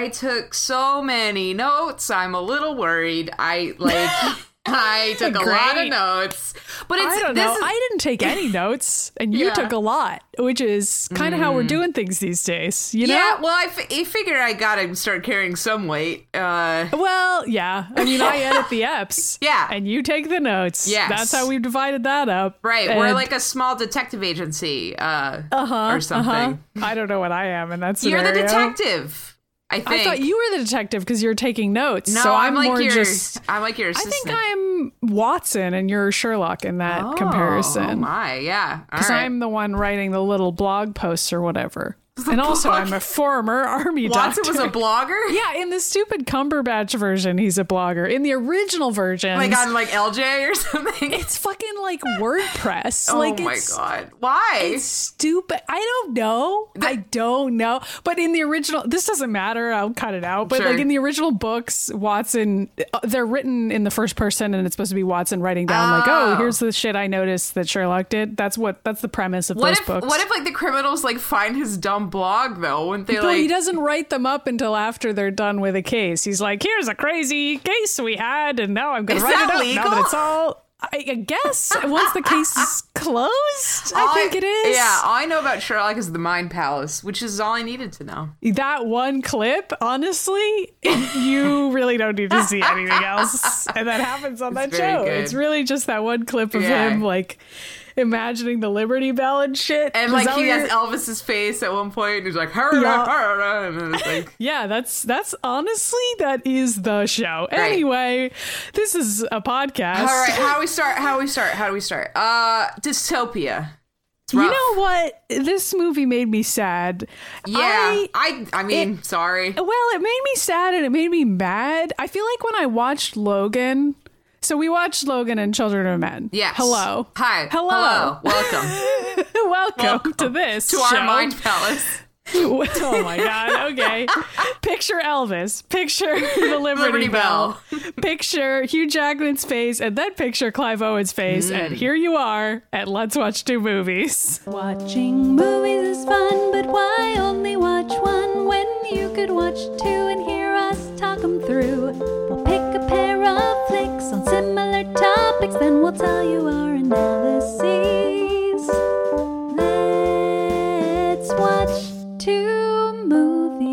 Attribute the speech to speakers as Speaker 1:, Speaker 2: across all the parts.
Speaker 1: I took so many notes. I'm a little worried. I like. I took a lot of notes, but it's
Speaker 2: I don't
Speaker 1: this
Speaker 2: know.
Speaker 1: is-
Speaker 2: I didn't take any notes, and you
Speaker 1: Yeah.
Speaker 2: took a lot, which is kind of how we're doing things these days. You know?
Speaker 1: yeah. Well, I, f- I figured I gotta start carrying some weight. Uh,
Speaker 2: Well, yeah. I mean, I edit the eps.
Speaker 1: Yeah.
Speaker 2: And you take the notes.
Speaker 1: Yes.
Speaker 2: That's how we've divided that up.
Speaker 1: right. We're like a small detective agency, uh,
Speaker 2: uh-huh,
Speaker 1: or something.
Speaker 2: uh-huh. I don't know what I am in that
Speaker 1: You're the detective. I think.
Speaker 2: I thought you were the detective because you're taking notes.
Speaker 1: No,
Speaker 2: so
Speaker 1: I'm,
Speaker 2: I'm,
Speaker 1: like
Speaker 2: more
Speaker 1: your.
Speaker 2: just.
Speaker 1: I'm like your assistant.
Speaker 2: I think I'm Watson and you're Sherlock in that
Speaker 1: Oh, Oh
Speaker 2: comparison.
Speaker 1: my, yeah.
Speaker 2: Because
Speaker 1: right.
Speaker 2: I'm the one writing the little blog posts or whatever. and also, I'm a former army doctor.
Speaker 1: Watson
Speaker 2: doctor.
Speaker 1: was a blogger.
Speaker 2: yeah, in the stupid Cumberbatch version, he's a blogger. In the original version,
Speaker 1: Like on like LJ or something.
Speaker 2: it's fucking like WordPress.
Speaker 1: oh
Speaker 2: like
Speaker 1: my
Speaker 2: it's,
Speaker 1: god. Why?
Speaker 2: It's stupid. I don't know. I don't know. But in the original, this doesn't matter. I'll cut it out. But
Speaker 1: Sure.
Speaker 2: like in the original books, Watson, uh, they're written in the first person, and it's supposed to be Watson writing down like,
Speaker 1: Oh.
Speaker 2: "Oh, here's the shit I noticed that Sherlock did." That's what. That's the premise of
Speaker 1: what
Speaker 2: those
Speaker 1: if
Speaker 2: books.
Speaker 1: what if like the criminals like find his dumb blog though? Wouldn't they
Speaker 2: But
Speaker 1: like
Speaker 2: he doesn't write them up until after they're done with a case. He's like, "Here's a crazy case we had, and now I'm going to write
Speaker 1: that
Speaker 2: it up
Speaker 1: legal?
Speaker 2: now that it's all." I guess once the case is closed, I think it is.
Speaker 1: Yeah, all I know about Sherlock is the Mind Palace, which is all I needed to know.
Speaker 2: that one clip, honestly, you really don't need to see anything else. And that happens on that
Speaker 1: It's very
Speaker 2: show.
Speaker 1: good.
Speaker 2: It's really just that one clip of
Speaker 1: Yeah.
Speaker 2: him like imagining the Liberty Bell and shit.
Speaker 1: And like he has Elvis's face at one point, and he's like, "Hurrah,
Speaker 2: Yeah.
Speaker 1: hurrah," and it's like,
Speaker 2: Yeah, that's that's honestly that is the show.
Speaker 1: Right.
Speaker 2: Anyway, this is a podcast.
Speaker 1: all right, how do we start? How do we start? How do we start? Uh, dystopia.
Speaker 2: You know what? This movie made me sad.
Speaker 1: Yeah,
Speaker 2: I-
Speaker 1: I, I, mean, sorry.
Speaker 2: Well, it made me sad and it made me mad. I feel like when I watched Logan, so we watched Logan and Children of Men.
Speaker 1: Yes.
Speaker 2: Hello.
Speaker 1: Hi.
Speaker 2: Hello.
Speaker 1: Welcome
Speaker 2: Welcome, to this
Speaker 1: to
Speaker 2: show.
Speaker 1: our mind palace.
Speaker 2: oh my god. Okay. Picture Elvis. Picture the Liberty,
Speaker 1: Liberty
Speaker 2: Bell. picture Hugh Jackman's face, and then picture Clive Owen's face.
Speaker 1: Mm.
Speaker 2: And here you are at Let's Watch Two Movies.
Speaker 3: Watching movies is fun, but why only watch one when you could watch two and hear us talk them through? Topics, then we'll tell you our analyses. Let's watch two movies.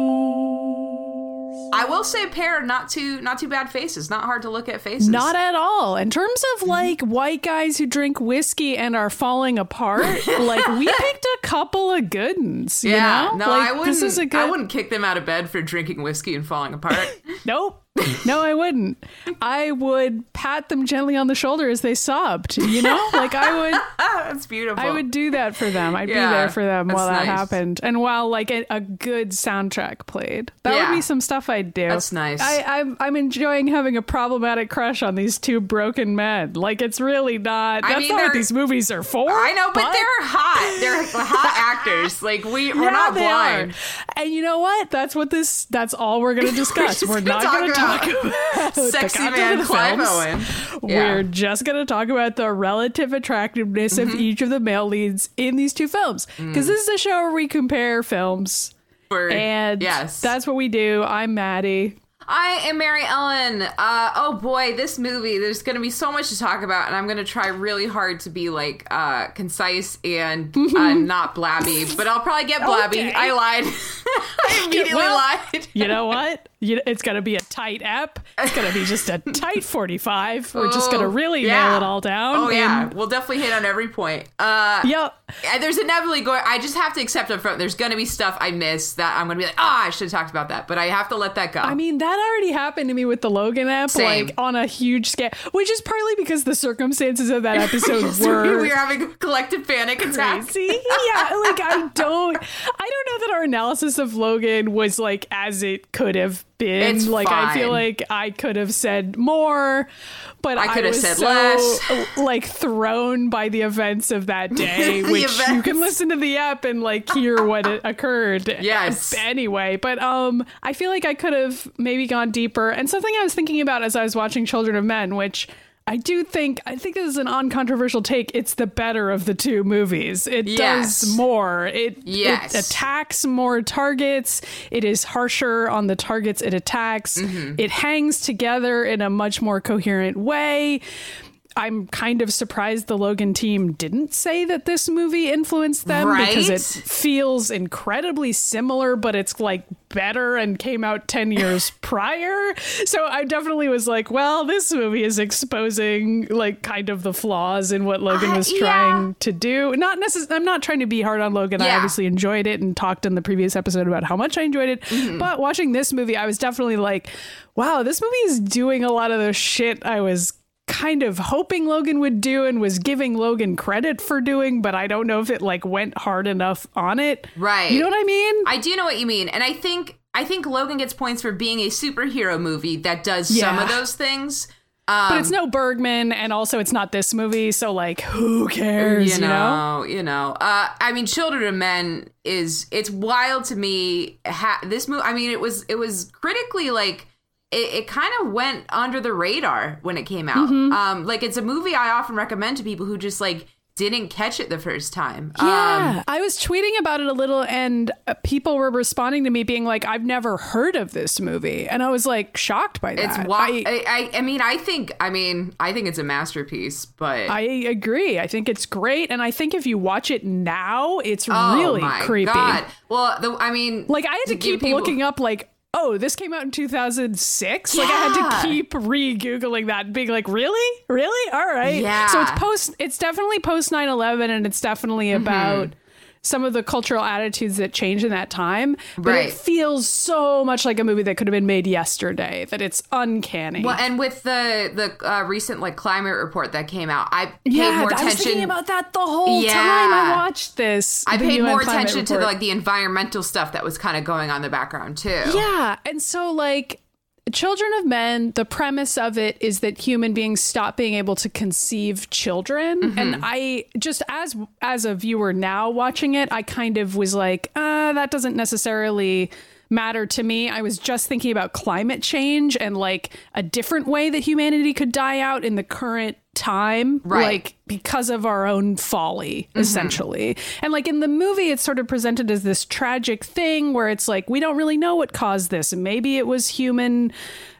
Speaker 1: I will say, pair not too not too bad faces. Not hard to look at faces.
Speaker 2: Not at all. In terms of like white guys who drink whiskey and are falling apart, like we picked a couple of good ones.
Speaker 1: Yeah.
Speaker 2: know?
Speaker 1: No,
Speaker 2: like,
Speaker 1: I wouldn't.
Speaker 2: This is a good.
Speaker 1: I wouldn't kick them out of bed for drinking whiskey and falling apart.
Speaker 2: Nope. No, I wouldn't. I would pat them gently on the shoulder as they sobbed. You know, like I would.
Speaker 1: that's beautiful.
Speaker 2: I would do that for them. I'd
Speaker 1: Yeah,
Speaker 2: be there for them while that
Speaker 1: nice.
Speaker 2: happened, and while like a, a good soundtrack played. That
Speaker 1: Yeah.
Speaker 2: would be some stuff I'd do.
Speaker 1: That's nice.
Speaker 2: I, I'm I'm enjoying having a problematic crush on these two broken men. Like it's really not.
Speaker 1: I
Speaker 2: That's
Speaker 1: mean,
Speaker 2: not what these movies are for.
Speaker 1: I know, but, they're hot. They're hot actors. Like we, we're
Speaker 2: Yeah,
Speaker 1: not blind.
Speaker 2: are. And you know what? That's what this. That's all we're going to discuss. we're
Speaker 1: gonna
Speaker 2: not going to talk
Speaker 1: about
Speaker 2: about
Speaker 1: Sexy man
Speaker 2: films.
Speaker 1: Owen. Yeah.
Speaker 2: We're just going to talk about the relative attractiveness
Speaker 1: Mm-hmm.
Speaker 2: of each of the male leads in these two films. Because
Speaker 1: Mm.
Speaker 2: this is a show where we compare films.
Speaker 1: For-
Speaker 2: And
Speaker 1: yes,
Speaker 2: that's what we do. I'm Maddie.
Speaker 1: I am Mary Ellen. Uh, oh boy, this movie. There's going to be so much to talk about, and I'm going to try really hard to be like uh, concise and uh, not blabby. But I'll probably get blabby.
Speaker 2: Okay.
Speaker 1: I lied. I immediately
Speaker 2: Well,
Speaker 1: lied.
Speaker 2: You know what? You, it's going to be a tight ep. It's going to be just a tight 45. We're just going to
Speaker 1: Oh,
Speaker 2: really
Speaker 1: yeah.
Speaker 2: nail it all down.
Speaker 1: Oh yeah, we'll definitely hit on every point. Uh,
Speaker 2: Yep.
Speaker 1: and there's inevitably going. I just have to accept up front. There's going to be stuff I miss that I'm going to be like, ah, I should have talked about that. But I have to let that go.
Speaker 2: I mean, that already happened to me with the Logan app,
Speaker 1: Same.
Speaker 2: like on a huge scale, which is partly because the circumstances of that episode were
Speaker 1: we were having a collective panic attack.
Speaker 2: crazy. yeah, like I don't, I don't know that our analysis of Logan was like as it could have been.
Speaker 1: It's
Speaker 2: like I feel like I could have said more, but
Speaker 1: I could have
Speaker 2: was
Speaker 1: said
Speaker 2: so,
Speaker 1: less.
Speaker 2: Like thrown by the events of that day, which you can listen to the app and like hear what it occurred.
Speaker 1: Yes.
Speaker 2: Anyway, but um, I feel like I could have maybe gone deeper. And something I was thinking about as I was watching Children of Men, which I do think I think this is an uncontroversial take. It's the better of the two movies. It
Speaker 1: Yes.
Speaker 2: does more. It,
Speaker 1: Yes.
Speaker 2: it attacks more targets. It is harsher on the targets it attacks.
Speaker 1: Mm-hmm.
Speaker 2: It hangs together in a much more coherent way. I'm kind of surprised the Logan team didn't say that this movie influenced them because it feels incredibly similar, but it's like better and came out 10 years prior. So I definitely was like, well, this movie is exposing like kind of the flaws in what Logan
Speaker 1: Uh,
Speaker 2: was
Speaker 1: yeah.
Speaker 2: trying to do. Not necessarily, I'm not trying to be hard on Logan. I obviously enjoyed it and talked in the previous episode about how much I enjoyed it.
Speaker 1: Mm-hmm.
Speaker 2: But watching this movie, I was definitely like, wow, this movie is doing a lot of the shit I was kind of hoping Logan would do and was giving Logan credit for doing, but I don't know if it like went hard enough on it.
Speaker 1: Right.
Speaker 2: You know what I mean?
Speaker 1: I do know what you mean, and I think I think Logan gets points for being a superhero movie that does some of those things. Um,
Speaker 2: but it's no Bergman and also it's not this movie, so like who cares,
Speaker 1: you know, you know. Uh, I mean, Children of Men is it's wild to me. Ha- this movie, I mean, it was it was critically like it, it kind of went under the radar when it came out.
Speaker 2: Mm-hmm.
Speaker 1: Um, like it's a movie I often recommend to people who just like didn't catch it the first time.
Speaker 2: Yeah,
Speaker 1: Um,
Speaker 2: I was tweeting about it a little, and uh, people were responding to me being like, "I've never heard of this movie," and I was like shocked by that.
Speaker 1: it's wild.
Speaker 2: I,
Speaker 1: I, I, mean, I think, I mean, I think it's a masterpiece, but
Speaker 2: I agree. I think it's great, and I think if you watch it now, it's
Speaker 1: oh
Speaker 2: really
Speaker 1: my
Speaker 2: creepy.
Speaker 1: god. Well, the, I mean,
Speaker 2: Like I had to,
Speaker 1: to
Speaker 2: keep
Speaker 1: people-
Speaker 2: looking up, like, oh, this came out in 2006. Like I had to keep re-googling that, and being like, really, really, all right.
Speaker 1: Yeah.
Speaker 2: So it's post. It's definitely post 9/11, and it's definitely
Speaker 1: Mm-hmm.
Speaker 2: Some of the cultural attitudes that change in that time, but
Speaker 1: Right.
Speaker 2: it feels so much like a movie that could have been made yesterday that it's uncanny.
Speaker 1: Well, and with the the uh, recent like climate report that came out, I paid
Speaker 2: yeah,
Speaker 1: more
Speaker 2: I was
Speaker 1: attention.
Speaker 2: thinking about that the whole
Speaker 1: Yeah.
Speaker 2: time I watched this.
Speaker 1: I paid
Speaker 2: UN
Speaker 1: more attention to
Speaker 2: report.
Speaker 1: like the environmental stuff that was kind of going on in the background too.
Speaker 2: Yeah. And so, like, Children of Men, the premise of it is that human beings stop being able to conceive children.
Speaker 1: Mm-hmm.
Speaker 2: And I just as as a viewer now watching it, I kind of was like, uh, that doesn't necessarily matter to me. I was just thinking about climate change and like a different way that humanity could die out in the current time.
Speaker 1: Right.
Speaker 2: Like because of our own folly, mm-hmm. essentially. And like in the movie, it's sort of presented as this tragic thing where it's like, we don't really know what caused this. Maybe it was human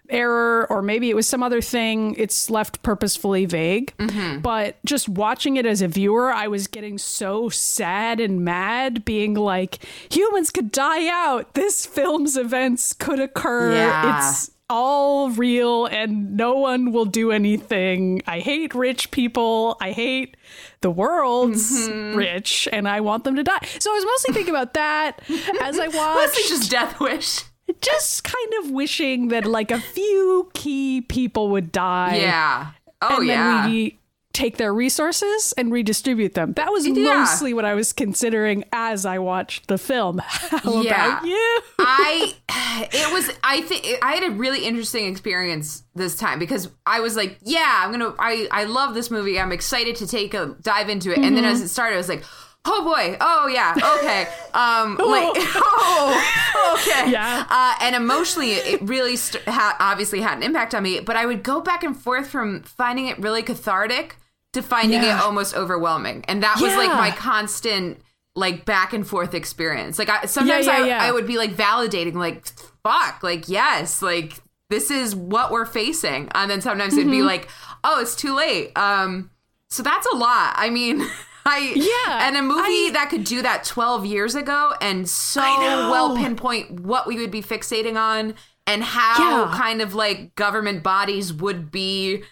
Speaker 2: error or maybe it was some other thing. It's left purposefully vague. But just watching it as a viewer, I was getting so sad and mad, being like, humans could die out. This film's events could occur.
Speaker 1: Yeah.
Speaker 2: It's all real and no one will do anything. I hate rich people. I hate the world's
Speaker 1: Mm-hmm.
Speaker 2: rich and I want them to die. So I was mostly thinking about that as I watched.
Speaker 1: Mostly just Death Wish.
Speaker 2: Just kind of wishing that like a few key people would die.
Speaker 1: Yeah. Oh
Speaker 2: and
Speaker 1: yeah.
Speaker 2: then we take their resources and redistribute them. That was
Speaker 1: Yeah.
Speaker 2: mostly what I was considering as I watched the film. How
Speaker 1: Yeah.
Speaker 2: about you?
Speaker 1: I it was I think I had a really interesting experience this time because I was like, yeah, I'm gonna I I love this movie. I'm excited to take a dive into it. And then
Speaker 2: Mm-hmm.
Speaker 1: as it started, I was like, oh boy, oh yeah, okay, um, like oh okay,
Speaker 2: Yeah.
Speaker 1: Uh, and emotionally, it really st- ha- obviously had an impact on me. But I would go back and forth from finding it really cathartic to finding
Speaker 2: Yeah.
Speaker 1: it almost overwhelming, and that was like my constant like back and forth experience. Like I, sometimes
Speaker 2: yeah,
Speaker 1: I,
Speaker 2: yeah.
Speaker 1: I would be like validating, like fuck, like yes, like this is what we're facing, and then sometimes it'd
Speaker 2: Mm-hmm.
Speaker 1: be like, oh, it's too late. Um, so that's a lot. I mean. I,
Speaker 2: Yeah,
Speaker 1: and a movie
Speaker 2: I-
Speaker 1: that could do that 12 years ago and so well pinpoint what we would be fixating on and how
Speaker 2: Yeah.
Speaker 1: kind of like government bodies would be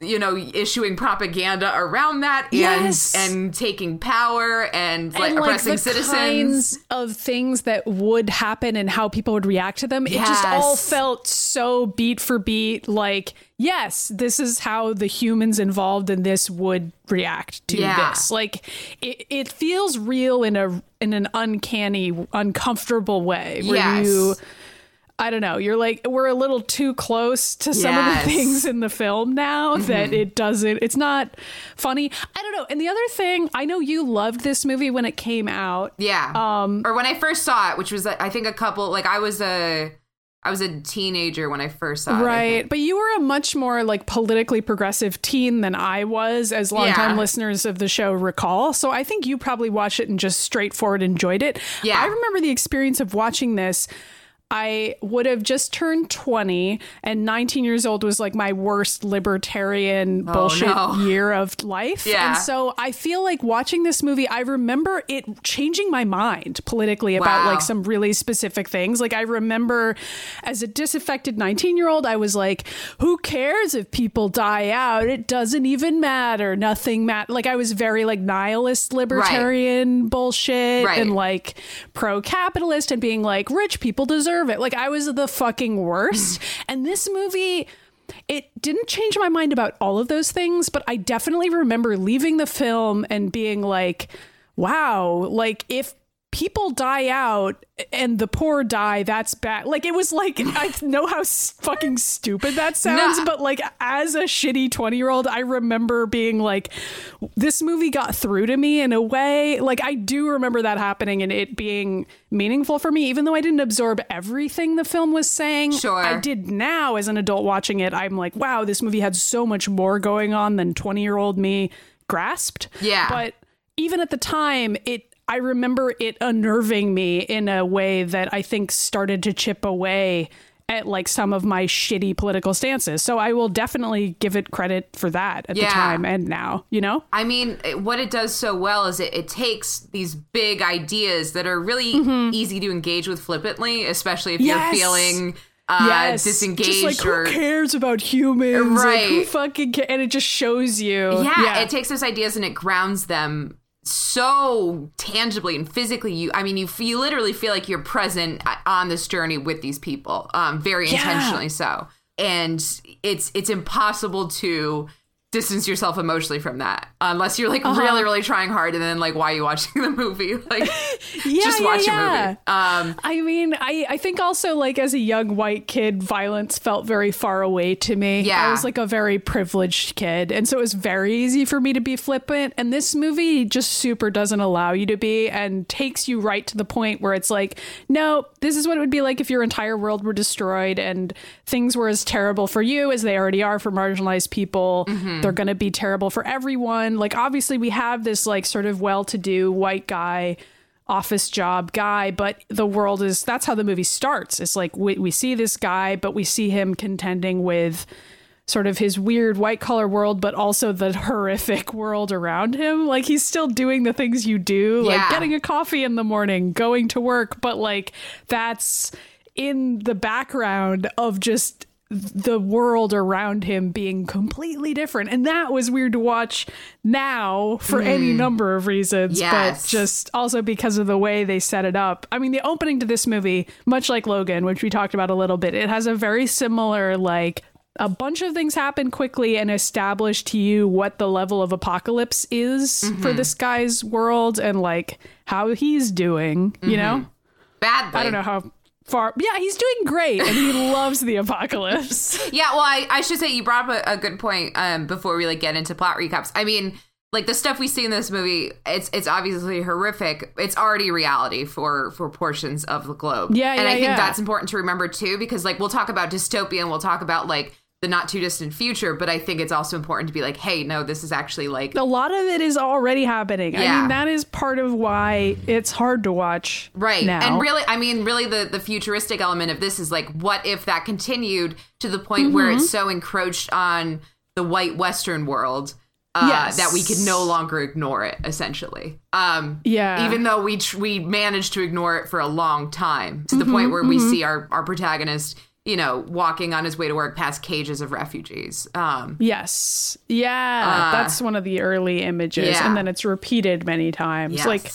Speaker 1: you know issuing propaganda around that and
Speaker 2: Yes.
Speaker 1: and taking power and like
Speaker 2: and
Speaker 1: oppressing
Speaker 2: the
Speaker 1: citizens
Speaker 2: of things that would happen and how people would react to them. It just all felt so beat for beat like, yes, this is how the humans involved in this would react to
Speaker 1: Yeah.
Speaker 2: this. Like it, it feels real in a in an uncanny, uncomfortable way where
Speaker 1: Yes.
Speaker 2: you I don't know. You're like we're a little too close to some of the things in the film now
Speaker 1: Mm-hmm.
Speaker 2: that it doesn't. It's not funny. I don't know. And the other thing, I know you loved this movie when it came out.
Speaker 1: yeah um or when i first saw it which was i think a couple like i was a I was a teenager when I first saw it.
Speaker 2: Right. But you were a much more like politically progressive teen than I was, as longtime
Speaker 1: Yeah.
Speaker 2: listeners of the show recall. So I think you probably watched it and just straightforward enjoyed it.
Speaker 1: Yeah.
Speaker 2: I remember the experience of watching this. I would have just turned 20, and 19 years old was like my worst libertarian oh, bullshit
Speaker 1: Oh, no.
Speaker 2: year of life.
Speaker 1: Yeah.
Speaker 2: And so I feel like watching this movie, I remember it changing my mind politically about
Speaker 1: Wow.
Speaker 2: like some really specific things. Like I remember as a disaffected 19 year old, I was like, who cares if people die out? It doesn't even matter. Nothing matters. Like I was very like nihilist libertarian bullshit
Speaker 1: Right.
Speaker 2: and like pro capitalist and being like, rich people deserve it. Like I was the fucking worst. Mm. and this movie. It didn't change my mind about all of those things, but I definitely remember leaving the film and being like, wow, like if people die out and the poor die, that's bad. Like it was like, I know how fucking stupid that sounds,
Speaker 1: No.
Speaker 2: but like as a shitty 20 year old, I remember being like, this movie got through to me in a way. Like I do remember that happening and it being meaningful for me, even though I didn't absorb everything the film was saying.
Speaker 1: Sure.
Speaker 2: I did now as an adult watching it. I'm like, wow, this movie had so much more going on than 20 year old me grasped.
Speaker 1: Yeah.
Speaker 2: But even at the time, it I remember it unnerving me in a way that I think started to chip away at like some of my shitty political stances. So I will definitely give it credit for that at the time and now, you know?
Speaker 1: I mean, what it does so well is it, it takes these big ideas that are really easy to engage with flippantly, especially if
Speaker 2: Mm-hmm. Yes.
Speaker 1: you're feeling uh, disengaged
Speaker 2: Just like
Speaker 1: or
Speaker 2: who cares about humans? Right. Like, who fucking ca- and it just shows you.
Speaker 1: yeah, it takes those ideas and it grounds them so tangibly and physically you i mean you you literally feel like you're present on this journey with these people um very
Speaker 2: Yeah.
Speaker 1: intentionally so and it's it's impossible to distance yourself emotionally from that unless you're like
Speaker 2: Uh-huh.
Speaker 1: really really trying hard and then like why are you watching the movie like
Speaker 2: yeah,
Speaker 1: just watch
Speaker 2: yeah.
Speaker 1: a movie um
Speaker 2: I mean, I, I think also like as a young white kid, violence felt very far away to me.
Speaker 1: Yeah.
Speaker 2: I was like a very privileged kid. And so it was very easy for me to be flippant. And this movie just super doesn't allow you to be and takes you right to the point where it's like, no, this is what it would be like if your entire world were destroyed and things were as terrible for you as they already are for marginalized people. They're going to be terrible for everyone. Like, obviously, we have this like sort of well to do white guy office job guy, but the world is that's how the movie starts. It's like we, we see this guy, but we see him contending with sort of his weird white collar world, but also the horrific world around him. Like he's still doing the things you do, like getting a coffee in the morning, going to work, but like that's in the background of just the world around him being completely different. And that was weird to watch now for any hmm. number of reasons,
Speaker 1: Yes.
Speaker 2: but just also because of the way they set it up. I mean, the opening to this movie, much like Logan, which we talked about a little bit, it has a very similar, like, a bunch of things happen quickly and establish to you what the level of apocalypse is for mm-hmm. this guy's world and like how he's doing, you know? Mm-hmm.
Speaker 1: badly
Speaker 2: I don't know how far. Yeah, he's doing great and he loves the apocalypse.
Speaker 1: Yeah, well, I, I should say you brought up a, a good point um, before we like get into plot recaps. I mean, like the stuff we see in this movie, it's it's obviously horrific. It's already reality for for portions of the globe.
Speaker 2: Yeah,
Speaker 1: and
Speaker 2: yeah,
Speaker 1: I think
Speaker 2: yeah.
Speaker 1: that's important to remember too, because like we'll talk about dystopia and we'll talk about like the not too distant future, but I think it's also important to be like, hey, no, this is actually like
Speaker 2: a lot of it is already happening. I
Speaker 1: Yeah.
Speaker 2: mean, that is part of why it's hard to watch.
Speaker 1: Right.
Speaker 2: Now.
Speaker 1: And really, I mean, really, the, the futuristic element of this is like, what if that continued to the point where
Speaker 2: Mm-hmm.
Speaker 1: it's so encroached on the white Western world uh,
Speaker 2: Yes.
Speaker 1: that we could no longer ignore it, essentially. Um,
Speaker 2: Yeah.
Speaker 1: Even though we tr- we managed to ignore it for a long time to the
Speaker 2: Mm-hmm,
Speaker 1: point where we see our, our protagonist, you know, walking on his way to work past cages of refugees. Um,
Speaker 2: Yes. Yeah. that's one of the early images.
Speaker 1: yeah.
Speaker 2: And then it's repeated many times.
Speaker 1: yes.
Speaker 2: Like,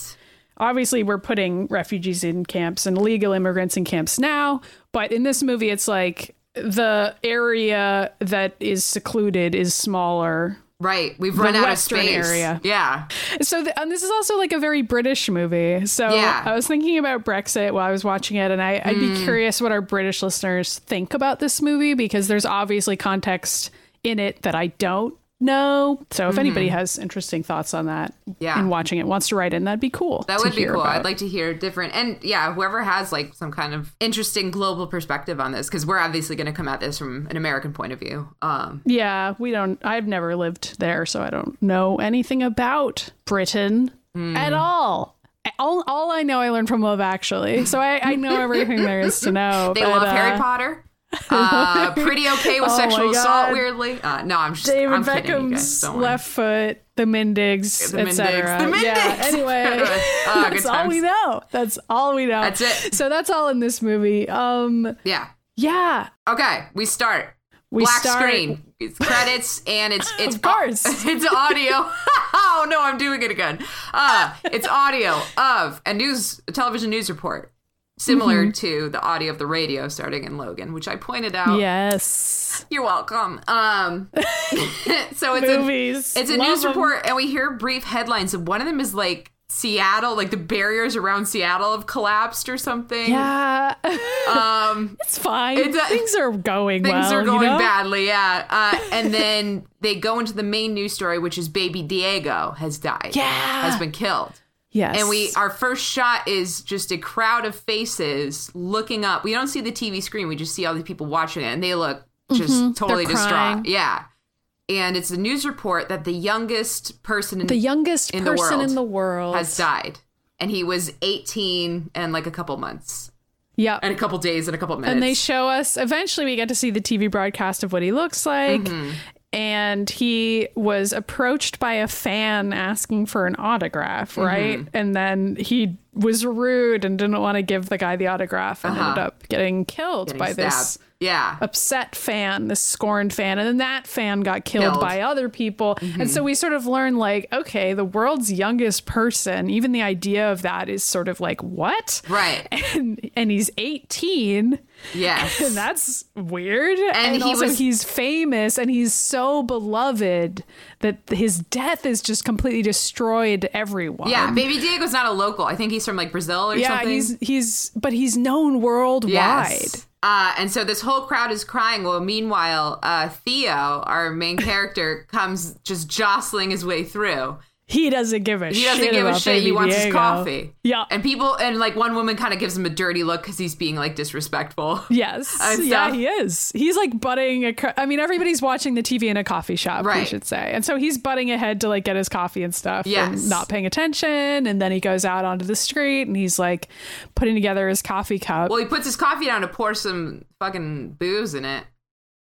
Speaker 2: obviously, we're putting refugees in camps and illegal immigrants in camps now. But in this movie, it's like the area that is secluded is smaller.
Speaker 1: Right. We've run out
Speaker 2: Western
Speaker 1: of space.
Speaker 2: area.
Speaker 1: Yeah.
Speaker 2: So, th- and um, this is also like a very British movie. So,
Speaker 1: Yeah.
Speaker 2: I was thinking about Brexit while I was watching it, and I, I'd be hmm. curious what our British listeners think about this movie because there's obviously context in it that I don't know. So if anybody has interesting thoughts on that
Speaker 1: Mm-hmm. Yeah.
Speaker 2: and watching it wants to write in, that'd be cool.
Speaker 1: That would be cool.
Speaker 2: about.
Speaker 1: I'd like to hear different, and yeah, whoever has like some kind of interesting global perspective on this, because we're obviously going to come at this from an American point of view. Um,
Speaker 2: Yeah, we don't. I've never lived there, so I don't know anything about Britain
Speaker 1: Hmm.
Speaker 2: at all. All, all I know, I learned from Love Actually, so I, I know everything there is to know.
Speaker 1: they
Speaker 2: but,
Speaker 1: love
Speaker 2: uh,
Speaker 1: Harry Potter. Uh, pretty okay with
Speaker 2: Oh
Speaker 1: sexual assault. Weirdly, uh, no, I'm just
Speaker 2: David
Speaker 1: I'm kidding.
Speaker 2: Beckham's
Speaker 1: Don't
Speaker 2: left foot, the Mindigs,
Speaker 1: The
Speaker 2: etc.
Speaker 1: Mindigs. The
Speaker 2: Yeah.
Speaker 1: Mindigs.
Speaker 2: Anyway,
Speaker 1: Ah, good
Speaker 2: that's all we know. That's all we know.
Speaker 1: That's it.
Speaker 2: So that's all in this movie. Um,
Speaker 1: Yeah.
Speaker 2: yeah,
Speaker 1: Okay, we start.
Speaker 2: we
Speaker 1: Black
Speaker 2: start.
Speaker 1: screen. It's credits and it's it's
Speaker 2: Of course.
Speaker 1: it's audio. oh no, I'm doing it again. Uh, it's audio of a news a television news report. Similar
Speaker 2: Mm-hmm.
Speaker 1: to the audio of the radio starting in Logan, which I pointed out.
Speaker 2: Yes,
Speaker 1: You're welcome. Um, so it's a, it's a
Speaker 2: Love
Speaker 1: news
Speaker 2: 'em.
Speaker 1: report, and we hear brief headlines, and one of them is like Seattle, like the barriers around Seattle have collapsed or something.
Speaker 2: Yeah,
Speaker 1: Um,
Speaker 2: it's fine.
Speaker 1: It's a-
Speaker 2: things are going
Speaker 1: things
Speaker 2: well.
Speaker 1: are
Speaker 2: you
Speaker 1: going
Speaker 2: know?
Speaker 1: badly, yeah. Uh, and then they go into the main news story, which is baby Diego has died.
Speaker 2: Yeah.
Speaker 1: has been killed.
Speaker 2: Yes,
Speaker 1: And we our first shot is just a crowd of faces looking up. We don't see the TV screen. We just see all these people watching it, and they look just totally
Speaker 2: Mm-hmm. They're crying.
Speaker 1: distraught. Yeah. And it's a news report that the youngest person in
Speaker 2: the youngest
Speaker 1: in the
Speaker 2: person
Speaker 1: world
Speaker 2: in the world
Speaker 1: has died. And he was 18 and like a couple months.
Speaker 2: Yeah.
Speaker 1: And a couple days and a couple minutes.
Speaker 2: And they show us eventually we get to see the TV broadcast of what he looks like.
Speaker 1: Mm-hmm.
Speaker 2: And he was approached by a fan asking for an autograph, right?
Speaker 1: Mm-hmm.
Speaker 2: And then he was rude and didn't want to give the guy the autograph and ended up getting killed
Speaker 1: Uh-huh. Getting
Speaker 2: by this
Speaker 1: stabbed. Yeah.
Speaker 2: upset fan, this scorned fan, and then that fan got killed,
Speaker 1: Killed. Mm-hmm.
Speaker 2: by other people. And so we sort of learn like, okay, the world's youngest person, even the idea of that is sort of like, what?
Speaker 1: Right.
Speaker 2: And and he's 18.
Speaker 1: Yes.
Speaker 2: And that's weird. And,
Speaker 1: he
Speaker 2: also
Speaker 1: was-
Speaker 2: he's famous and he's so beloved that his death has just completely destroyed everyone.
Speaker 1: yeah. Baby Diego's not a local. I think he's from like Brazil or
Speaker 2: Yeah,
Speaker 1: something.
Speaker 2: he's he's but he's known worldwide.
Speaker 1: Yes. Uh, and so this whole crowd is crying. Well, meanwhile, uh, Theo, our main character, comes just jostling his way through.
Speaker 2: He doesn't give a shit.
Speaker 1: He doesn't give a shit. He wants his coffee.
Speaker 2: Yeah.
Speaker 1: And people, and like one woman kind of gives him a dirty look because he's being like disrespectful.
Speaker 2: Yes. yeah, he is. He's like butting a. I mean, everybody's watching the TV in a coffee shop, we
Speaker 1: Right.
Speaker 2: should say. And so he's butting ahead to like get his coffee and stuff
Speaker 1: Yes.
Speaker 2: and not paying attention. And then he goes out onto the street and he's like putting together his coffee cup.
Speaker 1: Well, he puts his coffee down to pour some fucking booze in it.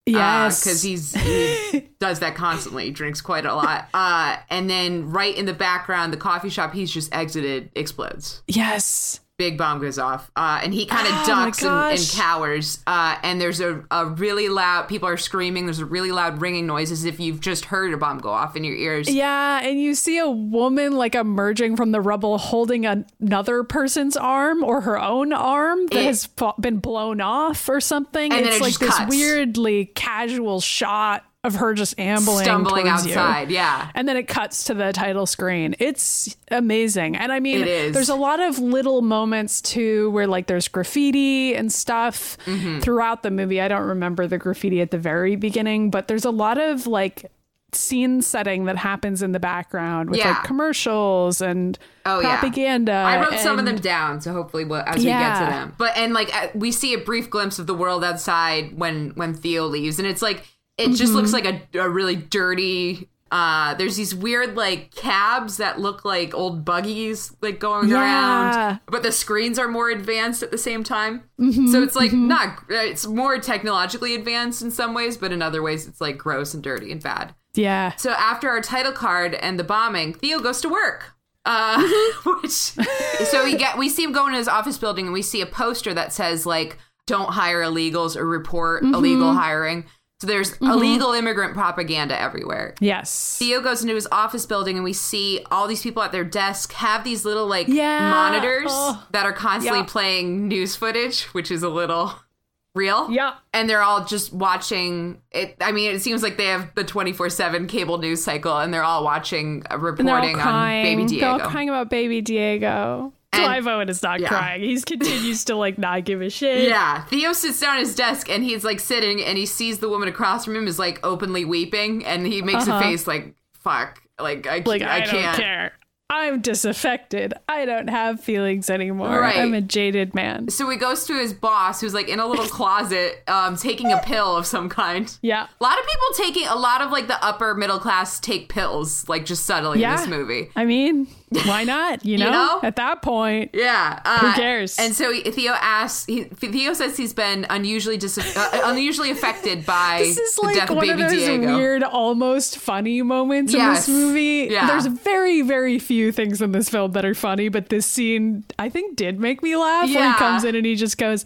Speaker 2: Yes.
Speaker 1: because he's he does that constantly. He drinks quite a lot. Uh, and then right in the background, the coffee shop he's just exited explodes.
Speaker 2: Yes.
Speaker 1: Big bomb goes off, uh, and he kind of
Speaker 2: Oh
Speaker 1: ducks and, and cowers. Uh, and there's a, a really loud. People are screaming. There's a really loud ringing noise, as if you've just heard a bomb go off in your ears.
Speaker 2: Yeah, and you see a woman like emerging from the rubble holding an- another person's arm or her own arm that
Speaker 1: It-
Speaker 2: has fa- been blown off or something. It's
Speaker 1: it
Speaker 2: like this
Speaker 1: cuts.
Speaker 2: weirdly casual shot of her just ambling
Speaker 1: Stumbling
Speaker 2: towards you.
Speaker 1: outside, yeah.
Speaker 2: And then it cuts to the title screen. It's amazing. And I mean, there's a lot of little moments too where like there's graffiti and stuff
Speaker 1: Mm-hmm.
Speaker 2: throughout the movie. I don't remember the graffiti at the very beginning, but there's a lot of like scene setting that happens in the background with
Speaker 1: Yeah.
Speaker 2: like commercials and
Speaker 1: Oh, yeah.
Speaker 2: propaganda.
Speaker 1: I wrote some of them down, so hopefully, we'll, as we get to them. But and like uh, we see a brief glimpse of the world outside when when Theo leaves, and it's like it just looks
Speaker 2: Mm-hmm.
Speaker 1: like a, a really dirty. Uh, there's these weird like cabs that look like old buggies like going
Speaker 2: Yeah.
Speaker 1: around, but the screens are more advanced at the same time.
Speaker 2: Mm-hmm,
Speaker 1: so it's like not it's more technologically advanced in some ways, but in other ways it's like gross and dirty and bad.
Speaker 2: Yeah.
Speaker 1: So after our title card and the bombing, Theo goes to work. Uh, which so we get we see him going to his office building and we see a poster that says like don't hire illegals or report illegal hiring. So there's illegal immigrant propaganda everywhere.
Speaker 2: Yes.
Speaker 1: Theo goes into his office building and we see all these people at their desk have these little like
Speaker 2: Yeah.
Speaker 1: monitors
Speaker 2: Oh.
Speaker 1: that are constantly
Speaker 2: Yeah.
Speaker 1: playing news footage, which is a little real.
Speaker 2: Yeah.
Speaker 1: And they're all just watching it. I mean, it seems like they have the 24 7 cable news cycle and they're all watching, uh, reporting on. Baby
Speaker 2: They're all crying about baby Diego. Clive Owen is not
Speaker 1: Yeah.
Speaker 2: crying. He continues to like not give a shit.
Speaker 1: Yeah, Theo sits down at his desk and he's like sitting and he sees the woman across from him is like openly weeping and he makes
Speaker 2: Uh-huh.
Speaker 1: a face like fuck, like I,
Speaker 2: Like
Speaker 1: I,
Speaker 2: I,
Speaker 1: can't.
Speaker 2: don't care. I'm disaffected. I don't have feelings anymore.
Speaker 1: Right.
Speaker 2: I'm a jaded man.
Speaker 1: So he goes to his boss who's like in a little closet um taking a pill of some kind.
Speaker 2: Yeah.
Speaker 1: A lot of people taking a lot of like the upper middle class take pills like just subtly
Speaker 2: Yeah.
Speaker 1: in this movie.
Speaker 2: I mean, why not? You know,
Speaker 1: know?
Speaker 2: at that point,
Speaker 1: Yeah. Uh,
Speaker 2: cares?
Speaker 1: And so Theo asks. He, Theo says he's been unusually dis- uh, unusually affected by
Speaker 2: this is
Speaker 1: the
Speaker 2: like
Speaker 1: death of
Speaker 2: one
Speaker 1: baby
Speaker 2: of those
Speaker 1: Diego.
Speaker 2: weird, almost funny moments
Speaker 1: Yes.
Speaker 2: in this movie.
Speaker 1: Yeah.
Speaker 2: There's very, very few things in this film that are funny, but this scene, I think, did make me laugh.
Speaker 1: Yeah.
Speaker 2: he comes in and he just goes,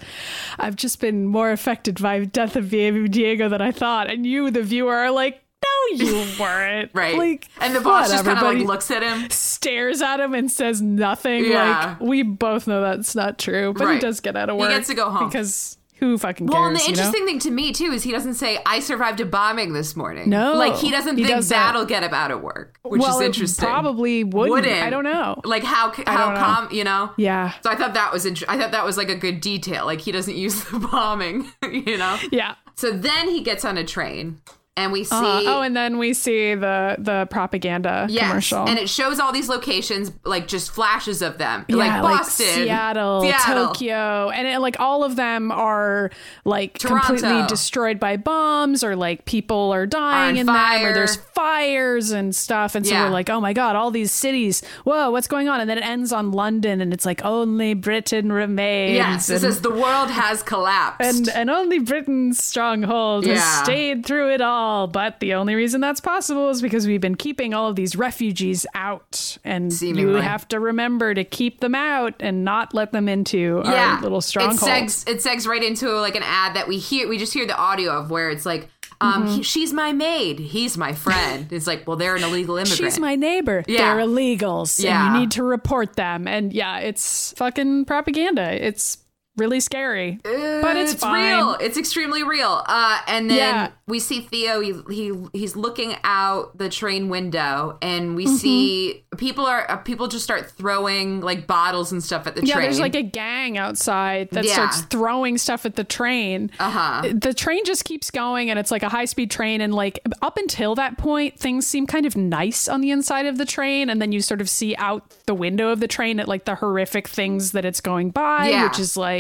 Speaker 2: "I've just been more affected by death of baby Diego than I thought," and you, the viewer, are like. No, you weren't.
Speaker 1: Right.
Speaker 2: Like,
Speaker 1: and the boss just kind of like looks at him.
Speaker 2: stares at him and says nothing.
Speaker 1: Yeah.
Speaker 2: Like, we both know that's not true, but he does get out of work.
Speaker 1: He gets to go home.
Speaker 2: because who fucking cares?
Speaker 1: Well, and the
Speaker 2: you know?
Speaker 1: interesting thing to me too is he doesn't say I survived a bombing this morning.
Speaker 2: No,
Speaker 1: like he doesn't
Speaker 2: he
Speaker 1: think
Speaker 2: doesn't.
Speaker 1: that'll get him out of work, which
Speaker 2: well,
Speaker 1: is interesting.
Speaker 2: Probably wouldn't.
Speaker 1: wouldn't.
Speaker 2: I don't know.
Speaker 1: Like how how calm you know?
Speaker 2: Yeah.
Speaker 1: So I thought that was int- I thought that was like a good detail. Like he doesn't use the bombing, you know.
Speaker 2: Yeah.
Speaker 1: So then he gets on a train, and we see.
Speaker 2: Uh, oh, and then we see the the propaganda
Speaker 1: Yes,
Speaker 2: commercial.
Speaker 1: and it shows all these locations, like just flashes of them,
Speaker 2: yeah,
Speaker 1: like Boston,
Speaker 2: Seattle,
Speaker 1: Seattle.
Speaker 2: Tokyo, and it, like all of them are like
Speaker 1: Toronto.
Speaker 2: completely destroyed by bombs, or like people are dying
Speaker 1: On
Speaker 2: in them, or there's fires and stuff. And so
Speaker 1: Yeah.
Speaker 2: we're like, oh my god, all these cities, whoa, what's going on? And then it ends on London, and it's like only Britain remains.
Speaker 1: Yes, it
Speaker 2: and-
Speaker 1: says the world has collapsed.
Speaker 2: and and only Britain's stronghold has stayed through it all. But the only reason that's possible is because we've been keeping all of these refugees out, and you have to remember to keep them out and not let them into
Speaker 1: yeah,
Speaker 2: our little stronghold.
Speaker 1: It segs, it segs right into like an ad that we hear. We just hear the audio of where it's like, um,
Speaker 2: Mm-hmm.
Speaker 1: he- she's my maid, he's my friend. It's like, well, they're an illegal immigrant.
Speaker 2: She's my neighbor.
Speaker 1: Yeah.
Speaker 2: They're illegals.
Speaker 1: Yeah.
Speaker 2: And you need to report them. And yeah, it's fucking propaganda. It's really scary. but it's, fine.
Speaker 1: real. It's extremely real. Uh, and then
Speaker 2: Yeah.
Speaker 1: we see Theo. He, he he's looking out the train window, and
Speaker 2: Mm-hmm.
Speaker 1: we see people are uh, people just start throwing like bottles and stuff at the
Speaker 2: Yeah,
Speaker 1: train.
Speaker 2: there's like a gang outside that
Speaker 1: Yeah.
Speaker 2: starts throwing stuff at the train.
Speaker 1: Uh-huh.
Speaker 2: The train just keeps going and it's like a high speed train. And like up until that point, things seem kind of nice on the inside of the train. And then you sort of see out the window of the train at like the horrific things that it's going by,
Speaker 1: Yeah.
Speaker 2: which is like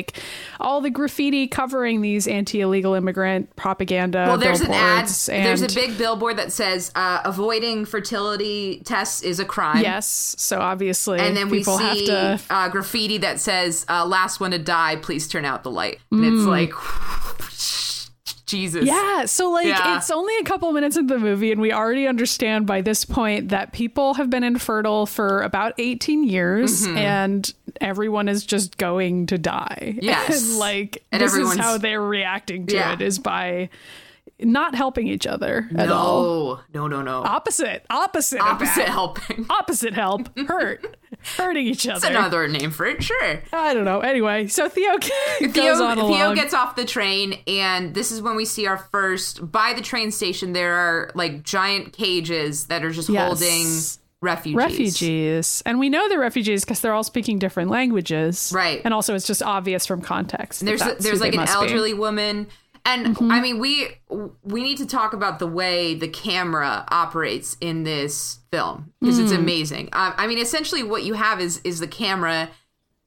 Speaker 2: all the graffiti covering these anti illegal immigrant propaganda.
Speaker 1: well, there's an ad.
Speaker 2: And
Speaker 1: There's a big billboard that says uh, "Avoiding fertility tests is a crime."
Speaker 2: Yes. So obviously,
Speaker 1: And then we
Speaker 2: people have
Speaker 1: see
Speaker 2: to.
Speaker 1: uh, graffiti that says uh, "Last one to die, please turn out the light." And
Speaker 2: Mm.
Speaker 1: it's like, Jesus.
Speaker 2: Yeah, so like
Speaker 1: Yeah.
Speaker 2: it's only a couple minutes into the movie, and we already understand by this point that people have been infertile for about 18 years,
Speaker 1: Mm-hmm.
Speaker 2: and everyone is just going to die.
Speaker 1: Yes.
Speaker 2: and like
Speaker 1: And
Speaker 2: this is how they're reacting to
Speaker 1: Yeah.
Speaker 2: it is by not helping each other at all.
Speaker 1: No, no, no, no.
Speaker 2: Opposite, opposite,
Speaker 1: Opposite helping.
Speaker 2: Opposite help, hurt, hurting each other.
Speaker 1: That's another name for it, sure.
Speaker 2: I don't know. Anyway, so Theo
Speaker 1: Theo, Theo gets off the train, and this is when we see our first. By the train station, there are like giant cages that are just
Speaker 2: Yes.
Speaker 1: holding refugees.
Speaker 2: refugees and we know they're refugees because they're all speaking different languages
Speaker 1: Right.
Speaker 2: and also it's just obvious from context that
Speaker 1: There's
Speaker 2: that's
Speaker 1: there's like an
Speaker 2: must be.
Speaker 1: Elderly woman, and I mean we we need to talk about the way the camera operates in this film because it's
Speaker 2: Mm.
Speaker 1: amazing. Um, I mean, essentially, what you have is is the camera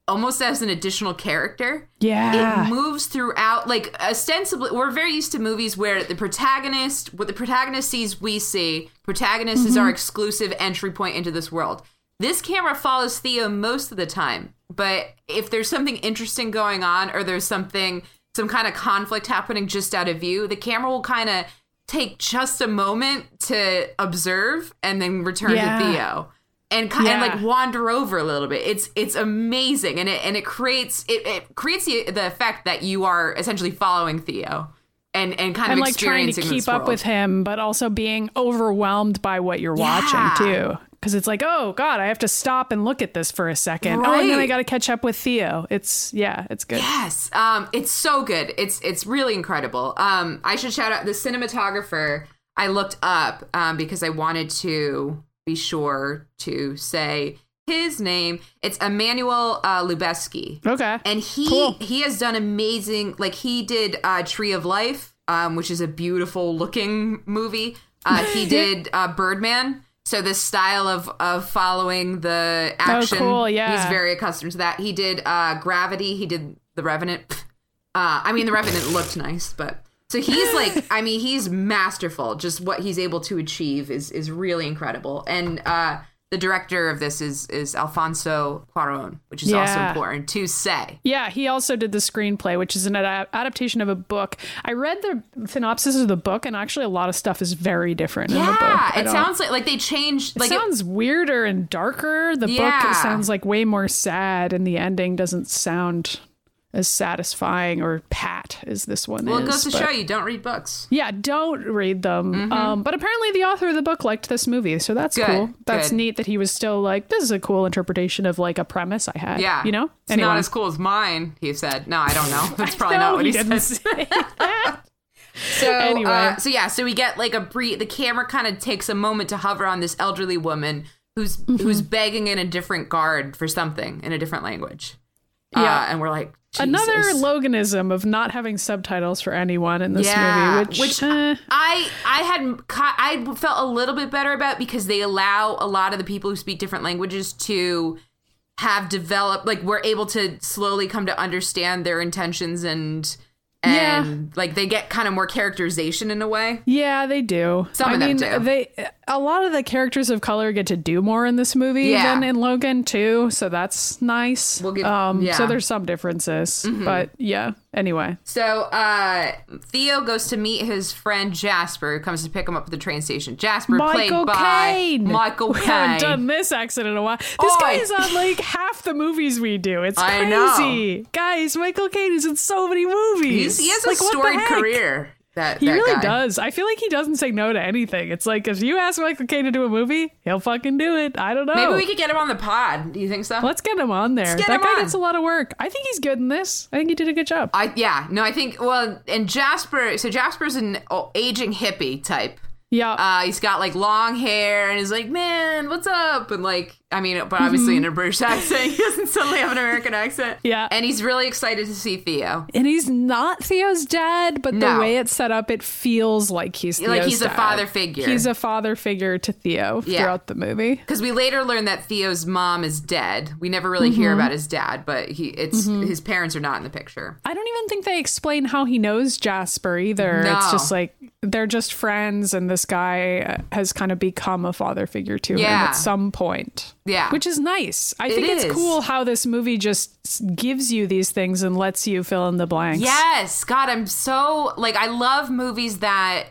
Speaker 1: almost as an additional character.
Speaker 2: yeah
Speaker 1: it moves throughout like ostensibly we're very used to movies where the protagonist what the protagonist sees we see protagonist is our exclusive entry point into this world this camera follows theo most of the time but if there's something interesting going on or there's something some kind of conflict happening just out of view the camera will kind of take just a moment to observe and then return
Speaker 2: Yeah.
Speaker 1: to theo and kind
Speaker 2: Yeah.
Speaker 1: and like wander over a little bit. It's it's amazing, and it and it creates it, it creates the the effect that you are essentially following Theo, and and kind
Speaker 2: and
Speaker 1: of
Speaker 2: like trying to keep up with him but also being overwhelmed by what you're
Speaker 1: Yeah.
Speaker 2: watching too because it's like oh god i have to stop and look at this for a second oh and then i gotta catch up with theo it's yeah it's good
Speaker 1: Yes, um, it's so good. It's it's really incredible. Um, I should shout out the cinematographer. I looked up um, because I wanted to be sure to say his name. It's Emmanuel uh, Lubezki.
Speaker 2: Okay.
Speaker 1: and he
Speaker 2: Cool.
Speaker 1: he has done amazing like he did uh tree of life um which is a beautiful looking movie uh he did uh birdman so this style of of following the action
Speaker 2: Oh, cool, yeah.
Speaker 1: he's very accustomed to that. He did uh gravity he did the revenant. Uh i mean the revenant looked nice but so he's like i mean he's masterful. Just what he's able to achieve is is really incredible. And uh the director of this is is Alfonso Cuarón, which is also important to say.
Speaker 2: Yeah, he also did the screenplay, which is an ad- adaptation of a book. I read the synopsis of the book, and actually, a lot of stuff is very different in the book.
Speaker 1: Yeah, it sounds like like they changed.
Speaker 2: It
Speaker 1: Like it-
Speaker 2: sounds weirder and darker. The
Speaker 1: Yeah.
Speaker 2: book sounds like way more sad, and the ending doesn't sound as satisfying or pat as this one
Speaker 1: well,
Speaker 2: is.
Speaker 1: Well, it goes to
Speaker 2: but-
Speaker 1: show you don't read books.
Speaker 2: Yeah, don't read them. Um, but apparently, the author of the book liked this movie, so that's
Speaker 1: Good,
Speaker 2: cool. That's
Speaker 1: good.
Speaker 2: neat that he was still like, "This is a cool interpretation of like a premise I had."
Speaker 1: Yeah,
Speaker 2: you know.
Speaker 1: it's not as cool as mine. He said, "No, I don't know. That's probably
Speaker 2: No,
Speaker 1: not what he,
Speaker 2: didn't
Speaker 1: said." So,
Speaker 2: Anyway.
Speaker 1: uh, so yeah, so we get like a brief. The camera kind of takes a moment to hover on this elderly woman who's
Speaker 2: Mm-hmm.
Speaker 1: who's begging in a different guard for something in a different language.
Speaker 2: Yeah.
Speaker 1: uh, and we're like
Speaker 2: Another Loganism of not having subtitles for anyone in this
Speaker 1: Yeah,
Speaker 2: movie, which,
Speaker 1: which
Speaker 2: eh,
Speaker 1: I I had I felt a little bit better about because they allow a lot of the people who speak different languages to have developed like we're able to slowly come to understand their intentions and and like they get kind of more characterization in a way.
Speaker 2: yeah, they do.
Speaker 1: Some
Speaker 2: I
Speaker 1: of them
Speaker 2: mean,
Speaker 1: do.
Speaker 2: they a lot of the characters of color get to do more in this movie
Speaker 1: Yeah.
Speaker 2: than in Logan too, so that's nice.
Speaker 1: We'll give-
Speaker 2: um,
Speaker 1: yeah. Mm-hmm.
Speaker 2: so there's some differences, but yeah. Anyway,
Speaker 1: So uh Theo goes to meet his friend Jasper who comes to pick him up at the train station. Jasper
Speaker 2: Michael
Speaker 1: played by
Speaker 2: Caine.
Speaker 1: Michael
Speaker 2: We haven't
Speaker 1: Caine.
Speaker 2: done this accent in a while. This
Speaker 1: Oi.
Speaker 2: guy is on like half the movies we do. It's
Speaker 1: I
Speaker 2: crazy, guys. Michael Caine is in so many movies.
Speaker 1: He's, he has a
Speaker 2: Like, the
Speaker 1: storied career. That
Speaker 2: He
Speaker 1: that
Speaker 2: really
Speaker 1: guy.
Speaker 2: does. I feel like he doesn't say no to anything. It's like if you ask Michael Caine to do a movie, he'll fucking do it. I don't know.
Speaker 1: Maybe we could get him on the pod. Do you think so?
Speaker 2: Let's get him on there. that guy
Speaker 1: on.
Speaker 2: gets a lot of work. I think he's good in this. I think he did a good job.
Speaker 1: I yeah no I think well and Jasper so Jasper's an aging hippie type.
Speaker 2: Yeah.
Speaker 1: Uh, he's got like long hair and he's like man what's up and like I mean but obviously in a British accent he doesn't suddenly have an American accent.
Speaker 2: Mm-hmm. Yeah.
Speaker 1: and he's really excited to see Theo.
Speaker 2: and he's not Theo's dad, but
Speaker 1: No.
Speaker 2: the way it's set up, it feels like he's Theo's
Speaker 1: Like, he's a father figure.
Speaker 2: He's a father figure to Theo
Speaker 1: Yeah.
Speaker 2: throughout the movie.
Speaker 1: Because we later learn that Theo's mom is dead. We never really
Speaker 2: Mm-hmm.
Speaker 1: hear about his dad, but he it's his parents are not in the picture.
Speaker 2: I don't even think they explain how he knows Jasper either. It's just like they're just friends, and this guy has kind of become a father figure to him at some point.
Speaker 1: Yeah.
Speaker 2: Which is nice. I think it's
Speaker 1: is.
Speaker 2: cool how this movie just gives you these things and lets you fill in the blanks.
Speaker 1: Yes, God, I'm so like I love movies that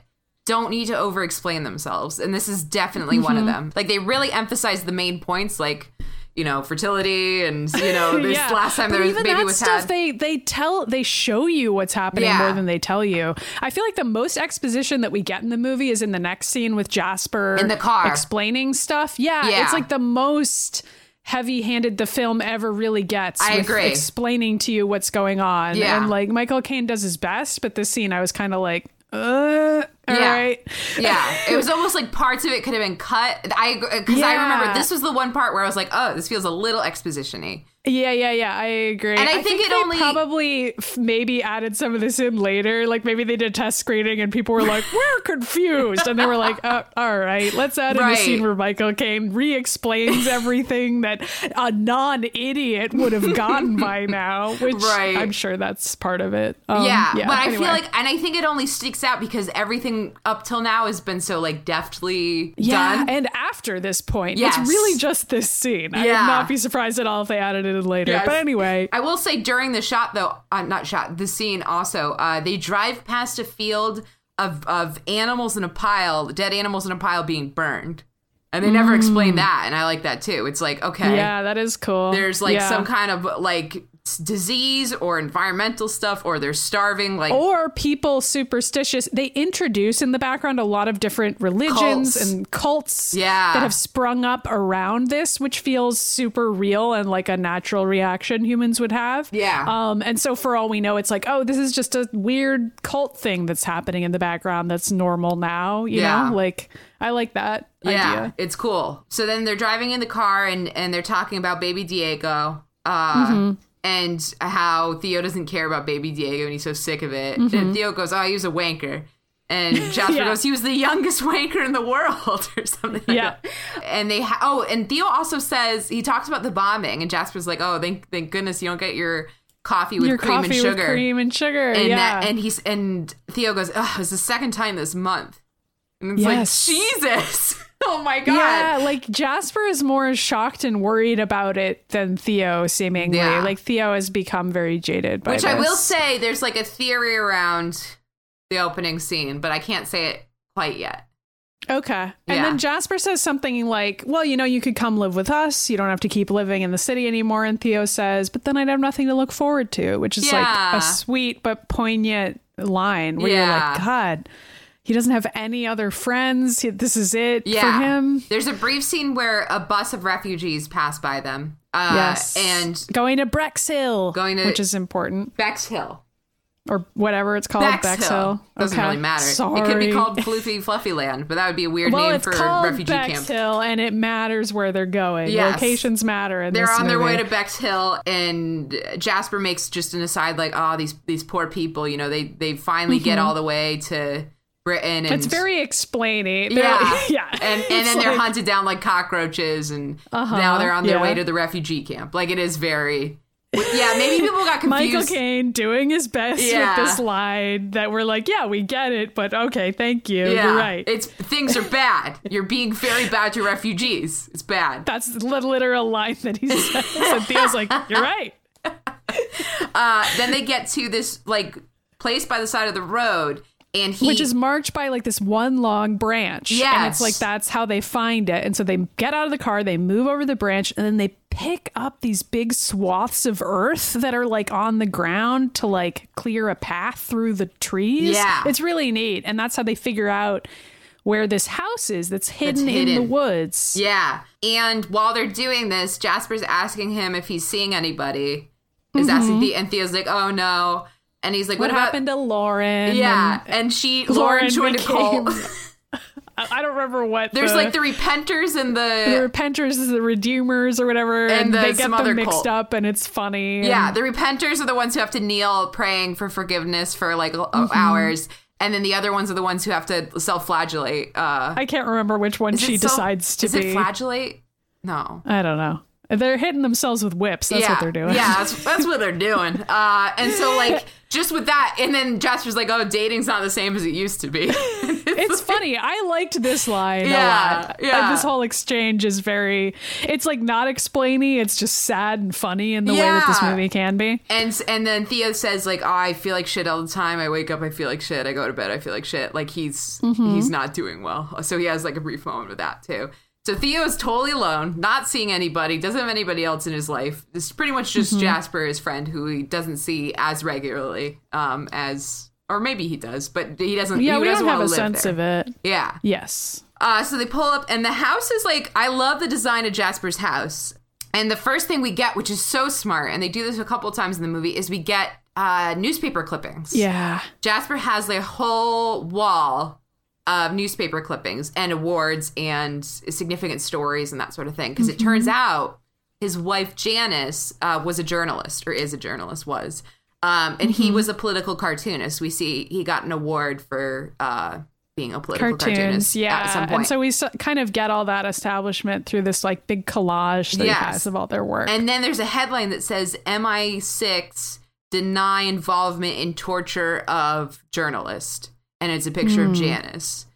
Speaker 1: don't need to over explain themselves, and this is definitely one
Speaker 2: Mm-hmm.
Speaker 1: of them. Like they really emphasize the main points, like you know fertility, and you know this
Speaker 2: Yeah.
Speaker 1: last time
Speaker 2: But
Speaker 1: there was
Speaker 2: even
Speaker 1: baby
Speaker 2: that
Speaker 1: was
Speaker 2: stuff,
Speaker 1: had.
Speaker 2: they they tell they show you what's happening
Speaker 1: Yeah.
Speaker 2: more than they tell you. I feel like the most exposition that we get in the movie is in the next scene with Jasper
Speaker 1: In the car.
Speaker 2: explaining stuff. Yeah,
Speaker 1: Yeah.
Speaker 2: it's like the most heavy-handed the film ever really gets.
Speaker 1: I
Speaker 2: with
Speaker 1: agree.
Speaker 2: Explaining to you what's going on,
Speaker 1: Yeah.
Speaker 2: and like Michael Caine does his best, but this scene I was kind of like, uh, all
Speaker 1: Yeah.
Speaker 2: right.
Speaker 1: yeah, it was almost like parts of it could have been cut. I because I remember this was the one part where I was like, oh, this feels a little exposition-y.
Speaker 2: Yeah, yeah, yeah. I agree.
Speaker 1: And I think it
Speaker 2: they
Speaker 1: only-
Speaker 2: probably f- maybe added some of this in later. Like maybe they did test screening and people were like, "We're confused," and they were like, oh, "All right, let's add in a scene where Michael Caine re-explains everything that a non-idiot would have gotten by now." Which
Speaker 1: Right.
Speaker 2: I'm sure that's part of it. Um,
Speaker 1: yeah, but I
Speaker 2: anyway.
Speaker 1: feel like, and I think it only sticks out because everything up till now has been so like deftly
Speaker 2: Yeah,
Speaker 1: done.
Speaker 2: and after this point,
Speaker 1: Yes.
Speaker 2: it's really just this scene. I
Speaker 1: Yeah.
Speaker 2: would not be surprised at all if they added it in later.
Speaker 1: Yes.
Speaker 2: But anyway,
Speaker 1: I will say during the shot though, uh, not shot, the scene also, uh, they drive past a field of of animals in a pile, dead animals in a pile being burned, and they never explain that, and I like that too. It's like okay,
Speaker 2: Mm. yeah, that is cool.
Speaker 1: there's like
Speaker 2: Yeah.
Speaker 1: some kind of like disease or environmental stuff or they're starving. Like,
Speaker 2: or people superstitious. They introduce in the background a lot of different religions
Speaker 1: Cults.
Speaker 2: and cults
Speaker 1: Yeah.
Speaker 2: that have sprung up around this, which feels super real and like a natural reaction humans would have.
Speaker 1: Yeah.
Speaker 2: Um, and so for all we know, it's like, oh, this is just a weird cult thing that's happening in the background that's normal now. You
Speaker 1: Yeah.
Speaker 2: know, like I like that
Speaker 1: yeah,
Speaker 2: idea.
Speaker 1: it's cool. So then they're driving in the car and and they're talking about baby Diego. Uh,
Speaker 2: Mm-hmm.
Speaker 1: And how Theo doesn't care about baby Diego and he's so sick of it.
Speaker 2: Mm-hmm.
Speaker 1: And Theo goes, "Oh, he was a wanker," and Jasper
Speaker 2: Yeah.
Speaker 1: goes, "He was the youngest wanker in the world," or something. like
Speaker 2: Yeah.
Speaker 1: that. And they ha- oh, and Theo also says he talks about the bombing, and Jasper's like, "Oh, thank thank goodness you don't get your coffee with
Speaker 2: Your
Speaker 1: cream
Speaker 2: coffee
Speaker 1: and sugar."
Speaker 2: with cream and sugar.
Speaker 1: and
Speaker 2: yeah.
Speaker 1: that, and he's and Theo goes, "Oh, it's the second time this month," and it's
Speaker 2: Yes.
Speaker 1: like Jesus. Oh my god.
Speaker 2: Yeah, like Jasper is more shocked and worried about it than Theo, seemingly.
Speaker 1: Yeah.
Speaker 2: Like Theo has become very jaded by
Speaker 1: Which I will say, there's like a theory around the opening scene, but I can't say it quite yet.
Speaker 2: Okay. And
Speaker 1: Yeah.
Speaker 2: then Jasper says something like, Well, you know, you could come live with us. You don't have to keep living in the city anymore. And Theo says, But then I'd have nothing to look forward to, which is
Speaker 1: Yeah.
Speaker 2: like a sweet but poignant line where
Speaker 1: Yeah.
Speaker 2: you're like, God, he doesn't have any other friends. This is it
Speaker 1: Yeah.
Speaker 2: for him.
Speaker 1: There's a brief scene where a bus of refugees pass by them. Uh,
Speaker 2: yes.
Speaker 1: And
Speaker 2: going to Brexhill,
Speaker 1: Going to-
Speaker 2: which is important.
Speaker 1: Bexhill.
Speaker 2: or whatever it's called,
Speaker 1: Bexhill.
Speaker 2: Bexhill.
Speaker 1: Doesn't
Speaker 2: Okay.
Speaker 1: really matter.
Speaker 2: Sorry.
Speaker 1: It could be called Floofy Fluffy Land, but that would be a weird
Speaker 2: well,
Speaker 1: name for refugee camp.
Speaker 2: Bexhill, and it matters where they're going.
Speaker 1: Yes.
Speaker 2: Locations matter. In
Speaker 1: They're on their way
Speaker 2: movie.
Speaker 1: to Bexhill, and Jasper makes just an aside like, "Oh, these these poor people, you know, they they finally get all the way to Britain." And.
Speaker 2: It's very explaining. They're-
Speaker 1: Yeah,
Speaker 2: yeah.
Speaker 1: and and then they're hunted down like cockroaches, and
Speaker 2: Uh-huh,
Speaker 1: now they're on their
Speaker 2: yeah.
Speaker 1: way to the refugee camp. Like it is very, yeah. Maybe people got confused. Michael.
Speaker 2: Caine doing his best
Speaker 1: Yeah.
Speaker 2: with this line that we're like, yeah, we get it, but okay, thank you.
Speaker 1: yeah,
Speaker 2: You're right.
Speaker 1: It's things are bad. You're being very bad to refugees. It's bad.
Speaker 2: That's the literal line that he says. and Theo's like, you're right.
Speaker 1: Uh, then they get to this like place by the side of the road, and he
Speaker 2: Which is marked by like this one long branch. And it's like that's how they find it. And so they get out of the car, they move over the branch, and then they pick up these big swaths of earth that are like on the ground to like clear a path through the trees.
Speaker 1: Yeah.
Speaker 2: It's really neat. And that's how they figure out where this house is that's hidden, in the woods.
Speaker 1: Yeah. And while they're doing this, Jasper's asking him if he's seeing anybody. Is asking mm-hmm. the and Theo's like, oh no. And he's like.
Speaker 2: What,
Speaker 1: what, about
Speaker 2: happened to Lauren?
Speaker 1: Yeah.
Speaker 2: And
Speaker 1: And she Lauren,
Speaker 2: Lauren
Speaker 1: joined a
Speaker 2: became-
Speaker 1: cult.
Speaker 2: I don't remember what.
Speaker 1: There's like the repenters and
Speaker 2: the
Speaker 1: the
Speaker 2: repenters, is the redeemers, or whatever,
Speaker 1: And
Speaker 2: and, they get them mixed
Speaker 1: cult.
Speaker 2: up, and it's funny.
Speaker 1: Yeah,
Speaker 2: and-
Speaker 1: the repenters are the ones who have to kneel praying for forgiveness for like
Speaker 2: Mm-hmm.
Speaker 1: hours. And then the other ones are the ones who have to self-flagellate. Uh,
Speaker 2: I can't remember which one she
Speaker 1: self-
Speaker 2: decides to
Speaker 1: is
Speaker 2: be.
Speaker 1: it flagellate? No.
Speaker 2: I don't know. They're hitting themselves with whips. That's
Speaker 1: yeah,
Speaker 2: what they're doing.
Speaker 1: Yeah, that's, that's what they're doing. Uh, and so like just with that, and then Jasper's like, "Oh, dating's not the same as it used to be."
Speaker 2: it's funny. I liked this line
Speaker 1: Yeah,
Speaker 2: a lot.
Speaker 1: yeah.
Speaker 2: And this whole exchange is very. It's like not explainy. It's just sad and funny in the way that this movie can be.
Speaker 1: And and then Theo says like, oh, I feel like shit all the time. I wake up, I feel like shit. I go to bed, I feel like shit. Like he's
Speaker 2: Mm-hmm.
Speaker 1: he's not doing well. So he has like a brief moment with that too. So Theo is totally alone, not seeing anybody, doesn't have anybody else in his life. It's pretty much
Speaker 2: Mm-hmm.
Speaker 1: just Jasper, his friend, who he doesn't see as regularly um, as, or maybe he does, but he doesn't.
Speaker 2: Yeah,
Speaker 1: he
Speaker 2: we
Speaker 1: doesn't
Speaker 2: don't have a sense
Speaker 1: there.
Speaker 2: of it.
Speaker 1: Yeah.
Speaker 2: Yes.
Speaker 1: Uh, so they pull up, and the house is like, I love the design of Jasper's house. And the first thing we get, which is so smart, and they do this a couple times in the movie, is we get uh, newspaper clippings.
Speaker 2: Yeah.
Speaker 1: Jasper has a whole wall of newspaper clippings and awards and significant stories and that sort of thing. Because it turns out his wife Janice uh, was a journalist, or is a journalist, was. Um, and he was a political cartoonist. We see he got an award for uh, being a political
Speaker 2: Cartoons,
Speaker 1: cartoonist
Speaker 2: yeah,
Speaker 1: at some point.
Speaker 2: and so we s- kind of get all that establishment through this like big collage that
Speaker 1: Yes.
Speaker 2: he has of all their work.
Speaker 1: And then there's a headline that says MI6 deny involvement in torture of journalist. And it's a picture
Speaker 2: Hmm.
Speaker 1: of Janice.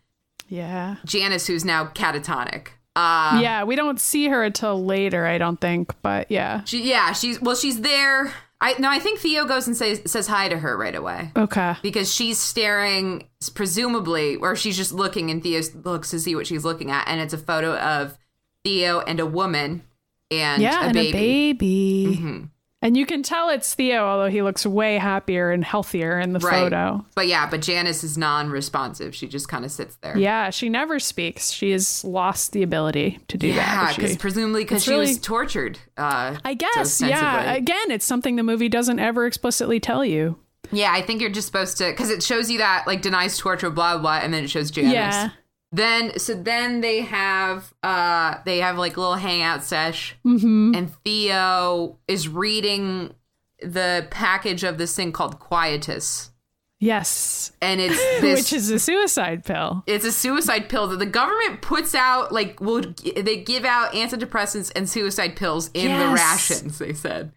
Speaker 2: yeah,
Speaker 1: Janice, who's now catatonic. Uh,
Speaker 2: yeah, we don't see her until later, I don't think, but yeah.
Speaker 1: she, yeah, she's well, she's there. I no, I think Theo goes and says says hi to her right away
Speaker 2: Okay.
Speaker 1: because she's staring, presumably, or she's just looking, and Theo looks to see what she's looking at, and it's a photo of Theo and a woman and
Speaker 2: yeah,
Speaker 1: a
Speaker 2: and
Speaker 1: baby.
Speaker 2: a baby.
Speaker 1: Mhm.
Speaker 2: And you can tell it's Theo, although he looks way happier and healthier in the
Speaker 1: Right.
Speaker 2: photo.
Speaker 1: But yeah, but Janice is non-responsive. She just kind of sits there.
Speaker 2: Yeah, she never speaks. She has lost the ability to do
Speaker 1: Yeah,
Speaker 2: that. but
Speaker 1: because presumably because she was tortured. Uh,
Speaker 2: I
Speaker 1: so
Speaker 2: guess, yeah. Again, it's something the movie doesn't ever explicitly tell you.
Speaker 1: Yeah, I think you're just supposed to because it shows you that like denies torture, blah blah, and then it shows Janice.
Speaker 2: Yeah.
Speaker 1: Then so then they have uh they have like a little hangout sesh, and Theo is reading the package of this thing called Quietus,
Speaker 2: Yes.
Speaker 1: and it's this.
Speaker 2: Which is a suicide pill.
Speaker 1: it's a suicide pill that the government puts out like will they give out antidepressants and suicide pills in the rations they said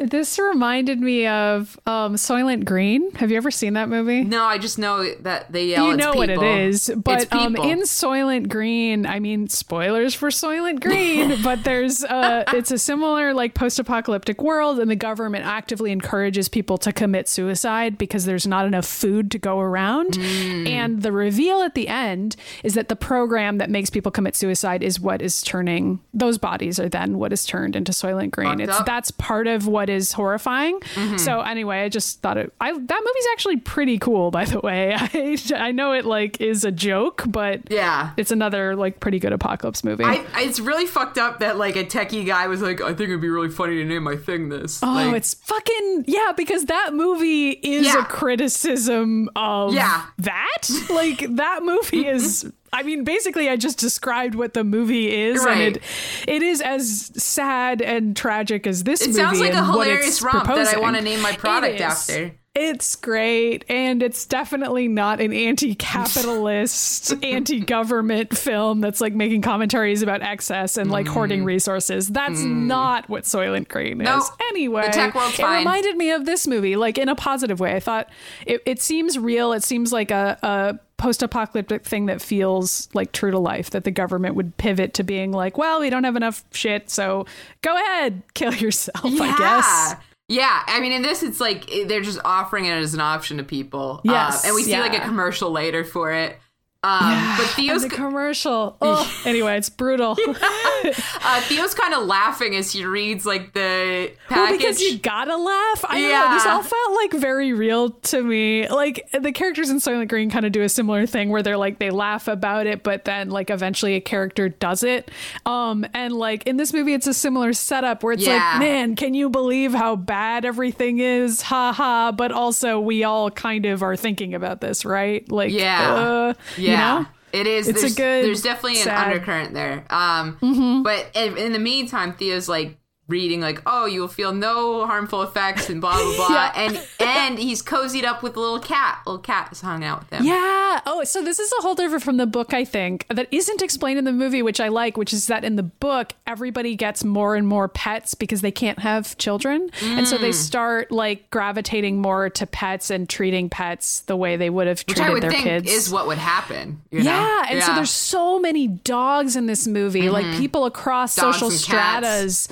Speaker 2: This reminded me of um, Soylent Green. Have you ever seen that movie?
Speaker 1: no i just know that they yell
Speaker 2: you know what it is, but um, in Soylent Green, I mean, spoilers for Soylent Green, but there's uh, it's a similar like post-apocalyptic world, and the government actively encourages people to commit suicide because there's not enough food to go around.
Speaker 1: Hmm.
Speaker 2: And the reveal at the end is that the program that makes people commit suicide is what is turning those bodies are then what is turned into Soylent Green.
Speaker 1: Fucked
Speaker 2: it's
Speaker 1: up.
Speaker 2: That's part of what is horrifying. Mm-hmm. So anyway, I just thought it. I that movie's actually pretty cool, by the way. I I know it like is a joke, but
Speaker 1: yeah
Speaker 2: it's another like pretty good apocalypse movie.
Speaker 1: I, I- it's really fucked up that like a techie guy was like, I think it'd be really funny to name my thing this.
Speaker 2: oh,
Speaker 1: like,
Speaker 2: it's fucking yeah, because that movie is
Speaker 1: Yeah.
Speaker 2: a criticism of
Speaker 1: Yeah.
Speaker 2: that. Like that movie is. I mean, basically, I just described what the movie is,
Speaker 1: Right.
Speaker 2: and it it is as sad and tragic as this
Speaker 1: It
Speaker 2: movie.
Speaker 1: sounds like a hilarious romp that I want to name my product
Speaker 2: is.
Speaker 1: after.
Speaker 2: It's great, and it's definitely not an anti-capitalist, anti-government film that's like making commentaries about excess and like hoarding resources. That's not what Soylent Green is.
Speaker 1: Mm. Nope.
Speaker 2: Anyway,
Speaker 1: The tech world's
Speaker 2: it
Speaker 1: fine.
Speaker 2: reminded me of this movie, like in a positive way. I thought it, it seems real. It seems like a, a post-apocalyptic thing that feels like true to life. That the government would pivot to being like, well, we don't have enough shit, so go ahead, kill yourself. I guess.
Speaker 1: Yeah, I mean, in this, it's like they're just offering it as an option to people.
Speaker 2: Yes,
Speaker 1: Uh, and we see like a commercial later for it. Um, but Theo's
Speaker 2: the commercial. Oh, anyway, it's brutal.
Speaker 1: uh, Theo's kind of laughing as he reads like the
Speaker 2: Well,
Speaker 1: package.
Speaker 2: because you gotta laugh. I don't know. This all felt like very real to me. Like the characters in Soylent Green kind of do a similar thing where they're like they laugh about it, but then like eventually a character does it. Um, and like in this movie, it's a similar setup where it's
Speaker 1: Yeah.
Speaker 2: like, man, can you believe how bad everything is? Ha ha. But also, we all kind of are thinking about this, right? Like,
Speaker 1: Yeah.
Speaker 2: uh,
Speaker 1: yeah.
Speaker 2: You know.
Speaker 1: It is.
Speaker 2: It's a
Speaker 1: there's,
Speaker 2: good,
Speaker 1: There's definitely an
Speaker 2: sad- Mm-hmm.
Speaker 1: undercurrent there. Um, but in, in the meantime, Theo's like reading like, "Oh, you will feel no harmful effects," and blah blah blah.
Speaker 2: Yeah.
Speaker 1: And and he's cozied up with a little cat. Little cat is hung out with him.
Speaker 2: Yeah. Oh, so this is a holdover from the book, I think, that isn't explained in the movie, which I like, which is that in the book, everybody gets more and more pets because they can't have children. And so
Speaker 1: Mm.
Speaker 2: they start like gravitating more to pets and treating pets the way they would have treated
Speaker 1: I would
Speaker 2: their
Speaker 1: think
Speaker 2: kids.
Speaker 1: is what would happen. you know?
Speaker 2: yeah, and so there's so many dogs in this movie. Like people across
Speaker 1: Mm-hmm. Dogs
Speaker 2: social stratas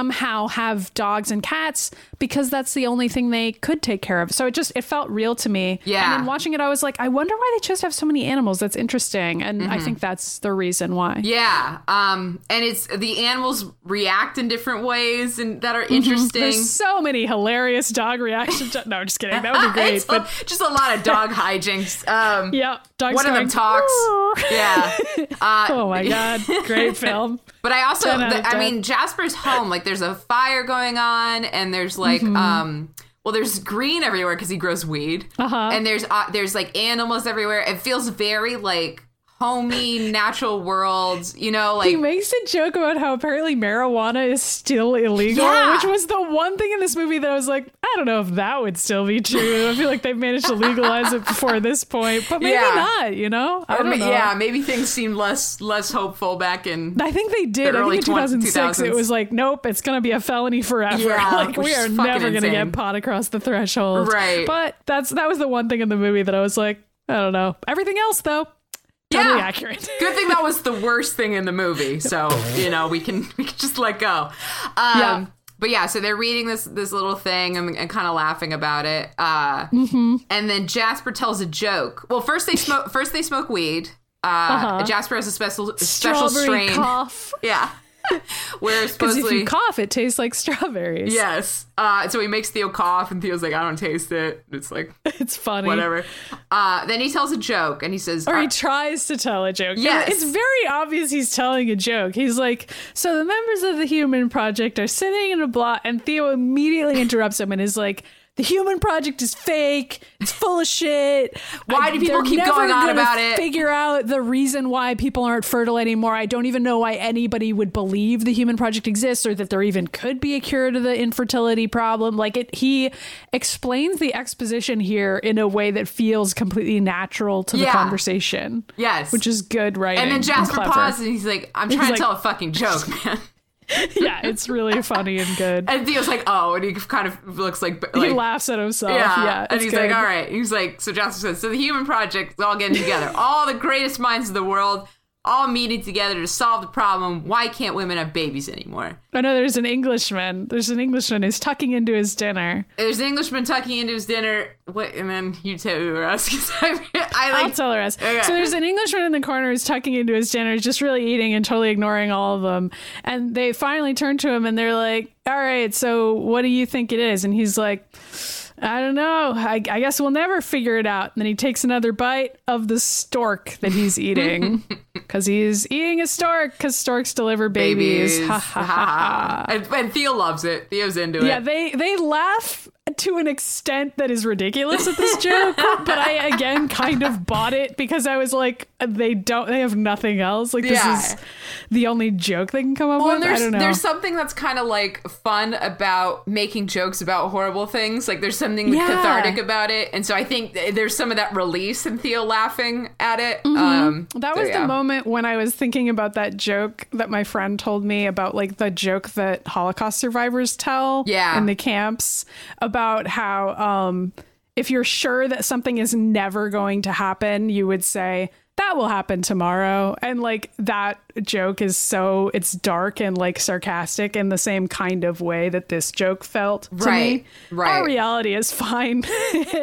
Speaker 2: somehow have dogs and cats because that's the only thing they could take care of. So it just it felt real to me.
Speaker 1: Yeah.
Speaker 2: And then watching it, I was like, I wonder why they chose to have so many animals. That's interesting, and I think that's the reason why.
Speaker 1: Mm-hmm. Yeah, um, and it's the animals react in different ways and that are
Speaker 2: Mm-hmm.
Speaker 1: interesting.
Speaker 2: There's so many hilarious dog reactions. No, I'm just kidding. That would be great. But
Speaker 1: just a lot of dog hijinks. Um,
Speaker 2: yeah, dogs.
Speaker 1: one of them
Speaker 2: going,
Speaker 1: talks. Yeah, uh,
Speaker 2: Oh my god, great film.
Speaker 1: But I also,
Speaker 2: 10 out of
Speaker 1: the, I mean, Jasper's home. Like, there's a fire going on, and there's like,
Speaker 2: Mm-hmm.
Speaker 1: um, well, there's green everywhere because he grows weed,
Speaker 2: Uh-huh.
Speaker 1: and there's uh, there's like animals everywhere. It feels very like homey, natural world You know, like He
Speaker 2: makes a joke about how apparently marijuana is still illegal,
Speaker 1: Yeah.
Speaker 2: which was the one thing in this movie that I was like, I don't know if that would still be true. I feel like they've managed to legalize it before this point, but maybe
Speaker 1: Yeah.
Speaker 2: not. You know, I don't
Speaker 1: ma-
Speaker 2: know.
Speaker 1: yeah, maybe things seemed less less hopeful back in.
Speaker 2: I think they did.
Speaker 1: The
Speaker 2: I
Speaker 1: early
Speaker 2: think in 2006 it was like, nope, it's going to be a felony forever.
Speaker 1: Yeah,
Speaker 2: like we are never going to
Speaker 1: insane.
Speaker 2: get pot across the threshold.
Speaker 1: Right.
Speaker 2: But that's that was the one thing in the movie that I was like, I don't know. Everything else though, totally
Speaker 1: Yeah.
Speaker 2: accurate.
Speaker 1: Good thing that was the worst thing in the movie, so you know we can we can just let go. Um,
Speaker 2: Yeah.
Speaker 1: But yeah, so they're reading this this little thing and, and kind of laughing about it. Uh,
Speaker 2: Mm-hmm.
Speaker 1: And then Jasper tells a joke. Well, first they smoke first they smoke weed. Uh,
Speaker 2: Uh-huh.
Speaker 1: Jasper has a special special
Speaker 2: Strawberry
Speaker 1: strain.
Speaker 2: cough.
Speaker 1: Yeah. Where
Speaker 2: Because if you cough, it tastes like strawberries.
Speaker 1: Yes. Uh, so he makes Theo cough, and Theo's like, I don't taste it. It's like,
Speaker 2: It's funny.
Speaker 1: whatever. Uh, then he tells a joke, and he says,
Speaker 2: Or he tries to tell a joke.
Speaker 1: Yeah,
Speaker 2: It's very obvious he's telling a joke. He's like, So the members of the Human Project are sitting in a block, and Theo immediately interrupts him and is like, the Human Project is fake. It's full of shit.
Speaker 1: Why do people keep going on about it?"
Speaker 2: Figure out the reason why people aren't fertile anymore. I don't even know why anybody would believe the Human Project exists or that there even could be a cure to the infertility problem. Like it, he explains the exposition here in a way that feels completely natural to the conversation
Speaker 1: yes.
Speaker 2: which is good writing.
Speaker 1: and then Jasper
Speaker 2: clever.
Speaker 1: pauses, and he's like, I'm trying
Speaker 2: He's
Speaker 1: to
Speaker 2: like-
Speaker 1: tell a fucking joke, man.
Speaker 2: Yeah, it's really funny and good.
Speaker 1: And Theo's like, oh, and he kind of looks like,
Speaker 2: he laughs at himself.
Speaker 1: Yeah,
Speaker 2: Yeah,
Speaker 1: and he's
Speaker 2: good.
Speaker 1: like, all right. He's like, so Jasper says, so the Human Project is all getting together, all the greatest minds of the world, all meeting together to solve the problem. Why can't women have babies anymore?
Speaker 2: I know there's an Englishman. There's an Englishman who's tucking into his dinner.
Speaker 1: There's an Englishman tucking into his dinner. What? And then you tell who else? 'cause I, I
Speaker 2: I'll
Speaker 1: like.
Speaker 2: tell the rest.
Speaker 1: Okay.
Speaker 2: So there's an Englishman in the corner who's tucking into his dinner, just really eating and totally ignoring all of them. And they finally turn to him and they're like, "All right, so what do you think it is?" And he's like. I don't know. I, I guess we'll never figure it out. And then he takes another bite of the stork that he's eating because he's eating a stork because storks deliver babies.
Speaker 1: babies.
Speaker 2: Ha ha ha ha.
Speaker 1: and, and Theo loves it. Theo's into it.
Speaker 2: Yeah, they they laugh to an extent that is ridiculous at this joke, but I again kind of bought it because I was like, they don't, they have nothing else. Like this is the only joke they can come up
Speaker 1: Well, and
Speaker 2: with. I
Speaker 1: there's
Speaker 2: don't know.
Speaker 1: there's something that's kind of like fun about making jokes about horrible things. Like there's something
Speaker 2: Yeah.
Speaker 1: cathartic about it, and so I think there's some of that release in Theo laughing at it. Um,
Speaker 2: Mm-hmm. That
Speaker 1: so
Speaker 2: was
Speaker 1: yeah.
Speaker 2: the moment when I was thinking about that joke that my friend told me about, like the joke that Holocaust survivors tell
Speaker 1: Yeah.
Speaker 2: in the camps about how um, if you're sure that something is never going to happen, you would say, that will happen tomorrow. And like that joke is so, it's dark and like sarcastic in the same kind of way that this joke felt to me.
Speaker 1: right.
Speaker 2: Our reality is fine.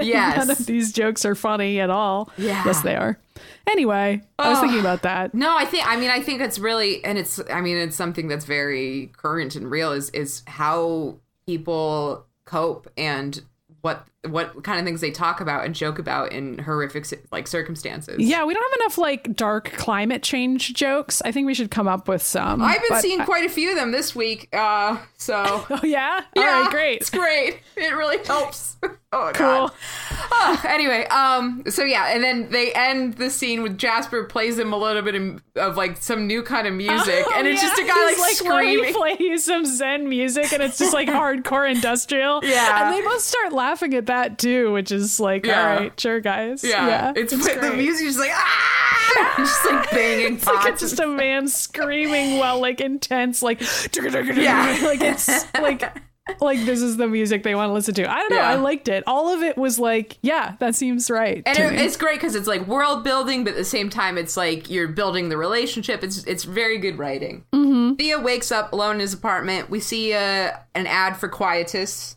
Speaker 1: Yes.
Speaker 2: None of these jokes are funny at all.
Speaker 1: Yeah.
Speaker 2: Yes, they are. Anyway, I was thinking about that.
Speaker 1: No, I think I mean I think it's really and it's I mean it's something that's very current and real is is how people cope and what what kind of things they talk about and joke about in horrific like circumstances.
Speaker 2: Yeah, we don't have enough like dark climate change jokes. I think we should come up with some.
Speaker 1: I've been seeing
Speaker 2: I-
Speaker 1: quite a few of them this week. Uh so
Speaker 2: Oh yeah.
Speaker 1: Yeah,
Speaker 2: right, great.
Speaker 1: It's great. It really helps. Oh
Speaker 2: Cool.
Speaker 1: Oh, anyway, um, so yeah, and then they end the scene with Jasper plays them a little bit of, of like some new kind of music,
Speaker 2: Oh,
Speaker 1: and it's
Speaker 2: yeah.
Speaker 1: just a guy like,
Speaker 2: me
Speaker 1: screaming.
Speaker 2: some Zen music, and it's just like hardcore industrial.
Speaker 1: Yeah.
Speaker 2: and they both start laughing at that too, which is like,
Speaker 1: Yeah.
Speaker 2: all right, sure, guys.
Speaker 1: Yeah, yeah it's, the
Speaker 2: great.
Speaker 1: music is like ah, just like banging
Speaker 2: It's like it's just a man screaming while like intense, like
Speaker 1: Yeah.
Speaker 2: like it's like like this is the music they want to listen to. I don't know.
Speaker 1: Yeah.
Speaker 2: I liked it. All of it was like, yeah, that seems right.
Speaker 1: and it, it's great because it's like world building, but at the same time, it's like you're building the relationship. It's it's very good writing. Mm-hmm. Theo wakes up alone in his apartment. We see uh, an ad for Quietus.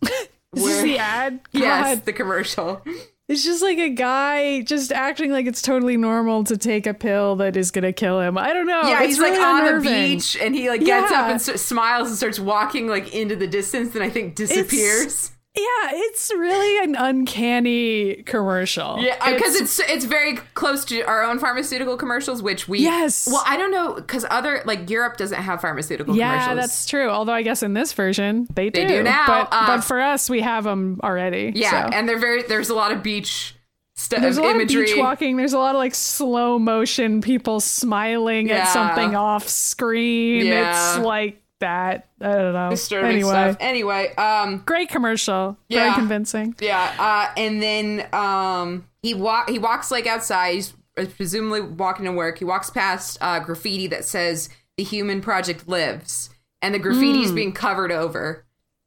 Speaker 2: Is this the ad?
Speaker 1: yes,
Speaker 2: God.
Speaker 1: the commercial.
Speaker 2: It's just like a guy just acting like it's totally normal to take a pill that is going to kill him. I don't know.
Speaker 1: Yeah,
Speaker 2: It's
Speaker 1: he's like
Speaker 2: really
Speaker 1: on the beach and he like gets
Speaker 2: Yeah.
Speaker 1: up and s- smiles and starts walking like into the distance and I think disappears.
Speaker 2: Yeah, it's really an uncanny commercial.
Speaker 1: Yeah, because it's, it's very close to our own pharmaceutical commercials, which we
Speaker 2: Yes.
Speaker 1: Well, I don't know because other like Europe doesn't have pharmaceutical
Speaker 2: yeah,
Speaker 1: commercials.
Speaker 2: that's true. Although I guess in this version they do.
Speaker 1: do now,
Speaker 2: But,
Speaker 1: uh,
Speaker 2: but for us, we have them already.
Speaker 1: yeah,
Speaker 2: so.
Speaker 1: and they're very there's a lot of beach stuff
Speaker 2: There's a lot
Speaker 1: imagery.
Speaker 2: of beach walking. There's a lot of like slow motion people smiling
Speaker 1: Yeah.
Speaker 2: at something off screen.
Speaker 1: Yeah.
Speaker 2: It's like that. I don't know.
Speaker 1: disturbing
Speaker 2: anyway,
Speaker 1: stuff. Anyway, um,
Speaker 2: great commercial.
Speaker 1: Yeah.
Speaker 2: Very convincing.
Speaker 1: Yeah, uh, and then um, he walk he walks like outside. He's presumably walking to work. He walks past uh, graffiti that says "The Human Project Lives," and the graffiti is being covered over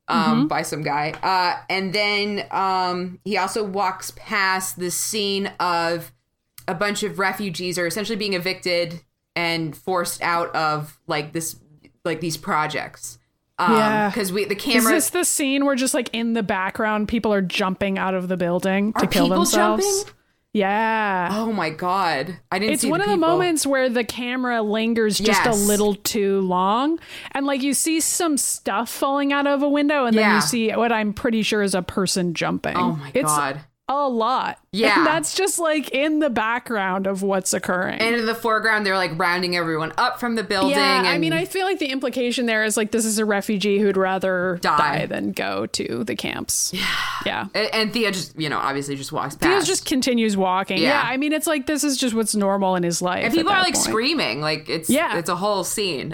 Speaker 1: um, by some guy. Uh, and then um, he also walks past the scene of a bunch of refugees are essentially being evicted and forced out of like this like these projects. Um,
Speaker 2: Yeah.
Speaker 1: because we the camera.
Speaker 2: Is this the scene where just like in the background people are jumping out of the building to kill themselves?
Speaker 1: jumping?
Speaker 2: Yeah.
Speaker 1: Oh my god, I didn't.
Speaker 2: it's one
Speaker 1: the
Speaker 2: of the moments where the camera lingers just
Speaker 1: Yes.
Speaker 2: a little too long and like you see some stuff falling out of a window and then you see what i'm pretty sure is a person jumping
Speaker 1: Oh my
Speaker 2: it's
Speaker 1: god.
Speaker 2: A lot
Speaker 1: Yeah.
Speaker 2: and that's just like in the background of what's occurring
Speaker 1: And in the foreground, they're like rounding everyone up from the building.
Speaker 2: yeah, I mean, I feel like the implication there is like this is a refugee who'd rather
Speaker 1: Die.
Speaker 2: die, than go to the camps. Yeah, yeah.
Speaker 1: And, and Theo just, you know, obviously just walks past.
Speaker 2: Theo just continues walking.
Speaker 1: Yeah.
Speaker 2: Yeah. I mean, it's like this is just what's normal in his life.
Speaker 1: and people are like
Speaker 2: point.
Speaker 1: screaming, like it's
Speaker 2: Yeah.
Speaker 1: it's a whole scene.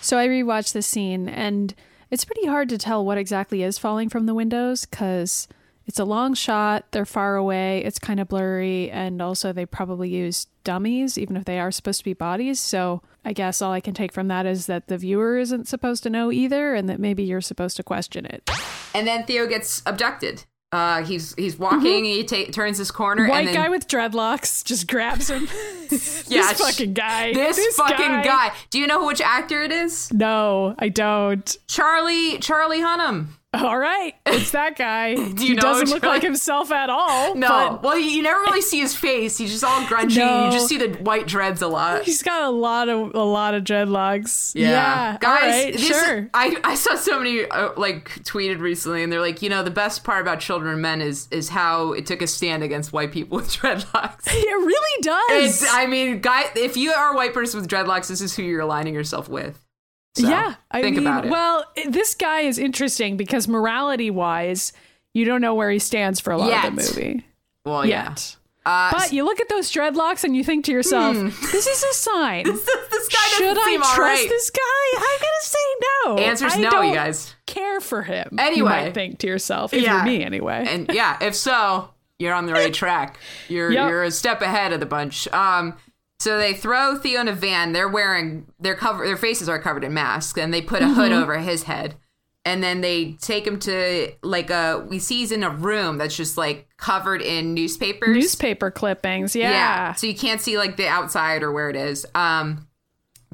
Speaker 3: So I rewatched the scene, and it's pretty hard to tell what exactly is falling from the windows because it's a long shot. They're far away. It's kind of blurry, and also they probably use dummies, even if they are supposed to be bodies. So I guess all I can take from that is that the viewer isn't supposed to know either, and that maybe you're supposed to question it.
Speaker 1: And then Theo gets abducted. Uh, he's he's walking. He ta- turns this corner.
Speaker 2: White
Speaker 1: and then,
Speaker 2: guy with dreadlocks just grabs him.
Speaker 1: yeah,
Speaker 2: this fucking guy.
Speaker 1: This, fucking guy. Do you know which actor it is?
Speaker 2: No, I don't.
Speaker 1: Charlie Charlie Hunnam.
Speaker 2: All right, it's that guy. he doesn't look like himself at all.
Speaker 1: No,
Speaker 2: but
Speaker 1: well, you never really see his face. He's just all grungy.
Speaker 2: No.
Speaker 1: You just see the white dreads a lot.
Speaker 2: he's got a lot of a lot of dreadlocks. Yeah,
Speaker 1: guys,
Speaker 2: right,
Speaker 1: this-
Speaker 2: sure.
Speaker 1: I I saw somebody uh, like tweeted recently, and they're like, you know, the best part about Children of Men is is how it took a stand against white people with dreadlocks.
Speaker 2: It really does.
Speaker 1: It's, I mean, guy, if you are a white person with dreadlocks, this is who you're aligning yourself with. So,
Speaker 2: yeah, I
Speaker 1: think
Speaker 2: mean,
Speaker 1: about it.
Speaker 2: well, this guy is interesting because morality wise, you don't know where he stands for a lot
Speaker 1: Yet.
Speaker 2: of the movie
Speaker 1: well, yeah. Uh,
Speaker 2: But you look at those dreadlocks and you think to yourself, "This is a sign."
Speaker 1: this, this guy
Speaker 2: Should I trust
Speaker 1: right.
Speaker 2: this guy? I'm gonna say no.
Speaker 1: Answer's
Speaker 2: I
Speaker 1: no,
Speaker 2: don't
Speaker 1: you guys.
Speaker 2: Care for him?
Speaker 1: Anyway.
Speaker 2: you might think to yourself. If
Speaker 1: Yeah.
Speaker 2: you're me, anyway.
Speaker 1: And yeah, if so, you're on the right track. You're
Speaker 2: Yep.
Speaker 1: you're a step ahead of the bunch. Um, so they throw Theo in a van. They're wearing their cover. Their faces are covered in masks, and they put a hood
Speaker 2: Mm-hmm.
Speaker 1: over his head. And then they take him to like a. We see he's in a room that's just like covered in newspapers.
Speaker 2: Newspaper clippings, Yeah, yeah.
Speaker 1: So you can't see like the outside or where it is. Um,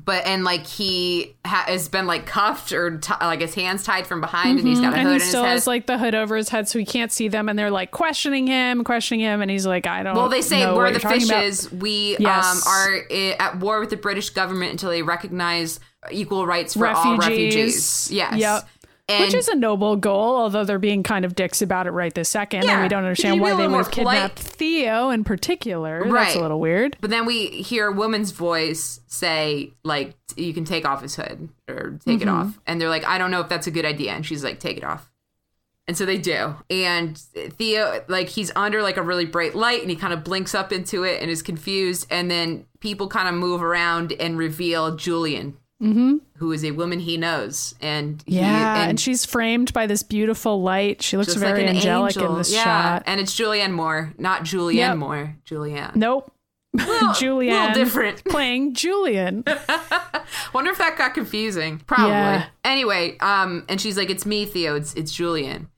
Speaker 1: but and like he ha- has been like cuffed or t- like his hands tied from behind, and he's got a
Speaker 2: Mm-hmm. and
Speaker 1: hood
Speaker 2: he still has like the hood over his head so he can't see them and they're like questioning him questioning him and he's like i don't
Speaker 1: Well, they say we're the
Speaker 2: you're about."
Speaker 1: fishes. We
Speaker 2: Yes.
Speaker 1: um, are i- at war with the British government until they recognize equal rights for all
Speaker 2: refugees
Speaker 1: refugees. Yes.
Speaker 2: yep
Speaker 1: And
Speaker 2: which is a noble goal although they're being kind of dicks about it right this second
Speaker 1: Yeah.
Speaker 2: and we don't understand why they would kidnapped theo in particular that's a little weird
Speaker 1: but then we hear a woman's voice say like you can take off his hood or take it
Speaker 2: Mm-hmm.
Speaker 1: off, and they're like, I don't know if that's a good idea, and she's like, take it off. And so they do. And Theo, like, he's under like a really bright light and he kind of blinks up into it and is confused. And then people kind of move around and reveal Julian, who is a woman he knows. And he,
Speaker 2: Mm-hmm. yeah and,
Speaker 1: and
Speaker 2: she's framed by this beautiful light she looks very
Speaker 1: like an
Speaker 2: angelic
Speaker 1: angel.
Speaker 2: in this
Speaker 1: yeah.
Speaker 2: shot
Speaker 1: And it's Julianne Moore, not Julianne
Speaker 2: Yep.
Speaker 1: Moore. Julianne.
Speaker 2: nope Julianne
Speaker 1: little different.
Speaker 2: playing Julian.
Speaker 1: Wonder if that got confusing. Probably.
Speaker 2: Yeah.
Speaker 1: Anyway, um, and she's like, "It's me, Theo. It's it's Julian."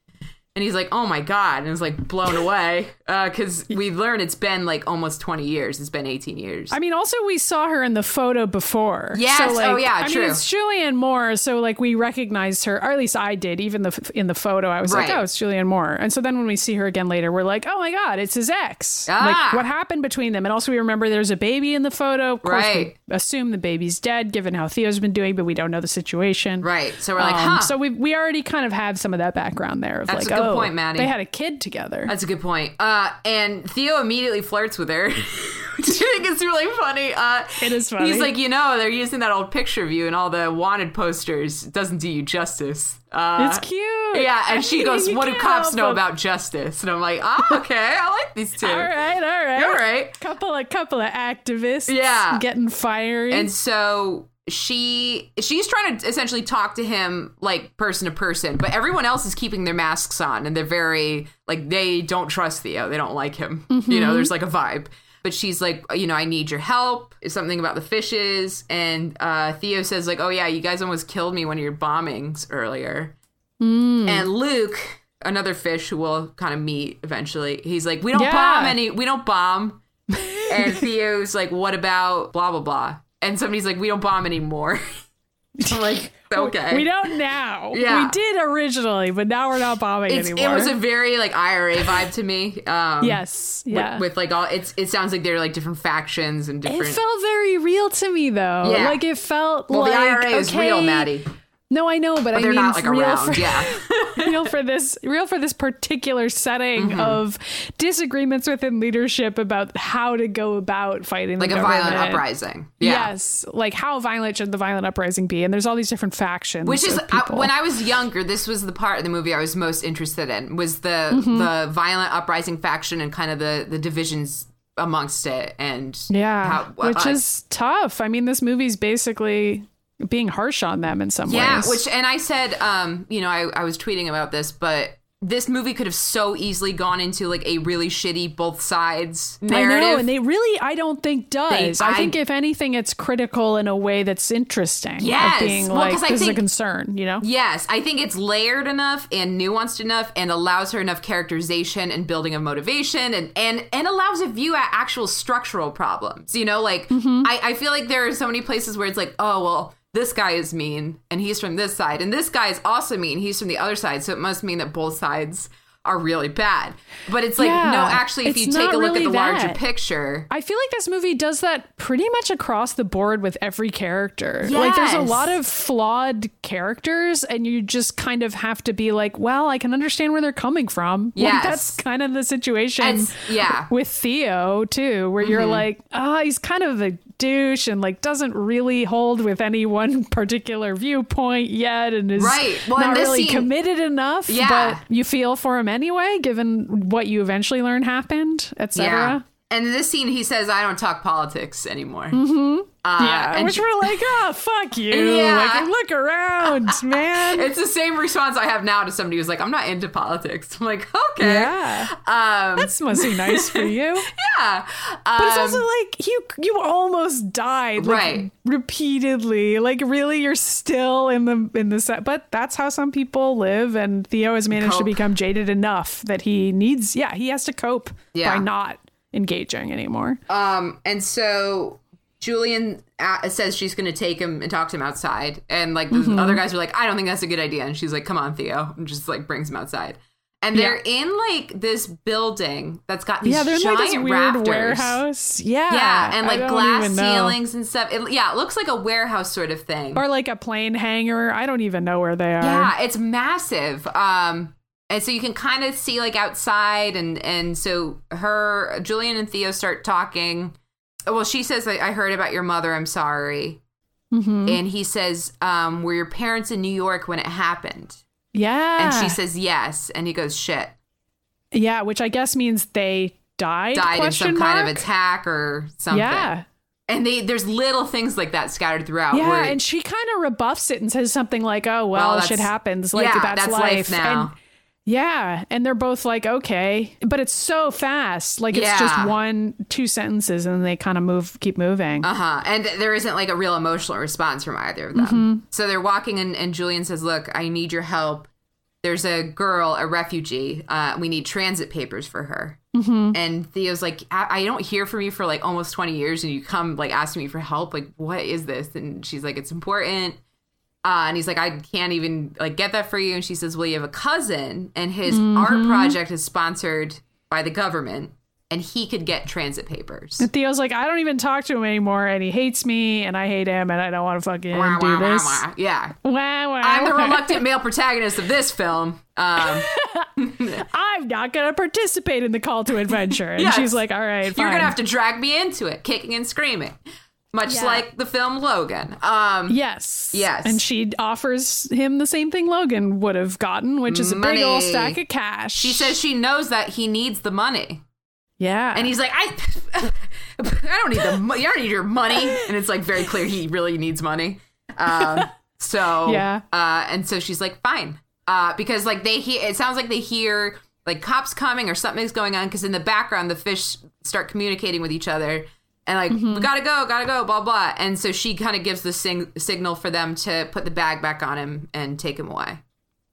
Speaker 1: And he's like, "Oh my god!" And is like blown away because we learn it's been like almost twenty years. It's been eighteen years.
Speaker 2: I mean, also we saw her in the photo before.
Speaker 1: Yes.
Speaker 2: So, like,
Speaker 1: Oh, yeah,
Speaker 2: I
Speaker 1: true.
Speaker 2: mean, it's Julianne Moore, so like we recognized her, or at least I did. Even the in the photo, I was like,
Speaker 1: Right.
Speaker 2: "Oh, it's Julianne Moore." And so then when we see her again later, we're like, "Oh my god, it's his ex!"
Speaker 1: Ah.
Speaker 2: Like, what happened between them? And also, we remember there's a baby in the photo. Of course,
Speaker 1: Right.
Speaker 2: we assume the baby's dead, given how Theo's been doing, but we don't know the situation.
Speaker 1: right. So we're like,
Speaker 2: Um,
Speaker 1: "Huh."
Speaker 2: So we we already kind of have some of that background there. Of
Speaker 1: That's
Speaker 2: like,
Speaker 1: a good
Speaker 2: oh,
Speaker 1: point, Maddie.
Speaker 2: They had a kid together.
Speaker 1: That's a good point. Uh, and Theo immediately flirts with her, which I think is really funny. Uh,
Speaker 2: It is funny.
Speaker 1: He's like, you know, they're using that old picture of you and all the wanted posters. It doesn't do you justice. Uh,
Speaker 2: it's cute.
Speaker 1: Yeah, and she goes, "What do cops know about justice?" And I'm like, "Ah, okay, I like these two.
Speaker 2: All right, all right,
Speaker 1: All right.
Speaker 2: Couple of couple of activists,
Speaker 1: Yeah.
Speaker 2: getting fiery.
Speaker 1: And so she she's trying to essentially talk to him like person to person, but everyone else is keeping their masks on and they're very like they don't trust Theo. They don't like him. You know, there's like a vibe. But she's like, you know, I need your help. It's something about the fishes. And uh, Theo says, like, oh yeah, you guys almost killed me one of your bombings earlier. And Luke, another fish who we'll kind of meet eventually, he's like, we don't
Speaker 2: Yeah.
Speaker 1: bomb any, we don't bomb. and Theo's like, what about blah blah blah? And somebody's like, we don't bomb anymore. I'm like, okay.
Speaker 2: We don't now.
Speaker 1: Yeah.
Speaker 2: We did originally, but now we're not bombing
Speaker 1: It's,
Speaker 2: anymore.
Speaker 1: it was a very like IRA vibe to me. Um,
Speaker 2: yes.
Speaker 1: with-
Speaker 2: Yeah.
Speaker 1: With, like all it's it sounds like they're like different factions and different.
Speaker 2: it felt very real to me though.
Speaker 1: Yeah.
Speaker 2: Like it felt
Speaker 1: well,
Speaker 2: like
Speaker 1: the IRA is real, Maddie,
Speaker 2: No, I know, but,
Speaker 1: but
Speaker 2: I
Speaker 1: they're
Speaker 2: mean
Speaker 1: not like
Speaker 2: real
Speaker 1: around.
Speaker 2: for
Speaker 1: yeah,
Speaker 2: real for this real for this particular setting
Speaker 1: Mm-hmm.
Speaker 2: of disagreements within leadership about how to go about fighting
Speaker 1: like
Speaker 2: the
Speaker 1: a violent uprising. Yeah.
Speaker 2: Yes, like how violent should the violent uprising be? And there's all these different factions.
Speaker 1: Which is I, when I was younger, this was the part of the movie I was most interested in was the
Speaker 2: Mm-hmm.
Speaker 1: the violent uprising faction and kind of the the divisions amongst it and
Speaker 2: yeah,
Speaker 1: how,
Speaker 2: which
Speaker 1: uh,
Speaker 2: is tough. I mean, this movie's basically being harsh on them in some
Speaker 1: yeah
Speaker 2: ways.
Speaker 1: Yeah, which and I said um you know I, I was tweeting about this but this movie could have so easily gone into like a really shitty both sides narrative
Speaker 2: I know, and they really, I don't think does. I,
Speaker 1: I-
Speaker 2: think if anything, it's critical in a way that's interesting.
Speaker 1: Yes.
Speaker 2: of being
Speaker 1: Well,
Speaker 2: like
Speaker 1: 'cause I
Speaker 2: think, is a concern. You know,
Speaker 1: Yes, I think it's layered enough and nuanced enough and allows her enough characterization and building of motivation and and and allows a view at actual structural problems. You know, like
Speaker 2: Mm-hmm.
Speaker 1: I, I feel like there are so many places where it's like, oh well, this guy is mean and he's from this side, and this guy is also mean, he's from the other side, so it must mean that both sides are really bad. But it's like,
Speaker 2: Yeah,
Speaker 1: no, actually if you take a look
Speaker 2: really
Speaker 1: at the larger
Speaker 2: that.
Speaker 1: picture.
Speaker 2: I feel like this movie does that pretty much across the board with every character. Like there's a lot of flawed characters and you just kind of have to be like, well, I can understand where they're coming from.
Speaker 1: Yes.
Speaker 2: Like that's kind of the situation
Speaker 1: yeah.
Speaker 2: with Theo too, where you're like, ah, he's kind of a douche and like doesn't really hold with any one particular viewpoint yet and is
Speaker 1: Right. Well,
Speaker 2: not really
Speaker 1: scene-
Speaker 2: committed enough.
Speaker 1: Yeah.
Speaker 2: But you feel for him anyway, given what you eventually learn happened, etc.
Speaker 1: And in this scene, he says, "I don't talk politics anymore." Mm-hmm. Uh,
Speaker 2: Yeah,
Speaker 1: and
Speaker 2: which
Speaker 1: she-
Speaker 2: we're like, oh, fuck you.
Speaker 1: Yeah.
Speaker 2: Like, look around, man.
Speaker 1: It's the same response I have now to somebody who's like, I'm not into politics. I'm like, okay.
Speaker 2: yeah.
Speaker 1: Um,
Speaker 2: This must be nice for you.
Speaker 1: yeah.
Speaker 2: But it's
Speaker 1: Um,
Speaker 2: also like you you almost died like,
Speaker 1: Right.
Speaker 2: repeatedly. Like really you're still in the in the set. But that's how some people live and Theo has managed to become jaded enough that he needs yeah, he has to cope
Speaker 1: Yeah.
Speaker 2: by not engaging anymore.
Speaker 1: um, and so Julian uh, says she's going to take him and talk to him outside. And like the
Speaker 2: Mm-hmm.
Speaker 1: other guys are like, I don't think that's a good idea. And she's like, come on, Theo. And just like brings him outside. And they're in like this building that's got these
Speaker 2: yeah, they're
Speaker 1: giant
Speaker 2: like this weird
Speaker 1: rafters.
Speaker 2: warehouse. Yeah.
Speaker 1: Yeah, and like glass
Speaker 2: know.
Speaker 1: ceilings and stuff. It, yeah, it looks like a warehouse sort of thing.
Speaker 2: Or like a plane hangar. I don't even know where they are.
Speaker 1: Yeah, it's massive. Um, and so you can kind of see like outside, and and so her, Julian and Theo start talking. Well, she says, "I heard about your mother. I'm sorry."
Speaker 2: Mm-hmm.
Speaker 1: And he says, um, "Were your parents in New York when it happened?"
Speaker 2: Yeah.
Speaker 1: And she says, "Yes." And he goes, "Shit."
Speaker 2: Yeah, which I guess means they died.
Speaker 1: Died in some kind of
Speaker 2: mark?
Speaker 1: attack or something.
Speaker 2: Yeah.
Speaker 1: And they there's little things like that scattered throughout.
Speaker 2: Yeah, and she kind of rebuffs it and says something like, "Oh well,
Speaker 1: Well,
Speaker 2: shit happens. Like
Speaker 1: yeah,
Speaker 2: that's,
Speaker 1: that's
Speaker 2: life.
Speaker 1: life now.
Speaker 2: And yeah, and they're both like, "Okay," but it's so fast. Like it's just one, two sentences, and they kind of move, keep moving.
Speaker 1: Uh huh. And there isn't like a real emotional response from either of them.
Speaker 2: Mm-hmm.
Speaker 1: So they're walking, and, and Julian says, Look, I need your help. There's a girl, a refugee. Uh, we need transit papers for her.
Speaker 2: Mm-hmm.
Speaker 1: And Theo's like, I-, I don't hear from you for like almost 20 years, and you come like asking me for help. Like, what is this? And she's like, It's important. Uh, and he's like, I can't even like get that for you. And she says, Well, you have a cousin, and his
Speaker 2: Mm-hmm.
Speaker 1: art project is sponsored by the government, and he could get transit papers.
Speaker 2: And Theo's like, "I don't even talk to him anymore, and he hates me, and I hate him, and I don't want to fucking
Speaker 1: Wah,
Speaker 2: do
Speaker 1: wah,
Speaker 2: this."
Speaker 1: wah. Yeah. I'm the reluctant male protagonist of this film. Um,
Speaker 2: I'm not gonna participate in the call to adventure. And
Speaker 1: Yes.
Speaker 2: she's like, "All right,
Speaker 1: you're gonna have to drag me into it, kicking and screaming, much
Speaker 2: Yeah.
Speaker 1: like the film Logan. Um,
Speaker 2: Yes.
Speaker 1: Yes.
Speaker 2: And she offers him the same thing Logan would have gotten, which is a big old stack of cash.
Speaker 1: she says she knows that he needs the money,
Speaker 2: Yeah.
Speaker 1: and he's like, I, I don't need the, mo- I don't need your money, and it's like very clear he really needs money. Um, so
Speaker 2: Yeah.
Speaker 1: uh, and so she's like, fine, uh, because like they hear, it sounds like they hear like cops coming or something's going on because in the background the fish start communicating with each other and like
Speaker 2: Mm-hmm.
Speaker 1: we gotta go, gotta go, blah blah. And so she kind of gives the sing- signal for them to put the bag back on him and take him away.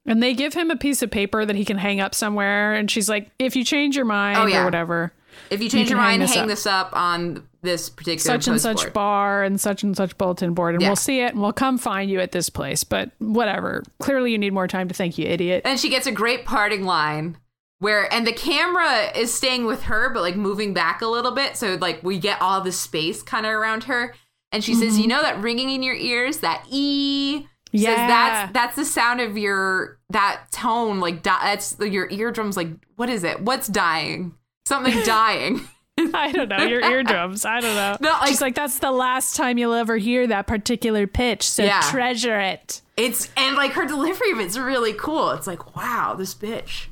Speaker 2: and they give him a piece of paper that he can hang up somewhere. And she's like, if you change your mind
Speaker 1: Oh, yeah.
Speaker 2: or whatever.
Speaker 1: If you change
Speaker 2: can
Speaker 1: your
Speaker 2: hang
Speaker 1: mind,
Speaker 2: this
Speaker 1: hang
Speaker 2: up.
Speaker 1: this up on this particular
Speaker 2: such and such
Speaker 1: board.
Speaker 2: bar and such and such bulletin board and
Speaker 1: Yeah.
Speaker 2: we'll see it and we'll come find you at this place but whatever clearly you need more time to think you idiot
Speaker 1: And she gets a great parting line where, and the camera is staying with her, but like moving back a little bit. So like we get all the space kind of around her. And she says,
Speaker 2: Mm-hmm.
Speaker 1: you know that ringing in your ears, that E.
Speaker 2: Yeah.
Speaker 1: says that's that's the sound of your that tone like di- that's your eardrums like what is it what's dying something dying
Speaker 2: i don't know your eardrums i don't know
Speaker 1: No, like-
Speaker 2: she's like that's the last time you'll ever hear that particular pitch so
Speaker 1: Yeah.
Speaker 2: treasure it
Speaker 1: it's and like her delivery of it's really cool it's like wow this bitch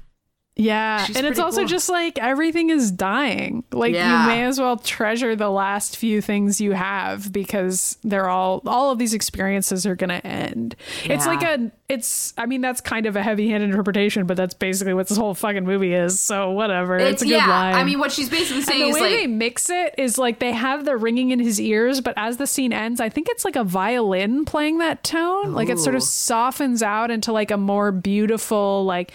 Speaker 2: yeah
Speaker 1: She's
Speaker 2: and it's also
Speaker 1: cool.
Speaker 2: just like everything is dying like
Speaker 1: Yeah.
Speaker 2: you may as well treasure the last few things you have because they're all all of these experiences are gonna end it's like a it's i mean that's kind of a heavy-handed interpretation but that's basically what this whole fucking movie is so whatever it's, a good
Speaker 1: yeah
Speaker 2: line
Speaker 1: i mean what she's basically
Speaker 2: And
Speaker 1: saying
Speaker 2: the
Speaker 1: is
Speaker 2: way
Speaker 1: like
Speaker 2: they mix it is like they have the ringing in his ears, but as the scene ends, I think it's like a violin playing that tone. Like it sort of softens out into like a more beautiful, like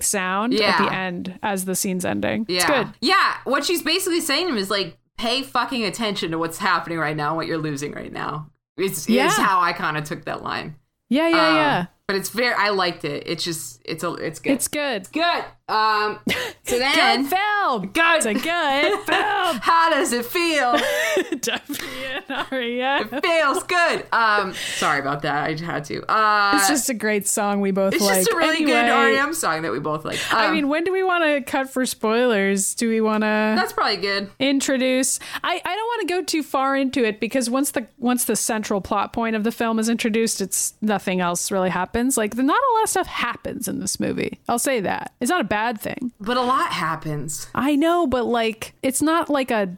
Speaker 2: sound at the end as the scene's ending.
Speaker 1: Yeah.
Speaker 2: It's good.
Speaker 1: Yeah. What she's basically saying to him is like, pay fucking attention to what's happening right now and what you're losing right now. It's
Speaker 2: Yeah.
Speaker 1: is how I kind of took that line.
Speaker 2: Yeah, yeah,
Speaker 1: Um,
Speaker 2: yeah.
Speaker 1: But it's very I liked it. It's just it's a it's good.
Speaker 2: It's good.
Speaker 1: It's good. Um so then
Speaker 2: Good film.
Speaker 1: Good.
Speaker 2: It's a good film.
Speaker 1: how does it feel? It feels good. Um sorry about that. I had to. Uh
Speaker 2: It's just a great song we both
Speaker 1: it's
Speaker 2: like.
Speaker 1: It's just a really
Speaker 2: Anyway,
Speaker 1: good REM song that we both like. Um,
Speaker 2: I mean, when do we want to cut for spoilers? Do we want to?
Speaker 1: that's probably good.
Speaker 2: introduce I, I don't want to go too far into it because once the once the central plot point of the film is introduced it's nothing else really happens like the, not a lot of stuff happens in this movie. I'll say that. It's not a bad thing.
Speaker 1: But a lot happens.
Speaker 2: i know but like it's not like a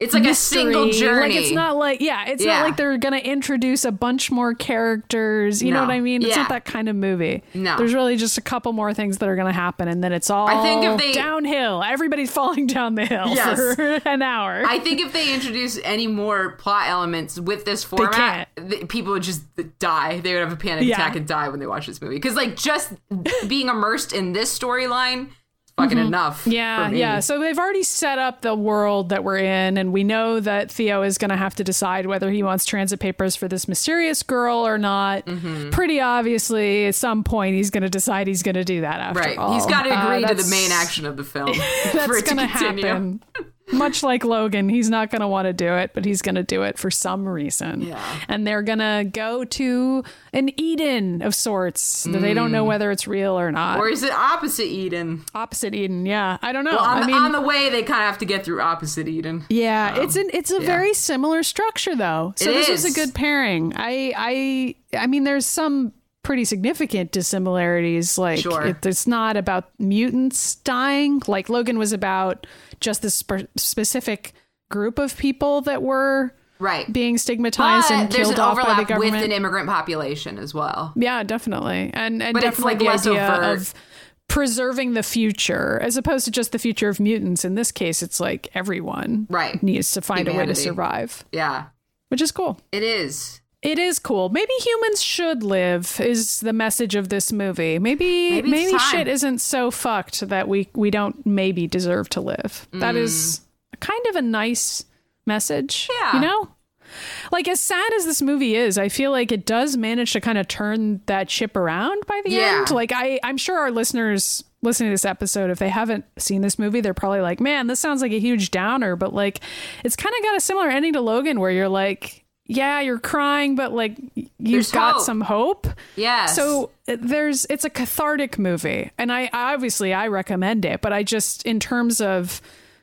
Speaker 1: It's like a single journey.
Speaker 2: like it's not like yeah it's
Speaker 1: Yeah.
Speaker 2: not like they're gonna introduce a bunch more characters you know what i mean it's
Speaker 1: Yeah.
Speaker 2: not that kind of movie
Speaker 1: No.
Speaker 2: there's really just a couple more things that are gonna happen and then it's all
Speaker 1: I think if they-
Speaker 2: downhill everybody's falling down the hill
Speaker 1: Yes.
Speaker 2: for an hour
Speaker 1: I think if they introduce any more plot elements with this format, th- people would just die. They would have a panic
Speaker 2: Yeah.
Speaker 1: attack and die when they watch this movie. Because like just being immersed in this storyline, fucking enough.
Speaker 2: Mm-hmm. Yeah,
Speaker 1: for me.
Speaker 2: yeah. So they've already set up the world that we're in, and we know that Theo is going to have to decide whether he wants transit papers for this mysterious girl or not.
Speaker 1: Mm-hmm.
Speaker 2: Pretty obviously, at some point, he's going to decide he's going to do that after
Speaker 1: right.
Speaker 2: all.
Speaker 1: He's got to
Speaker 2: Uh,
Speaker 1: agree to the main action of the film for
Speaker 2: That's going to happen. Much like Logan, he's not going to want to do it, but he's going to do it for some reason.
Speaker 1: Yeah.
Speaker 2: And they're going to go to an Eden of sorts that they don't know whether it's real or not.
Speaker 1: Mm. Or is it opposite Eden?
Speaker 2: Opposite Eden, yeah. I don't know.
Speaker 1: Well, on,
Speaker 2: I
Speaker 1: the,
Speaker 2: mean,
Speaker 1: on the way, they kind of have to get through opposite Eden.
Speaker 2: Yeah, it's an it's a
Speaker 1: yeah.
Speaker 2: very similar structure though. So
Speaker 1: It
Speaker 2: this was a good pairing. I I I mean there's some pretty significant dissimilarities like
Speaker 1: Sure.
Speaker 2: it, it's not about mutants dying like Logan was about just this spe- specific group of people that were
Speaker 1: Right.
Speaker 2: being stigmatized
Speaker 1: But
Speaker 2: and
Speaker 1: there's
Speaker 2: killed
Speaker 1: an
Speaker 2: off by the
Speaker 1: overlap with an immigrant population as well.
Speaker 2: Yeah, definitely. And and
Speaker 1: But it's,
Speaker 2: definitely
Speaker 1: like,
Speaker 2: the
Speaker 1: less
Speaker 2: idea
Speaker 1: overt.
Speaker 2: of preserving the future as opposed to just the future of mutants. In this case, it's like everyone
Speaker 1: Right.
Speaker 2: needs to find a way to survive,
Speaker 1: Yeah,
Speaker 2: which is cool.
Speaker 1: it is.
Speaker 2: It is cool. Maybe humans should live is the message of this movie. Maybe
Speaker 1: Maybe
Speaker 2: maybe, shit isn't so fucked that we we don't maybe deserve to live. That is kind of a nice message.
Speaker 1: Mm. Yeah.
Speaker 2: You know? Like as sad as this movie is, I feel like it does manage to kind of turn that ship around by the
Speaker 1: Yeah.
Speaker 2: end. Like I I'm sure our listeners listening to this episode if they haven't seen this movie, they're probably like, "Man, this sounds like a huge downer," but like it's kind of got a similar ending to Logan where you're like yeah, you're crying, but like you've
Speaker 1: There's
Speaker 2: got
Speaker 1: hope.
Speaker 2: some hope.
Speaker 1: Yeah.
Speaker 2: So uh, there's it's a cathartic movie, and I obviously I recommend it. But I just in terms of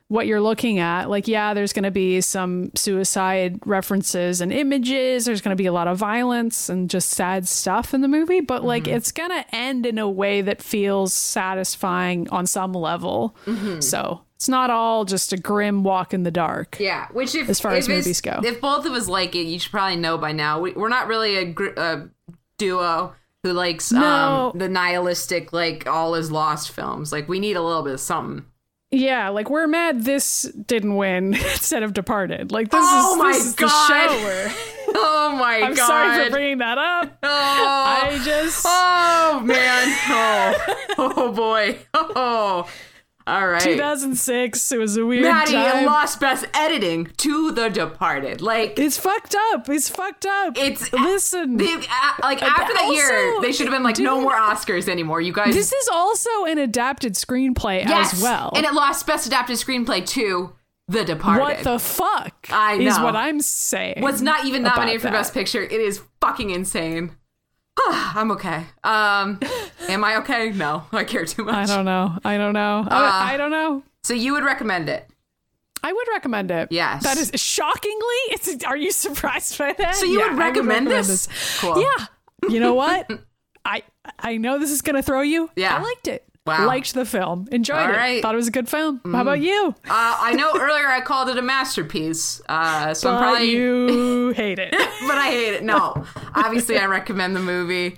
Speaker 2: what you're looking at, like yeah, there's going to be some suicide references and images. There's going to be a lot of violence and just sad stuff in the movie, but like
Speaker 1: Mm-hmm.
Speaker 2: it's going to end in a way that feels satisfying on some level.
Speaker 1: Mm-hmm.
Speaker 2: So it's not all just a grim walk in the dark.
Speaker 1: Yeah, which if
Speaker 2: As far
Speaker 1: if
Speaker 2: as movies go.
Speaker 1: if both of us like it, you should probably know by now. We, we're not really a, gr- a duo who likes
Speaker 2: No.
Speaker 1: um, the nihilistic, like all is lost films. Like we need a little bit of something.
Speaker 2: Yeah, like we're mad this didn't win instead of Departed. Like this
Speaker 1: Oh
Speaker 2: is
Speaker 1: my
Speaker 2: this is
Speaker 1: God.
Speaker 2: the show where
Speaker 1: Oh my
Speaker 2: I'm
Speaker 1: god!
Speaker 2: sorry for bringing that up.
Speaker 1: oh,
Speaker 2: I just
Speaker 1: oh man! Oh, oh boy! Oh, All right.
Speaker 2: 2006. It was a weird
Speaker 1: Maddie
Speaker 2: time.
Speaker 1: lost best editing to The Departed. Like
Speaker 2: it's fucked up. It's fucked up.
Speaker 1: it's
Speaker 2: listen.
Speaker 1: they- like after that year, they should have been like, no more Oscars anymore. You guys.
Speaker 2: this is also an adapted screenplay
Speaker 1: yes,
Speaker 2: as well.
Speaker 1: and it lost best adapted screenplay to The Departed.
Speaker 2: what the fuck
Speaker 1: I
Speaker 2: is
Speaker 1: know.
Speaker 2: what I'm saying.
Speaker 1: was not even nominated for. Best Picture. It is fucking insane. I'm okay. Um, am I okay? No, I care too much.
Speaker 2: I don't know. I don't know.
Speaker 1: Uh,
Speaker 2: I, I don't know.
Speaker 1: So you would recommend it?
Speaker 2: I would recommend it.
Speaker 1: Yes.
Speaker 2: That is shockingly. It's, are you surprised by that?
Speaker 1: So you
Speaker 2: Yeah,
Speaker 1: would
Speaker 2: I
Speaker 1: recommend this? Cool.
Speaker 2: Yeah. You know what? I I know this is gonna throw you.
Speaker 1: Yeah.
Speaker 2: I liked it.
Speaker 1: Wow.
Speaker 2: Liked the film. Enjoyed
Speaker 1: All
Speaker 2: it.
Speaker 1: right.
Speaker 2: Thought it was a good film. How about you?
Speaker 1: Uh, I know earlier I called it a masterpiece. Uh, so I'm probably
Speaker 2: you hate it.
Speaker 1: but I hate it. No, obviously I recommend the movie.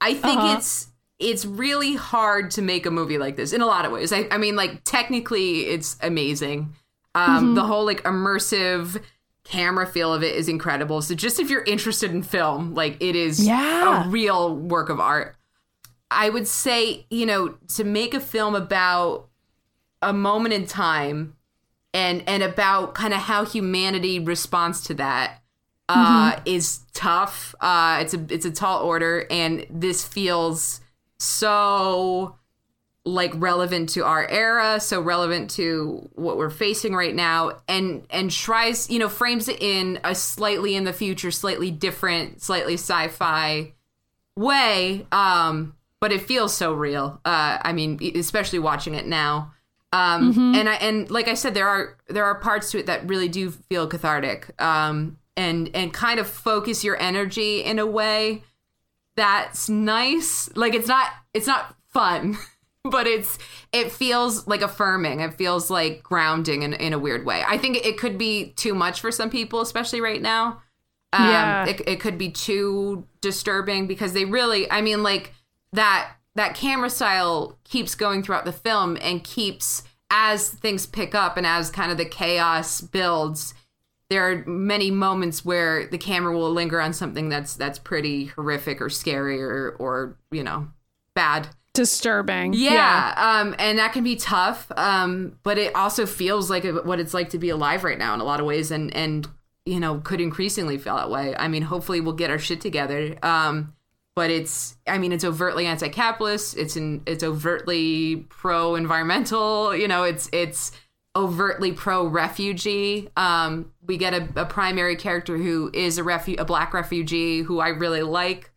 Speaker 1: I think
Speaker 2: Uh-huh.
Speaker 1: it's it's really hard to make a movie like this in a lot of ways. I, I mean, like technically, it's amazing. Um,
Speaker 2: Mm-hmm.
Speaker 1: The whole like immersive camera feel of it is incredible. So just if you're interested in film, like it is
Speaker 2: Yeah.
Speaker 1: a real work of art. I would say, you know, to make a film about a moment in time and and about kind of how humanity responds to that uh, is tough. Uh, it's a it's a tall order, and this feels so like relevant to our era, so relevant to what we're facing right now, and and tries you know frames it in a slightly in the future, slightly different, slightly sci-fi way. Um, but it feels so real. Uh, I mean, especially watching it now. Um, and I and like I said, there are there are parts to it that really do feel cathartic. Um, and and kind of focus your energy in a way that's nice. Like it's not it's not fun, but it's it feels like affirming. It feels like grounding in in a weird way. I think it could be too much for some people, especially right now. Um,
Speaker 2: Yeah.
Speaker 1: it, it could be too disturbing because they really, I mean, like that that camera style keeps going throughout the film and keeps as things pick up and as kind of the chaos builds. There are many moments where the camera will linger on something that's that's pretty horrific or scary or or you know bad.
Speaker 2: Disturbing.
Speaker 1: Yeah, um, and that can be tough. Um, but it also feels like what it's like to be alive right now in a lot of ways, and and you know could increasingly feel that way. I mean, hopefully we'll get our shit together. Um, but it's, I mean, it's overtly anti-capitalist. It's in, it's overtly pro-environmental. You know, it's it's overtly pro-refugee. Um, we get a, a primary character who is a refu- a black refugee who I really like.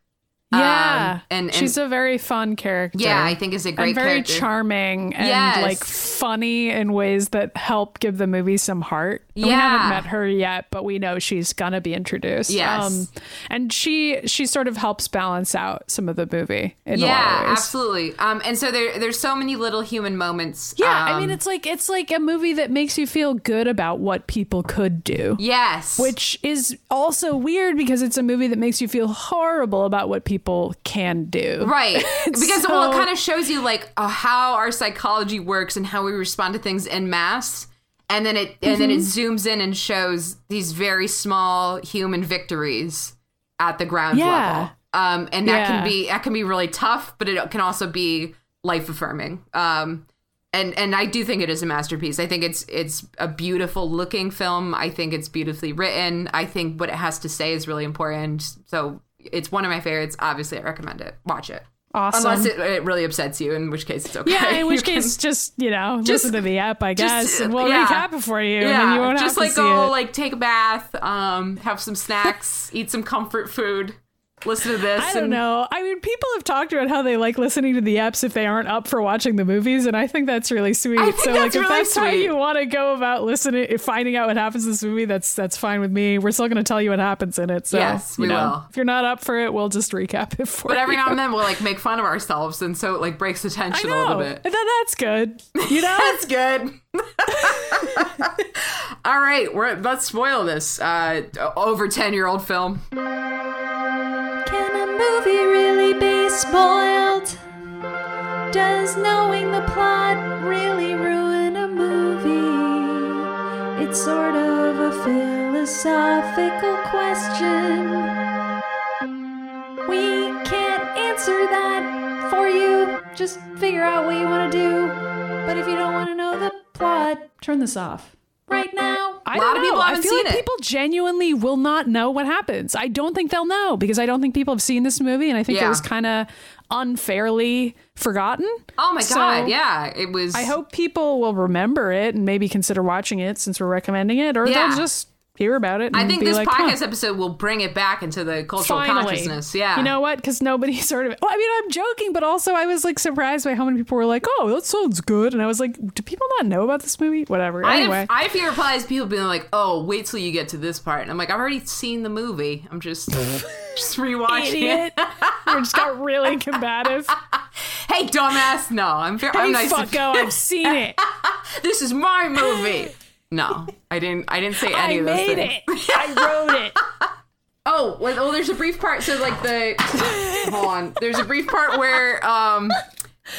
Speaker 2: Yeah.
Speaker 1: Um, and- and-
Speaker 2: she's a very fun character.
Speaker 1: Yeah, I think is a great
Speaker 2: and very
Speaker 1: character.
Speaker 2: charming and
Speaker 1: Yes.
Speaker 2: like funny in ways that help give the movie some heart. And We haven't met her yet, but we know she's gonna be introduced. Um, and she she sort of helps balance out some of the movie in a lot
Speaker 1: yeah, absolutely. Um, and so there, there's so many little human moments.
Speaker 2: Yeah, I mean
Speaker 1: Um,
Speaker 2: it's like it's like a movie that makes you feel good about what people could do.
Speaker 1: yes,
Speaker 2: Which is also weird because it's a movie that makes you feel horrible about what people can do.
Speaker 1: right because well, it kind of shows you like uh, how our psychology works and how we respond to things in mass. And then it and then it
Speaker 2: Mm-hmm.
Speaker 1: zooms in and shows these very small human victories at the ground
Speaker 2: Yeah.
Speaker 1: level. Um, and that
Speaker 2: Yeah.
Speaker 1: can be that can be really tough, but it can also be life affirming. Um, and and I do think it is a masterpiece. I think it's it's a beautiful looking film. I think it's beautifully written. I think what it has to say is really important. So it's one of my favorites. Obviously, I recommend it. Watch it.
Speaker 2: Awesome.
Speaker 1: Unless it, it really upsets you, in which case it's okay.
Speaker 2: Yeah, in
Speaker 1: You
Speaker 2: which
Speaker 1: can-
Speaker 2: case, just you know,
Speaker 1: Just-
Speaker 2: listen to the app, I
Speaker 1: just,
Speaker 2: guess, and we'll
Speaker 1: yeah.
Speaker 2: recap it for you,
Speaker 1: yeah,
Speaker 2: you won't
Speaker 1: just like go
Speaker 2: it.
Speaker 1: like take a bath, um, have some snacks, eat some comfort food, listen to this.
Speaker 2: I don't
Speaker 1: and-
Speaker 2: know. I mean, people have talked about how they like listening to the apps if they aren't up for watching the movies, and I think that's really sweet. So,
Speaker 1: that's
Speaker 2: like, if
Speaker 1: really
Speaker 2: that's how
Speaker 1: sweet.
Speaker 2: you want to go about listening, if finding out what happens in this movie, that's that's fine with me. We're still going to tell you what happens in it. So,
Speaker 1: Yes,
Speaker 2: you
Speaker 1: we
Speaker 2: know,
Speaker 1: will.
Speaker 2: If you're not up for it, we'll just recap it for
Speaker 1: But every
Speaker 2: you.
Speaker 1: now and then we'll like make fun of ourselves, and so it like breaks the tension a little bit.
Speaker 2: And then that's good. You know.
Speaker 1: That's good. All right, we're let's spoil this uh, over ten year old film.
Speaker 3: Movie really be spoiled? Does knowing the plot really ruin a movie? It's sort of a philosophical question. We can't answer that for you. Just figure out what you want to do. But if you don't want to know the plot, turn this off right now.
Speaker 2: I don't know.
Speaker 1: people
Speaker 2: I feel like
Speaker 1: it.
Speaker 2: people genuinely will not know what happens. I don't think they'll know because I don't think people have seen this movie, and I think it was kind of unfairly forgotten.
Speaker 1: Oh my
Speaker 2: So,
Speaker 1: god, yeah, it was.
Speaker 2: I hope people will remember it and maybe consider watching it since we're recommending it, or
Speaker 1: Yeah.
Speaker 2: they'll just hear about it.
Speaker 1: I think this
Speaker 2: like, huh,
Speaker 1: podcast episode will bring it back into the cultural
Speaker 2: finally.
Speaker 1: consciousness. Yeah,
Speaker 2: You know what? Because nobody sort of. Well, I mean, I'm joking, but also I was like surprised by how many people were like, "Oh, that sounds good," and I was like, "Do people not know about this movie? Whatever."
Speaker 1: I
Speaker 2: Anyway,
Speaker 1: have, I have few replies people being like, "Oh, wait till you get to this part," and I'm like, "I've already seen the movie. I'm just just rewatching
Speaker 2: idiot.
Speaker 1: it."
Speaker 2: we just got really combative.
Speaker 1: Hey, dumbass! No, I'm fair.
Speaker 2: Hey,
Speaker 1: I'm nice.
Speaker 2: fucko, I've seen it.
Speaker 1: this is my movie. No, I didn't. I didn't say any
Speaker 2: I
Speaker 1: of those
Speaker 2: made
Speaker 1: things.
Speaker 2: it. I wrote it.
Speaker 1: Oh, well, oh, there's a brief part. So, like the hold on. There's a brief part where um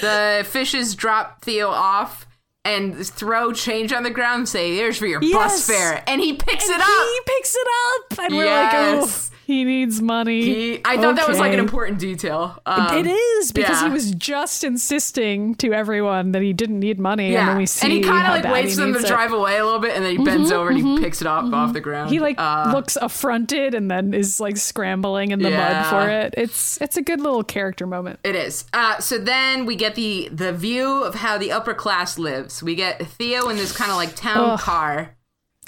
Speaker 1: the fishes drop Theo off and throw change on the ground and say, "There's for your bus fare," and he picks
Speaker 2: And
Speaker 1: it up.
Speaker 2: He picks it up, and we're like, "Oh, he needs money."
Speaker 1: He- I thought that was like an important detail. Um,
Speaker 2: It is because
Speaker 1: yeah.
Speaker 2: he was just insisting to everyone that he didn't need money,
Speaker 1: Yeah,
Speaker 2: and then we see
Speaker 1: and he kind of like waits for them to
Speaker 2: it.
Speaker 1: drive away a little bit, and then he bends over and he picks it up off the ground.
Speaker 2: He like
Speaker 1: Uh,
Speaker 2: looks affronted and then is like scrambling in the
Speaker 1: Yeah.
Speaker 2: mud for it. It's it's a good little character moment.
Speaker 1: It is. Uh, so then we get the the view of how the upper class lives. We get Theo in this kind of like town
Speaker 2: Ugh.
Speaker 1: car,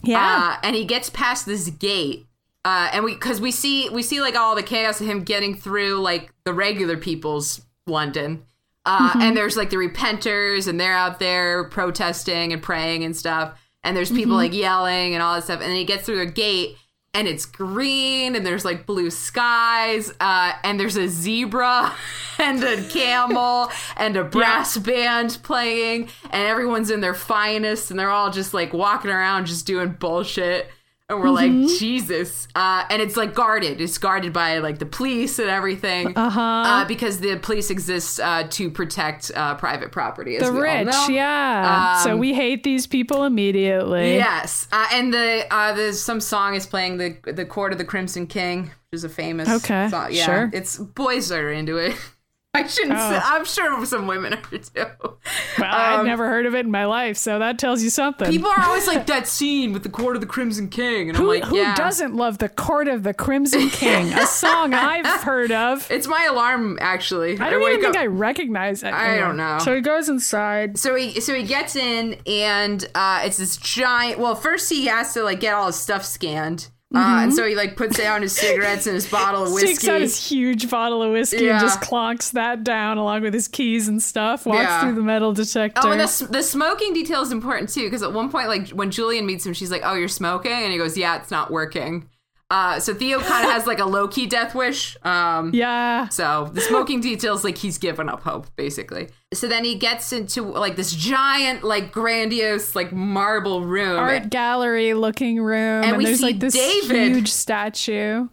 Speaker 2: Yeah.
Speaker 1: uh, and he gets past this gate. Uh, and we because we see we see like all the chaos of him getting through like the regular people's London. Uh,
Speaker 2: Mm-hmm.
Speaker 1: And there's like the repenters, and they're out there protesting and praying and stuff. And there's people
Speaker 2: Mm-hmm.
Speaker 1: like yelling and all that stuff. And then he gets through a gate, and it's green, and there's like blue skies, uh, and there's a zebra and a camel and a brass band playing, and everyone's in their finest, and they're all just like walking around, just doing bullshit. And we're
Speaker 2: Mm-hmm.
Speaker 1: like, Jesus. Uh, and it's like guarded. It's guarded by like the police and everything.
Speaker 2: Uh-huh.
Speaker 1: Uh, because the police exists uh, to protect uh, private property. As
Speaker 2: the rich, yeah. so
Speaker 1: Um,
Speaker 2: we hate these people immediately.
Speaker 1: Yes, uh, and the uh, there's some song is playing the the Court of the Crimson King, which is a famous
Speaker 2: Okay,
Speaker 1: song. Yeah,
Speaker 2: sure.
Speaker 1: it's boys are into it. I shouldn't.
Speaker 2: Oh.
Speaker 1: Say, I'm sure some women are too.
Speaker 2: Well, I've never heard of it in my life, so that tells you something.
Speaker 1: Um, People are always like that scene with the Court of the Crimson King, and
Speaker 2: who,
Speaker 1: I'm like,
Speaker 2: who
Speaker 1: yeah.
Speaker 2: doesn't love the Court of the Crimson King? a song I've heard of.
Speaker 1: It's my alarm, actually.
Speaker 2: I don't
Speaker 1: wake
Speaker 2: even think
Speaker 1: up-
Speaker 2: I recognize it.
Speaker 1: I don't know.
Speaker 2: So he goes inside.
Speaker 1: So he so he gets in and uh, it's this giant. Well, first he has to like get all his stuff scanned, uh, and so he like puts down his cigarettes and his bottle of whiskey.
Speaker 2: Takes out his huge bottle of whiskey
Speaker 1: Yeah.
Speaker 2: and just clonks that down along with his keys and stuff. Walks
Speaker 1: Yeah.
Speaker 2: through the metal detector.
Speaker 1: Oh, and the, the smoking detail is important too, because at one point, like when Julian meets him, she's like, "Oh, you're smoking," and he goes, "Yeah, it's not working." Uh, so Theo kind of has like a low key death wish. Um,
Speaker 2: yeah.
Speaker 1: So the smoking details like he's given up hope, basically. So then he gets into like this giant, like grandiose, like marble room.
Speaker 2: Art gallery looking room, and,
Speaker 1: we
Speaker 2: there's
Speaker 1: see
Speaker 2: like this
Speaker 1: David.
Speaker 2: huge statue.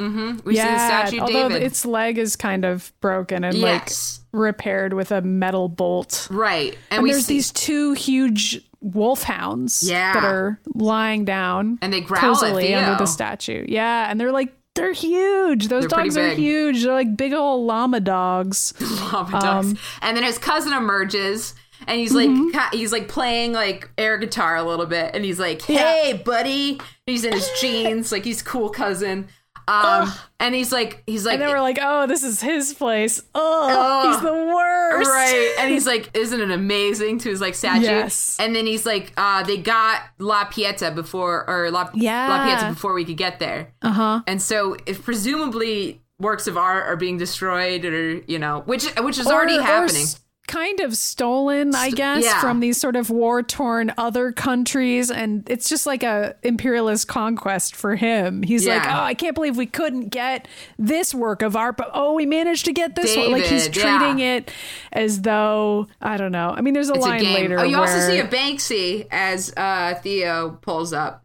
Speaker 1: we see the statue
Speaker 2: although
Speaker 1: David.
Speaker 2: its leg is kind of broken and
Speaker 1: Yes.
Speaker 2: like repaired with a metal bolt.
Speaker 1: right, and,
Speaker 2: And
Speaker 1: we
Speaker 2: there's
Speaker 1: see,
Speaker 2: these two huge wolfhounds
Speaker 1: Yeah.
Speaker 2: that are lying down
Speaker 1: And they growl at
Speaker 2: cozily under the statue. Yeah, and they're like they're huge. Those
Speaker 1: They're
Speaker 2: dogs are huge. They're like big old llama dogs.
Speaker 1: lava
Speaker 2: Um,
Speaker 1: ducks. and then his cousin emerges. And he's like
Speaker 2: Mm-hmm.
Speaker 1: he's like playing like air guitar a little bit, and he's like, "Hey, buddy!" He's in his jeans, like he's cool cousin. Um, and he's like, he's like,
Speaker 2: And then we're like, oh, this is his place. Oh, he's the worst.
Speaker 1: right and he's like isn't it amazing to his like statue
Speaker 2: Yes.
Speaker 1: and then he's like uh they got la pieta before or la,
Speaker 2: Yeah.
Speaker 1: la pieta before we could get there
Speaker 2: Uh huh.
Speaker 1: and so if presumably works of art are being destroyed or you know which which is already happening
Speaker 2: kind of stolen, I guess,
Speaker 1: yeah.
Speaker 2: from these sort of war torn other countries, and it's just like a imperialist conquest for him. He's like, oh, I can't believe we couldn't get this work of art, but oh, we managed to get this one. Like he's
Speaker 1: David, yeah.
Speaker 2: treating it as though I don't know. I mean, there's a
Speaker 1: it's
Speaker 2: line
Speaker 1: game
Speaker 2: later.
Speaker 1: oh you also see a banksy as uh theo pulls up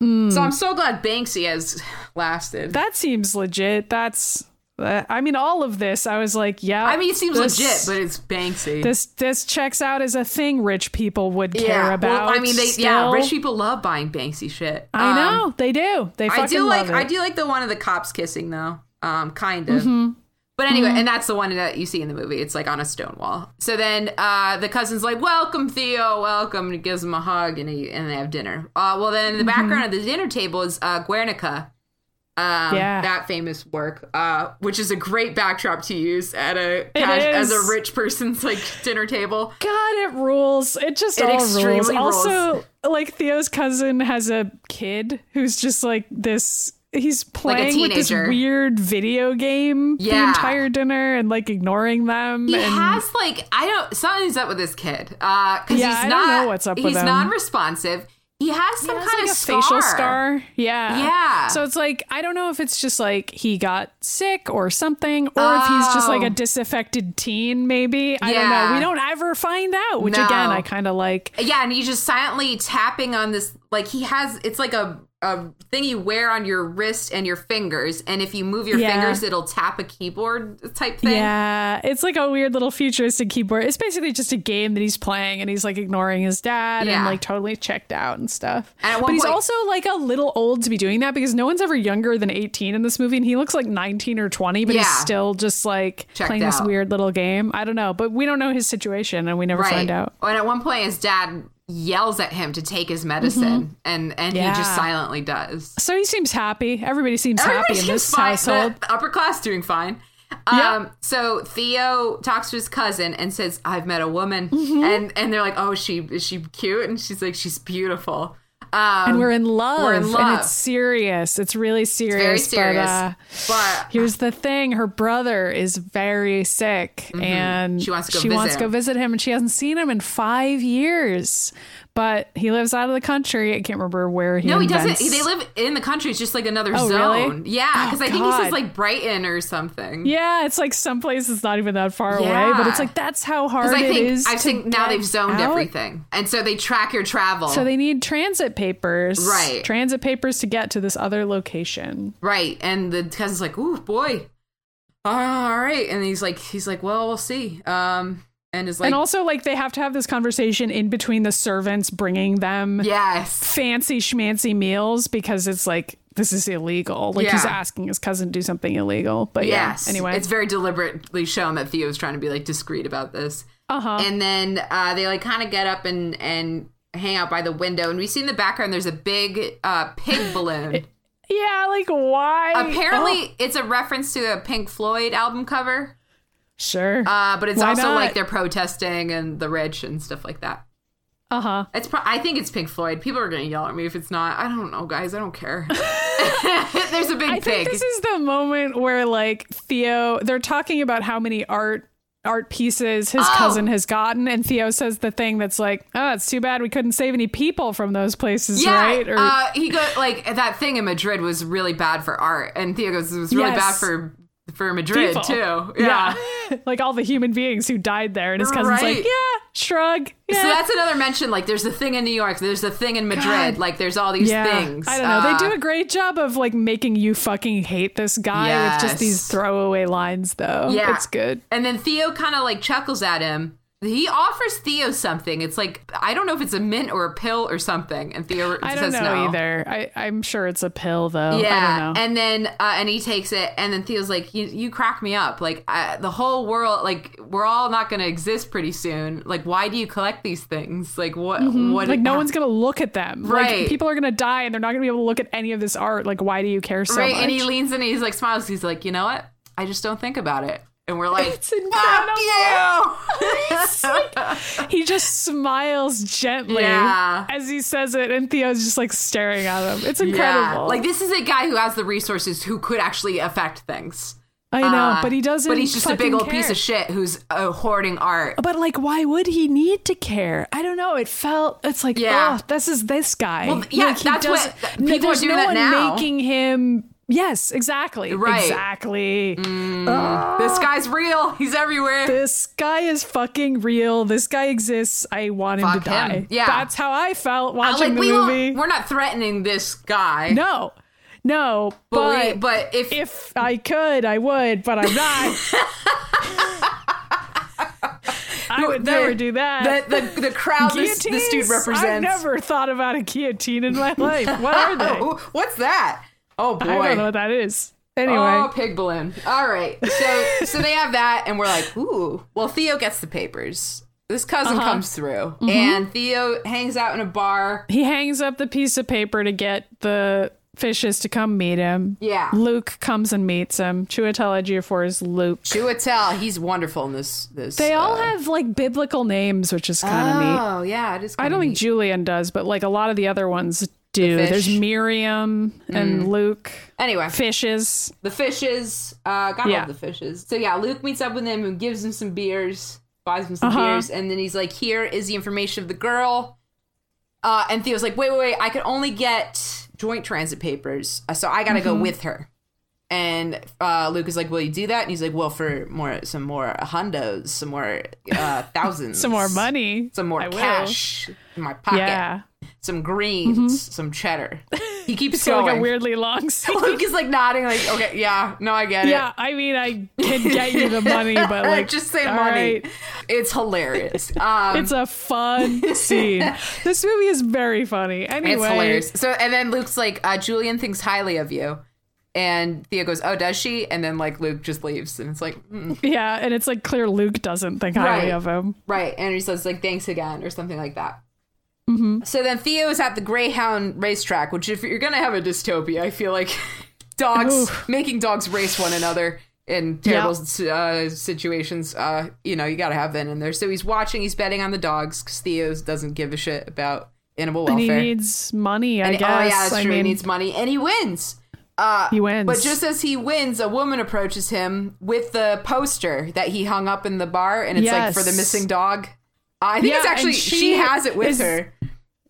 Speaker 2: Hmm.
Speaker 1: so i'm so glad banksy has lasted
Speaker 2: that seems legit. That's. I mean, all of this, I was like, yeah.
Speaker 1: i mean it seems
Speaker 2: this-
Speaker 1: legit but it's banksy
Speaker 2: this this checks out as a thing rich people would care
Speaker 1: yeah
Speaker 2: about.
Speaker 1: well, i mean they yeah rich people love buying banksy shit
Speaker 2: I
Speaker 1: Um,
Speaker 2: know they do. They fucking
Speaker 1: I do like I do like the one of the cops kissing though. Um, kind of.
Speaker 2: Mm-hmm.
Speaker 1: But anyway, and that's the one that you see in the movie. It's like on a stone wall. So then uh, the cousin's like, "Welcome, Theo, welcome," and he gives him a hug, and he and they have dinner. Uh, well, then in the background of the dinner table is uh, Guernica, um,
Speaker 2: Yeah.
Speaker 1: that famous work, uh, which is a great backdrop to use at a cash, as a rich person's like dinner table.
Speaker 2: God, it rules. It just
Speaker 1: It
Speaker 2: all rules.
Speaker 1: extremely rules.
Speaker 2: Also, like Theo's cousin has a kid who's just like this. He's playing with this weird video game the entire dinner and like ignoring them.
Speaker 1: He
Speaker 2: and
Speaker 1: has like I don't something's up with this kid. Uh, because
Speaker 2: Yeah,
Speaker 1: he's
Speaker 2: I
Speaker 1: not.
Speaker 2: what's up with
Speaker 1: he's non-responsive. He has some
Speaker 2: He has,
Speaker 1: kind
Speaker 2: like
Speaker 1: of
Speaker 2: a facial scar. Yeah.
Speaker 1: Yeah.
Speaker 2: So it's like I don't know if it's just like he got sick or something, or if he's just like
Speaker 1: Oh.
Speaker 2: a disaffected teen. Maybe I don't know. We don't ever find out. Which
Speaker 1: No.
Speaker 2: again, I kind of like.
Speaker 1: Yeah, and he's just silently tapping on this. Like he has, it's like a a thing you wear on your wrist and your fingers, and if you move your
Speaker 2: Yeah.
Speaker 1: fingers, it'll tap a keyboard type thing.
Speaker 2: Yeah, it's like a weird little futuristic keyboard. It's basically just a game that he's playing, and he's like ignoring his dad
Speaker 1: Yeah.
Speaker 2: and like totally checked out and stuff.
Speaker 1: And
Speaker 2: but
Speaker 1: one
Speaker 2: he's also like a little old to be doing that because no one's ever younger than 18 in this movie, and he looks like 19 or 20, but he's still just like
Speaker 1: Checked
Speaker 2: playing this weird little game. I don't know, but we don't know his situation, and we never
Speaker 1: right.
Speaker 2: find out.
Speaker 1: And at one point, his dad yells at him to take his medicine, and and he just
Speaker 2: Mm-hmm.
Speaker 1: Silently does.
Speaker 2: So he seems happy. Everybody seems
Speaker 1: Everybody
Speaker 2: happy in this
Speaker 1: fine.
Speaker 2: household.
Speaker 1: The upper class doing fine. Um, so Theo talks to his cousin and says, "I've met a woman,"
Speaker 2: Mm-hmm.
Speaker 1: and and they're like, "Oh, she is she cute?" And she's like, "She's beautiful." Um,
Speaker 2: And we're in love,
Speaker 1: we're in
Speaker 2: and it's serious. It's really serious.
Speaker 1: very serious.
Speaker 2: But, uh,
Speaker 1: but
Speaker 2: Here's the thing: her brother is very sick, and
Speaker 1: Mm-hmm. She wants to go
Speaker 2: she
Speaker 1: visit
Speaker 2: wants to go visit him, and she hasn't seen him in five years. But he lives out of the country. I can't remember where he. Lives.
Speaker 1: No, he
Speaker 2: invents-
Speaker 1: doesn't. They live in the country. It's just like another
Speaker 2: Oh,
Speaker 1: zone.
Speaker 2: really?
Speaker 1: Yeah,
Speaker 2: Oh,
Speaker 1: because I think he says like Brighton or something.
Speaker 2: Yeah, it's like someplace that's not even that far away,
Speaker 1: Yeah.
Speaker 2: but it's like that's how hard
Speaker 1: I think
Speaker 2: is.
Speaker 1: I think now they've zoned
Speaker 2: out.
Speaker 1: everything, and so they track your travel.
Speaker 2: So they need transit papers,
Speaker 1: Right.
Speaker 2: Transit papers to get to this other location.
Speaker 1: Right. And the cousin's like, ooh, boy. all right. And he's like, he's like, well, we'll see. Um, and is like,
Speaker 2: and also, like, they have to have this conversation in between the servants bringing them
Speaker 1: yes.
Speaker 2: fancy schmancy meals because it's like this is illegal. Like he's asking his cousin to do something illegal. But
Speaker 1: Yes.
Speaker 2: yeah, anyway.
Speaker 1: It's very deliberately shown that Theo's trying to be like discreet about this.
Speaker 2: uh-huh.
Speaker 1: And then uh, they like kind of get up and, and hang out by the window. And we see in the background there's a big uh, pig balloon.
Speaker 2: yeah, like why?
Speaker 1: Apparently,
Speaker 2: Oh,
Speaker 1: it's a reference to a Pink Floyd album cover.
Speaker 2: Sure.
Speaker 1: Uh, but it's
Speaker 2: Why
Speaker 1: also
Speaker 2: not?
Speaker 1: like they're protesting and the rich and stuff like that.
Speaker 2: uh-huh.
Speaker 1: It's pro- I think it's Pink Floyd. People are gonna yell at me if it's not. I don't know, guys. I don't care. There's a big
Speaker 2: I
Speaker 1: pig.
Speaker 2: think this is the moment where like Theo they're talking about how many art art pieces his
Speaker 1: Oh.
Speaker 2: cousin has gotten and Theo says the thing that's like, "Oh, it's too bad we couldn't save any people from those places,
Speaker 1: yeah,
Speaker 2: right?" Or
Speaker 1: uh, he got like that thing in Madrid was really bad for art, and Theo goes, "It was really
Speaker 2: Yes.
Speaker 1: bad for for Madrid
Speaker 2: people.
Speaker 1: too."
Speaker 2: Yeah.
Speaker 1: Yeah.
Speaker 2: like all the human beings who died there and his cousin's
Speaker 1: Right.
Speaker 2: like, "Yeah, shrug." Yeah.
Speaker 1: So that's another mention. Like, there's the thing in New York. There's the thing in Madrid.
Speaker 2: God.
Speaker 1: Like, there's all these
Speaker 2: yeah,
Speaker 1: things.
Speaker 2: I don't know.
Speaker 1: Uh,
Speaker 2: they do a great job of like making you fucking hate this guy with just these throwaway lines, though.
Speaker 1: Yeah.
Speaker 2: it's good.
Speaker 1: And then Theo kind of like chuckles at him. He offers Theo something. It's like I don't know if it's a mint or a pill or something. And Theo
Speaker 2: I don't
Speaker 1: says
Speaker 2: know
Speaker 1: no.
Speaker 2: either. I, I'm sure it's a pill, though.
Speaker 1: Yeah,
Speaker 2: I don't know.
Speaker 1: and then uh, and he takes it, and then Theo's like, "You, you crack me up. Like I, the whole world, like we're all not going to exist pretty soon. Like why do you collect these things? Like what? What?
Speaker 2: Mm-hmm. like no one's gonna look at them.
Speaker 1: Right.
Speaker 2: Like people are gonna die and they're not gonna be able to look at any of this art. Like why do you care so much?
Speaker 1: right."
Speaker 2: much?
Speaker 1: And he leans in, and he's like smiles. He's like, "You know what? I just don't think about it." And we're like,
Speaker 2: It's
Speaker 1: "Fuck you!"
Speaker 2: he just smiles gently
Speaker 1: Yeah.
Speaker 2: as he says it, and Theo's just like staring at him. It's
Speaker 1: Yeah.
Speaker 2: incredible.
Speaker 1: Like this is a guy who has the resources who could actually affect things.
Speaker 2: I know,
Speaker 1: Uh,
Speaker 2: but he doesn't.
Speaker 1: But he's just a big old piece of shit who's uh, hoarding art.
Speaker 2: But like, why would he need to care? I don't know. It felt. It's like,
Speaker 1: Yeah.
Speaker 2: oh, this is this guy.
Speaker 1: Well, yeah,
Speaker 2: Like,
Speaker 1: that's what- people are doing
Speaker 2: no
Speaker 1: that now.
Speaker 2: making him. Yes, exactly.
Speaker 1: Right. Mm.
Speaker 2: Exactly.
Speaker 1: This guy's real. He's everywhere.
Speaker 2: This guy is fucking real. This guy exists. I want him
Speaker 1: Fuck
Speaker 2: to
Speaker 1: him.
Speaker 2: die.
Speaker 1: Yeah.
Speaker 2: That's how I felt watching
Speaker 1: like
Speaker 2: the
Speaker 1: we
Speaker 2: movie.
Speaker 1: we're not threatening this guy.
Speaker 2: no, no,
Speaker 1: but
Speaker 2: but,
Speaker 1: we, but if,
Speaker 2: if I could, I would, but I'm not. I would
Speaker 1: the-
Speaker 2: never do that.
Speaker 1: the the, the crowd this, this dude represents.
Speaker 2: I've never thought about a guillotine in my life. What are they?
Speaker 1: What's that? Oh boy.
Speaker 2: I don't know what that is. Anyway,
Speaker 1: Oh, pig balloon. All right. So so they have that, and we're like, ooh. Well, Theo gets the papers. This cousin
Speaker 2: Uh-huh.
Speaker 1: comes through,
Speaker 2: Mm-hmm.
Speaker 1: and Theo hangs out in a bar.
Speaker 2: he hangs up the piece of paper to get the fishes to come meet him.
Speaker 1: Yeah.
Speaker 2: Luke comes and meets him. Chiwetel Ejiofor is Luke.
Speaker 1: Chiwetel, he's wonderful in this. This
Speaker 2: They all
Speaker 1: uh,
Speaker 2: have like biblical names, which is kind of neat.
Speaker 1: Oh yeah, it is.
Speaker 2: I don't think Julian does, but like a lot of the other ones do.
Speaker 1: fish.
Speaker 2: There's Miriam and Luke.
Speaker 1: Anyway,
Speaker 2: Fishes.
Speaker 1: the fishes. Uh, gotta
Speaker 2: Yeah.
Speaker 1: love the fishes. So yeah, Luke meets up with him and gives him some beers, buys him some
Speaker 2: Uh-huh.
Speaker 1: beers, and then he's like, "Here is the information of the girl." Uh, and Theo's like, "Wait, wait, wait! I could only get joint transit papers, uh, so I gotta
Speaker 2: Mm-hmm.
Speaker 1: go with her." And uh, Luke is like, "Will you do that?" And he's like, "Well, for more, some more hundos, some more uh, thousands,
Speaker 2: Some more money.
Speaker 1: some more
Speaker 2: I will.
Speaker 1: cash in my pocket,
Speaker 2: Yeah.
Speaker 1: Some greens, some cheddar." He keeps
Speaker 2: So
Speaker 1: going.
Speaker 2: like a weirdly long.
Speaker 1: Luke is like nodding, like, okay, yeah, no, I get it.
Speaker 2: Yeah, I mean, I can get you the money, but like,
Speaker 1: just say money.
Speaker 2: right.
Speaker 1: It's hilarious. Um,
Speaker 2: It's a fun scene. This movie is very funny. Anyway,
Speaker 1: it's hilarious. So, and then Luke's like, uh, Julian thinks highly of you. And Theo goes, oh, does she? And then like Luke just leaves. And it's like, mm,
Speaker 2: Yeah, and it's like clear Luke doesn't think highly
Speaker 1: Right.
Speaker 2: of him.
Speaker 1: right. And he says like, thanks again or something like that.
Speaker 2: Mm-hmm.
Speaker 1: So then Theo is at the Greyhound racetrack, which if you're going to have a dystopia, I feel like dogs,
Speaker 2: Oof.
Speaker 1: making dogs race one another in terrible uh, situations, uh, you know, you got to have that in there. So he's watching, he's betting on the dogs because Theo doesn't give a shit about animal
Speaker 2: And
Speaker 1: welfare.
Speaker 2: he needs money, I
Speaker 1: And-
Speaker 2: guess.
Speaker 1: Oh yeah, that's
Speaker 2: I
Speaker 1: true.
Speaker 2: mean,
Speaker 1: he needs money, and he wins. Uh,
Speaker 2: he wins.
Speaker 1: but just as he wins, a woman approaches him with the poster that he hung up in the bar, and it's like for the missing dog. I think
Speaker 2: Yeah,
Speaker 1: it's actually she,
Speaker 2: she
Speaker 1: has it with her.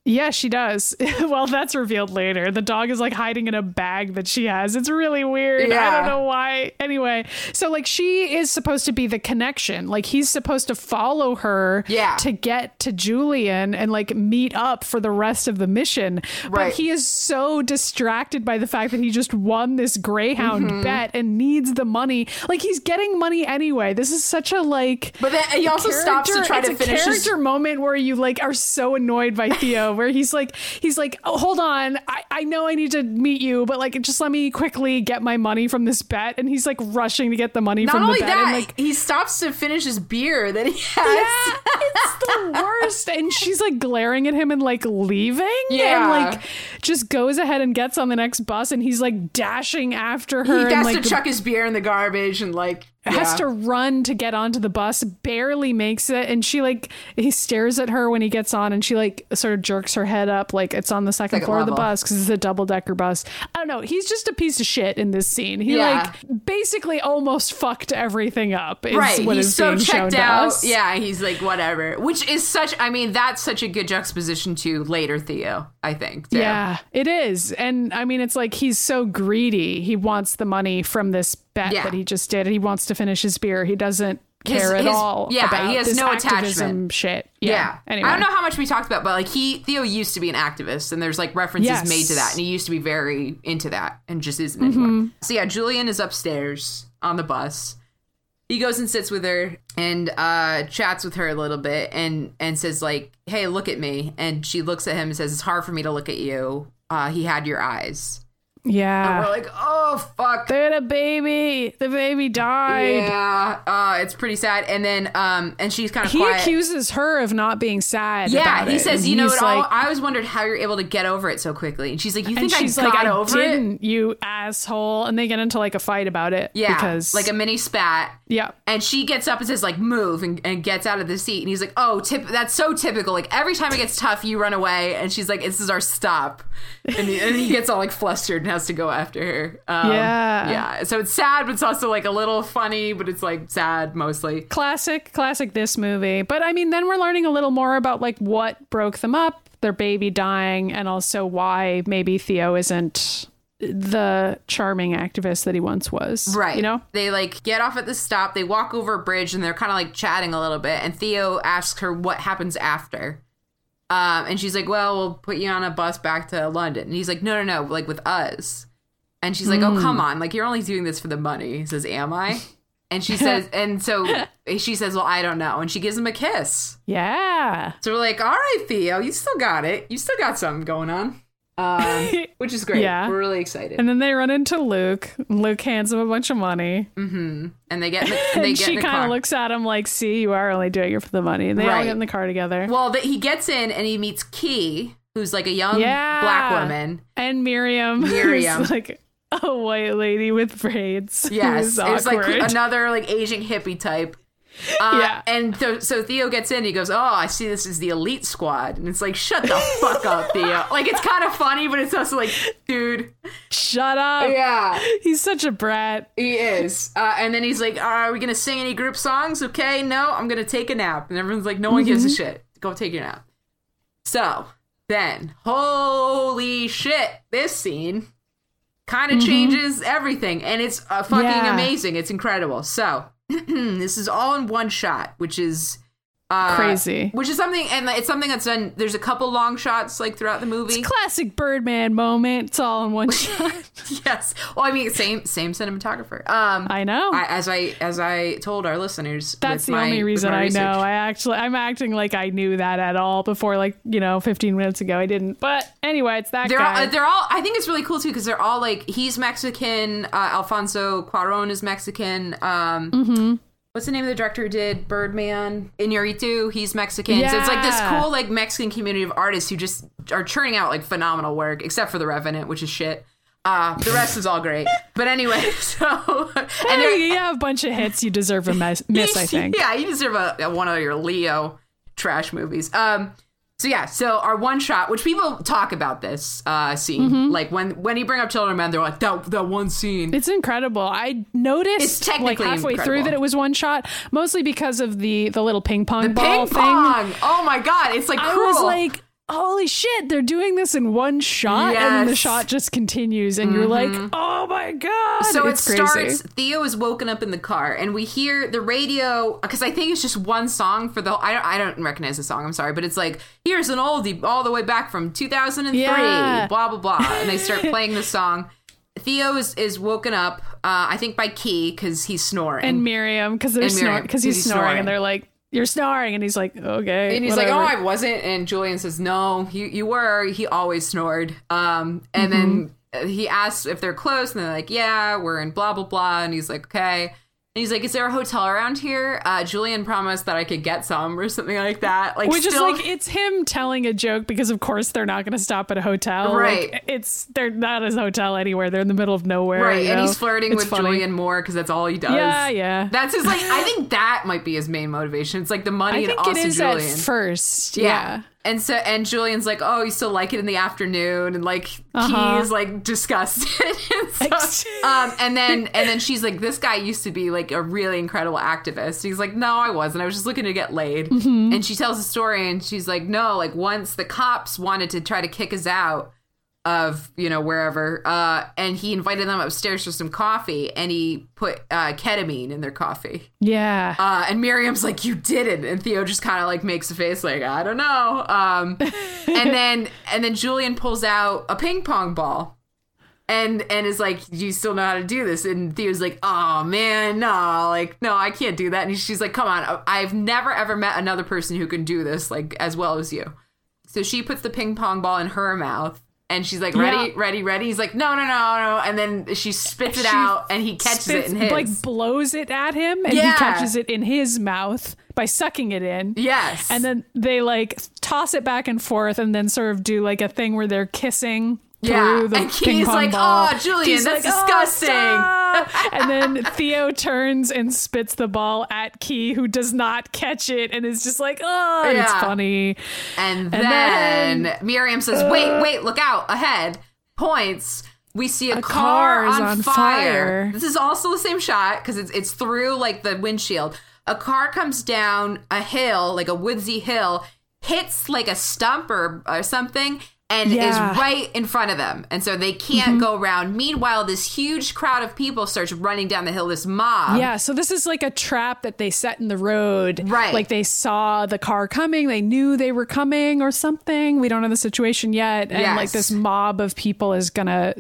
Speaker 2: Yeah, she does. well, that's revealed later. The dog is like hiding in a bag that she has. It's really weird. I don't know why. Anyway, so like she is supposed to be the connection. Like he's supposed to follow her
Speaker 1: Yeah.
Speaker 2: to get to Julian and like meet up for the rest of the mission. But he is so distracted by the fact that he just won this Greyhound
Speaker 1: Mm-hmm.
Speaker 2: bet and needs the money. Like he's getting money anyway. This is such a like
Speaker 1: But then he also stops to try
Speaker 2: it's
Speaker 1: to
Speaker 2: a
Speaker 1: finish his.
Speaker 2: character moment where you like are so annoyed by Theo, where he's like, he's like, oh, hold on, I, I know I need to meet you, but like, just let me quickly get my money from this bet, and he's like rushing to get the money
Speaker 1: Not
Speaker 2: from
Speaker 1: only
Speaker 2: the bet,
Speaker 1: that,
Speaker 2: and like.
Speaker 1: he stops to finish his beer that he has.
Speaker 2: Yeah, it's the worst. And she's like glaring at him and like leaving.
Speaker 1: Yeah.
Speaker 2: And like just goes ahead and gets on the next bus and he's like dashing after her.
Speaker 1: He has
Speaker 2: like
Speaker 1: to chuck his beer in the garbage and like
Speaker 2: has to run to get onto the bus barely makes it and she like he stares at her when he gets on and she like sort of jerks her head up like it's on the second,
Speaker 1: Second
Speaker 2: floor of the bus because it's a double decker bus i don't know he's just a piece of shit in this scene he
Speaker 1: Yeah.
Speaker 2: like basically almost fucked everything up
Speaker 1: right he's so checked out yeah he's like whatever which is such i mean that's such a good juxtaposition to later theo i think too.
Speaker 2: Yeah, it is. And I mean, it's like he's so greedy. He wants the money from this bet
Speaker 1: Yeah.
Speaker 2: that he just did. He wants to finish his beer. He doesn't care at
Speaker 1: his-
Speaker 2: all
Speaker 1: yeah,
Speaker 2: about
Speaker 1: he has no attachment.
Speaker 2: shit.
Speaker 1: Yeah.
Speaker 2: Yeah. Anyway.
Speaker 1: I don't know how much we talked about, but like he Theo used to be an activist, and there's like references
Speaker 2: Yes.
Speaker 1: made to that, and he used to be very into that, and just isn't
Speaker 2: Mm-hmm.
Speaker 1: anymore. So yeah, Julian is upstairs on the bus. He goes and sits with her and uh, chats with her a little bit, and and says like, "Hey, look at me." And she looks at him and says, "It's hard for me to look at you. Uh, he had your eyes."
Speaker 2: Yeah.
Speaker 1: We're like, "Oh fuck."
Speaker 2: They had a baby. The baby died.
Speaker 1: Yeah, uh, it's pretty sad. And then, um, and she's kind of
Speaker 2: He
Speaker 1: quiet.
Speaker 2: accuses her of not being sad.
Speaker 1: Yeah, he
Speaker 2: it.
Speaker 1: says,
Speaker 2: And
Speaker 1: you know, it all,
Speaker 2: like,
Speaker 1: I always wondered how you're able to get over it so quickly. And she's like, you
Speaker 2: and
Speaker 1: think
Speaker 2: she's
Speaker 1: I
Speaker 2: like,
Speaker 1: got
Speaker 2: I
Speaker 1: over it?
Speaker 2: didn't, you asshole. And they get into like a fight about it.
Speaker 1: Yeah,
Speaker 2: Because
Speaker 1: like a mini spat.
Speaker 2: yeah.
Speaker 1: And she gets up and says, like, move, and, and gets out of the seat. And he's like, oh, tip, that's so typical. Like, every time it gets tough, you run away. And she's like, this is our stop. And he, and he gets all, like, flustered and has to go after her. Um,
Speaker 2: Yeah.
Speaker 1: Yeah. So it's sad, but it's also, like, a little funny, but it's, like, sad mostly.
Speaker 2: classic classic this movie but i mean then we're learning a little more about like what broke them up their baby dying and also why maybe theo isn't the charming activist that he once was
Speaker 1: Right.
Speaker 2: you know
Speaker 1: They like get off at the stop, they walk over a bridge and they're kind of like chatting a little bit. And Theo asks her what happens after. Um, and she's like, Well, we'll put you on a bus back to London. And he's like, No, no, no, like with us. And she's like, Oh, come on. Like, you're only doing this for the money. He says, Am I? And she says, And so she says, Well, I don't know. And she gives him a kiss.
Speaker 2: yeah
Speaker 1: So we're like, All right, Theo, you still got it. You still got something going on. Um, which is great.
Speaker 2: Yeah.
Speaker 1: We're really excited.
Speaker 2: And then they run into Luke. Luke hands him a bunch of money.
Speaker 1: and they get in the, and they
Speaker 2: and
Speaker 1: get
Speaker 2: she kind of looks at him like, see, you are only doing it for the money. And they all
Speaker 1: Right.
Speaker 2: get in the car together.
Speaker 1: well, that he gets in and he meets Key, who's like a young
Speaker 2: Yeah.
Speaker 1: black woman.
Speaker 2: and Miriam. who's
Speaker 1: Miriam.
Speaker 2: like a white lady with braids.
Speaker 1: Yes,
Speaker 2: Who's
Speaker 1: it was like another like Asian hippie type. Uh,
Speaker 2: Yeah.
Speaker 1: And so, so Theo gets in. He goes, "Oh, I see. This is the elite squad." And it's like, "Shut the fuck up, Theo." Like it's kind of funny, but it's also like, dude,
Speaker 2: Shut up.
Speaker 1: yeah,
Speaker 2: He's such a brat.
Speaker 1: he is. Uh, and then he's like, "Are we gonna sing any group songs?" Okay, no, I'm gonna take a nap. And everyone's like, "No one gives a shit. Go take your nap." So then, holy shit, this scene kind of changes everything, and it's uh, fucking
Speaker 2: Yeah.
Speaker 1: amazing. It's incredible. So this is all in one shot, which is uh,
Speaker 2: Crazy.
Speaker 1: Which is something, and it's something that's done. There's a couple long shots like throughout the movie.
Speaker 2: Classic Birdman moment. It's all in one shot.
Speaker 1: yes. Well, I mean, same same cinematographer. Um,
Speaker 2: I know.
Speaker 1: I, as I as I told our listeners,
Speaker 2: That's
Speaker 1: with
Speaker 2: the
Speaker 1: my-
Speaker 2: only reason I know. I actually, I'm acting like I knew that at all before, like you know, 15 minutes ago. I didn't. But anyway, it's that
Speaker 1: They're
Speaker 2: guy.
Speaker 1: all, they're all. I think it's really cool too because they're all like he's Mexican. Uh, Alfonso Cuarón is Mexican. Um,
Speaker 2: Mm-hmm.
Speaker 1: What's the name of the director who did Birdman? Iñárritu, he's Mexican. So it's like this cool like Mexican community of artists who just are churning out like phenomenal work, except for The Revenant, which is shit. Uh, the rest is all great. But anyway, so and
Speaker 2: Hey, you have a bunch of hits. You deserve a miss, miss I think.
Speaker 1: Yeah, you deserve a, a- one of your Leo trash movies. Um, so yeah, so our one shot, which people talk about this uh scene,
Speaker 2: Mm-hmm.
Speaker 1: like when when you bring up Children of Men, they're like that that one scene.
Speaker 2: It's incredible. I noticed
Speaker 1: It's technically
Speaker 2: like halfway
Speaker 1: incredible.
Speaker 2: through that it was one shot, mostly because of the the little ping pong ball
Speaker 1: Ping
Speaker 2: thing.
Speaker 1: pong. Oh my god, it's like
Speaker 2: I
Speaker 1: cruel.
Speaker 2: was like, holy shit, they're doing this in one shot, and the shot just continues, and you're like, oh my god.
Speaker 1: so
Speaker 2: it's
Speaker 1: it
Speaker 2: crazy.
Speaker 1: starts. Theo is woken up in the car, and we hear the radio because I think it's just one song for the. I don't. I don't recognize the song. I'm sorry, but it's like here's an oldie all the way back from 2003.
Speaker 2: Yeah.
Speaker 1: Blah blah blah, and they start playing the song. Theo is is woken up. Uh, I think by Key because he's snoring.
Speaker 2: and Miriam because they're
Speaker 1: And Miriam,
Speaker 2: snoring because
Speaker 1: 'cause
Speaker 2: he's,
Speaker 1: he's
Speaker 2: snoring,
Speaker 1: snoring.
Speaker 2: and they're like, you're snoring, and he's like, okay,
Speaker 1: And he's like, "Oh. I wasn't." And Julian says, "No, you you were. He always snored." Um, and
Speaker 2: Mm-hmm.
Speaker 1: then he asks if they're close, and they're like, "Yeah, we're in blah blah blah." And he's like, "Okay." And he's like, "Is there a hotel around here?" Uh, Julian promised that I could get some or something like that. Like,
Speaker 2: Which
Speaker 1: still,
Speaker 2: is like it's him telling a joke because of course they're not going to stop at a hotel.
Speaker 1: Right.
Speaker 2: Like, it's they're not a hotel anywhere. They're in the middle of nowhere.
Speaker 1: right,
Speaker 2: you
Speaker 1: and
Speaker 2: know?
Speaker 1: he's flirting
Speaker 2: It's
Speaker 1: with
Speaker 2: funny.
Speaker 1: Julian more because that's all he does.
Speaker 2: Yeah, yeah.
Speaker 1: That's his like. I think that might be his main motivation. It's like the money
Speaker 2: I
Speaker 1: and
Speaker 2: think
Speaker 1: also
Speaker 2: it is
Speaker 1: Julian.
Speaker 2: at first.
Speaker 1: Yeah.
Speaker 2: Yeah.
Speaker 1: And so and Julian's like, oh, you still like it in the afternoon, and like
Speaker 2: Uh-huh.
Speaker 1: he's like disgusted. and, so, um, and then and then she's like, this guy used to be like a really incredible activist. He's like, no, I wasn't. I was just looking to get laid.
Speaker 2: Mm-hmm.
Speaker 1: And she tells a story, and she's like, no, like once the cops wanted to try to kick us out of you know wherever uh and he invited them upstairs for some coffee and he put uh ketamine in their coffee
Speaker 2: Yeah.
Speaker 1: uh, and Miriam's like, "You didn't," and Theo just kind of like makes a face like, "I don't know." Um, and then and then Julian pulls out a ping pong ball, and and is like, "Do you still know how to do this?" And Theo's like, "Oh man, no, like no, I can't do that." And she's like, "Come on, I've never ever met another person who can do this like as well as you." So she puts the ping pong ball in her mouth. And she's like, ready,
Speaker 2: Yeah.
Speaker 1: ready, ready. He's like, no, no, no, no. And then she spits it
Speaker 2: She
Speaker 1: out, and he catches
Speaker 2: Spits-
Speaker 1: it in his.
Speaker 2: like blows it at him, and
Speaker 1: Yeah.
Speaker 2: he catches it in his mouth by sucking it in.
Speaker 1: yes.
Speaker 2: And then they like toss it back and forth, and then sort of do like a thing where they're kissing.
Speaker 1: Yeah,
Speaker 2: the
Speaker 1: and Key's like,
Speaker 2: ball.
Speaker 1: "Oh, Julian,
Speaker 2: Key's
Speaker 1: that's
Speaker 2: like, "Oh,
Speaker 1: disgusting."
Speaker 2: stop." and then Theo turns and spits the ball at Key, who does not catch it, and is just like, "Oh, and it's funny."
Speaker 1: And,
Speaker 2: And
Speaker 1: then,
Speaker 2: then-
Speaker 1: Miriam says, "Wait, wait, look out ahead!" Points. We see a,
Speaker 2: A
Speaker 1: car,
Speaker 2: car
Speaker 1: on,
Speaker 2: on
Speaker 1: fire.
Speaker 2: fire.
Speaker 1: This is also the same shot because it's it's through like the windshield. A car comes down a hill, like a woodsy hill, hits like a stump or, or something, and
Speaker 2: Yeah.
Speaker 1: is right in front of them. And so they can't go around. Meanwhile, this huge crowd of people starts running down the hill. This mob.
Speaker 2: Yeah, so this is like a trap that they set in the road.
Speaker 1: Right.
Speaker 2: Like they saw the car coming, they knew they were coming or something. We don't know the situation yet. And
Speaker 1: Yes.
Speaker 2: like this mob of people is gonna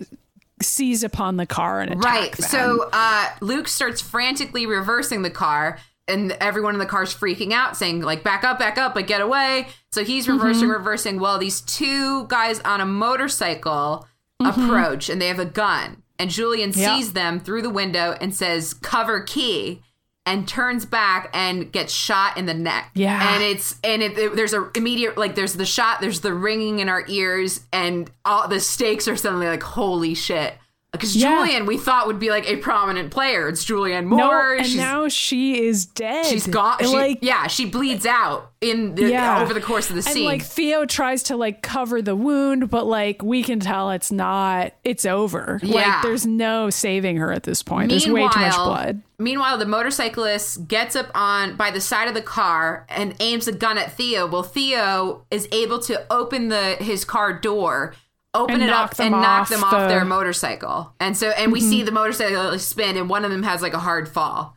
Speaker 2: seize upon the car and attack
Speaker 1: Right.
Speaker 2: them.
Speaker 1: So uh, Luke starts frantically reversing the car. And everyone in the car's freaking out, saying like back up, back up, but get away. So he's reversing, mm-hmm. reversing. Well, these two guys on a motorcycle mm-hmm. approach, and they have a gun. And Julian
Speaker 2: Yeah.
Speaker 1: sees them through the window and says, "Cover Key." And turns back and gets shot in the neck.
Speaker 2: Yeah.
Speaker 1: and it's and it, it- there's a immediate like there's the shot, there's the ringing in our ears, and all the stakes are suddenly like holy shit. Because
Speaker 2: Yeah.
Speaker 1: Julian, we thought would be like a prominent player. It's Julianne
Speaker 2: No,
Speaker 1: Moore.
Speaker 2: and
Speaker 1: she's
Speaker 2: now she is dead.
Speaker 1: she's gone. She,
Speaker 2: like,
Speaker 1: yeah, she bleeds out in the,
Speaker 2: yeah.
Speaker 1: over the course of the
Speaker 2: And
Speaker 1: scene.
Speaker 2: like Theo tries to like cover the wound, but like we can tell it's not. It's over.
Speaker 1: Yeah.
Speaker 2: Like there's no saving her at this point. There's way too much blood.
Speaker 1: Meanwhile, the motorcyclist gets up on by the side of the car and aims a gun at Theo. Well, Theo is able to open the his car door, open it up, and knock them off
Speaker 2: the- Mm-hmm.
Speaker 1: their motorcycle. And so, and we see the motorcycle spin, and one of them has like a hard fall.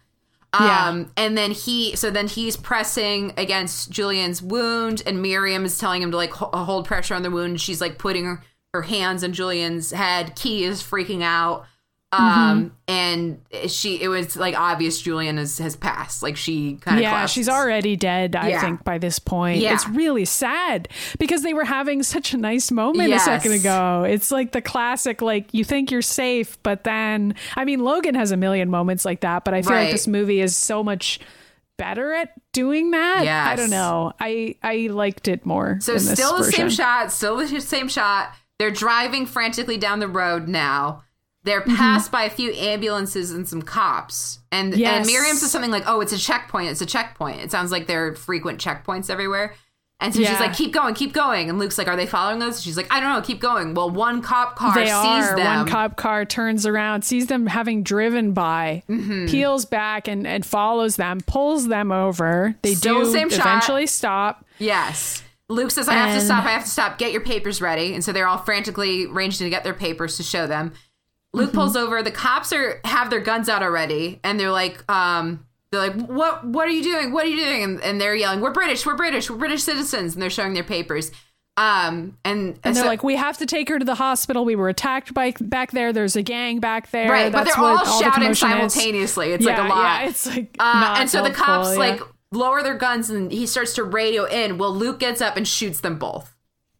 Speaker 2: Yeah.
Speaker 1: Um, and then he, so then he's pressing against Julian's wound, and Miriam is telling him to like ho- hold pressure on the wound. She's like putting her, her hands on Julian's head. Key is freaking out. Um, and she, it was like obvious Julian is, has passed. Like she kind of,
Speaker 2: Yeah, she's already dead, I
Speaker 1: Yeah.
Speaker 2: think, by this point.
Speaker 1: Yeah.
Speaker 2: It's really sad because they were having such a nice moment
Speaker 1: Yes.
Speaker 2: a second ago. It's like the classic, like, you think you're safe, but then, I mean, Logan has a million moments like that, but I feel
Speaker 1: Right.
Speaker 2: like this movie is so much better at doing that. I don't know. I, I liked it more.
Speaker 1: So still the same shot, still the same shot. They're driving frantically down the road now. They're
Speaker 2: Mm-hmm.
Speaker 1: passed by a few ambulances and some cops. And and Miriam says something like, "Oh, it's a checkpoint. It's a checkpoint." It sounds like there are frequent checkpoints everywhere. And so she's like, "Keep going, keep going." And Luke's like, "Are they following us?" She's like, "I don't know. Keep going." Well, one cop car
Speaker 2: They
Speaker 1: sees
Speaker 2: are.
Speaker 1: them.
Speaker 2: One cop car turns around, sees them having driven by,
Speaker 1: Mm-hmm.
Speaker 2: peels back and, and follows them, pulls them over. They
Speaker 1: Still
Speaker 2: do
Speaker 1: same shot.
Speaker 2: eventually stop.
Speaker 1: Yes. Luke says, I have to stop. I have to stop. Get your papers ready. And so they're all frantically ranging to get their papers to show them. Luke
Speaker 2: Mm-hmm.
Speaker 1: pulls over. The cops are have their guns out already, and they're like, um, they're like, what What are you doing? What are you doing? And, and they're yelling, We're British. We're British. We're British citizens. And they're showing their papers. Um, and,
Speaker 2: And they're
Speaker 1: so-
Speaker 2: like, we have to take her to the hospital. We were attacked by back there. There's a gang back there.
Speaker 1: right, but they're all
Speaker 2: the
Speaker 1: shouting
Speaker 2: is.
Speaker 1: simultaneously. It's
Speaker 2: yeah,
Speaker 1: like a lot.
Speaker 2: Yeah, it's like
Speaker 1: Uh, and so the cops
Speaker 2: yeah.
Speaker 1: like lower their guns, and he starts to radio in. Well, Luke gets up and shoots them both.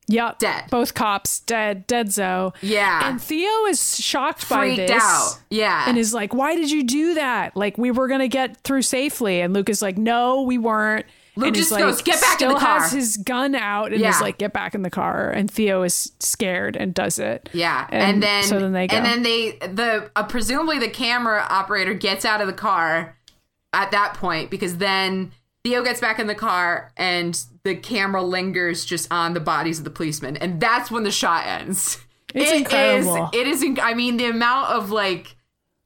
Speaker 2: Yep.
Speaker 1: Dead.
Speaker 2: Both cops dead. Dead Zo.
Speaker 1: Yeah.
Speaker 2: And Theo is shocked by
Speaker 1: Freaked
Speaker 2: this.
Speaker 1: out. Yeah.
Speaker 2: And is like, why did you do that? Like, we were going to get through safely. And Luke is like, no, we weren't.
Speaker 1: Luke
Speaker 2: and
Speaker 1: just
Speaker 2: like,
Speaker 1: goes, "Get back in the car.
Speaker 2: still has his gun out and
Speaker 1: Yeah.
Speaker 2: is like, get back in the car. And Theo is scared and does it.
Speaker 1: Yeah, and, then
Speaker 2: so then they go.
Speaker 1: and then they the uh, presumably the camera operator gets out of the car at that point because then Theo gets back in the car and the camera lingers just on the bodies of the policemen, and that's when the shot ends.
Speaker 2: It's
Speaker 1: It
Speaker 2: incredible.
Speaker 1: is- it is. inc- I mean, the amount of like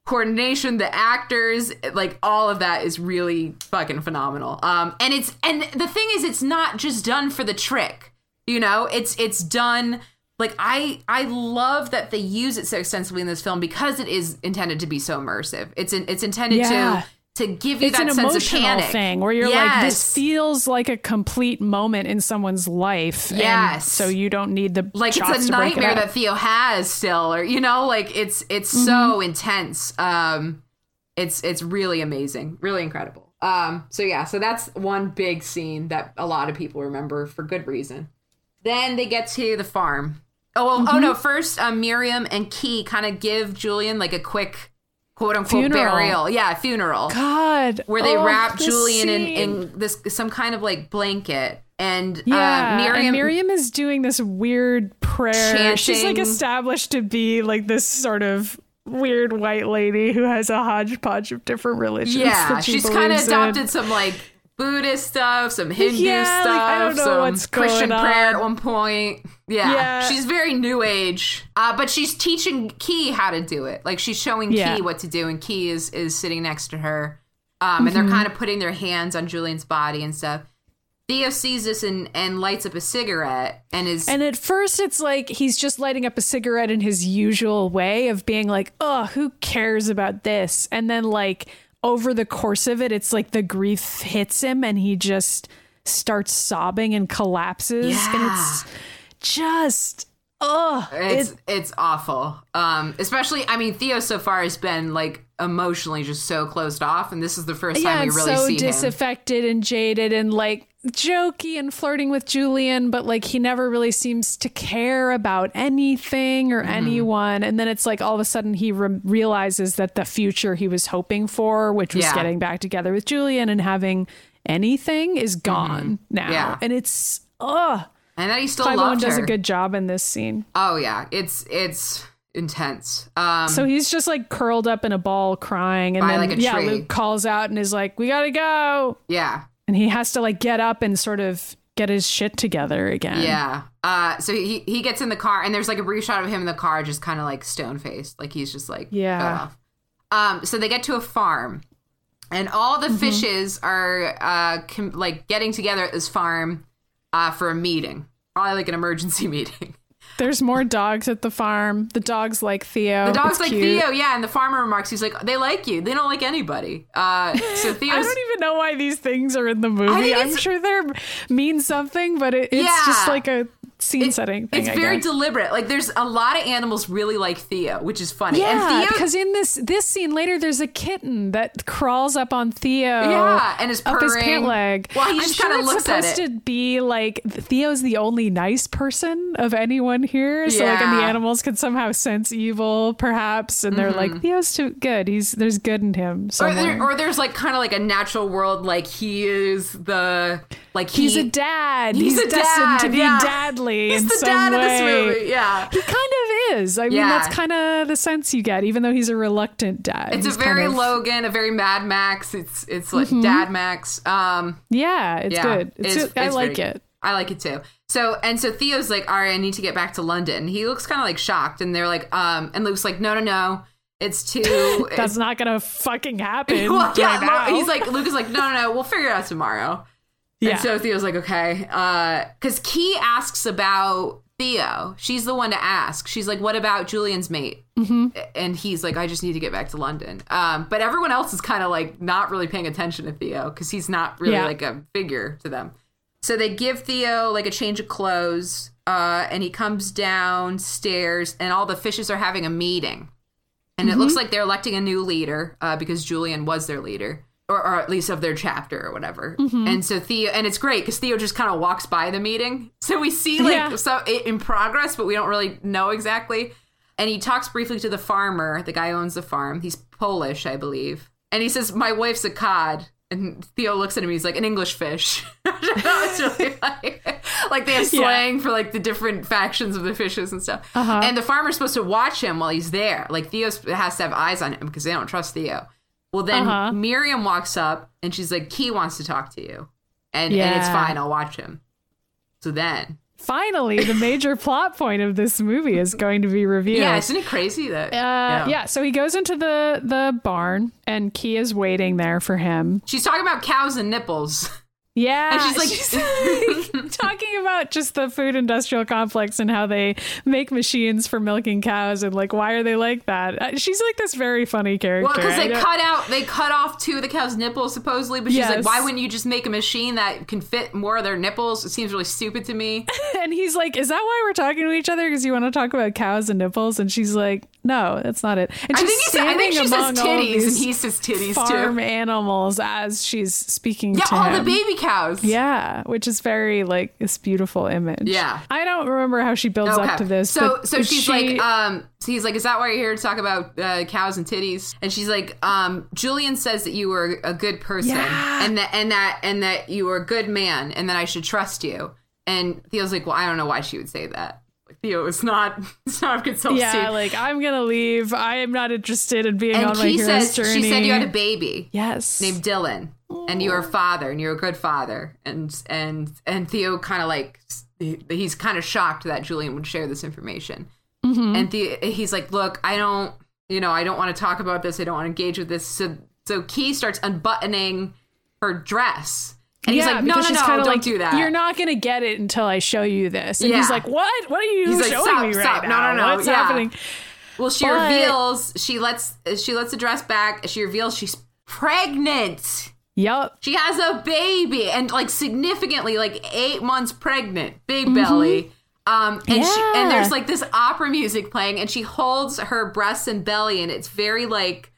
Speaker 1: coordination, the actors, like all of that is really fucking phenomenal. Um, and it's and the thing is, it's not just done for the trick. You know, it's it's done like I I love that they use it so extensively in this film because it is intended to be so immersive. It's in, it's intended
Speaker 2: Yeah.
Speaker 1: to to give you
Speaker 2: it's
Speaker 1: that
Speaker 2: an
Speaker 1: sense of
Speaker 2: emotional
Speaker 1: panic
Speaker 2: thing where you're like, this feels like a complete moment in someone's life. and
Speaker 1: Yes.
Speaker 2: so you don't need the
Speaker 1: like it's a
Speaker 2: break it
Speaker 1: nightmare that Theo has still, or you know, like it's it's
Speaker 2: Mm-hmm.
Speaker 1: so intense. Um, it's it's really amazing, really incredible. Um, so yeah, so that's one big scene that a lot of people remember for good reason. Then they get to the farm. Oh well, oh
Speaker 2: Mm-hmm.
Speaker 1: no! First, um, Miriam and Key kind of give Julian like a quick quote unquote
Speaker 2: Funeral.
Speaker 1: burial. Yeah, funeral
Speaker 2: God.
Speaker 1: where they
Speaker 2: oh,
Speaker 1: wrap Julian in, in this some kind of like blanket. And
Speaker 2: Yeah,
Speaker 1: uh, Miriam,
Speaker 2: and Miriam is doing this weird prayer. She's like established to be like this sort of weird white lady who has a hodgepodge of different religions.
Speaker 1: Yeah, she's kind of
Speaker 2: believes in.
Speaker 1: adopted some like Buddhist stuff, some Hindu
Speaker 2: Yeah,
Speaker 1: stuff,
Speaker 2: like, I don't know
Speaker 1: some Christian prayer at one point. Yeah,
Speaker 2: Yeah.
Speaker 1: she's very new age, uh, but she's teaching Key how to do it. Like she's showing
Speaker 2: Yeah.
Speaker 1: Key what to do, and Key is is sitting next to her, um, and
Speaker 2: Mm-hmm.
Speaker 1: they're kind of putting their hands on Julian's body and stuff. Theo sees this and and lights up a cigarette and is
Speaker 2: And at first, it's like he's just lighting up a cigarette in his usual way of being like, oh, who cares about this? And then, like, over the course of it, it's like the grief hits him and he just starts sobbing and collapses.
Speaker 1: Yeah.
Speaker 2: And it's just oh,
Speaker 1: It's it's awful. Um, especially, I mean, Theo so far has been like emotionally just so closed off, and this is the first
Speaker 2: yeah,
Speaker 1: time we really
Speaker 2: so
Speaker 1: see him.
Speaker 2: disaffected and jaded and like jokey and flirting with Julian, but like he never really seems to care about anything or
Speaker 1: Mm-hmm.
Speaker 2: anyone. And then it's like all of a sudden he re- realizes that the future he was hoping for, which was
Speaker 1: Yeah.
Speaker 2: getting back together with Julian and having anything, is gone now.
Speaker 1: Mm-hmm. Yeah.
Speaker 2: And it's ugh.
Speaker 1: and that he still
Speaker 2: Clive
Speaker 1: loved
Speaker 2: does a good job in this scene.
Speaker 1: oh yeah, it's it's intense. Um,
Speaker 2: So he's just like curled up in a ball crying, and then
Speaker 1: like,
Speaker 2: yeah,
Speaker 1: tree.
Speaker 2: Luke calls out and is like, "We gotta go,"
Speaker 1: yeah,
Speaker 2: and he has to like get up and sort of get his shit together again.
Speaker 1: yeah. Uh, so he he gets in the car, and there's like a brief shot of him in the car, just kind of like stone faced, like he's just like
Speaker 2: Yeah.
Speaker 1: off. Um, so they get to a farm, and all the
Speaker 2: Mm-hmm.
Speaker 1: fishes are uh com- like getting together at this farm uh for a meeting, probably like an emergency meeting.
Speaker 2: There's more dogs at the farm. The dogs like Theo.
Speaker 1: The dog's
Speaker 2: It's
Speaker 1: like
Speaker 2: cute.
Speaker 1: Theo, yeah, and the farmer remarks, he's like, they like you. They don't like anybody. Uh, so
Speaker 2: I
Speaker 1: Theo's
Speaker 2: don't even know why these things are in the movie. I'm sure they're mean something, but it, it's just like a scene setting thing.
Speaker 1: it's very deliberate. Like there's a lot of animals really like Theo, which is funny.
Speaker 2: yeah,
Speaker 1: and Theo,
Speaker 2: because in this this scene later, there's a kitten that crawls up on Theo.
Speaker 1: yeah, and is
Speaker 2: Up his pant leg.
Speaker 1: Well, he
Speaker 2: I'm
Speaker 1: just
Speaker 2: sure
Speaker 1: kind of
Speaker 2: it's supposed to be like Theo's the only nice person of anyone here. So like, and the animals can somehow sense evil, perhaps, and they're like, mm-hmm. Theo's too good. He's there's good in him
Speaker 1: Or, there, or there's like kind of like a natural world, like he is the like
Speaker 2: He's a dad.
Speaker 1: He's
Speaker 2: He's,
Speaker 1: a
Speaker 2: destined to be
Speaker 1: yeah.
Speaker 2: dadly
Speaker 1: He's
Speaker 2: in
Speaker 1: the dad
Speaker 2: way.
Speaker 1: of this movie. Yeah,
Speaker 2: He kind of is. I mean, that's kind of the sense you get, even though he's a reluctant dad.
Speaker 1: it's
Speaker 2: He's
Speaker 1: a very
Speaker 2: kind of- Mm-hmm.
Speaker 1: Logan, a very Mad Max. It's it's like Dad Max. Um,
Speaker 2: Yeah, it's
Speaker 1: yeah,
Speaker 2: good. It's,
Speaker 1: it's-
Speaker 2: I
Speaker 1: it's
Speaker 2: like it.
Speaker 1: I like it too. So and so Theo's like, all right, I need to get back to London. He looks kind of like shocked, and they're like, um, and Luke's like, no, no, no, it's too.
Speaker 2: That's not gonna fucking happen.
Speaker 1: well, yeah,
Speaker 2: right.
Speaker 1: He's like, Luke is like, no, no, no, we'll figure it out tomorrow.
Speaker 2: Yeah.
Speaker 1: And so Theo's like, okay, because Key asks about Theo. She's the one to ask. She's like, what about Julian's mate? Mm-hmm. And he's like, I just need to get back to London. Um, but everyone else is kind of like not really paying attention to Theo because he's not really
Speaker 2: Yeah.
Speaker 1: like a figure to them. So they give Theo like a change of clothes, uh, and he comes downstairs, and all the fishes are having a meeting. And it looks like they're electing a new leader uh, because Julian was their leader, or, or at least of their chapter or whatever. And so Theo, and it's great because Theo just kind of walks by the meeting, so we see like
Speaker 2: Yeah.
Speaker 1: so it, in progress, but we don't really know exactly. And he talks briefly to the farmer, the guy who owns the farm. He's Polish, I believe, and he says, "My wife's a cod." And Theo looks at him. He's like, "An English fish." that was really funny. like they have slang for like the different factions of the fishes and stuff.
Speaker 2: Uh-huh.
Speaker 1: And the farmer's supposed to watch him while he's there. Like Theo has to have eyes on him because they don't trust Theo. Well, then
Speaker 2: Uh-huh.
Speaker 1: Miriam walks up and she's like, "Key wants to talk to you," and and it's fine. I'll watch him. So then,
Speaker 2: Finally, the major plot point of this movie is going to be revealed.
Speaker 1: yeah, isn't it crazy that?
Speaker 2: Uh, yeah. so he goes into the the barn, and Key is waiting there for him.
Speaker 1: She's talking about cows and nipples.
Speaker 2: Yeah,
Speaker 1: And she's like-
Speaker 2: like talking about just the food industrial complex and how they make machines for milking cows and like why are they like that? Uh, She's like this very funny character.
Speaker 1: Well, because they cut out, they cut off two of the cow's nipples supposedly, but she's like, why wouldn't you just make a machine that can fit more of their nipples? It seems really stupid to me.
Speaker 2: and he's like, "Is that why we're talking to each other? Because you want to talk about cows and nipples?" And she's like, "No, that's not it." And
Speaker 1: I
Speaker 2: she's
Speaker 1: think, I think she says titties, and he says titties
Speaker 2: farm
Speaker 1: too.
Speaker 2: animals as she's speaking
Speaker 1: Yeah,
Speaker 2: to
Speaker 1: all
Speaker 2: him.
Speaker 1: the baby cows.
Speaker 2: Yeah, which is very like this beautiful image.
Speaker 1: Yeah.
Speaker 2: I don't remember how she builds up to this.
Speaker 1: So so she's
Speaker 2: she-
Speaker 1: like, um, so he's like, is that why you're here to talk about uh, cows and titties? And she's like, um, Julian says that you were a good person,
Speaker 2: Yeah.
Speaker 1: and that and that and that you were a good man, and that I should trust you. And Theo's like, well, I don't know why she would say that. Theo is not, it's not good self
Speaker 2: yeah, like I'm gonna leave. I am not interested in being
Speaker 1: and
Speaker 2: on my hero's
Speaker 1: says
Speaker 2: journey.
Speaker 1: she said you had a baby
Speaker 2: yes.
Speaker 1: named Dylan, and you're a father, and you're a good father, and and and Theo kind of like he's kind of shocked that Julian would share this information,
Speaker 2: Mm-hmm.
Speaker 1: and the, he's like, look, I don't, you know, I don't want to talk about this, I don't want to engage with this, so so Key starts unbuttoning her dress, and he's like, no, no,
Speaker 2: she's
Speaker 1: no, don't
Speaker 2: like,
Speaker 1: do that.
Speaker 2: You're not gonna get it until I show you this. And
Speaker 1: Yeah.
Speaker 2: he's like, What? What are you
Speaker 1: He's like,
Speaker 2: showing
Speaker 1: "Stop,
Speaker 2: me right
Speaker 1: stop. No, no, no,
Speaker 2: What's
Speaker 1: yeah."
Speaker 2: happening?
Speaker 1: Well, she
Speaker 2: But-
Speaker 1: reveals she lets she lets the dress back. She reveals she's pregnant.
Speaker 2: Yup.
Speaker 1: She has a baby and like significantly like eight months pregnant, big
Speaker 2: Mm-hmm.
Speaker 1: belly. Um, and she and there's like this opera music playing, and she holds her breasts and belly, and it's very like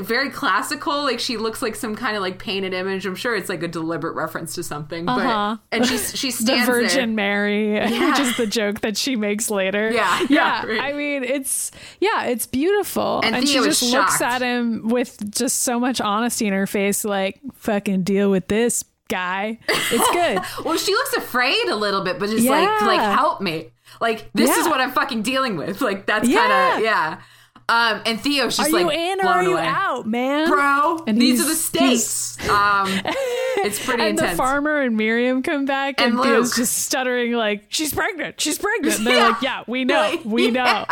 Speaker 1: very classical. Like she looks like some kind of like painted image. I'm sure it's like a deliberate reference to something. But
Speaker 2: Uh-huh.
Speaker 1: and she she
Speaker 2: the Virgin
Speaker 1: there.
Speaker 2: Mary, which is the joke that she makes later.
Speaker 1: Yeah,
Speaker 2: yeah.
Speaker 1: yeah, right.
Speaker 2: I mean, it's yeah, it's beautiful,
Speaker 1: And
Speaker 2: and, she just looks at him with just so much honesty in her face, like "fucking deal with this guy." It's good.
Speaker 1: Well, she looks afraid a little bit, but just like
Speaker 2: Yeah.
Speaker 1: like help me. Like this is what I'm fucking dealing with. Like that's
Speaker 2: Yeah.
Speaker 1: kind of yeah. Um, and Theo's just
Speaker 2: are
Speaker 1: like
Speaker 2: you in or
Speaker 1: blown
Speaker 2: are you
Speaker 1: away.
Speaker 2: out, man?
Speaker 1: bro?
Speaker 2: And
Speaker 1: these are the stakes. Um, it's pretty
Speaker 2: and
Speaker 1: intense.
Speaker 2: the farmer and Miriam come back,
Speaker 1: And
Speaker 2: and, Theo's just stuttering like, "She's pregnant. She's pregnant." And they're
Speaker 1: Yeah.
Speaker 2: like, "Yeah, we know.
Speaker 1: Like,
Speaker 2: we know."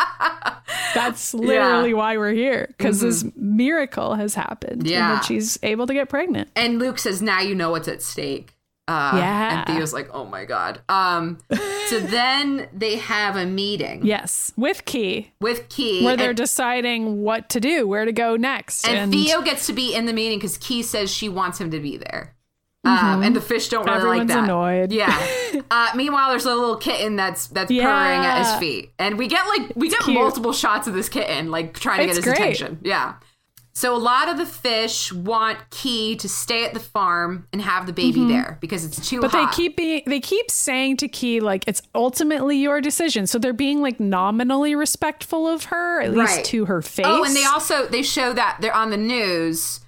Speaker 2: That's literally why we're here because this miracle has happened. and
Speaker 1: Yeah.
Speaker 2: that she's able to get pregnant.
Speaker 1: And Luke says, "Now you know what's at stake." Uh,
Speaker 2: Yeah.
Speaker 1: And Theo's like, "Oh my god." Um, so then they have a meeting
Speaker 2: Yes, with Key,
Speaker 1: with Key,
Speaker 2: where they're
Speaker 1: and,
Speaker 2: deciding what to do, where to go next,
Speaker 1: and Theo gets to be in the meeting because Key says she wants him to be there. Um, and the fish don't really
Speaker 2: Everyone's
Speaker 1: like that.
Speaker 2: annoyed.
Speaker 1: Yeah. Uh, meanwhile, there's a little kitten that's that's
Speaker 2: Yeah.
Speaker 1: purring at his feet, and we get like we get
Speaker 2: cute.
Speaker 1: multiple shots of this kitten like trying to
Speaker 2: It's
Speaker 1: get his
Speaker 2: great.
Speaker 1: attention. Yeah. So a lot of the fish want Key to stay at the farm and have the baby there because it's too
Speaker 2: Mm-hmm. But
Speaker 1: hot.
Speaker 2: they keep being they keep saying to Key like it's ultimately your decision. So they're being like nominally respectful of her, at least
Speaker 1: Right.
Speaker 2: to her face.
Speaker 1: Oh, and they also they show that they're on the news.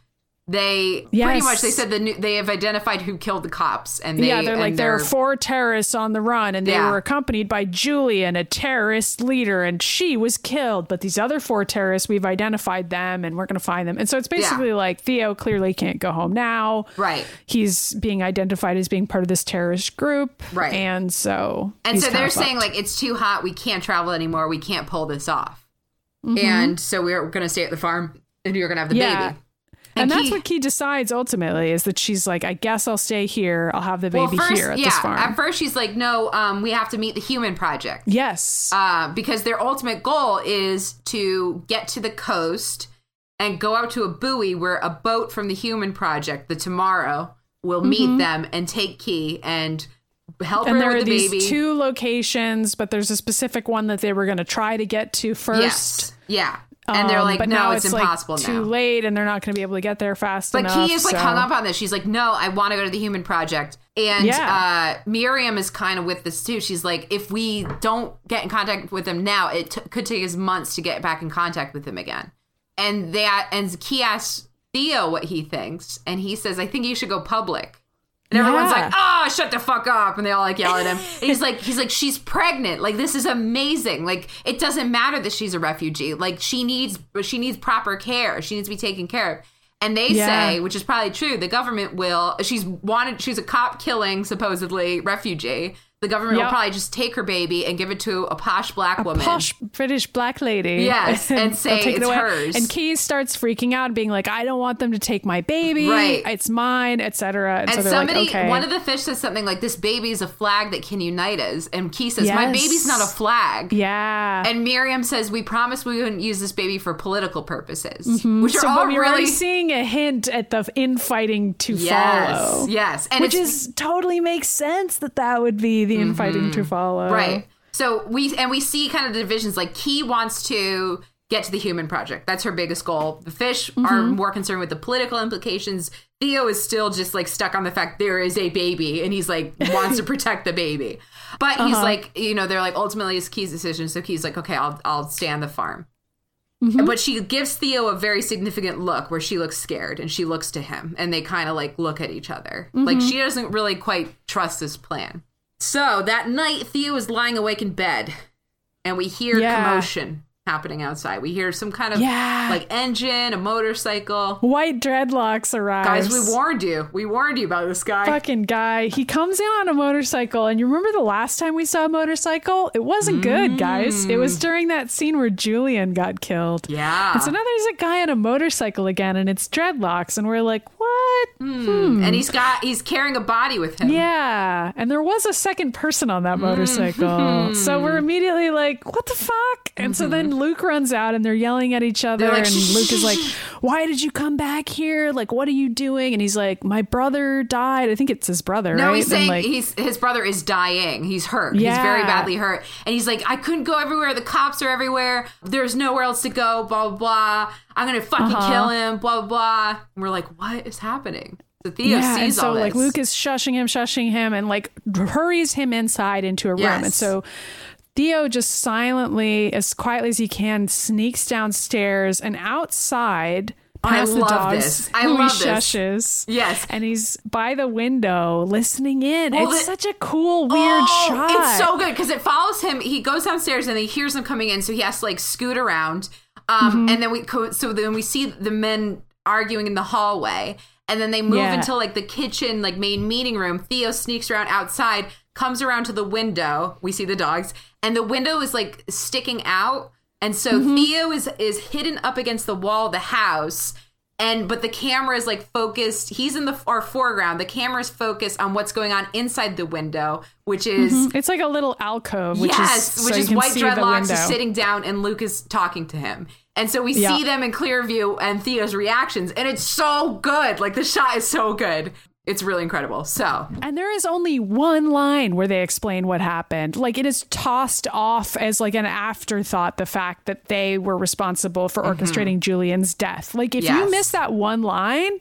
Speaker 1: They pretty much they said the new, they have identified who killed the cops, and they
Speaker 2: yeah, they're like there are four terrorists on the run, and they
Speaker 1: Yeah.
Speaker 2: were accompanied by Julian, a terrorist leader, and she was killed. But these other four terrorists, we've identified them, and we're going to find them. And so it's basically like Theo clearly can't go home now.
Speaker 1: Right.
Speaker 2: He's being identified as being part of this terrorist group.
Speaker 1: Right.
Speaker 2: And so
Speaker 1: And so they're saying like it's too hot, we can't travel anymore, we can't pull this off.
Speaker 2: Mm-hmm.
Speaker 1: And so we're going to stay at the farm, and you're going to have the
Speaker 2: Yeah.
Speaker 1: baby.
Speaker 2: And, that's
Speaker 1: Key-
Speaker 2: what Key decides ultimately is that she's like, I guess I'll stay here. I'll have the baby
Speaker 1: well, first,
Speaker 2: here at
Speaker 1: yeah.
Speaker 2: this farm.
Speaker 1: At first, she's like, "No, um, we have to meet the Human Project."
Speaker 2: yes.
Speaker 1: uh, because their ultimate goal is to get to the coast and go out to a buoy where a boat from the Human Project, the Tomorrow, will meet them and take Key and help
Speaker 2: Mm-hmm. and
Speaker 1: her
Speaker 2: there are
Speaker 1: the
Speaker 2: these
Speaker 1: baby.
Speaker 2: two locations, but there's a specific one that they were going to try to get to first.
Speaker 1: yes, yeah, and they're
Speaker 2: Um,
Speaker 1: like,
Speaker 2: but
Speaker 1: "No,
Speaker 2: now
Speaker 1: it's,
Speaker 2: it's,
Speaker 1: impossible
Speaker 2: like
Speaker 1: now."
Speaker 2: too late, and they're not going to be able to get there fast
Speaker 1: But
Speaker 2: enough.
Speaker 1: Key is like
Speaker 2: so-
Speaker 1: hung up on this. She's like, no, I want to go to the Human Project. And
Speaker 2: Yeah.
Speaker 1: uh, Miriam is kind of with this too. She's like, if we don't get in contact with him now, it t- could take us months to get back in contact with him again. And that and Key asks Theo what he thinks, and he says, I think you should go public. And everyone's
Speaker 2: Yeah.
Speaker 1: like, "Oh, shut the fuck up!" And they all like yell at him. And he's like, "He's like, she's pregnant. Like, this is amazing. Like, it doesn't matter that she's a refugee. Like, she needs, she needs proper care. She needs to be taken care of." And they
Speaker 2: Yeah.
Speaker 1: say, which is probably true, the government will. She's wanted. She's a cop killing supposedly refugee. The government will probably just take her baby and give it to a posh black woman.
Speaker 2: Posh British black lady.
Speaker 1: Yes, and say
Speaker 2: take it
Speaker 1: it's
Speaker 2: away.
Speaker 1: hers.
Speaker 2: And Key starts freaking out and being like, I don't want them to take my baby.
Speaker 1: Right.
Speaker 2: It's mine, etc. And,
Speaker 1: And
Speaker 2: so
Speaker 1: somebody,
Speaker 2: like, okay.
Speaker 1: one of the fish says something like, "This baby is a flag that can unite us." And Key says, "My baby's not a flag."
Speaker 2: yeah.
Speaker 1: And Miriam says, "We promised we wouldn't use this baby for political purposes," mm-hmm. which are all
Speaker 2: but we're already
Speaker 1: really
Speaker 2: seeing a hint at the infighting to
Speaker 1: yes,
Speaker 2: follow.
Speaker 1: yes, and
Speaker 2: Which is totally makes sense that that would be the infighting to follow.
Speaker 1: right. So we and we see kind of the divisions. Like Key wants to get to the human project. That's her biggest goal. The fish are
Speaker 2: Mm-hmm.
Speaker 1: more concerned with the political implications. Theo is still just like stuck on the fact there is a baby, and he's like wants to protect the baby. But he's
Speaker 2: Uh-huh.
Speaker 1: like, you know, they're like ultimately it's Key's decision. So Key's like, okay, I'll I'll stay on the farm.
Speaker 2: Mm-hmm.
Speaker 1: But she gives Theo a very significant look where she looks scared and she looks to him and they kind of like look at each other. Like
Speaker 2: Mm-hmm.
Speaker 1: she doesn't really quite trust this plan. So that night, Theo is lying awake in bed and we hear
Speaker 2: Yeah.
Speaker 1: commotion happening outside. We hear some kind of
Speaker 2: Yeah.
Speaker 1: like engine, a motorcycle.
Speaker 2: White dreadlocks arrive.
Speaker 1: Guys, we warned you. We warned you about this guy.
Speaker 2: fucking guy. He comes in on a motorcycle, and you remember the last time we saw a motorcycle? It wasn't good, guys. It was mm. during that scene where Julian got killed.
Speaker 1: Mm. Yeah.
Speaker 2: And so now there's a guy on a motorcycle again, and it's dreadlocks, and we're like, what? Hmm. Hmm.
Speaker 1: And he's got he's carrying a body with him.
Speaker 2: Yeah. And there was a second person on that mm-hmm. motorcycle. so we're immediately like, what the fuck? And so then Luke runs out and they're yelling at each other.
Speaker 1: Like,
Speaker 2: and Luke is like, why did you come back here? Like, what are you doing? And he's like, my brother died. I think it's his brother.
Speaker 1: No,
Speaker 2: right?
Speaker 1: he's saying
Speaker 2: like,
Speaker 1: he's his brother is dying. He's hurt. He's very badly hurt. And he's like, I couldn't go everywhere. The cops are everywhere. There's nowhere else to go. Blah blah blah. I'm gonna fucking
Speaker 2: Uh-huh.
Speaker 1: kill him. Blah blah blah. And we're like, what is happening? So Theo
Speaker 2: yeah,
Speaker 1: sees
Speaker 2: and so
Speaker 1: all
Speaker 2: like. Luke is shushing him, shushing him, and like hurries him inside into a room. And so Theo just silently, as quietly as he can, sneaks downstairs and outside.
Speaker 1: I
Speaker 2: Past the
Speaker 1: love
Speaker 2: dogs,
Speaker 1: this. I love this. Yes.
Speaker 2: and he's by the window listening in.
Speaker 1: Well,
Speaker 2: it's
Speaker 1: the-
Speaker 2: such a cool, weird
Speaker 1: oh,
Speaker 2: shot.
Speaker 1: It's so good because it follows him. He goes downstairs and he hears them coming in, so he has to like scoot around. Um,
Speaker 2: Mm-hmm.
Speaker 1: and then we co- so then we see the men arguing in the hallway, and then they move
Speaker 2: Yeah.
Speaker 1: into like the kitchen, like main meeting room. Theo sneaks around outside, comes around to the window. We see the dogs, and the window is like sticking out, and so
Speaker 2: Mm-hmm.
Speaker 1: Theo is is hidden up against the wall of the house. And but the camera is like focused. He's in the our foreground. The camera is focused on what's going on inside the window, which is
Speaker 2: It's like a little alcove, which
Speaker 1: yes,
Speaker 2: is
Speaker 1: which
Speaker 2: so
Speaker 1: is white dreadlocks is sitting down and Luke is talking to him. And so we
Speaker 2: Yeah.
Speaker 1: see them in clear view and Theo's reactions, and it's so good. Like the shot is so good. It's really incredible. So
Speaker 2: And there is only one line where they explain what happened. Like it is tossed off as like an afterthought, the fact that they were responsible for orchestrating Julian's death. Like if
Speaker 1: Mm-hmm. Yes.
Speaker 2: you miss that one line,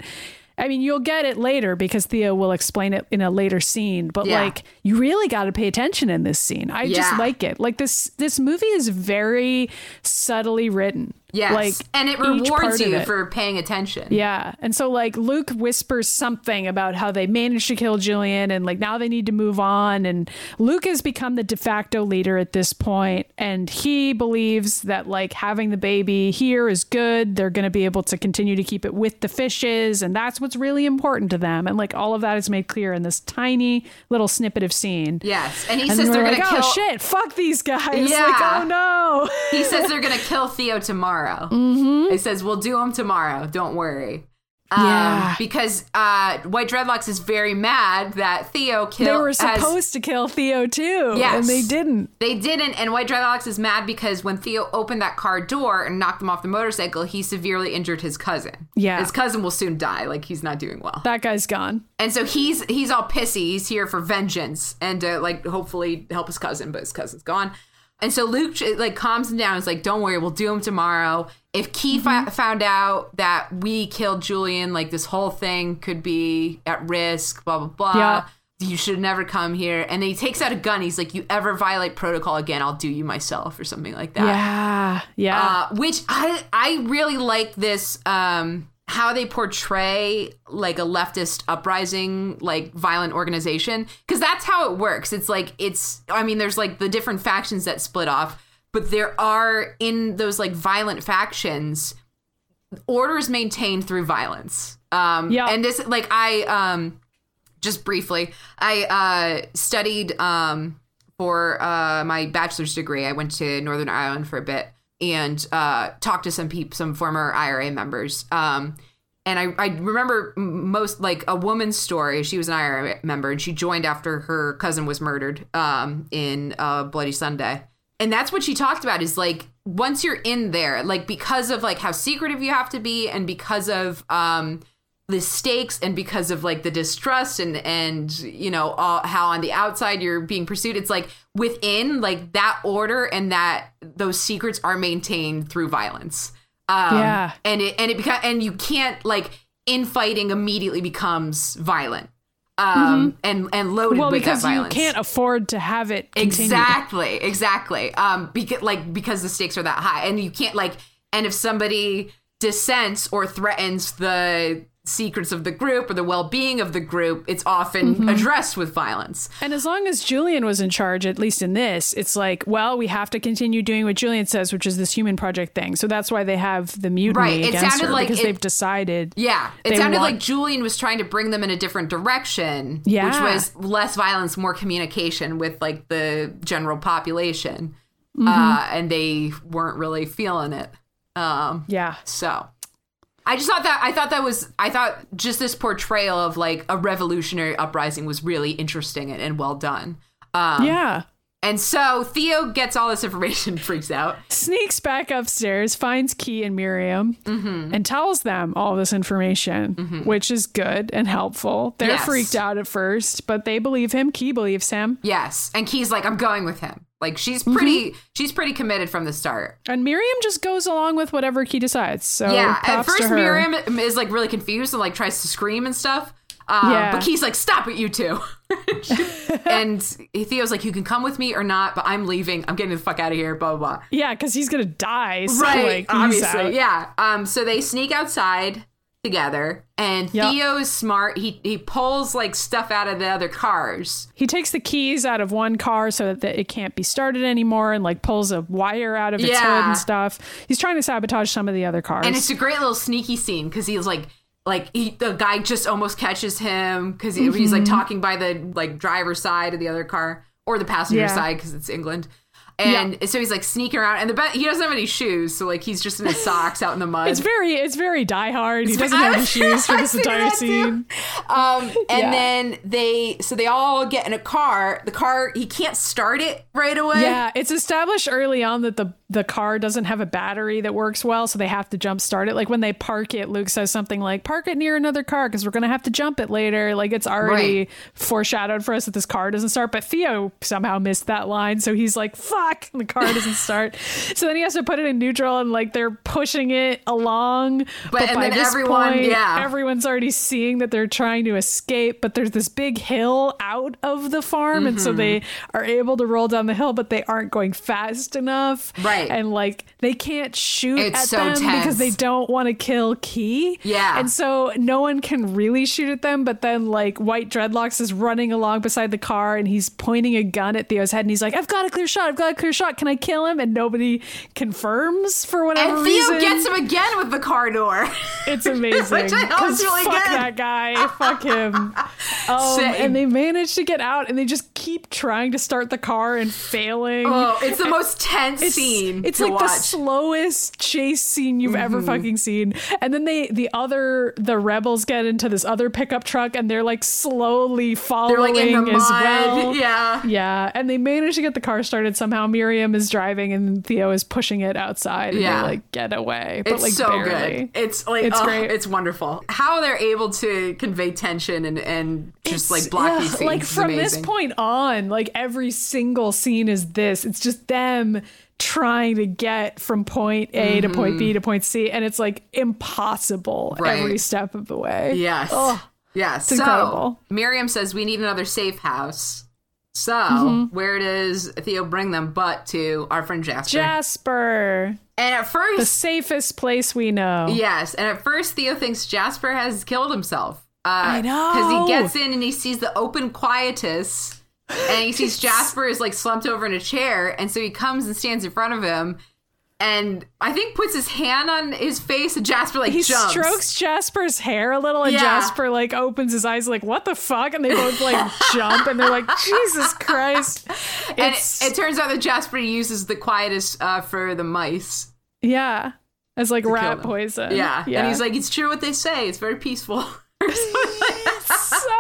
Speaker 2: I mean, you'll get it later because Theo will explain it in a later scene. But
Speaker 1: Yeah.
Speaker 2: like, you really got to pay attention in this scene. I just like it. Like this, this movie is very subtly written.
Speaker 1: Yes,
Speaker 2: like
Speaker 1: and it rewards you
Speaker 2: it.
Speaker 1: for paying attention.
Speaker 2: Yeah. And so like Luke whispers something about how they managed to kill Julian and like now they need to move on and Luke has become the de facto leader at this point and he believes that like having the baby here is good. They're going to be able to continue to keep it with the fishes and that's what's really important to them. And like all of that is made clear in this tiny little snippet of scene.
Speaker 1: Yes, and he
Speaker 2: And
Speaker 1: says they're
Speaker 2: like,
Speaker 1: gonna
Speaker 2: oh
Speaker 1: kill.
Speaker 2: shit, fuck these guys.
Speaker 1: Yeah.
Speaker 2: Like, oh no.
Speaker 1: He says they're gonna kill Theo tomorrow. Mm-hmm. He says we'll do them tomorrow. Don't worry. Um,
Speaker 2: Yeah.
Speaker 1: because uh, White Dreadlocks is very mad that Theo killed.
Speaker 2: they were
Speaker 1: has-
Speaker 2: supposed to kill Theo too.
Speaker 1: Yes.
Speaker 2: And they didn't.
Speaker 1: They didn't, and White Dreadlocks is mad because when Theo opened that car door and knocked him off the motorcycle, he severely injured his cousin.
Speaker 2: Yeah.
Speaker 1: his cousin will soon die. Like he's not doing well,
Speaker 2: That guy's gone.
Speaker 1: and so he's he's all pissy. He's here for vengeance and to like hopefully help his cousin, but his cousin's gone. And so Luke like calms him down. He's like, "Don't worry, we'll do him tomorrow. If Key
Speaker 2: Mm-hmm.
Speaker 1: fi- found out that we killed Julian, like this whole thing could be at risk. Blah blah blah."
Speaker 2: Yeah.
Speaker 1: you should never come here. And then he takes out a gun. He's like, you ever violate protocol again, I'll do you myself or something like that.
Speaker 2: Yeah. Yeah.
Speaker 1: Uh, which I I really like this um how they portray like a leftist uprising like violent organization because that's how it works. It's like it's i mean there's like the different factions that split off but there are in those like violent factions orders maintained through violence. Um
Speaker 2: Yeah.
Speaker 1: and this like i um just briefly i uh studied um for uh my bachelor's degree. I went to northern ireland for a bit and uh talked to some people some former ira members um and I, I remember most like a woman's story. She was an IRA member, and she joined after her cousin was murdered um, in uh, Bloody Sunday. And that's what she talked about is like once you're in there, like because of like how secretive you have to be, and because of um, the stakes, and because of like the distrust, and and you know all, how on the outside you're being pursued. It's like within like that order and that those secrets are maintained through violence. Um,
Speaker 2: Yeah.
Speaker 1: and it and it beca- and you can't like infighting immediately becomes violent, um, and and loaded
Speaker 2: Mm-hmm. well,
Speaker 1: with
Speaker 2: because
Speaker 1: that
Speaker 2: you can't afford to have it continue.
Speaker 1: exactly, exactly. Um, because like because the stakes are that high, and you can't like, and if somebody dissents or threatens the secrets of the group or the well-being of the group, it's often
Speaker 2: Mm-hmm.
Speaker 1: addressed with violence.
Speaker 2: And as long as Julian was in charge, at least in this, it's like, well, we have to continue doing what Julian says, which is this human project thing. So that's why they have the mutiny
Speaker 1: Right, it sounded like
Speaker 2: because
Speaker 1: it-
Speaker 2: they've decided.
Speaker 1: Yeah, it sounded
Speaker 2: want-
Speaker 1: like Julian was trying to bring them in a different direction,
Speaker 2: yeah.
Speaker 1: which was less violence, more communication with like the general population,
Speaker 2: Mm-hmm.
Speaker 1: uh, and they weren't really feeling it. Um,
Speaker 2: Yeah.
Speaker 1: so I just thought that I thought that was I thought just this portrayal of like a revolutionary uprising was really interesting and, and well done. Um,
Speaker 2: Yeah.
Speaker 1: And so Theo gets all this information, freaks out.
Speaker 2: Sneaks back upstairs, finds Key and Miriam,
Speaker 1: Mm-hmm.
Speaker 2: and tells them all this information, which is good and helpful. They're
Speaker 1: Yes.
Speaker 2: freaked out at first, but they believe him. Key believes him.
Speaker 1: Yes. And Key's like, I'm going with him. Like she's pretty she's pretty committed from the start.
Speaker 2: And Miriam just goes along with whatever Key decides. So
Speaker 1: yeah. At first. Miriam is like really confused and like tries to scream and stuff. Um,
Speaker 2: Yeah.
Speaker 1: but Key's like, stop it, you two. and Theo's like, you can come with me or not, but I'm leaving. I'm getting the fuck out of here, blah blah blah.
Speaker 2: Yeah, because he's gonna die. So
Speaker 1: right
Speaker 2: like,
Speaker 1: obviously yeah um so they sneak outside together and
Speaker 2: Yep.
Speaker 1: theo is smart he he pulls like stuff out of the other cars
Speaker 2: He takes the keys out of one car so that it can't be started anymore, and like pulls a wire out of its hood and stuff. He's trying to sabotage some of the other cars.
Speaker 1: and it's a great little sneaky scene because he's like like he, the guy just almost catches him because he, he's like
Speaker 2: Mm-hmm.
Speaker 1: talking by the like driver's side of the other car or the passenger
Speaker 2: Yeah.
Speaker 1: side because it's england and so he's like sneaking around and the be- he doesn't have any shoes so like he's just in his socks out in the mud
Speaker 2: It's very, it's very Die Hard. He doesn't have any shoes for this entire scene.
Speaker 1: Um, and
Speaker 2: Yeah.
Speaker 1: then they, so they all get in a car. The car, he can't start it right away.
Speaker 2: Yeah, it's established early on that the the car doesn't have a battery that works well, so they have to jump start it. Like when they park it, Luke says something like, "Park it near another car because we're gonna have to jump it later." Like it's already
Speaker 1: Right.
Speaker 2: foreshadowed for us that this car doesn't start. But Theo somehow missed that line, so he's like, "Fuck!" and the car doesn't start. so then he has to put it in neutral, and like they're pushing it along. But,
Speaker 1: and
Speaker 2: by
Speaker 1: then
Speaker 2: this
Speaker 1: everyone-
Speaker 2: point,
Speaker 1: yeah.
Speaker 2: everyone's already seeing that they're trying to escape. But there's this big hill out of the farm, and so
Speaker 1: Mm-hmm.
Speaker 2: they are able to roll down the hill, but they aren't going fast enough.
Speaker 1: Right.
Speaker 2: And like they can't shoot
Speaker 1: It's
Speaker 2: at
Speaker 1: so
Speaker 2: them
Speaker 1: tense.
Speaker 2: because they don't want to kill Key.
Speaker 1: Yeah.
Speaker 2: And so no one can really shoot at them, but then like White Dreadlocks is running along beside the car and he's pointing a gun at Theo's head and he's like, I've got a clear shot, I've got a clear shot. Can I kill him? And nobody confirms for whatever
Speaker 1: And Theo
Speaker 2: reason.
Speaker 1: gets him again with the car door.
Speaker 2: It's amazing.
Speaker 1: Which I know is
Speaker 2: 'Cause
Speaker 1: really
Speaker 2: fuck
Speaker 1: good.
Speaker 2: that guy. fuck him. Um, and they manage to get out, and they just keep trying to start the car and failing.
Speaker 1: oh, it's the most tense
Speaker 2: It's,
Speaker 1: scene.
Speaker 2: It's
Speaker 1: to
Speaker 2: like the
Speaker 1: watch. Mm-hmm.
Speaker 2: slowest chase scene you've ever fucking seen. And then they, the other, the rebels get into this other pickup truck, and they're like slowly following
Speaker 1: like the
Speaker 2: as
Speaker 1: mud.
Speaker 2: well.
Speaker 1: Yeah.
Speaker 2: Yeah, and they manage to get the car started somehow. Miriam is driving, and Theo is pushing it outside, and
Speaker 1: Yeah.
Speaker 2: they like get away, but
Speaker 1: It's
Speaker 2: like
Speaker 1: so
Speaker 2: barely.
Speaker 1: good. It's like
Speaker 2: It's
Speaker 1: oh,
Speaker 2: great.
Speaker 1: It's wonderful. How they're able to convey tension and and just like block scenes.
Speaker 2: Like from this point on, like every single scene is this. It's just them trying to get from point A to point B to point C, and it's like impossible
Speaker 1: Mm-hmm. Right.
Speaker 2: every step of the way.
Speaker 1: Yes.
Speaker 2: Ugh.
Speaker 1: yes.
Speaker 2: It's
Speaker 1: so,
Speaker 2: incredible.
Speaker 1: Miriam says we need another safe house. So
Speaker 2: Mm-hmm.
Speaker 1: where does Theo bring them but to our friend Jasper?
Speaker 2: Jasper,
Speaker 1: and at first the
Speaker 2: safest place we know.
Speaker 1: Yes, and at first Theo thinks Jasper has killed himself. Uh,
Speaker 2: I know.
Speaker 1: because he gets in and he sees the open quietus, and he sees Jasper is like slumped over in a chair, and so he comes and stands in front of him, and I think puts his hand on his face, and Jasper like
Speaker 2: He
Speaker 1: jumps.
Speaker 2: strokes Jasper's hair a little, and
Speaker 1: Yeah.
Speaker 2: Jasper like opens his eyes, like "What the fuck?" And they both like jump, and they're like, "Jesus Christ!"
Speaker 1: and it, it turns out that Jasper uses the quietus uh, for the mice.
Speaker 2: yeah, as like rat poison.
Speaker 1: Yeah. and he's like, "It's true what they say. It's very peaceful."
Speaker 2: so.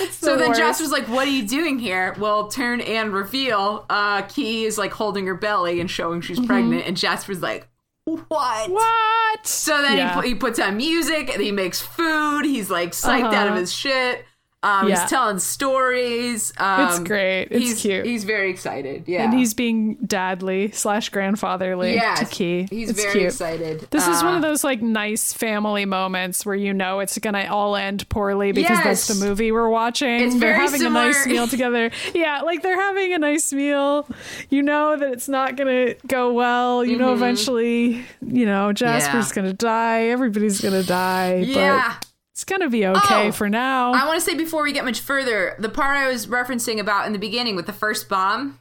Speaker 2: It's
Speaker 1: So then
Speaker 2: worst.
Speaker 1: Jasper's like, "What are you doing here?" Well, turn and reveal. Uh, Key is like holding her belly and showing she's pregnant, and Jasper's like, "What?"
Speaker 2: what?
Speaker 1: So then
Speaker 2: Yeah.
Speaker 1: he, he puts on music and he makes food. He's like psyched out of
Speaker 2: Uh-huh.
Speaker 1: his shit. Um,
Speaker 2: Yeah.
Speaker 1: He's telling stories. Um,
Speaker 2: It's great. It's
Speaker 1: he's,
Speaker 2: cute.
Speaker 1: He's very excited. Yeah,
Speaker 2: and he's being dadly slash grandfatherly
Speaker 1: yes,
Speaker 2: to Key.
Speaker 1: He's
Speaker 2: it's
Speaker 1: very
Speaker 2: cute.
Speaker 1: excited.
Speaker 2: This is one
Speaker 1: Uh,
Speaker 2: of those like nice family moments where you know it's gonna all end poorly because that's the movie we're watching.
Speaker 1: It's
Speaker 2: they're having a nice meal together. Yeah, like they're having a nice meal. You know that it's not gonna go well. You know eventually, you know, Jasper's
Speaker 1: Mm-hmm. Yeah.
Speaker 2: gonna die. Everybody's gonna die.
Speaker 1: Yeah.
Speaker 2: But it's gonna be okay
Speaker 1: Oh,
Speaker 2: for now.
Speaker 1: I want to say before we get much further, the part I was referencing about in the beginning with the first bomb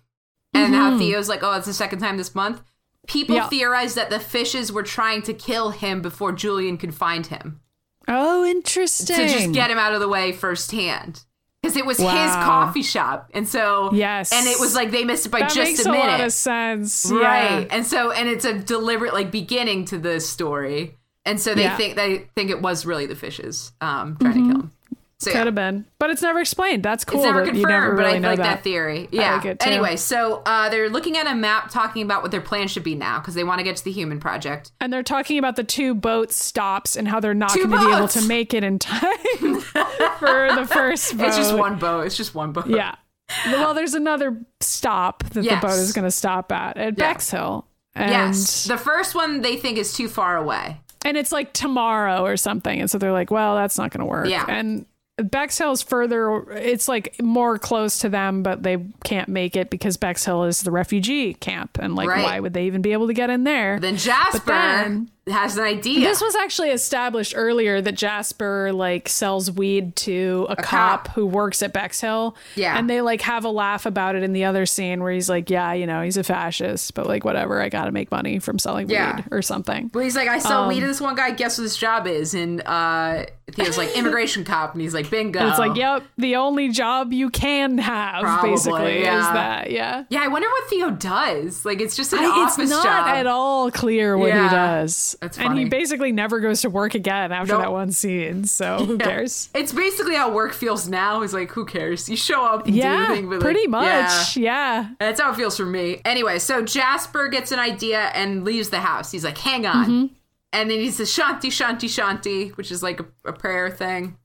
Speaker 1: and how Theo's like, oh, it's the second time this month. People
Speaker 2: Mm-hmm. Yeah.
Speaker 1: theorized that the fishes were trying to kill him before Julian could find him
Speaker 2: oh, interesting.
Speaker 1: to just get him out of the way firsthand. Because it was his coffee shop. And so,
Speaker 2: Yes.
Speaker 1: And it was like they missed it by
Speaker 2: that
Speaker 1: just
Speaker 2: makes
Speaker 1: a
Speaker 2: a,
Speaker 1: minute.
Speaker 2: lot of sense.
Speaker 1: Right.
Speaker 2: Yeah.
Speaker 1: And so, and it's a deliberate like beginning to this story. And so they
Speaker 2: Yeah.
Speaker 1: think they think it was really the fishes um, trying to kill him. So
Speaker 2: Could
Speaker 1: yeah.
Speaker 2: have been, but it's never explained. That's cool.
Speaker 1: It's never confirmed,
Speaker 2: never
Speaker 1: but
Speaker 2: really
Speaker 1: I
Speaker 2: know
Speaker 1: like
Speaker 2: that.
Speaker 1: that, theory. Yeah.
Speaker 2: like
Speaker 1: anyway, so uh, they're looking at a map talking about what their plan should be now because they want to get to the human project.
Speaker 2: And they're talking about the two boat stops and how they're not going to be able to make it in time for the first boat.
Speaker 1: It's just one boat. It's just one boat.
Speaker 2: Yeah. Well, there's another stop that
Speaker 1: Yes.
Speaker 2: the boat is going to stop at at
Speaker 1: Yeah.
Speaker 2: Bexhill. And,
Speaker 1: Yes. The first one they think is too far away.
Speaker 2: And it's like tomorrow or something. And so they're like, well, that's not going to work.
Speaker 1: Yeah.
Speaker 2: And Bexhill is further, it's like more close to them, but they can't make it because Bexhill is the refugee camp. And like,
Speaker 1: Right.
Speaker 2: why would they even be able to get in there?
Speaker 1: Then Jasper
Speaker 2: then-
Speaker 1: has an idea.
Speaker 2: This was actually established earlier that Jasper like sells weed to a, cop,
Speaker 1: cop.
Speaker 2: who works at Bexhill.
Speaker 1: Yeah.
Speaker 2: And they like have a laugh about it in the other scene where he's like, Yeah, you know, he's a fascist, but like whatever, I gotta make money from selling
Speaker 1: Yeah.
Speaker 2: weed or something.
Speaker 1: Well, he's like, I sell
Speaker 2: Um,
Speaker 1: weed to this one guy. Guess what his job is? And uh, Theo's like, immigration cop. And he's like, bingo.
Speaker 2: And it's like, yep, the only job you can have,
Speaker 1: Probably,
Speaker 2: basically, is that. Yeah.
Speaker 1: Yeah, I wonder what Theo does. Like, it's just an
Speaker 2: I- it's not
Speaker 1: job.
Speaker 2: at all clear what
Speaker 1: Yeah.
Speaker 2: he does.
Speaker 1: That's
Speaker 2: And he basically never goes to work again after
Speaker 1: Nope.
Speaker 2: that one scene. So who cares?
Speaker 1: It's basically how work feels now. Is like, who cares? You show up and do
Speaker 2: Yeah,
Speaker 1: the thing, like,
Speaker 2: pretty
Speaker 1: yeah.
Speaker 2: much. Yeah.
Speaker 1: That's how it feels for me. Anyway, so Jasper gets an idea and leaves the house. He's like, hang on.
Speaker 2: Mm-hmm.
Speaker 1: And then he says, Shanti, Shanti, Shanti, which is like a, a prayer thing.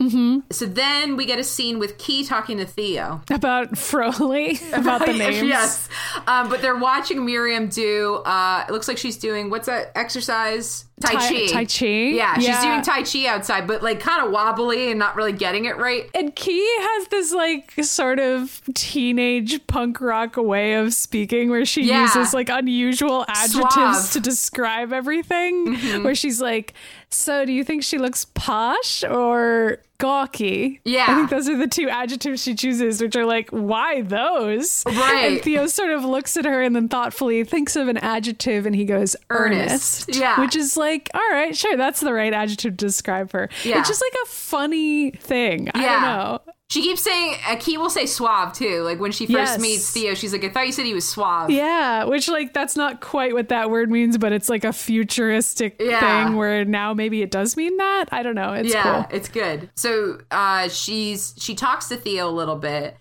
Speaker 1: Mm-hmm. So then we get a scene with Key talking to Theo.
Speaker 2: About Froley, about the names.
Speaker 1: yes. Um, but they're watching Miriam do, uh, it looks like she's doing, what's that exercise? Tai,
Speaker 2: Tai-
Speaker 1: Chi.
Speaker 2: Tai Chi?
Speaker 1: Yeah, she's
Speaker 2: Yeah.
Speaker 1: doing Tai Chi outside, but like kind of wobbly and not really getting it right.
Speaker 2: And Key has this like sort of teenage punk rock way of speaking where she
Speaker 1: Yeah.
Speaker 2: uses like unusual adjectives
Speaker 1: Suave. Mm-hmm.
Speaker 2: to describe everything. Where she's like, So do you think she looks posh or gawky?
Speaker 1: Yeah.
Speaker 2: I think those are the two adjectives she chooses, which are like, why those?
Speaker 1: Right.
Speaker 2: And Theo sort of looks at her and then thoughtfully thinks of an adjective and he goes,
Speaker 1: Earnest.
Speaker 2: earnest.
Speaker 1: Yeah.
Speaker 2: Which is like, all right, sure, that's the right adjective to describe her.
Speaker 1: Yeah.
Speaker 2: It's just like a funny thing. I
Speaker 1: Yeah.
Speaker 2: don't know.
Speaker 1: She keeps saying, uh, Key will say suave too. Like when she first
Speaker 2: Yes.
Speaker 1: meets Theo, she's like, I thought you said he was suave.
Speaker 2: Yeah, which like that's not quite what that word means, but it's like a futuristic
Speaker 1: Yeah.
Speaker 2: thing where now maybe it does mean that. I don't know. It's
Speaker 1: yeah,
Speaker 2: cool.
Speaker 1: it's good. So uh, she's she talks to Theo a little bit,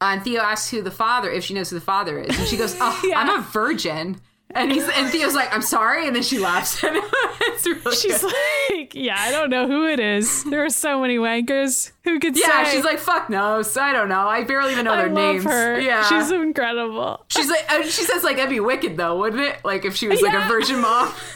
Speaker 1: and Theo asks who the father, if she knows who the father is, and she goes, "Oh,
Speaker 2: Yeah.
Speaker 1: I'm a virgin." And he's and Theo's like, "I'm sorry," and then she laughs. it's really
Speaker 2: She's
Speaker 1: good.
Speaker 2: like, yeah, I don't know who it is. There are so many wankers. Who could say.
Speaker 1: yeah,
Speaker 2: say?
Speaker 1: she's like, "Fuck knows." I don't know. I barely even know
Speaker 2: I
Speaker 1: their names.
Speaker 2: her.
Speaker 1: Yeah,
Speaker 2: she's incredible.
Speaker 1: She's like, she says like, "That'd be wicked, though, wouldn't it? Like if she was like a virgin mom."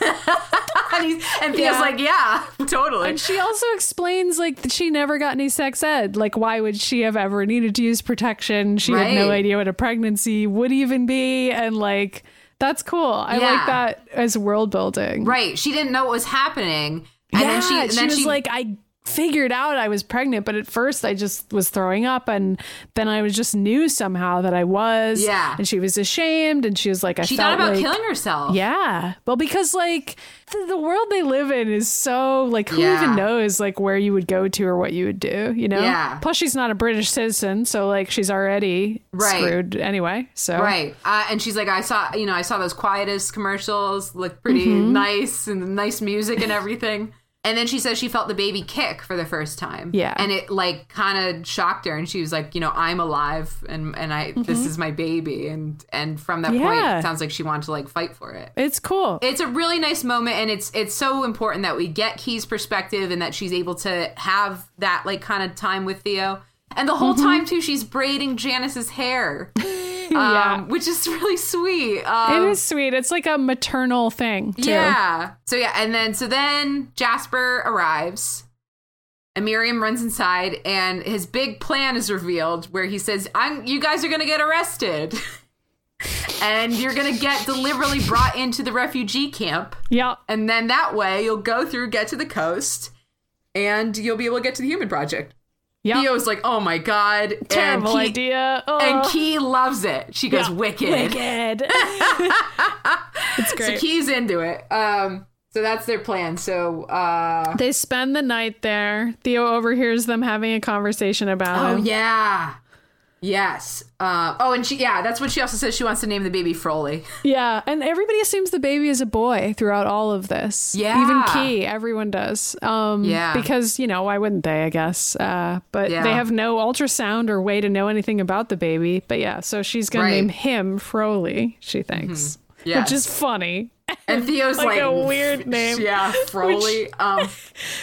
Speaker 1: and, he's, and Theo's
Speaker 2: Yeah.
Speaker 1: like, "Yeah, totally."
Speaker 2: And she also explains like that she never got any sex ed. Like, why would she have ever needed to use protection? She had no idea what a pregnancy would even be, and like that's cool. I
Speaker 1: Yeah.
Speaker 2: like that as world building.
Speaker 1: right? She didn't know what was happening, and
Speaker 2: yeah,
Speaker 1: then she, and then
Speaker 2: was
Speaker 1: she
Speaker 2: like, I figured out I was pregnant, but at first I just was throwing up, and then I was just knew somehow that I was.
Speaker 1: Yeah.
Speaker 2: and she was ashamed, and she was like, I
Speaker 1: she thought about
Speaker 2: like,
Speaker 1: killing herself.
Speaker 2: Yeah. Well, because like the, the world they live in is so like who
Speaker 1: Yeah.
Speaker 2: even knows like where you would go to or what you would do, you know?
Speaker 1: Yeah.
Speaker 2: Plus she's not a British citizen, so like she's already
Speaker 1: Right.
Speaker 2: screwed anyway. So
Speaker 1: Right. Uh, and she's like, I saw, you know, I saw those quietus commercials, look pretty
Speaker 2: Mm-hmm.
Speaker 1: nice and nice music and everything. And then she says she felt the baby kick for the first time.
Speaker 2: Yeah.
Speaker 1: And it like kind of shocked her. And she was like, you know, I'm alive and, and I, this is my baby. And, and from that point,
Speaker 2: Mm-hmm.
Speaker 1: It sounds like she wanted to like fight for it.
Speaker 2: It's cool.
Speaker 1: It's a really nice moment. And it's, it's so important that we get Key's perspective and that she's able to have that like kind of time with Theo. And the
Speaker 2: Mm-hmm.
Speaker 1: whole time too, she's braiding Janice's hair
Speaker 2: yeah.
Speaker 1: um, which is really sweet. Um,
Speaker 2: it is sweet. It's like a maternal thing too.
Speaker 1: Yeah. So yeah, and then so then Jasper arrives. And Miriam runs inside, and his big plan is revealed, where he says, "I'm, you guys are gonna get arrested, and you're gonna get deliberately brought into the refugee camp,
Speaker 2: Yeah.
Speaker 1: and then that way you'll go through, get to the coast, and you'll be able to get to the Human Project."
Speaker 2: Yeah.
Speaker 1: Theo's like, "Oh my god,
Speaker 2: Terrible
Speaker 1: and Key,
Speaker 2: idea. Oh.
Speaker 1: And Key loves it. She goes,
Speaker 2: Yeah.
Speaker 1: "Wicked."
Speaker 2: Wicked. it's great. So.
Speaker 1: Key's into it. Um, so that's their plan. So, uh,
Speaker 2: they spend the night there. Theo overhears them having a conversation about
Speaker 1: oh
Speaker 2: him.
Speaker 1: yeah, Yes. Uh, oh, and she yeah, that's what she also says. She wants to name the baby Froley.
Speaker 2: Yeah, and everybody assumes the baby is a boy throughout all of this.
Speaker 1: Yeah.
Speaker 2: even Key, everyone does. Um,
Speaker 1: Yeah.
Speaker 2: because you know why wouldn't they? I guess. Uh, but
Speaker 1: Yeah.
Speaker 2: they have no ultrasound or way to know anything about the baby. But yeah, so she's gonna
Speaker 1: Right.
Speaker 2: name him Froley. She thinks,
Speaker 1: Yes.
Speaker 2: which is funny.
Speaker 1: And Theo's
Speaker 2: Like
Speaker 1: like,
Speaker 2: a weird name.
Speaker 1: Yeah, Froley. um,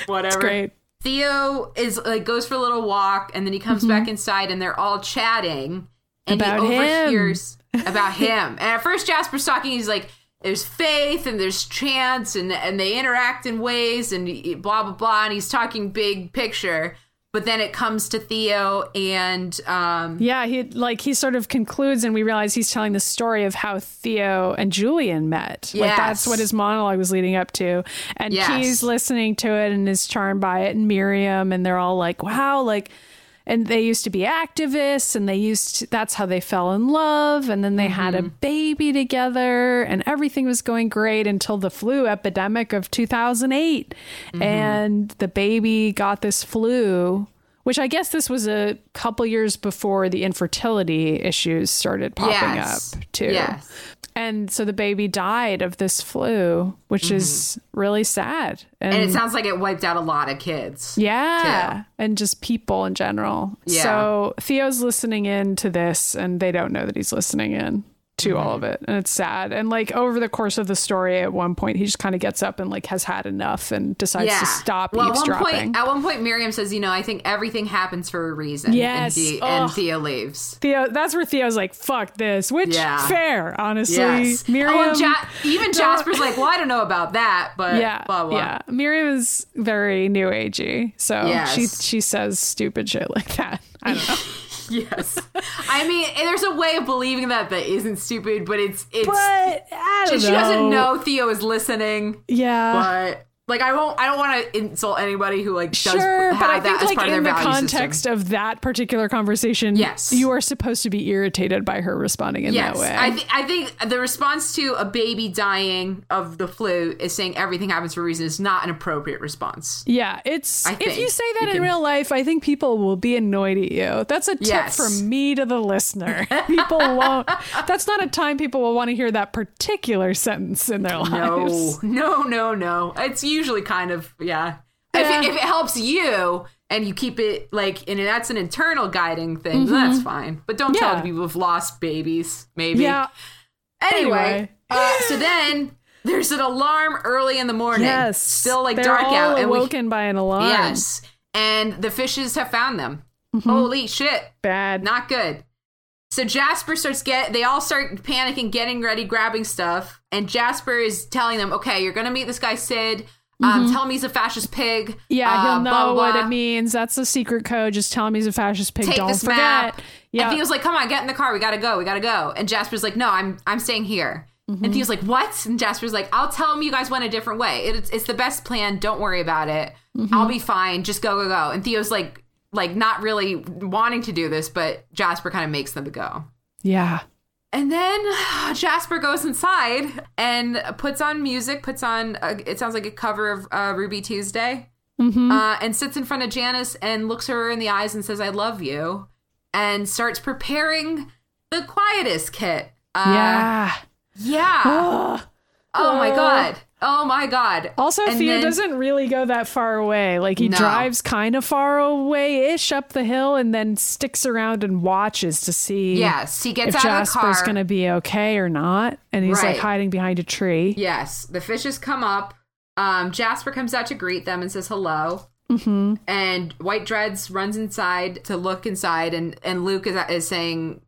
Speaker 1: whatever.
Speaker 2: Great.
Speaker 1: Theo is like goes for a little walk and then he comes back inside and they're all chatting and
Speaker 2: Mm-hmm. About
Speaker 1: he
Speaker 2: him.
Speaker 1: overhears about him. And at first Jasper's talking, he's like, there's faith and there's chance and and they interact in ways and blah blah blah and he's talking big picture. But then it comes to Theo and um
Speaker 2: Yeah, he like he sort of concludes, and we realize he's telling the story of how Theo and Julian met. Like that's what his monologue was leading up to, and
Speaker 1: Yes.
Speaker 2: he's listening to it and is charmed by it. And Miriam, and they're all like, "Wow!" Like, and they used to be activists, and they used to, that's how they fell in love, and then they had a
Speaker 1: Mm-hmm.
Speaker 2: baby together, and everything was going great until the flu epidemic of two thousand eight,
Speaker 1: Mm-hmm.
Speaker 2: and the baby got this flu which I guess this was a couple years before the infertility issues started popping
Speaker 1: Yes.
Speaker 2: up too.
Speaker 1: Yes.
Speaker 2: And so the baby died of this flu, which is really sad. And,
Speaker 1: Mm-hmm. and it sounds like it wiped out a lot of kids.
Speaker 2: yeah, and just people in general.
Speaker 1: Yeah.
Speaker 2: So Theo's listening in to this, and they don't know that he's listening in to all of
Speaker 1: Mm-hmm.
Speaker 2: it, and it's sad. And like over the course of the story, at one point, he just kind of gets up and like has had enough and decides
Speaker 1: Yeah.
Speaker 2: to stop
Speaker 1: well, at one
Speaker 2: eavesdropping.
Speaker 1: point, at one point, Miriam says, "You know, I think everything happens for a reason."
Speaker 2: Yes.
Speaker 1: and, The- and Theo leaves.
Speaker 2: Theo, that's where Theo's like, "Fuck this," which
Speaker 1: Yeah.
Speaker 2: fair, honestly.
Speaker 1: Yes.
Speaker 2: Miriam,
Speaker 1: oh, ja- even Jasper's like, "Well, I don't know about that, but
Speaker 2: yeah,
Speaker 1: blah blah."
Speaker 2: yeah. Miriam is very new agey, so
Speaker 1: Yes.
Speaker 2: she she says stupid shit like that. I don't know,
Speaker 1: Yes. I mean, there's a way of believing that that isn't stupid, but it's it's.
Speaker 2: but I don't
Speaker 1: she
Speaker 2: know.
Speaker 1: doesn't know Theo is listening,
Speaker 2: Yeah,
Speaker 1: but like I won't. I don't want to insult anybody who like does
Speaker 2: sure, but I
Speaker 1: that
Speaker 2: think
Speaker 1: as
Speaker 2: like in the context
Speaker 1: system.
Speaker 2: of that particular conversation,
Speaker 1: Yes.
Speaker 2: you are supposed to be irritated by her responding in
Speaker 1: Yes,
Speaker 2: that way.
Speaker 1: I, th- I think the response to a baby dying of the flu is saying everything happens for a reason is not an appropriate response.
Speaker 2: Yeah, it's if you say that
Speaker 1: you
Speaker 2: in
Speaker 1: can-
Speaker 2: real life, I think people will be annoyed at you. That's a tip
Speaker 1: Yes.
Speaker 2: from me to the listener. People won't. That's not a time people will want to hear that particular sentence in their lives.
Speaker 1: No, no, no, no. It's usually kind of yeah. If,
Speaker 2: Yeah.
Speaker 1: it, if it helps you and you keep it like, and that's an internal guiding thing, then that's fine. But don't tell
Speaker 2: Mm-hmm.
Speaker 1: The people who've lost babies. Maybe.
Speaker 2: Yeah.
Speaker 1: Anyway,
Speaker 2: Anyway.
Speaker 1: uh, so then there's an alarm early in the morning.
Speaker 2: Yes.
Speaker 1: Still like
Speaker 2: They're
Speaker 1: dark out, and we
Speaker 2: awoken by an alarm.
Speaker 1: yes, and the fishes have found them.
Speaker 2: Mm-hmm.
Speaker 1: Holy shit!
Speaker 2: Bad.
Speaker 1: Not good. So Jasper starts get they all start panicking, getting ready, grabbing stuff, and Jasper is telling them, "Okay, you're gonna meet this guy Syd. Um, tell him he's a fascist pig.
Speaker 2: Mm-hmm. yeah,
Speaker 1: uh,
Speaker 2: he'll know
Speaker 1: blah, blah,
Speaker 2: what it means. That's the secret code. Just tell him he's a fascist pig.
Speaker 1: Take
Speaker 2: Don't
Speaker 1: this
Speaker 2: forget.
Speaker 1: map."
Speaker 2: Yeah.
Speaker 1: And Theo's like, "Come on, get in the car. We gotta go. We gotta go." And Jasper's like, "No, I'm I'm staying here."
Speaker 2: Mm-hmm.
Speaker 1: And Theo's like, "What?" And Jasper's like, "I'll tell him you guys went a different way. It's it's the best plan. Don't worry about it.
Speaker 2: Mm-hmm.
Speaker 1: I'll be fine. Just go go go." And Theo's like like not really wanting to do this, but Jasper kind of makes them go.
Speaker 2: yeah.
Speaker 1: And then Jasper goes inside and puts on music, puts on, a, it sounds like a cover of uh, Ruby Tuesday, uh, and sits in front of Janice and looks her in the eyes and says, I love you, and starts preparing the quietus kit. Uh,
Speaker 2: yeah.
Speaker 1: Yeah. Oh my God. Oh my God.
Speaker 2: Also,
Speaker 1: And
Speaker 2: Theo
Speaker 1: then-
Speaker 2: doesn't really go that far away. Like he
Speaker 1: No.
Speaker 2: drives kind of far away ish up the hill and then sticks around and watches to see
Speaker 1: Yes. He gets
Speaker 2: if
Speaker 1: out
Speaker 2: Jasper's
Speaker 1: of the car.
Speaker 2: going to be okay or not. And he's
Speaker 1: Right.
Speaker 2: like hiding behind a tree.
Speaker 1: Yes, the fishes come up. Um, Jasper comes out to greet them and says hello. Mm-hmm. And White Dreads runs inside to look inside, and and Luke is is saying,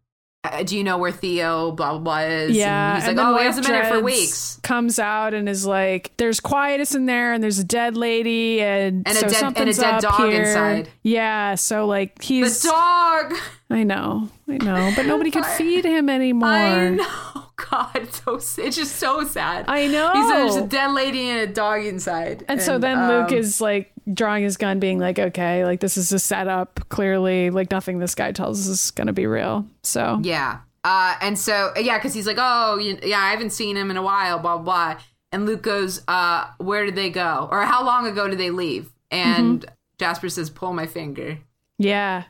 Speaker 1: "Do you know where Theo blah blah blah is?"
Speaker 2: Yeah,
Speaker 1: and he's
Speaker 2: and
Speaker 1: like, "Oh, hasn't been here for weeks."
Speaker 2: Comes out and is like, "There's quietus in there, and there's a dead lady, and,
Speaker 1: And a
Speaker 2: so
Speaker 1: dead- and a dead dog
Speaker 2: here."
Speaker 1: inside.
Speaker 2: Yeah, so like he's.
Speaker 1: The dog.
Speaker 2: I know, I know, but nobody could feed him anymore.
Speaker 1: I know. God, it's so it's just so sad.
Speaker 2: I know.
Speaker 1: He's there's a dead lady and a dog inside,
Speaker 2: And so then Luke
Speaker 1: um,
Speaker 2: is like drawing his gun, being like, okay, like this is a setup. Clearly, like nothing this guy tells us is going to be real. So,
Speaker 1: Yeah. Uh, and so, yeah, because he's like, oh, you, yeah, I haven't seen him in a while, blah, blah, blah. And Luke goes, uh, where did they go? Or how long ago did they leave? And
Speaker 2: Mm-hmm.
Speaker 1: Jasper says, pull my finger.
Speaker 2: yeah.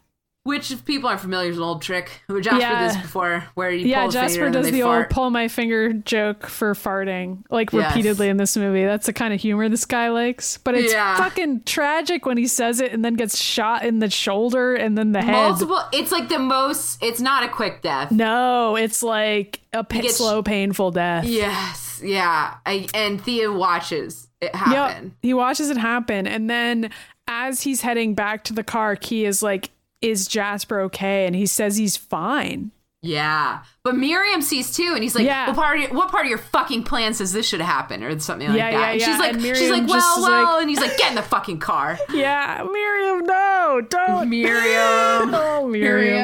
Speaker 1: Which, if people aren't familiar, is an old trick. Jasper
Speaker 2: Yeah.
Speaker 1: this before, where you
Speaker 2: Yeah,
Speaker 1: pull a finger
Speaker 2: Jasper does the
Speaker 1: fart.
Speaker 2: old pull my finger joke for farting, like
Speaker 1: Yes.
Speaker 2: repeatedly in this movie. That's the kind of humor this guy likes. But it's
Speaker 1: Yeah.
Speaker 2: fucking tragic when he says it and then gets shot in the shoulder and then the head.
Speaker 1: Multiple. It's like the most. It's not a quick death.
Speaker 2: No, it's like a pa-
Speaker 1: gets-
Speaker 2: slow, painful death.
Speaker 1: Yes. Yeah. I, and Theo watches it
Speaker 2: Yep.
Speaker 1: happen.
Speaker 2: He watches it happen. And then as he's heading back to the car, Key is like, Is Jasper okay? And he says he's fine.
Speaker 1: Yeah. But Miriam sees too, and he's like,
Speaker 2: Yeah.
Speaker 1: what, part of your, what part of your fucking plan says this should happen? Or something like
Speaker 2: Yeah,
Speaker 1: that.
Speaker 2: yeah,
Speaker 1: and
Speaker 2: yeah.
Speaker 1: she's like,
Speaker 2: And
Speaker 1: she's like, well, well.
Speaker 2: like-
Speaker 1: and he's like, get in the fucking car.
Speaker 2: Yeah, Miriam, no, don't.
Speaker 1: Miriam.
Speaker 2: Oh, Miriam.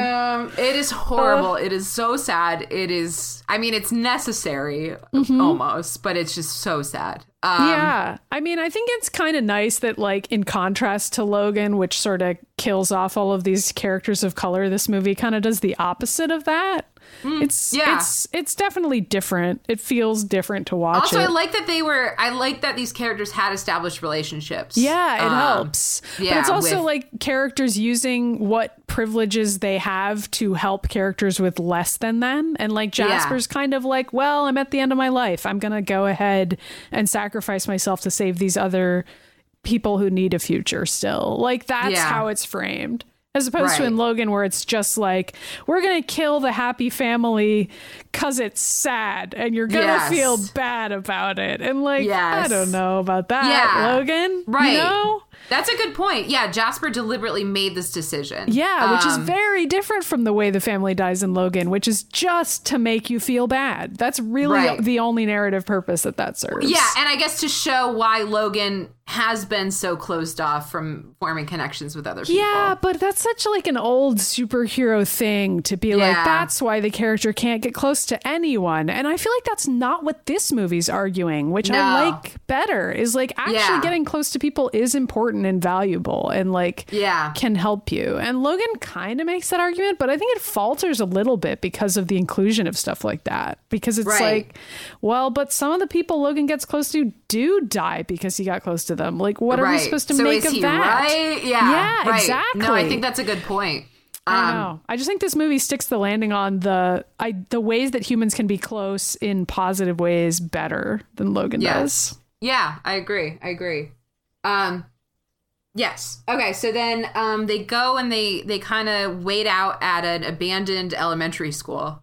Speaker 1: Miriam. It is horrible. it is so sad. It is, I mean, it's necessary
Speaker 2: Mm-hmm.
Speaker 1: almost, but it's just so sad. Um,
Speaker 2: yeah. I mean, I think it's kind of nice that, like, in contrast to Logan, which sort of kills off all of these characters of color, this movie kind of does the opposite of that. It's
Speaker 1: Mm, yeah.
Speaker 2: it's it's definitely different. It feels different to watch
Speaker 1: Also,
Speaker 2: it.
Speaker 1: I like that they were. I like that these characters had established relationships.
Speaker 2: Yeah, it
Speaker 1: Um,
Speaker 2: helps. but it's also
Speaker 1: with-
Speaker 2: like characters using what privileges they have to help characters with less than them. And like Jasper's kind of like, well, I'm at the end of my life. I'm going to go ahead and sacrifice myself to save these other people who need a future still. Like that's
Speaker 1: Yeah.
Speaker 2: how it's framed. As opposed to in Logan, where it's just like, we're going to kill the happy family because it's sad and you're going to
Speaker 1: Yes.
Speaker 2: feel bad about it. And like, I don't know about that,
Speaker 1: Yeah.
Speaker 2: Logan.
Speaker 1: Right.
Speaker 2: You know?
Speaker 1: That's a good point. Yeah, Jasper deliberately made this decision.
Speaker 2: Yeah, which is
Speaker 1: Um,
Speaker 2: very different from the way the family dies in Logan, which is just to make you feel bad. That's really
Speaker 1: Right.
Speaker 2: the only narrative purpose that that serves.
Speaker 1: Yeah, and I guess to show why Logan has been so closed off from forming connections with other people.
Speaker 2: Yeah, but that's such like an old superhero thing to be like that's why the character can't get close to anyone. And I feel like that's not what this movie's arguing, which I like better. Is like actually
Speaker 1: Yeah.
Speaker 2: getting close to people is important and valuable and like
Speaker 1: Yeah.
Speaker 2: can help you. And Logan kind of makes that argument, but I think it falters a little bit because of the inclusion of stuff like that. Because it's
Speaker 1: Right.
Speaker 2: like, well, but some of the people Logan gets close to do die because he got close to them. Like, what are we supposed to
Speaker 1: so
Speaker 2: make of that?
Speaker 1: Right? Yeah.
Speaker 2: Yeah,
Speaker 1: right.
Speaker 2: exactly.
Speaker 1: No, I think that's a good point.
Speaker 2: I
Speaker 1: Um,
Speaker 2: know. I just think this movie sticks the landing on the I the ways that humans can be close in positive ways better than Logan
Speaker 1: Yes.
Speaker 2: does.
Speaker 1: Yeah, I agree. I agree. Um yes. Okay, so then um they go and they they kind of wait out at an abandoned elementary school.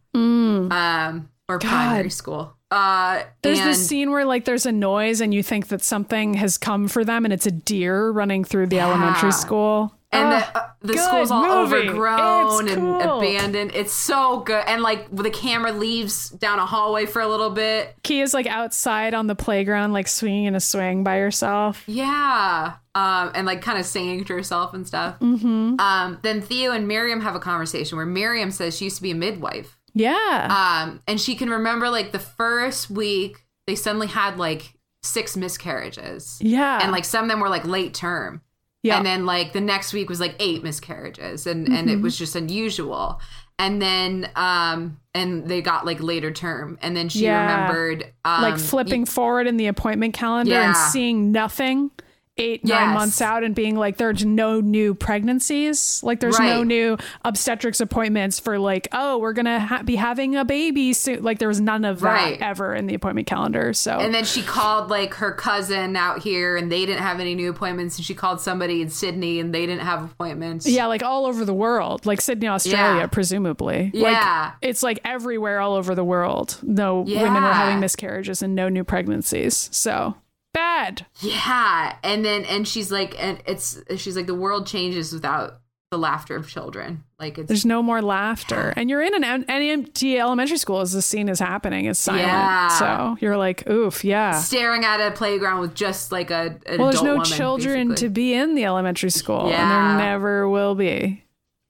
Speaker 1: Um or primary school. Uh
Speaker 2: Mm. There's
Speaker 1: and,
Speaker 2: this scene where like there's a noise and you think that something has come for them and it's a deer running through the elementary school.
Speaker 1: And
Speaker 2: Ugh,
Speaker 1: the, uh, the school's all
Speaker 2: movie.
Speaker 1: overgrown
Speaker 2: It's
Speaker 1: and
Speaker 2: cool.
Speaker 1: abandoned. It's so good. And like the camera leaves down a hallway for a little bit.
Speaker 2: Is like outside on the playground, like swinging in a swing by herself.
Speaker 1: Yeah. Um, and like kind of singing to herself and stuff. Mm-hmm. Um, then Theo and Miriam have a conversation where Miriam says she used to be a midwife.
Speaker 2: Yeah.
Speaker 1: Um, and she can remember like the first week they suddenly had like six miscarriages.
Speaker 2: yeah.
Speaker 1: And like some of them were like late term.
Speaker 2: Yeah.
Speaker 1: And then like the next week was like eight miscarriages and and
Speaker 2: Mm-hmm.
Speaker 1: it was just unusual. And then um and they got like later term and then she
Speaker 2: Yeah.
Speaker 1: remembered um
Speaker 2: like flipping forward in the appointment calendar and seeing nothing eight nine months out and being like there's no new pregnancies. Like there's no new obstetrics appointments for like oh we're gonna ha- be having a baby soon. Like there was none of that ever in the appointment calendar so.
Speaker 1: And then she called like her cousin out here and they didn't have any new appointments. And she called somebody in Sydney and they didn't have appointments.
Speaker 2: yeah like all over the world. Like sydney australia
Speaker 1: Yeah.
Speaker 2: presumably.
Speaker 1: Yeah.
Speaker 2: like it's like everywhere all over the world. No women were having miscarriages and no new pregnancies so bad
Speaker 1: Yeah. And then, and she's like, and it's, she's like, the world changes without the laughter of children. Like it's,
Speaker 2: There's no more laughter. And you're in an, an empty elementary school as the scene is happening. It's silent.
Speaker 1: Yeah.
Speaker 2: So you're like, oof, yeah.
Speaker 1: staring at a playground with just like a,
Speaker 2: Well, there's no
Speaker 1: woman,
Speaker 2: children
Speaker 1: basically.
Speaker 2: to be in the elementary school. And there never will be.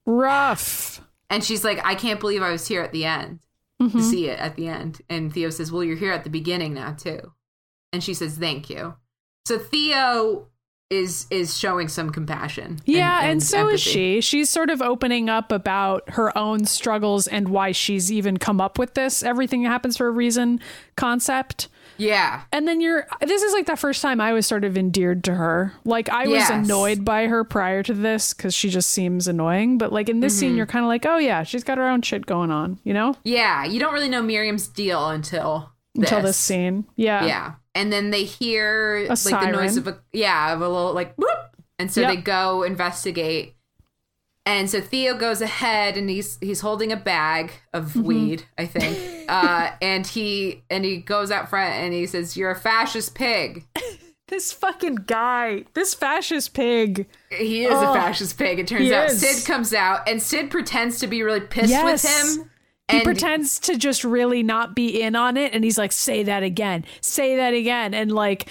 Speaker 2: Rough.
Speaker 1: And she's like, I can't believe I was here at the end
Speaker 2: Mm-hmm.
Speaker 1: to see it at the end. And Theo says, Well, you're here at the beginning now, too. And she says, Thank you. So Theo is is showing some compassion.
Speaker 2: Yeah, and, so is she. She's sort of opening up about her own struggles and why she's even come up with this everything happens for a reason concept.
Speaker 1: Yeah.
Speaker 2: And then you're this is like the first time I was sort of endeared to her. Like I was
Speaker 1: Yes.
Speaker 2: annoyed by her prior to this cuz she just seems annoying, but like in this
Speaker 1: Mm-hmm.
Speaker 2: scene you're kind of like, "Oh yeah, she's got her own shit going on," you know?
Speaker 1: Yeah. You don't really know Miriam's deal until
Speaker 2: Until this scene. Yeah.
Speaker 1: Yeah. And then they hear like
Speaker 2: siren.
Speaker 1: the noise of a yeah, of a little like whoop. And so
Speaker 2: Yep.
Speaker 1: they go investigate. And so Theo goes ahead and he's he's holding a bag of
Speaker 2: Mm-hmm.
Speaker 1: weed, I think. uh and he and he goes out front and he says, You're a fascist pig.
Speaker 2: This fucking guy, this fascist pig.
Speaker 1: He is a fascist pig, it turns out.
Speaker 2: is.
Speaker 1: Syd comes out and Syd pretends to be really pissed
Speaker 2: Yes.
Speaker 1: with him.
Speaker 2: He
Speaker 1: And
Speaker 2: pretends to just really not be in on it and he's like, say that again, say that again. And like,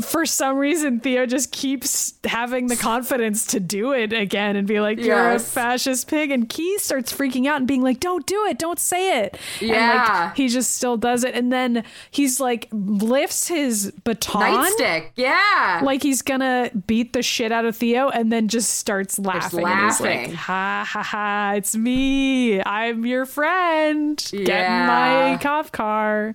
Speaker 2: for some reason, Theo just keeps having the confidence to do it again and be like, you're
Speaker 1: Yes.
Speaker 2: a fascist pig. And Key starts freaking out and being like, don't do it, don't say it. And
Speaker 1: Yeah.
Speaker 2: like, he just still does it. And then he's like, lifts his baton.
Speaker 1: nightstick. Yeah.
Speaker 2: Like he's gonna beat the shit out of Theo and then just starts laughing. And he's like,
Speaker 1: laughing.
Speaker 2: ha ha ha, it's me. I'm your friend. Get in my cop car.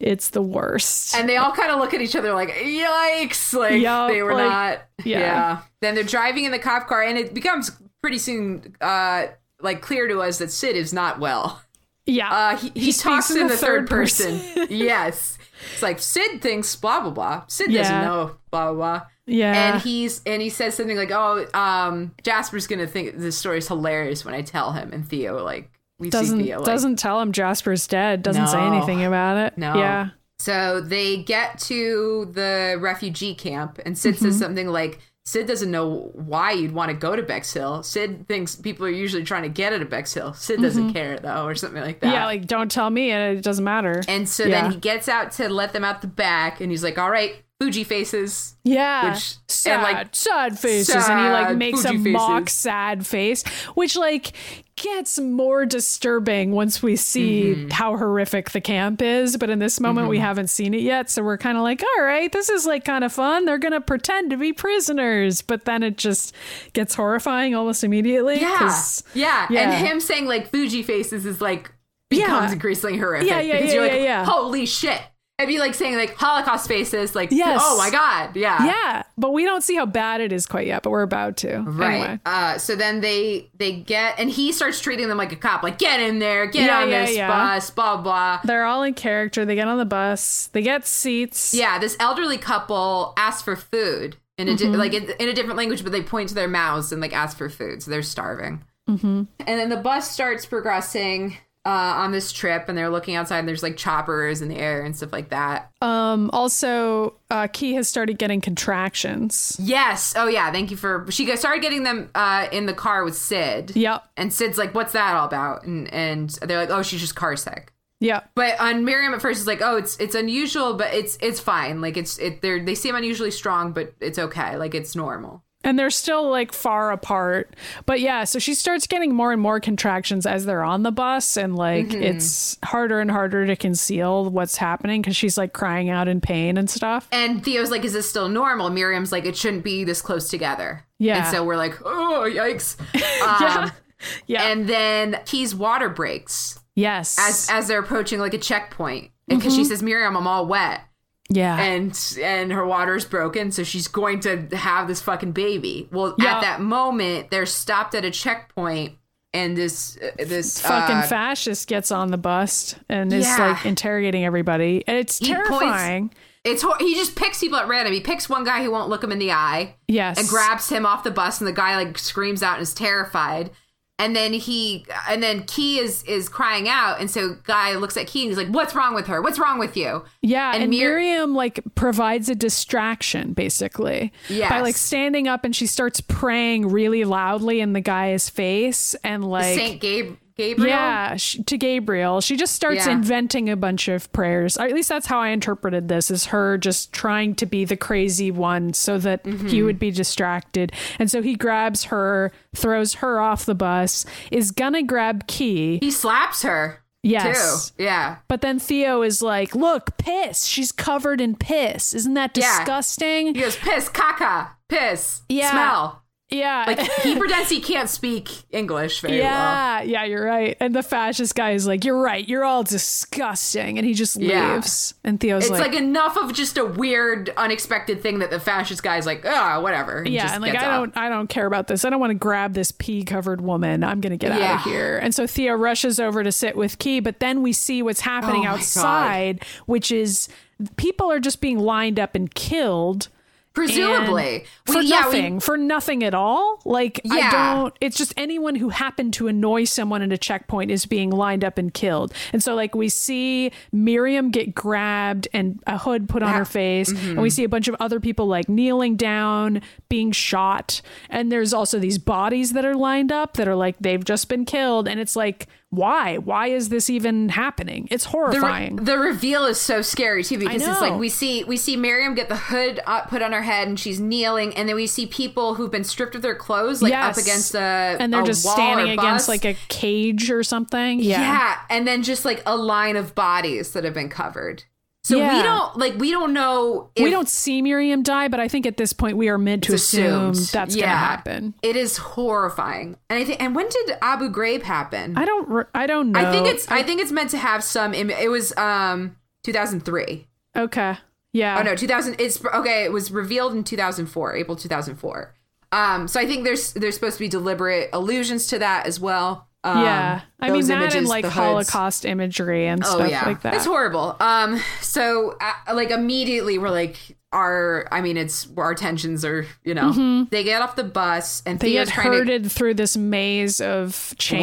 Speaker 2: It's the worst.
Speaker 1: And they all kind of look at each other like, yikes. Like,
Speaker 2: Yup,
Speaker 1: they were
Speaker 2: like,
Speaker 1: not.
Speaker 2: yeah.
Speaker 1: Yeah. Then they're driving in the cop car, and it becomes pretty soon, uh, like, clear to us that Syd is not well.
Speaker 2: yeah.
Speaker 1: Uh, he, he, talks
Speaker 2: speaks
Speaker 1: in the third, person. yes. It's like, Syd thinks blah, blah, blah. Syd doesn't know blah, blah, blah.
Speaker 2: yeah.
Speaker 1: And he's and he says something like, "Oh, um, Jasper's gonna think this story's hilarious when I tell him." And Theo, like, we
Speaker 2: doesn't
Speaker 1: see Theo, like,
Speaker 2: doesn't tell him Jasper's dead. Doesn't say anything about it.
Speaker 1: No.
Speaker 2: Yeah.
Speaker 1: So they get to the refugee camp, and Syd
Speaker 2: Mm-hmm.
Speaker 1: says something like, Syd doesn't know why you'd want to go to Bexhill. Syd thinks people are usually trying to get out of Bexhill. Syd doesn't care, though, or something like that.
Speaker 2: Mm-hmm. Yeah, like don't tell me and it doesn't matter.
Speaker 1: and so
Speaker 2: Yeah.
Speaker 1: then he gets out to let them out the back, and he's like, all right, Fugee faces.
Speaker 2: Yeah,
Speaker 1: Which-
Speaker 2: sad,
Speaker 1: and, like,
Speaker 2: sad faces, and he like
Speaker 1: sad
Speaker 2: makes a
Speaker 1: Fugee
Speaker 2: mock sad face, which like gets more disturbing once we see
Speaker 1: Mm-hmm.
Speaker 2: how horrific the camp is. But in this moment, we haven't seen it yet, so we're kind of like, all right, this is like kind of fun. They're gonna pretend to be prisoners, but then it just gets horrifying almost immediately.
Speaker 1: Yeah. yeah.
Speaker 2: yeah.
Speaker 1: And him saying, like, Fugee faces is like, becomes
Speaker 2: Yeah.
Speaker 1: increasingly horrific.
Speaker 2: Yeah, yeah,
Speaker 1: because
Speaker 2: yeah,
Speaker 1: you're like,
Speaker 2: yeah, yeah.
Speaker 1: holy shit. It'd be like saying, like, Holocaust faces, like,
Speaker 2: Yes.
Speaker 1: oh my God. Yeah.
Speaker 2: yeah, but we don't see how bad it is quite yet, but we're about to.
Speaker 1: Right.
Speaker 2: Anyway.
Speaker 1: Uh, so then they they get and he starts treating them like a cop, like get in there, get
Speaker 2: Yeah,
Speaker 1: on
Speaker 2: yeah,
Speaker 1: this
Speaker 2: yeah.
Speaker 1: bus, blah blah.
Speaker 2: They're all in character. They get on the bus. They get seats.
Speaker 1: Yeah, this elderly couple asks for food in a di-
Speaker 2: Mm-hmm.
Speaker 1: like in, in a different language, but they point to their mouths and like ask for food, so they're starving. Mm-hmm. And then the bus starts progressing uh, on this trip, and they're looking outside, and there's like choppers in the air and stuff like that.
Speaker 2: Um, also, uh, Key has started getting contractions.
Speaker 1: Yes. Oh yeah. Thank you for. She started getting them uh, in the car with Syd.
Speaker 2: Yep.
Speaker 1: And Syd's like, "What's that all about?" And and they're like, "Oh, she's just car sick."
Speaker 2: Yep.
Speaker 1: But on Miriam at first is like, oh, it's it's unusual, but it's it's fine. Like it's it they they seem unusually strong, but it's okay. Like it's normal.
Speaker 2: And they're still like far apart. But yeah, so she starts getting more and more contractions as they're on the bus. And like it's harder and harder to conceal what's happening because she's like crying out in pain and stuff.
Speaker 1: And Theo's like, is this still normal? Miriam's like, it shouldn't be this close together.
Speaker 2: Yeah.
Speaker 1: And so we're like, oh yikes.
Speaker 2: yeah.
Speaker 1: Um,
Speaker 2: Yeah.
Speaker 1: And then Key's water breaks
Speaker 2: yes.
Speaker 1: as as they're approaching like a checkpoint, and because she says, Miriam, I'm all wet.
Speaker 2: Yeah.
Speaker 1: and and her water's broken so she's going to have this fucking baby well
Speaker 2: Yeah.
Speaker 1: at that moment they're stopped at a checkpoint and this uh, this
Speaker 2: Fucking
Speaker 1: uh,
Speaker 2: fascist gets on the bus and is like interrogating everybody. And it's
Speaker 1: He points-
Speaker 2: terrifying.
Speaker 1: it's hor- he just picks people at random he picks one guy who won't look him in the eye
Speaker 2: yes.
Speaker 1: and grabs him off the bus and the guy like screams out and is terrified and then he and then key is is crying out. And so guy looks at key and he's like what's wrong with her? What's wrong with you?
Speaker 2: Yeah, and,
Speaker 1: And Mir-
Speaker 2: Miriam like provides a distraction basically
Speaker 1: yeah
Speaker 2: by like standing up and she starts praying really loudly in the guy's face and like
Speaker 1: saint Gabe- gabriel
Speaker 2: yeah sh to Gabriel. She just starts
Speaker 1: Yeah.
Speaker 2: inventing a bunch of prayers. Or at least that's how I interpreted this: is her just trying to be the crazy one so that
Speaker 1: Mm-hmm.
Speaker 2: he would be distracted. And so he grabs her, throws her off the bus, is gonna grab Key.
Speaker 1: he slaps her
Speaker 2: Yes.
Speaker 1: too. Yeah.
Speaker 2: But then Theo is like, "Look, piss. She's covered in piss. Isn't that disgusting?"
Speaker 1: Yeah.
Speaker 2: disgusting?"
Speaker 1: He goes, piss, caca, piss,
Speaker 2: Yeah.
Speaker 1: smell.
Speaker 2: Yeah.
Speaker 1: Like he pretends he can't speak English very well.
Speaker 2: yeah, yeah, you're right. And the fascist guy is like, "You're right. You're all disgusting," and he just
Speaker 1: Yeah.
Speaker 2: leaves. And Theo's
Speaker 1: It's
Speaker 2: like,
Speaker 1: like, enough of just a weird, unexpected thing that the fascist guy's like, ah, whatever. and
Speaker 2: yeah,
Speaker 1: just
Speaker 2: and like I don't, I don't care about this. I don't want to grab this pee covered woman. I'm gonna get out of here. And so Theo rushes over to sit with Key, but then we see what's happening
Speaker 1: Oh my God.
Speaker 2: outside, which is people are just being lined up and killed.
Speaker 1: Presumably.
Speaker 2: And for
Speaker 1: We- yeah, we-
Speaker 2: nothing, for nothing at all. Like I
Speaker 1: Yeah.
Speaker 2: don't. It's just anyone who happened to annoy someone at a checkpoint is being lined up and killed. And so, like we see Miriam get grabbed and a hood put on her face, and
Speaker 1: Mm-hmm.
Speaker 2: we see a bunch of other people like kneeling down, being shot, and there's also these bodies that are lined up that are like they've just been killed, and it's like. Why? Why is this even happening? It's
Speaker 1: the,
Speaker 2: horrifying.
Speaker 1: re- the reveal is so scary too because it's like we see we see Miriam get the hood up, put on her head and she's kneeling and then we see people who've been stripped of their clothes like
Speaker 2: Yes.
Speaker 1: up against a
Speaker 2: and they're
Speaker 1: a
Speaker 2: just standing against like a cage or something.
Speaker 1: yeah. and then just like a line of bodies that have been covered so
Speaker 2: Yeah.
Speaker 1: we don't like we don't know if
Speaker 2: we don't see Miriam die, but I think at this point we are meant to assume
Speaker 1: assumed.
Speaker 2: that's going to happen.
Speaker 1: it is horrifying and i think and when did abu ghraib happen
Speaker 2: I don't. I don't know.
Speaker 1: I think it's I think it's meant to have some. Im- it was um 2003.
Speaker 2: okay. Yeah.
Speaker 1: Oh no, 2000. It's okay. It was revealed in 2004, April 2004. Um, so I think there's there's supposed to be deliberate allusions to that as well. Um,
Speaker 2: yeah. I mean that and like
Speaker 1: hoods.
Speaker 2: Holocaust imagery and
Speaker 1: Oh
Speaker 2: stuff
Speaker 1: yeah,
Speaker 2: like that.
Speaker 1: it's horrible. Um, so uh, like immediately we're like our. I mean, it's our tensions are you know they get off the bus and
Speaker 2: Mm-hmm. they
Speaker 1: Theo's
Speaker 2: get
Speaker 1: trying to
Speaker 2: herded through this maze of chain.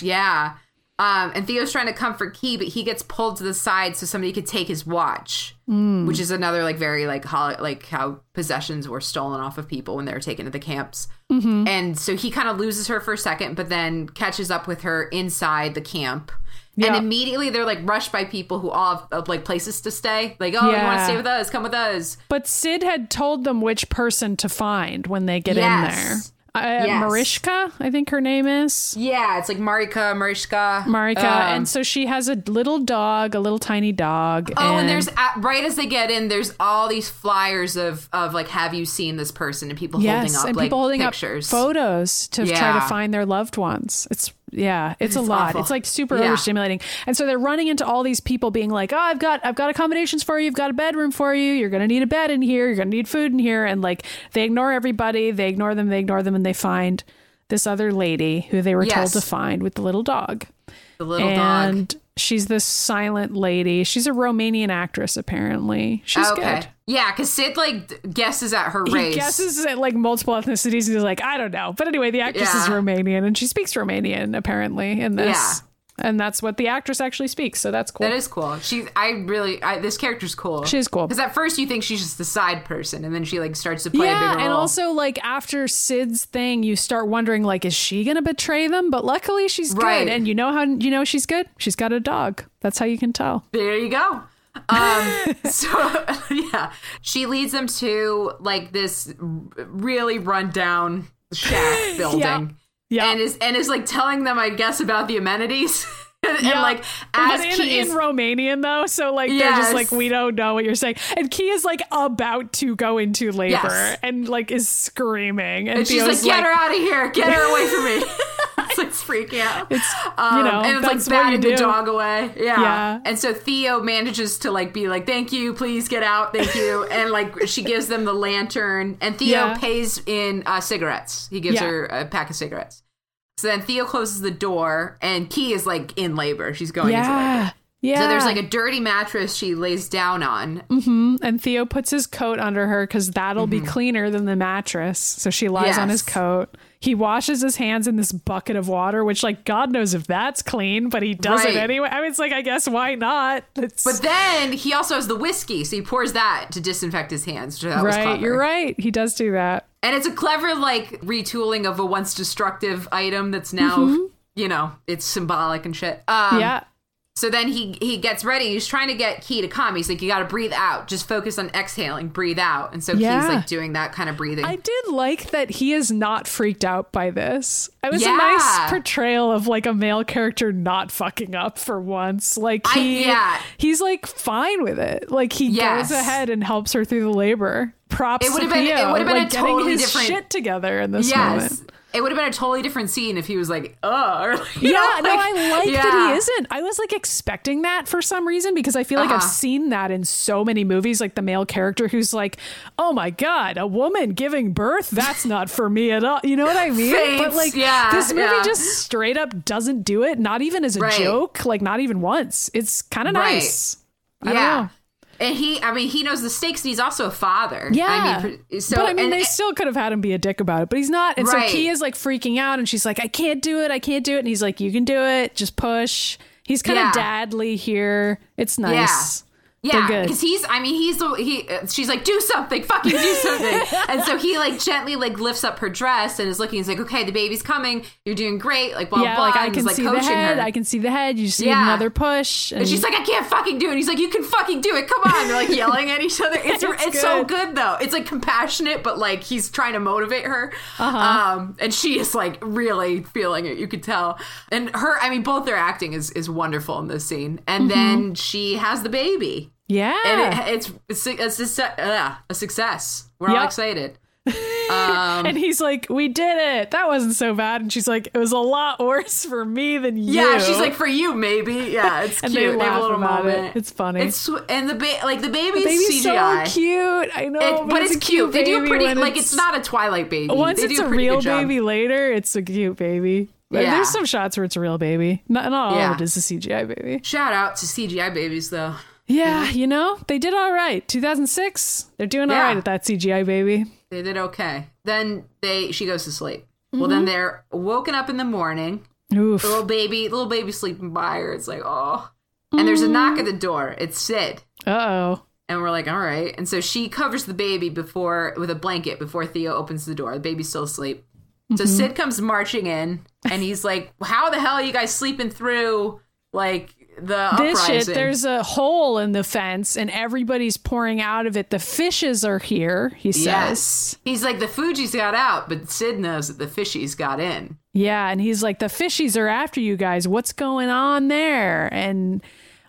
Speaker 1: Yeah. Um, and Theo's trying to comfort Key, but he gets pulled to the side so somebody could take his watch,
Speaker 2: Mm.
Speaker 1: which is another like very like hol- like how possessions were stolen off of people when they were taken to the camps.
Speaker 2: Mm-hmm.
Speaker 1: And so he kind of loses her for a second, but then catches up with her inside the camp.
Speaker 2: Yeah.
Speaker 1: And immediately they're like rushed by people who all have uh, like places to stay. Like, oh, you want to stay with us? Come with us.
Speaker 2: But Syd had told them which person to find when they get
Speaker 1: Yes.
Speaker 2: in there. Uh,
Speaker 1: Yes.
Speaker 2: Marishka, I think her name is.
Speaker 1: Yeah, it's like Marika, Marishka.
Speaker 2: Marika.
Speaker 1: Um,
Speaker 2: and so she has a little dog, a little tiny dog.
Speaker 1: Oh, and, there's at, right as they get in, there's all these flyers of of like, have you seen this person? And people
Speaker 2: yes,
Speaker 1: holding up
Speaker 2: and
Speaker 1: like
Speaker 2: people holding
Speaker 1: pictures.
Speaker 2: up photos to try to find their loved ones. It's yeah, it's, a lot.
Speaker 1: awful.
Speaker 2: It's like super
Speaker 1: Yeah.
Speaker 2: overstimulating. And so they're running into all these people being like, "Oh, I've got I've got accommodations for you. I've got a bedroom for you. You're going to need a bed in here. You're going to need food in here." And like they ignore everybody. They ignore them. They ignore them and they find this other lady who they were
Speaker 1: Yes.
Speaker 2: told to find with the little dog.
Speaker 1: the little
Speaker 2: and
Speaker 1: dog.
Speaker 2: she's this silent lady. She's a Romanian actress apparently. She's oh,
Speaker 1: okay.
Speaker 2: good.
Speaker 1: Yeah, because Syd like guesses at her race.
Speaker 2: he guesses at like multiple ethnicities and he's like, I don't know. But anyway, the actress is Romanian and she speaks Romanian apparently in this. Yeah. And that's what the actress actually speaks. So that's cool.
Speaker 1: That is cool. She, I really, I, this character's cool.
Speaker 2: She's cool.
Speaker 1: Because at first you think she's just the side person, and then she like starts to play a
Speaker 2: yeah, and also like after Syd's thing, you start wondering like, is she gonna betray them? But luckily, she's
Speaker 1: Right.
Speaker 2: good, and you know how you know she's good. She's got a dog. That's how you can tell.
Speaker 1: There you go. Um, so yeah, she leads them to like this really rundown shack building.
Speaker 2: Yeah.
Speaker 1: And is and is like telling them, I guess, about the amenities. and,
Speaker 2: Yeah.
Speaker 1: like as
Speaker 2: but in,
Speaker 1: Key
Speaker 2: in Romanian though, so like they're just like we don't know what you're saying, and Key is like about to go into labor
Speaker 1: Yes.
Speaker 2: and like is screaming, and,
Speaker 1: and she's like, get her out of here, get her away from me. it's like freaking out.
Speaker 2: It's
Speaker 1: Um,
Speaker 2: you know
Speaker 1: and it's like batting the dog away. Yeah.
Speaker 2: Yeah.
Speaker 1: And so Theo manages to like be like, "Thank you, please get out, thank you," and like she gives them the lantern, and Theo
Speaker 2: Yeah.
Speaker 1: pays in uh, cigarettes. He gives her a pack of cigarettes. So then Theo closes the door, and Key is like in labor. She's going into labor.
Speaker 2: Yeah, yeah.
Speaker 1: So there's like a dirty mattress she lays down on.
Speaker 2: and Theo puts his coat under her because that'll be cleaner than the mattress. So she lies on his
Speaker 1: Mm-hmm.
Speaker 2: Coat. He washes his hands in this bucket of water, which, like, God knows if that's clean, but he does
Speaker 1: Right.
Speaker 2: it anyway. I mean, it's like, I guess why not? It's
Speaker 1: But then he also has the whiskey, so he pours that to disinfect his hands. Which I thought was
Speaker 2: right. You're right. He does do that.
Speaker 1: And it's a clever like retooling of a once destructive item that's now,
Speaker 2: Mm-hmm.
Speaker 1: you know, it's symbolic and shit. Um,
Speaker 2: yeah.
Speaker 1: So then he he gets ready. He's trying to get Key to come. He's like, you got to breathe out. Just focus on exhaling. Breathe out. And so
Speaker 2: Yeah.
Speaker 1: Key's like doing that kind of breathing.
Speaker 2: I did like that he is not freaked out by this. It was a nice portrayal of like a male character not fucking up for once. Like
Speaker 1: I-
Speaker 2: he,
Speaker 1: yeah.
Speaker 2: he's like fine with it. Like he
Speaker 1: Yes.
Speaker 2: goes ahead and helps her through the labor. Props
Speaker 1: It
Speaker 2: to
Speaker 1: would've been- it would've been
Speaker 2: like, getting
Speaker 1: totally different-
Speaker 2: shit together in this
Speaker 1: yes.
Speaker 2: moment.
Speaker 1: It would have been a totally different scene if he was like, "Uh," or like,
Speaker 2: Yeah,
Speaker 1: know,
Speaker 2: no, I like that he isn't. I was like expecting that for some reason because I feel like I've
Speaker 1: Uh-huh.
Speaker 2: seen that in so many movies, like the male character who's like, "Oh my god, a woman giving birth? That's not for me at all." You know what I mean? but like,
Speaker 1: yeah,
Speaker 2: this movie
Speaker 1: yeah.
Speaker 2: just straight up doesn't do it. Not even as a
Speaker 1: Right.
Speaker 2: joke, like not even once. It's kind of
Speaker 1: Right.
Speaker 2: nice. I
Speaker 1: yeah. And he, I mean, he knows the stakes. And he's also a father.
Speaker 2: Yeah.
Speaker 1: I mean, so
Speaker 2: but I mean,
Speaker 1: and-
Speaker 2: they still could have had him be a dick about it, but he's not. And
Speaker 1: Right.
Speaker 2: so Key is like freaking out, and she's like, "I can't do it. I can't do it." And he's like, "You can do it. Just push." He's kind
Speaker 1: Yeah.
Speaker 2: of dadly here. It's nice.
Speaker 1: Yeah, because he's. I mean, he's he. uh, She's like, do something, fucking do something. and so he like gently like lifts up her dress and is looking. He's like, okay, the baby's coming. You're doing great. Like blah
Speaker 2: yeah,
Speaker 1: blah.
Speaker 2: like I can
Speaker 1: he's, like,
Speaker 2: see the head.
Speaker 1: her.
Speaker 2: I can see the head. You just need
Speaker 1: Yeah.
Speaker 2: another push.
Speaker 1: and she's like, I can't fucking do it. And he's like, you can fucking do it. Come on. They're like yelling at each other. It's
Speaker 2: It's
Speaker 1: it's, so
Speaker 2: good.
Speaker 1: good though. It's like compassionate, but like he's trying to motivate her.
Speaker 2: Uh-huh.
Speaker 1: Um, and she is like really feeling it. You could tell. And her, I mean, both their acting is is wonderful in this scene. And
Speaker 2: Mm-hmm.
Speaker 1: then she has the baby.
Speaker 2: Yeah.
Speaker 1: and it, it's it's a, it's a, uh, a success. We're all excited. Um,
Speaker 2: and he's like, "We did it. That wasn't so bad." And she's like, "It was a lot worse for me than you."
Speaker 1: yeah, she's like, for you, maybe. Yeah, it's
Speaker 2: And
Speaker 1: cute. They,
Speaker 2: laugh
Speaker 1: a little
Speaker 2: about it.
Speaker 1: moment.
Speaker 2: It's funny.
Speaker 1: It's and the ba- like the baby's
Speaker 2: "Baby's
Speaker 1: CGI.
Speaker 2: so cute." I know,
Speaker 1: It- but, it's,
Speaker 2: a
Speaker 1: cute. They do pretty like it's, not a Twilight baby.
Speaker 2: Once
Speaker 1: they
Speaker 2: it's
Speaker 1: do
Speaker 2: a
Speaker 1: pretty
Speaker 2: real
Speaker 1: job.
Speaker 2: baby later, it's a cute baby.
Speaker 1: Yeah.
Speaker 2: There's some shots where it's a real baby. Not, not all
Speaker 1: Yeah.
Speaker 2: of it is a CGI baby.
Speaker 1: Shout out to CGI babies though.
Speaker 2: Yeah, you know, they did all right. 2006, they're doing all
Speaker 1: Yeah.
Speaker 2: right at that CGI baby.
Speaker 1: They did okay. Then they she goes to sleep. Well,
Speaker 2: Mm-hmm.
Speaker 1: then they're woken up in the morning.
Speaker 2: Oof.
Speaker 1: The little baby, the little baby sleeping by her. It's like oh, and there's a knock at the door. It's Syd.
Speaker 2: Uh oh.
Speaker 1: And we're like, all right. And so she covers the baby before with a blanket before Theo opens the door. The baby's still asleep. So
Speaker 2: Mm-hmm.
Speaker 1: Syd comes marching in and he's like, How the hell are you guys sleeping through like the
Speaker 2: This
Speaker 1: uprising?
Speaker 2: shit, there's a hole in the fence and everybody's pouring out of it. The fishes are here, he says.
Speaker 1: Yes. He's like, the Fugee's got out, but Syd knows that the fishies got in.
Speaker 2: Yeah, and he's like, the fishies are after you guys. What's going on there? And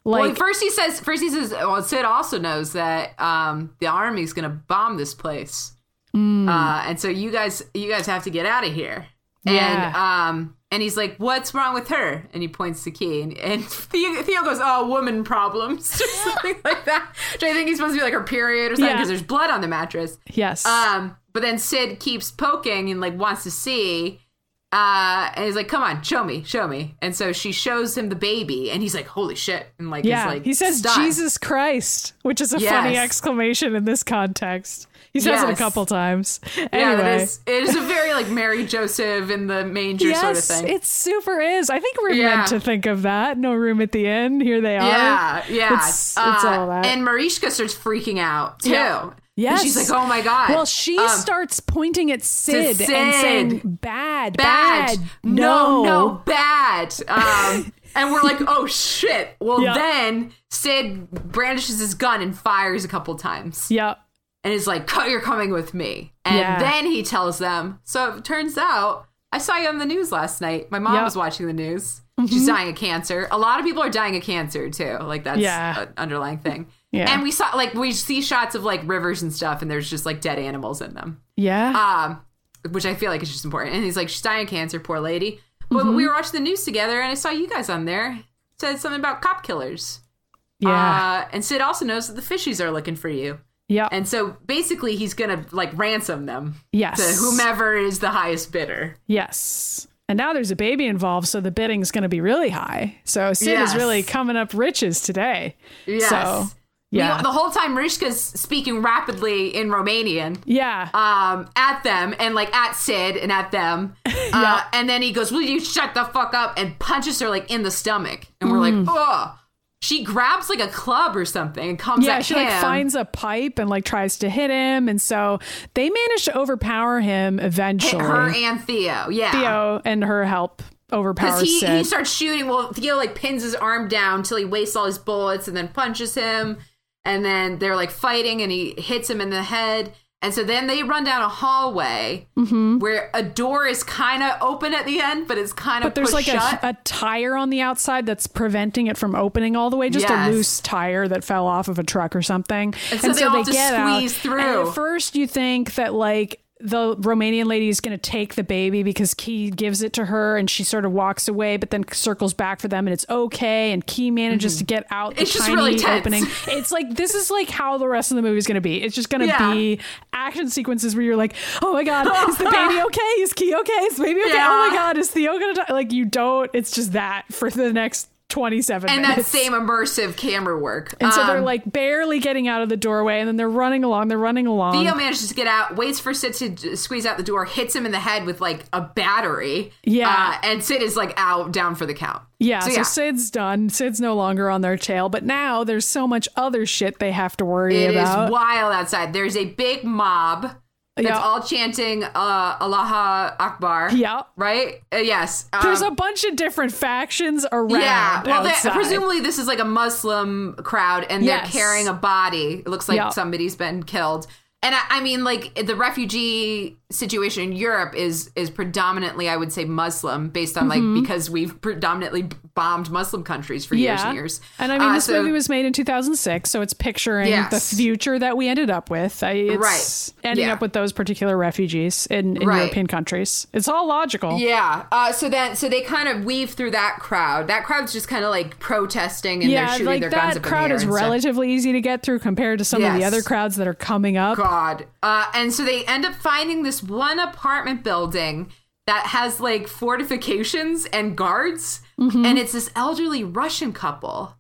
Speaker 2: like,
Speaker 1: well, first he says, first he says, well, Syd also knows that um, the army's going to bomb this place,
Speaker 2: Mm.
Speaker 1: uh, and so you guys, you guys have to get out of here.
Speaker 2: Yeah.
Speaker 1: And um, and he's like, "What's wrong with her?" And he points to Key, and, and Theo, Theo goes, "Oh, woman problems," or something like that. Which I think he's supposed to be like her period or something
Speaker 2: Yeah.
Speaker 1: because there's blood on the mattress.
Speaker 2: yes.
Speaker 1: Um, but then Syd keeps poking and like wants to see. Uh, and he's like, "Come on, show me, show me." And so she shows him the baby, and he's like, "Holy shit!" And like,
Speaker 2: yeah,
Speaker 1: like
Speaker 2: he says
Speaker 1: stunned.
Speaker 2: Jesus Christ, which is a funny exclamation in this context. He says it a couple times.
Speaker 1: Yeah,
Speaker 2: Anyway.
Speaker 1: that is. It is a very like Mary Joseph in the manger
Speaker 2: Yes,
Speaker 1: sort of thing.
Speaker 2: it super is. I think we're
Speaker 1: Yeah.
Speaker 2: meant to think of that. No room at the end. Here they are.
Speaker 1: Yeah, yeah.
Speaker 2: It's, it's
Speaker 1: Uh,
Speaker 2: all that.
Speaker 1: And Marishka starts freaking out too.
Speaker 2: Yeah.
Speaker 1: And
Speaker 2: Yes.
Speaker 1: she's like, "Oh my god."
Speaker 2: well, she
Speaker 1: Um,
Speaker 2: starts pointing at Syd,
Speaker 1: Syd.
Speaker 2: and saying, "Bad,
Speaker 1: bad,
Speaker 2: bad,
Speaker 1: no, no, bad." Um, and we're like, "Oh shit!" Well,
Speaker 2: Yeah.
Speaker 1: then Syd brandishes his gun and fires a couple times,
Speaker 2: Yep.
Speaker 1: And is like, "You're coming with me." And
Speaker 2: Yeah.
Speaker 1: then he tells them. So it turns out, I saw you on the news last night. My mom
Speaker 2: Yep.
Speaker 1: was watching the news. She's dying of cancer. A lot of people are dying of cancer too. Like that's
Speaker 2: Yeah.
Speaker 1: an underlying thing.
Speaker 2: Yeah.
Speaker 1: And we saw like we see shots of like rivers and stuff, and there's just like dead animals in them.
Speaker 2: Yeah.
Speaker 1: Um, which I feel like is just important. And he's like, she's dying of cancer, poor lady. But
Speaker 2: Mm-hmm.
Speaker 1: we were watching the news together, and I saw you guys on there. It said something about cop killers.
Speaker 2: yeah.
Speaker 1: Uh, and Syd also knows that the fishies are looking for you.
Speaker 2: Yep.
Speaker 1: And so basically, he's gonna like ransom them
Speaker 2: yes.
Speaker 1: to whomever is the highest bidder.
Speaker 2: Yes. And now there's a baby involved, so the bidding's going to be really high. So Syd
Speaker 1: Yes.
Speaker 2: is really coming up riches today.
Speaker 1: Yes.
Speaker 2: So, yeah.
Speaker 1: the whole time Rishka's speaking rapidly in Romanian.
Speaker 2: yeah.
Speaker 1: um, at them and like at Syd and at them. Uh, and then he goes, Will you shut the fuck up? And punches her like in the stomach. And we're
Speaker 2: Mm.
Speaker 1: like, Oh. She grabs like a club or something and comes
Speaker 2: yeah, she
Speaker 1: him.
Speaker 2: like finds a pipe and like tries to hit him, and so they manage to overpower him
Speaker 1: Hit
Speaker 2: eventually.
Speaker 1: her and Theo. Yeah.
Speaker 2: Theo and her help overpower
Speaker 1: Because he,
Speaker 2: Syd.
Speaker 1: he starts shooting. Well, Theo like pins his arm down till he wastes all his bullets and then punches him. And then they're like fighting and he hits him in the head. And so then they run down a hallway
Speaker 2: Mm-hmm.
Speaker 1: where a door is kind of open at the end, but it's kind of
Speaker 2: but there's like a, a tire on the outside that's preventing it from opening all the way. Just
Speaker 1: Yes.
Speaker 2: a loose tire that fell off of a truck or something.
Speaker 1: And so they all have to
Speaker 2: out.
Speaker 1: squeeze through.
Speaker 2: And at first, you think that like the Romanian lady is going to take the baby because Key gives it to her, and she sort of walks away, but then circles back for them, and it's okay. And Key manages to get out the
Speaker 1: Mm-hmm. It's just
Speaker 2: tiny
Speaker 1: really tense.
Speaker 2: opening. It's like this is like how the rest of the movie is going to be. It's just going to
Speaker 1: Yeah.
Speaker 2: be action sequences where you're like, oh my god, is the baby okay? Is Key okay? Is the baby okay?
Speaker 1: Yeah.
Speaker 2: Oh my god, is Theo going to die? Like you don't. It's just that for the next. 27
Speaker 1: and that same immersive camera work.
Speaker 2: And so they're
Speaker 1: Um,
Speaker 2: like barely getting out of the doorway, and then they're running along. They're running along.
Speaker 1: Theo manages to get out, waits for Syd to squeeze out the door, hits him in the head with like a battery.
Speaker 2: Yeah.
Speaker 1: Uh, and Syd is like out, down for the count.
Speaker 2: yeah,
Speaker 1: So,
Speaker 2: so. Syd's done. Syd's no longer on their tail, but now there's so much other shit they have to worry
Speaker 1: It is
Speaker 2: about.
Speaker 1: wild outside. There's a big mob that's
Speaker 2: Yeah.
Speaker 1: all chanting uh, Allah Akbar.
Speaker 2: Yeah.
Speaker 1: Right? Uh, yes. Um,
Speaker 2: There's a bunch of different factions around.
Speaker 1: yeah. Well, they, presumably this is like a Muslim crowd and they're carrying a body. It looks like
Speaker 2: Yeah.
Speaker 1: somebody's been killed. And I, I mean, like the refugee situation in Europe is is predominantly, I would say, Muslim, based on like because we've predominantly bombed Muslim countries for years
Speaker 2: Mm-hmm.
Speaker 1: and years.
Speaker 2: And I mean,
Speaker 1: Uh,
Speaker 2: this
Speaker 1: so-
Speaker 2: movie was made in 2006, so it's picturing
Speaker 1: Yes.
Speaker 2: the future that we ended up with. I, it's
Speaker 1: Right.
Speaker 2: ending
Speaker 1: Yeah.
Speaker 2: up with those particular refugees in, in
Speaker 1: Right.
Speaker 2: European countries. It's all logical.
Speaker 1: Yeah. Uh, so then, so they kind of weave through that crowd. That crowd's just kind of like protesting and they're shooting
Speaker 2: like
Speaker 1: their guns
Speaker 2: that
Speaker 1: up in the
Speaker 2: crowd is relatively easy to get through compared to some of the other crowds that are coming up.
Speaker 1: God. Uh, and so they end up finding this one apartment building that has like fortifications and guards,
Speaker 2: Mm-hmm.
Speaker 1: and it's this elderly Russian couple.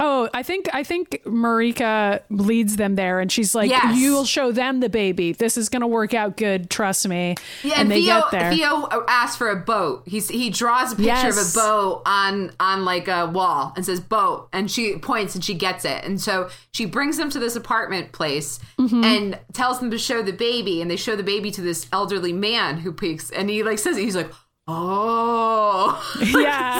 Speaker 2: Oh, I think I think Marika leads them there, and she's like,
Speaker 1: Yes.
Speaker 2: "You'll show them the baby. This is gonna work out good. Trust me."
Speaker 1: Yeah,
Speaker 2: and
Speaker 1: and,
Speaker 2: they
Speaker 1: Theo,
Speaker 2: get there.
Speaker 1: Theo asks for a boat. He's he draws a picture
Speaker 2: Yes.
Speaker 1: of a boat on on like a wall and says boat, and she points and she gets it, and so she brings them to this apartment place
Speaker 2: Mm-hmm.
Speaker 1: and tells them to show the baby, and they show the baby to this elderly man who peeks, and he like says he's like. Oh,
Speaker 2: yeah,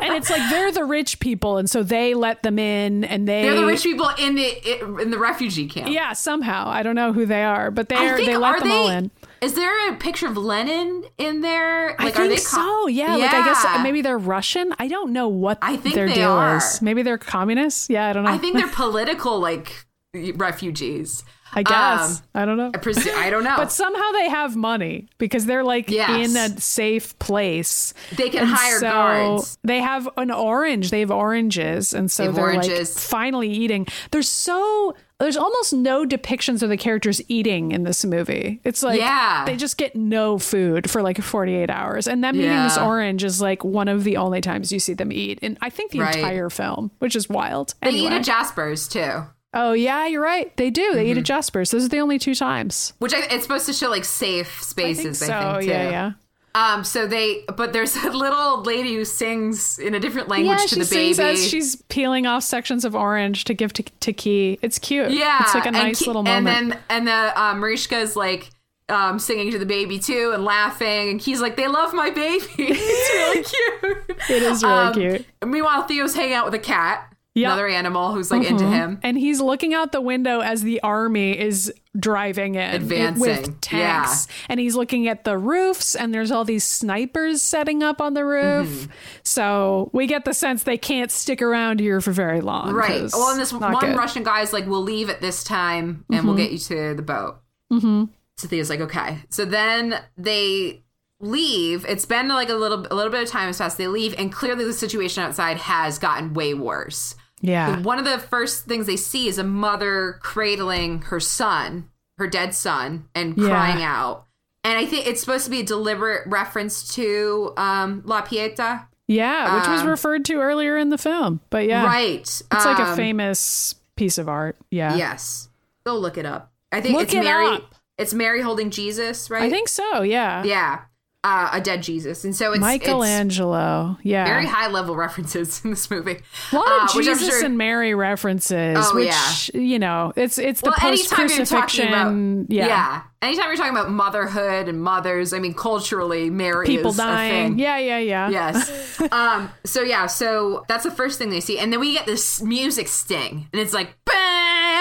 Speaker 2: and it's like they're the rich people, and so they let them in, and they
Speaker 1: they're the rich people in the in the refugee camp.
Speaker 2: Yeah, somehow I don't know who they are, but they
Speaker 1: are
Speaker 2: they let
Speaker 1: are
Speaker 2: them all in.
Speaker 1: Is there a picture of Lenin in there?
Speaker 2: I
Speaker 1: Like,
Speaker 2: think
Speaker 1: are they
Speaker 2: so. Yeah, like I guess maybe they're Russian. I don't know what
Speaker 1: I think
Speaker 2: their
Speaker 1: they
Speaker 2: deal
Speaker 1: are.
Speaker 2: is. Maybe they're communists. Yeah, I don't know.
Speaker 1: I think they're political like refugees.
Speaker 2: I guess
Speaker 1: Um,
Speaker 2: I don't know.
Speaker 1: I, presu- I don't know.
Speaker 2: But somehow they have money because they're like
Speaker 1: Yes.
Speaker 2: in a safe place.
Speaker 1: They can
Speaker 2: And
Speaker 1: hire
Speaker 2: so
Speaker 1: guards.
Speaker 2: They have an orange. They have oranges, and so
Speaker 1: they
Speaker 2: they're like finally eating. There's so there's almost no depictions of the characters eating in this movie. It's like
Speaker 1: Yeah.
Speaker 2: they just get no food for like 48 hours, and them eating this orange is like one of the only times you see them eat. And I think the
Speaker 1: Right.
Speaker 2: entire film, which is wild.
Speaker 1: They
Speaker 2: anyway.
Speaker 1: eat at Jasper's too,
Speaker 2: oh yeah, you're right. They do. They
Speaker 1: Mm-hmm.
Speaker 2: eat at Jasper's. Those are the only two times.
Speaker 1: which I, it's supposed to show like safe spaces. I think,
Speaker 2: so.
Speaker 1: too.
Speaker 2: yeah, yeah.
Speaker 1: Um. So they, but there's a little lady who sings in a different language
Speaker 2: Yeah,
Speaker 1: to the baby.
Speaker 2: she's peeling off sections of orange to give to, to Key. It's cute.
Speaker 1: yeah,
Speaker 2: it's like a nice
Speaker 1: Ki-
Speaker 2: little moment.
Speaker 1: And then and the um, Marishka is like. Um, singing to the baby too and laughing, and he's like, "They love my baby." it's really cute.
Speaker 2: it is really
Speaker 1: Um,
Speaker 2: cute.
Speaker 1: Meanwhile, Theo's hanging out with a cat,
Speaker 2: Yep.
Speaker 1: another animal who's like into him.
Speaker 2: And he's looking out the window as the army is driving in
Speaker 1: Advancing,
Speaker 2: with tanks. And he's looking at the roofs, and there's all these snipers setting up on the roof.
Speaker 1: Mm-hmm.
Speaker 2: So we get the sense they can't stick around here for very long.
Speaker 1: Right. Well, and this one
Speaker 2: good. Mm-hmm.
Speaker 1: Russian guy's like, "We'll leave at this time, and we'll get you to the boat." Mm-hmm. So Theo's like, "Okay." So then they leave. It's been like a little, a little bit of time has passed. They leave, and clearly the situation outside has gotten way worse.
Speaker 2: Yeah.
Speaker 1: One of the first things they see is a mother cradling her son, her dead son, and
Speaker 2: Yeah.
Speaker 1: crying out. And I think it's supposed to be a deliberate reference to um, La Pieta.
Speaker 2: Yeah, which was
Speaker 1: Um,
Speaker 2: referred to earlier in the film. But yeah,
Speaker 1: Right.
Speaker 2: it's like a
Speaker 1: Um,
Speaker 2: famous piece of art. Yeah.
Speaker 1: Yes. Go look it up. I think
Speaker 2: Look
Speaker 1: it's
Speaker 2: it
Speaker 1: Mary.
Speaker 2: up.
Speaker 1: It's Mary holding Jesus, right?
Speaker 2: I think so. Yeah.
Speaker 1: Yeah. Uh, a dead Jesus, and so it's it's
Speaker 2: Michelangelo. Yeah.
Speaker 1: very high level references in this movie.
Speaker 2: a lot
Speaker 1: Uh,
Speaker 2: of
Speaker 1: I'm
Speaker 2: Jesus
Speaker 1: sure-
Speaker 2: and Mary references,
Speaker 1: Oh,
Speaker 2: which you know, it's it's the
Speaker 1: well,
Speaker 2: post
Speaker 1: anytime you're talking
Speaker 2: crucifixion.
Speaker 1: about
Speaker 2: Yeah.
Speaker 1: anytime you're talking about motherhood and mothers, I mean, culturally, Mary
Speaker 2: people
Speaker 1: is a
Speaker 2: dying.
Speaker 1: thing.
Speaker 2: Yeah, yeah, yeah.
Speaker 1: Yes. um. So yeah. So that's the first thing they see, and then we get this music sting, and it's like,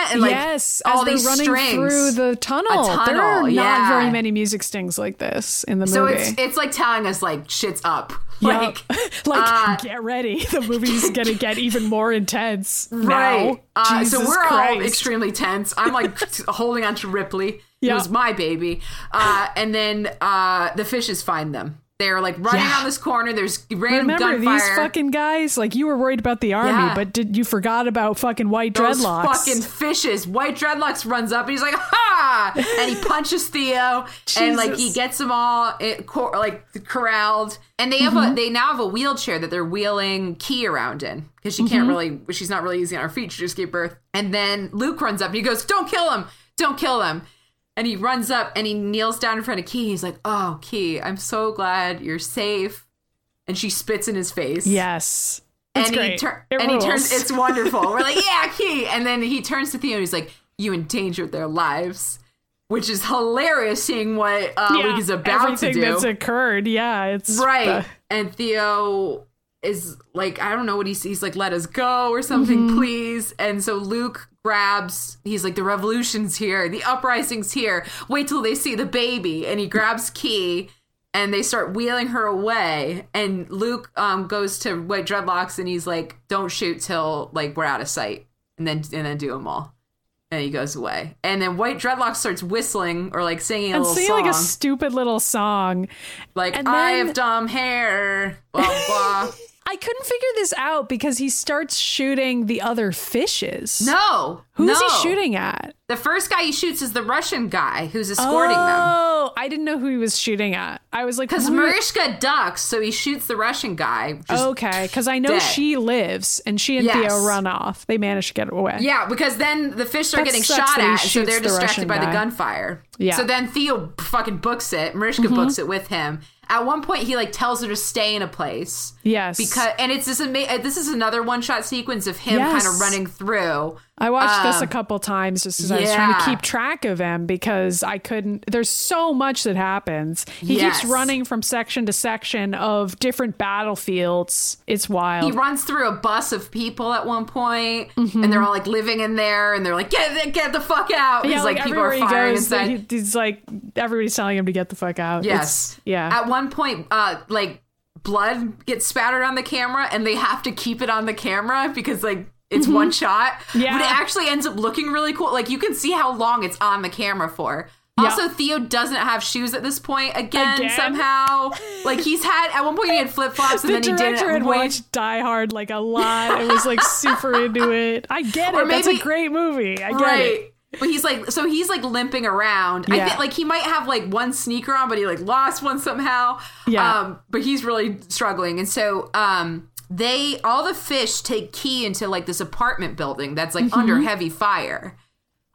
Speaker 1: bah! and like
Speaker 2: yes,
Speaker 1: all
Speaker 2: as they're
Speaker 1: these
Speaker 2: running
Speaker 1: strings
Speaker 2: through the tunnel.
Speaker 1: A
Speaker 2: There are
Speaker 1: tunnel,
Speaker 2: not
Speaker 1: yeah.
Speaker 2: very many music stings like this in the
Speaker 1: So
Speaker 2: movie.
Speaker 1: it's it's like telling us like shit's up.
Speaker 2: Yup.
Speaker 1: Like
Speaker 2: like
Speaker 1: uh,
Speaker 2: get ready. The movie's gonna get even more intense.
Speaker 1: right. Uh, so we're all extremely tense. I'm like holding on to Ripley. It was my baby. Uh, and then uh, the fishes find them. They're like running
Speaker 2: Yeah.
Speaker 1: around this corner. There's random
Speaker 2: Remember
Speaker 1: gunfire.
Speaker 2: these fucking guys? Like you were worried about the army,
Speaker 1: Yeah.
Speaker 2: but did you forgot about fucking white
Speaker 1: those
Speaker 2: dreadlocks?
Speaker 1: fucking fishes. White dreadlocks runs up and he's like, "Ha!" and he punches Theo, and like he gets them all it, cor- like corralled. And they have
Speaker 2: Mm-hmm.
Speaker 1: a they now have a wheelchair that they're wheeling Key around in because she
Speaker 2: Mm-hmm.
Speaker 1: can't really she's not really easy on her feet. She just gave birth. And then Luke runs up and he goes, "Don't kill him! Don't kill them!" And he runs up and he kneels down in front of Key. He's like, "Oh, Key, I'm so glad you're safe." And she spits in his face
Speaker 2: Yes. It's
Speaker 1: and he
Speaker 2: great.
Speaker 1: tur-
Speaker 2: It
Speaker 1: and he turns it's wonderful we're like yeah key and then he turns to theo and he's like you endangered their lives which is hilarious seeing what uh
Speaker 2: yeah,
Speaker 1: is about
Speaker 2: everything
Speaker 1: to do
Speaker 2: that's occurred. Yeah, it's
Speaker 1: right
Speaker 2: uh,
Speaker 1: and theo is like i don't know what he's he's like let us go or something
Speaker 2: Mm-hmm.
Speaker 1: please. And so luke grabs he's like the revolution's here the uprising's here. Wait till they see the baby. And he grabs key and they start wheeling her away. And luke um, goes to white dreadlocks and he's like don't shoot till like we're out of sight. And then and then do them all. And he goes away. And then white dreadlocks starts whistling or like singing a
Speaker 2: and
Speaker 1: little
Speaker 2: singing
Speaker 1: song
Speaker 2: like a stupid little song.
Speaker 1: like
Speaker 2: and
Speaker 1: i
Speaker 2: then-
Speaker 1: have dumb hair. Blah blah
Speaker 2: I couldn't figure this out because he starts shooting the other fishes.
Speaker 1: no
Speaker 2: Who's
Speaker 1: no.
Speaker 2: he shooting at?
Speaker 1: the first guy he shoots is the russian guy who's escorting them
Speaker 2: oh, I didn't know who he was shooting at. I was like,
Speaker 1: because Mariska ducks, so he shoots the Russian guy.
Speaker 2: Okay, because I know
Speaker 1: dead.
Speaker 2: she lives and she and
Speaker 1: Yes.
Speaker 2: Theo run off. They manage to get away.
Speaker 1: Yeah, because then the fish are
Speaker 2: That
Speaker 1: getting shot at, so they're distracted
Speaker 2: Russian
Speaker 1: by the gunfire.
Speaker 2: Yeah. Mm-hmm.
Speaker 1: So then Theo fucking books it. Mariska books it with him. At one point, he like tells her to stay in a place
Speaker 2: Yes.
Speaker 1: because, and it's this ama- This is another one shot sequence of him
Speaker 2: Yes.
Speaker 1: kind of running through.
Speaker 2: I watched this a
Speaker 1: Um,
Speaker 2: couple times just as I was trying to keep track of him because I couldn't. There's so much that happens. He
Speaker 1: Yes.
Speaker 2: keeps running from section to section of different battlefields. It's wild.
Speaker 1: He runs through a bus of people at one point,
Speaker 2: Mm-hmm.
Speaker 1: and they're all like living in there, and they're like, "Get get the fuck out!"
Speaker 2: yeah,
Speaker 1: Because like, people are
Speaker 2: everywhere he goes,
Speaker 1: inside.
Speaker 2: he- he's like everybody's telling him to get the fuck out.
Speaker 1: Yes.
Speaker 2: It's- yeah.
Speaker 1: At one point, uh, like blood gets spattered on the camera, and they have to keep it on the camera because like it's one shot.
Speaker 2: Mm-hmm. Yeah.
Speaker 1: But it actually ends up looking really cool. Like you can see how long it's on the camera for.
Speaker 2: Yeah.
Speaker 1: Also, Theo doesn't have shoes at this point again,
Speaker 2: Again?
Speaker 1: somehow. Like he's had at one point he had flip flops and
Speaker 2: the
Speaker 1: then he
Speaker 2: director
Speaker 1: didn't.
Speaker 2: had watched Die Hard like a lot. It was like super into it. I get
Speaker 1: Or
Speaker 2: it. That's a great movie. I get
Speaker 1: right.
Speaker 2: it.
Speaker 1: But he's like, so he's like limping around. I
Speaker 2: Yeah.
Speaker 1: think like he might have like one sneaker on, but he like lost one somehow.
Speaker 2: Yeah.
Speaker 1: Um, but he's really struggling, and so um, they all the fish take key into like this apartment building that's like
Speaker 2: Mm-hmm.
Speaker 1: under heavy fire.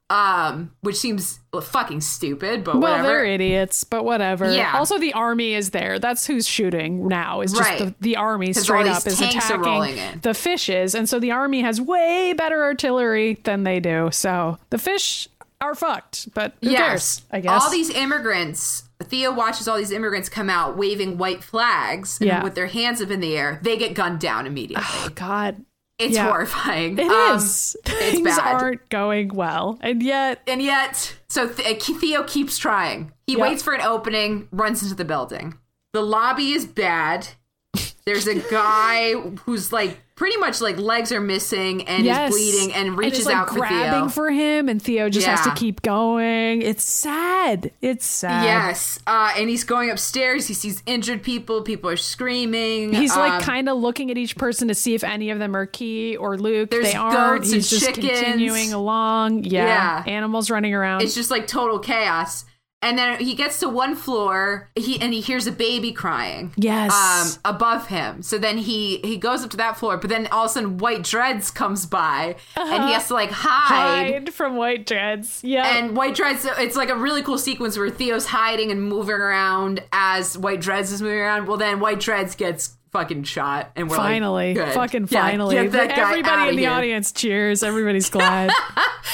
Speaker 1: Um, which seems fucking stupid, but
Speaker 2: Well,
Speaker 1: whatever.
Speaker 2: they're idiots, but whatever.
Speaker 1: Yeah.
Speaker 2: Also, the army is there. That's who's shooting now. Is just
Speaker 1: Right.
Speaker 2: the, the army straight up is
Speaker 1: tanks are rolling
Speaker 2: attacking the fishes, and so the army has way better artillery than they do. So the fish are fucked. But who cares? I guess
Speaker 1: All these immigrants, Theo watches all these immigrants come out waving white flags and
Speaker 2: Yeah.
Speaker 1: with their hands up in the air. They get gunned down immediately.
Speaker 2: Oh God,
Speaker 1: it's
Speaker 2: yeah.
Speaker 1: horrifying.
Speaker 2: it
Speaker 1: Um,
Speaker 2: is.
Speaker 1: It's
Speaker 2: Things
Speaker 1: bad.
Speaker 2: aren't going well, and yet
Speaker 1: And yet, so Theo keeps trying. He waits for an opening, runs into the building. The lobby is bad. There's a guy who's like pretty much like legs are missing and
Speaker 2: yes,
Speaker 1: is bleeding and reaches
Speaker 2: is, like,
Speaker 1: out for
Speaker 2: grabbing
Speaker 1: Theo.
Speaker 2: for him, and Theo just has to keep going. It's sad. It's sad.
Speaker 1: Yes, uh, and he's going upstairs. He sees injured people. People are screaming.
Speaker 2: He's like
Speaker 1: Um,
Speaker 2: kind of looking at each person to see if any of them are Key or Luke.
Speaker 1: There's
Speaker 2: they aren't. He's
Speaker 1: and
Speaker 2: just
Speaker 1: chickens.
Speaker 2: continuing along. Yeah.
Speaker 1: Yeah.
Speaker 2: Animals running around.
Speaker 1: It's just like total chaos. And then he gets to one floor, he and he hears a baby crying.
Speaker 2: Yes.
Speaker 1: Um, above him. So then he he goes up to that floor, but then all of a sudden White Dreads comes by and he has to like hide.
Speaker 2: Hide from white dreads. Yeah.
Speaker 1: And White Dreads, it's like a really cool sequence where Theo's hiding and moving around as White Dreads is moving around. Well, then White Dreads gets fucking shot, and we're
Speaker 2: finally,
Speaker 1: like,
Speaker 2: fucking finally.
Speaker 1: get that guy
Speaker 2: Everybody in the
Speaker 1: here.
Speaker 2: audience cheers. Everybody's glad.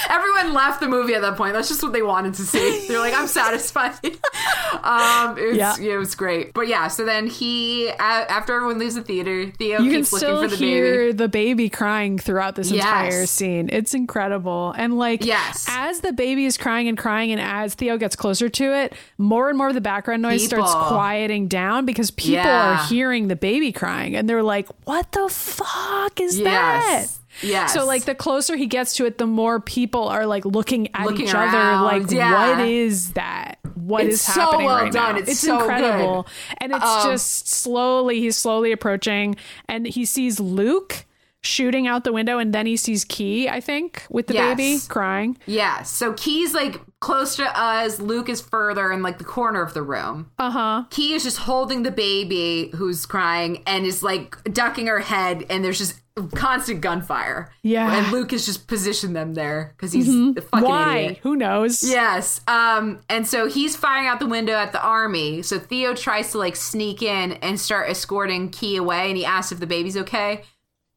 Speaker 1: Everyone left the movie at that point. That's just what they wanted to see. They're like, I'm satisfied. um, it was,
Speaker 2: Yeah.
Speaker 1: yeah. it was great. But yeah, so then he, after everyone leaves the theater, Theo
Speaker 2: you can
Speaker 1: keeps looking
Speaker 2: still
Speaker 1: for the
Speaker 2: hear
Speaker 1: baby.
Speaker 2: the baby crying throughout this
Speaker 1: Yes.
Speaker 2: entire scene. It's incredible. And like
Speaker 1: Yes.
Speaker 2: as the baby is crying and crying and as Theo gets closer to it, more and more of the background noise starts quieting down because people
Speaker 1: Yeah.
Speaker 2: are hearing the baby crying and they're like, "What the fuck is that?"
Speaker 1: Yes. Yes.
Speaker 2: So like the closer he gets to it, the more people are like looking at
Speaker 1: Looking
Speaker 2: each
Speaker 1: around,
Speaker 2: other like
Speaker 1: yeah.
Speaker 2: what is that? What is
Speaker 1: It's so
Speaker 2: happening
Speaker 1: well
Speaker 2: right
Speaker 1: done.
Speaker 2: now?
Speaker 1: It's so
Speaker 2: incredible.
Speaker 1: good.
Speaker 2: And it's
Speaker 1: Um,
Speaker 2: just slowly he's slowly approaching and he sees Luke shooting out the window and then he sees Key, I think, with the
Speaker 1: Yes.
Speaker 2: baby crying.
Speaker 1: Yeah. So Key's like close to us. Luke is further in like the corner of the room.
Speaker 2: Uh-huh.
Speaker 1: Key is just holding the baby who's crying and is like ducking her head, and there's just constant gunfire.
Speaker 2: Yeah.
Speaker 1: And Luke has just positioned them there because he's a fucking
Speaker 2: Why?
Speaker 1: idiot.
Speaker 2: Who knows?
Speaker 1: Yes. Um, and so he's firing out the window at the army. So Theo tries to like sneak in and start escorting Key away, and he asks if the baby's okay.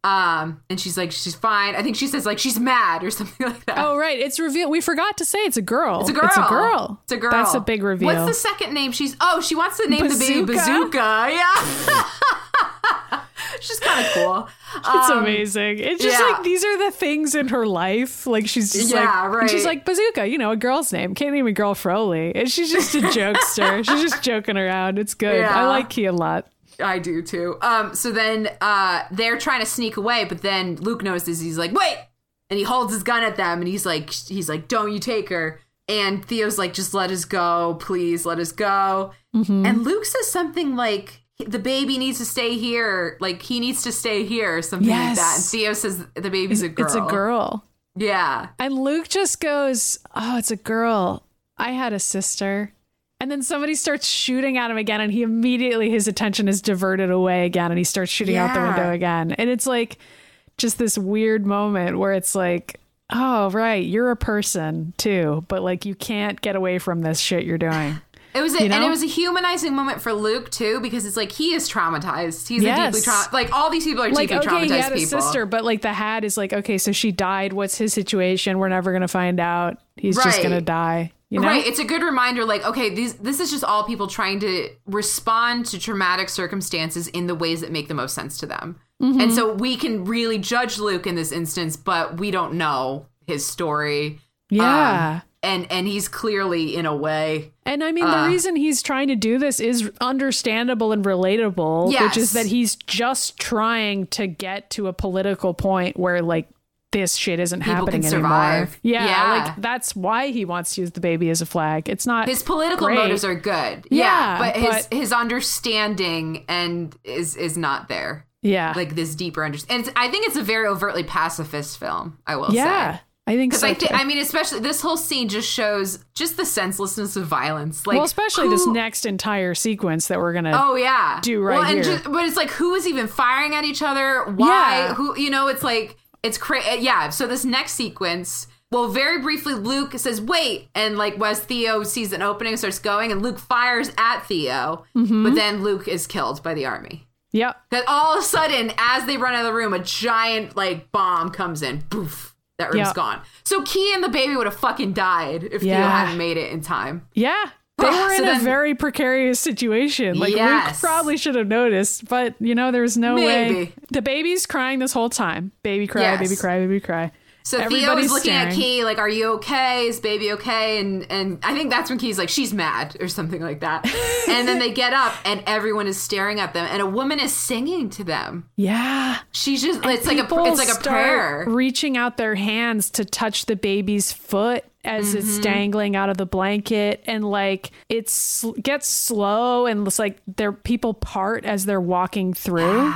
Speaker 1: Um, and she's like, she's fine. I think she says like she's mad or something like that.
Speaker 2: Oh right, it's revealed. We forgot to say it's a girl.
Speaker 1: It's a girl.
Speaker 2: It's a girl.
Speaker 1: It's a girl.
Speaker 2: That's a big reveal.
Speaker 1: What's the second name? She's oh, she wants to name the baby
Speaker 2: Bazooka?
Speaker 1: Bazooka. Yeah. She's kind of cool.
Speaker 2: It's
Speaker 1: Um,
Speaker 2: amazing. It's just
Speaker 1: yeah.
Speaker 2: like these are the things in her life. Like she's just
Speaker 1: Yeah,
Speaker 2: like, and she's like Bazooka, you know, a girl's name. Can't name a girl Froley. And she's just a jokester. she's just joking around. It's good.
Speaker 1: Yeah.
Speaker 2: I like Key a lot.
Speaker 1: I do too. Um, so then uh, they're trying to sneak away, but then Luke notices. He's like, "Wait!" and he holds his gun at them, and he's like, "He's like, don't you take her?" And Theo's like, "Just let us go, please, let us go."
Speaker 2: Mm-hmm.
Speaker 1: And Luke says something like, "The baby needs to stay here. Like he needs to stay here, or something like that." And Theo says, "The baby's a girl."
Speaker 2: It's a girl.
Speaker 1: Yeah.
Speaker 2: And Luke just goes, Oh, it's a girl. I had a sister. And then somebody starts shooting at him again, and he immediately his attention is diverted away again, and he starts shooting out the window again. And it's like just this weird moment where it's like, oh right, you're a person too, but like you can't get away from this shit you're doing.
Speaker 1: It was, a,
Speaker 2: You know?
Speaker 1: and it was a humanizing moment for Luke too, because it's like he is traumatized. He's
Speaker 2: Yes.
Speaker 1: a deeply traumatized. Like all these people are
Speaker 2: like
Speaker 1: deeply
Speaker 2: okay,
Speaker 1: traumatized
Speaker 2: he had a sister, but like the hat is like okay, so she died. What's his situation? We're never gonna find out. He's just gonna die. You know?
Speaker 1: Right. It's a good reminder. Like, okay, these this is just all people trying to respond to traumatic circumstances in the ways that make the most sense to them.
Speaker 2: Mm-hmm.
Speaker 1: And so we can really judge Luke in this instance, but we don't know his story.
Speaker 2: Yeah.
Speaker 1: Um, and and he's clearly in a way.
Speaker 2: And I mean,
Speaker 1: Uh.
Speaker 2: the reason he's trying to do this is understandable and relatable, which is that he's just trying to get to a political point where, like, this shit isn't
Speaker 1: People
Speaker 2: happening anymore. Yeah,
Speaker 1: Yeah.
Speaker 2: like that's why he wants to use the baby as a flag. It's not
Speaker 1: His political
Speaker 2: great.
Speaker 1: motives are good.
Speaker 2: Yeah,
Speaker 1: Yeah, but his
Speaker 2: but-
Speaker 1: his understanding and is is not there.
Speaker 2: Yeah,
Speaker 1: Like this deeper understanding. And I think it's a very overtly pacifist film. I will say.
Speaker 2: yeah. I think
Speaker 1: Because
Speaker 2: so.
Speaker 1: I. I mean, especially this whole scene just shows just the senselessness of violence. Like,
Speaker 2: well, especially this next entire sequence that we're gonna.
Speaker 1: Oh yeah,
Speaker 2: do right
Speaker 1: well, and
Speaker 2: here.
Speaker 1: Just, but it's like who is even firing at each other? Why?
Speaker 2: Yeah.
Speaker 1: Who? You know, it's like it's crazy. Yeah. So this next sequence. Well, very briefly, Luke says, "Wait," and like Wes Theo sees an opening, starts going, and Luke fires at Theo,
Speaker 2: Mm-hmm.
Speaker 1: but then Luke is killed by the army.
Speaker 2: Yep.
Speaker 1: That all of a sudden, as they run out of the room, a giant like bomb comes in. Boof. That room's
Speaker 2: Yeah.
Speaker 1: gone. So Key and the baby would have fucking died if Theo hadn't made it in time.
Speaker 2: Yeah. They were in
Speaker 1: so
Speaker 2: a very precarious situation. Like Luke probably should have noticed, but you know, there's no way. The baby's crying this whole time. Baby cry,
Speaker 1: Yes.
Speaker 2: baby cry, baby cry.
Speaker 1: So Theo
Speaker 2: Everybody's
Speaker 1: is looking at. Key like, "Are you okay? Is baby okay?" And and I think that's when Key's like, "She's mad" or something like that. and then they get up and everyone is staring at them, and a woman is singing to them.
Speaker 2: Yeah.
Speaker 1: She's just it's like a it's like a prayer.
Speaker 2: Reaching out their hands to touch the baby's foot as it's
Speaker 1: Mm-hmm.
Speaker 2: dangling out of the blanket and like it's gets slow and it's like their people part as they're walking through.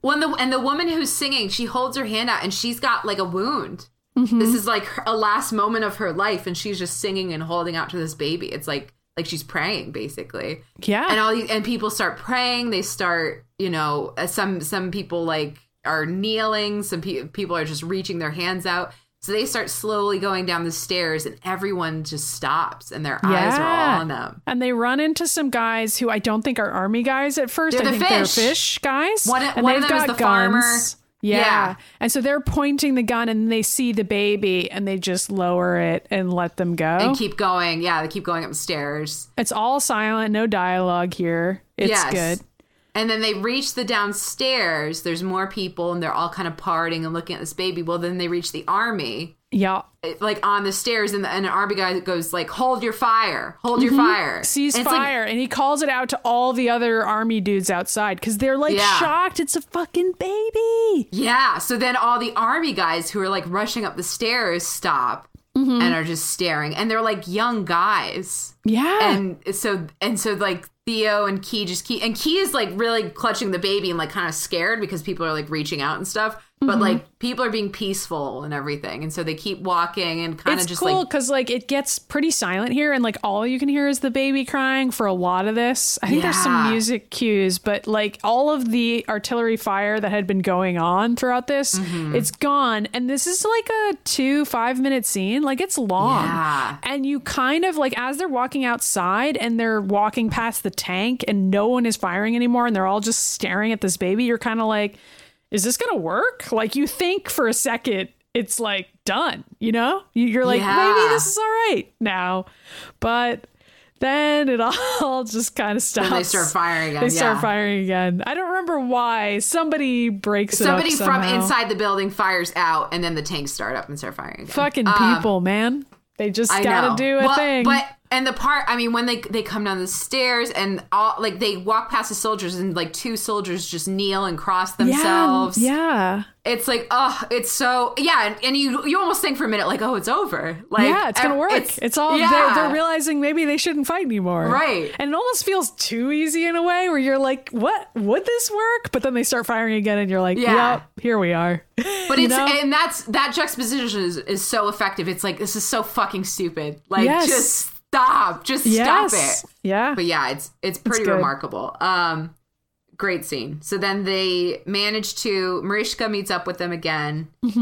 Speaker 1: When the and the woman who's singing, she holds her hand out and she's got like a wound. this is like her- a last moment of her life, and she's just singing and holding out to this baby. It's like like she's praying basically
Speaker 2: Yeah.
Speaker 1: and all these, and people start praying they start you know uh, some some people like are kneeling some pe- people are just reaching their hands out so they start slowly going down the stairs and everyone just stops and their eyes are
Speaker 2: Yeah.
Speaker 1: all on them
Speaker 2: and they run into some guys who I don't think are army guys at 1st
Speaker 1: They're
Speaker 2: I
Speaker 1: the
Speaker 2: think they're
Speaker 1: fish.
Speaker 2: fish guys.
Speaker 1: One-
Speaker 2: and
Speaker 1: one
Speaker 2: they've
Speaker 1: them is
Speaker 2: got
Speaker 1: the farmer.
Speaker 2: guns. Yeah.
Speaker 1: Yeah.
Speaker 2: And so they're pointing the gun and they see the baby and they just lower it and let them go.
Speaker 1: and keep going yeah they keep going upstairs
Speaker 2: it's all silent, no dialogue here. It's
Speaker 1: Yes.
Speaker 2: good.
Speaker 1: And then they reach the downstairs. There's more people, and they're all kind of partying and looking at this baby. Well, then they reach the army,
Speaker 2: Yeah.
Speaker 1: like on the stairs, and, the, and an army guy goes like, "Hold your fire! Hold your fire!
Speaker 2: Cease
Speaker 1: And it's like-
Speaker 2: fire. and he calls it out to all the other army dudes outside because they're like
Speaker 1: Yeah.
Speaker 2: shocked. It's a fucking baby.
Speaker 1: yeah. So then all the army guys who are like rushing up the stairs stop
Speaker 2: Mm-hmm.
Speaker 1: and are just staring, and they're like young guys.
Speaker 2: Yeah.
Speaker 1: and so and so like Theo and Key just Key and Key is like really clutching the baby and like kind of scared because people are like reaching out and stuff. But
Speaker 2: Mm-hmm.
Speaker 1: like people are being peaceful and everything, and so they keep walking and kind of just
Speaker 2: cool because like it gets pretty silent here and like all you can hear is the baby crying for a lot of this i think there's some music cues but like all of the artillery fire that had been going on throughout this
Speaker 1: Mm-hmm.
Speaker 2: it's gone and this is like a two five minute scene like it's long
Speaker 1: Yeah.
Speaker 2: and you kind of like as they're walking outside and they're walking past the tank and no one is firing anymore and they're all just staring at this baby you're kind of like is this gonna work? Like you think for a second it's like done you know? You- you're like
Speaker 1: Yeah.
Speaker 2: maybe this is all right now. But then it all just kind of stops
Speaker 1: Then they start firing again,
Speaker 2: they start
Speaker 1: yeah.
Speaker 2: firing again. I don't remember why. Somebody breaks
Speaker 1: somebody from inside the building fires out, and then the tanks start up and start firing again.
Speaker 2: fucking
Speaker 1: Um,
Speaker 2: people man. They just
Speaker 1: I
Speaker 2: gotta
Speaker 1: know.
Speaker 2: do a
Speaker 1: Well,
Speaker 2: thing.
Speaker 1: But and the part, I mean, when they they come down the stairs and all like they walk past the soldiers and like two soldiers just kneel and cross themselves.
Speaker 2: yeah yeah
Speaker 1: It's like, oh, it's so yeah, and, and you you almost think for a minute like, oh, it's over. Like,
Speaker 2: yeah, it's gonna work. It's, all
Speaker 1: yeah.
Speaker 2: they're, they're realizing maybe they shouldn't fight anymore,
Speaker 1: Right.
Speaker 2: And it almost feels too easy in a way where you're like, "What would this work?" But then they start firing again, and you're like,
Speaker 1: Yeah.
Speaker 2: "Yep, here we are."
Speaker 1: But it's
Speaker 2: know?
Speaker 1: and that's that juxtaposition is, is so effective. It's like this is so fucking stupid. Like,
Speaker 2: Yes.
Speaker 1: just stop, just
Speaker 2: yes,
Speaker 1: stop it.
Speaker 2: yeah,
Speaker 1: But yeah, it's it's pretty
Speaker 2: good.
Speaker 1: remarkable. Um, great scene. So then they manage to Marichka meets up with them again.
Speaker 2: she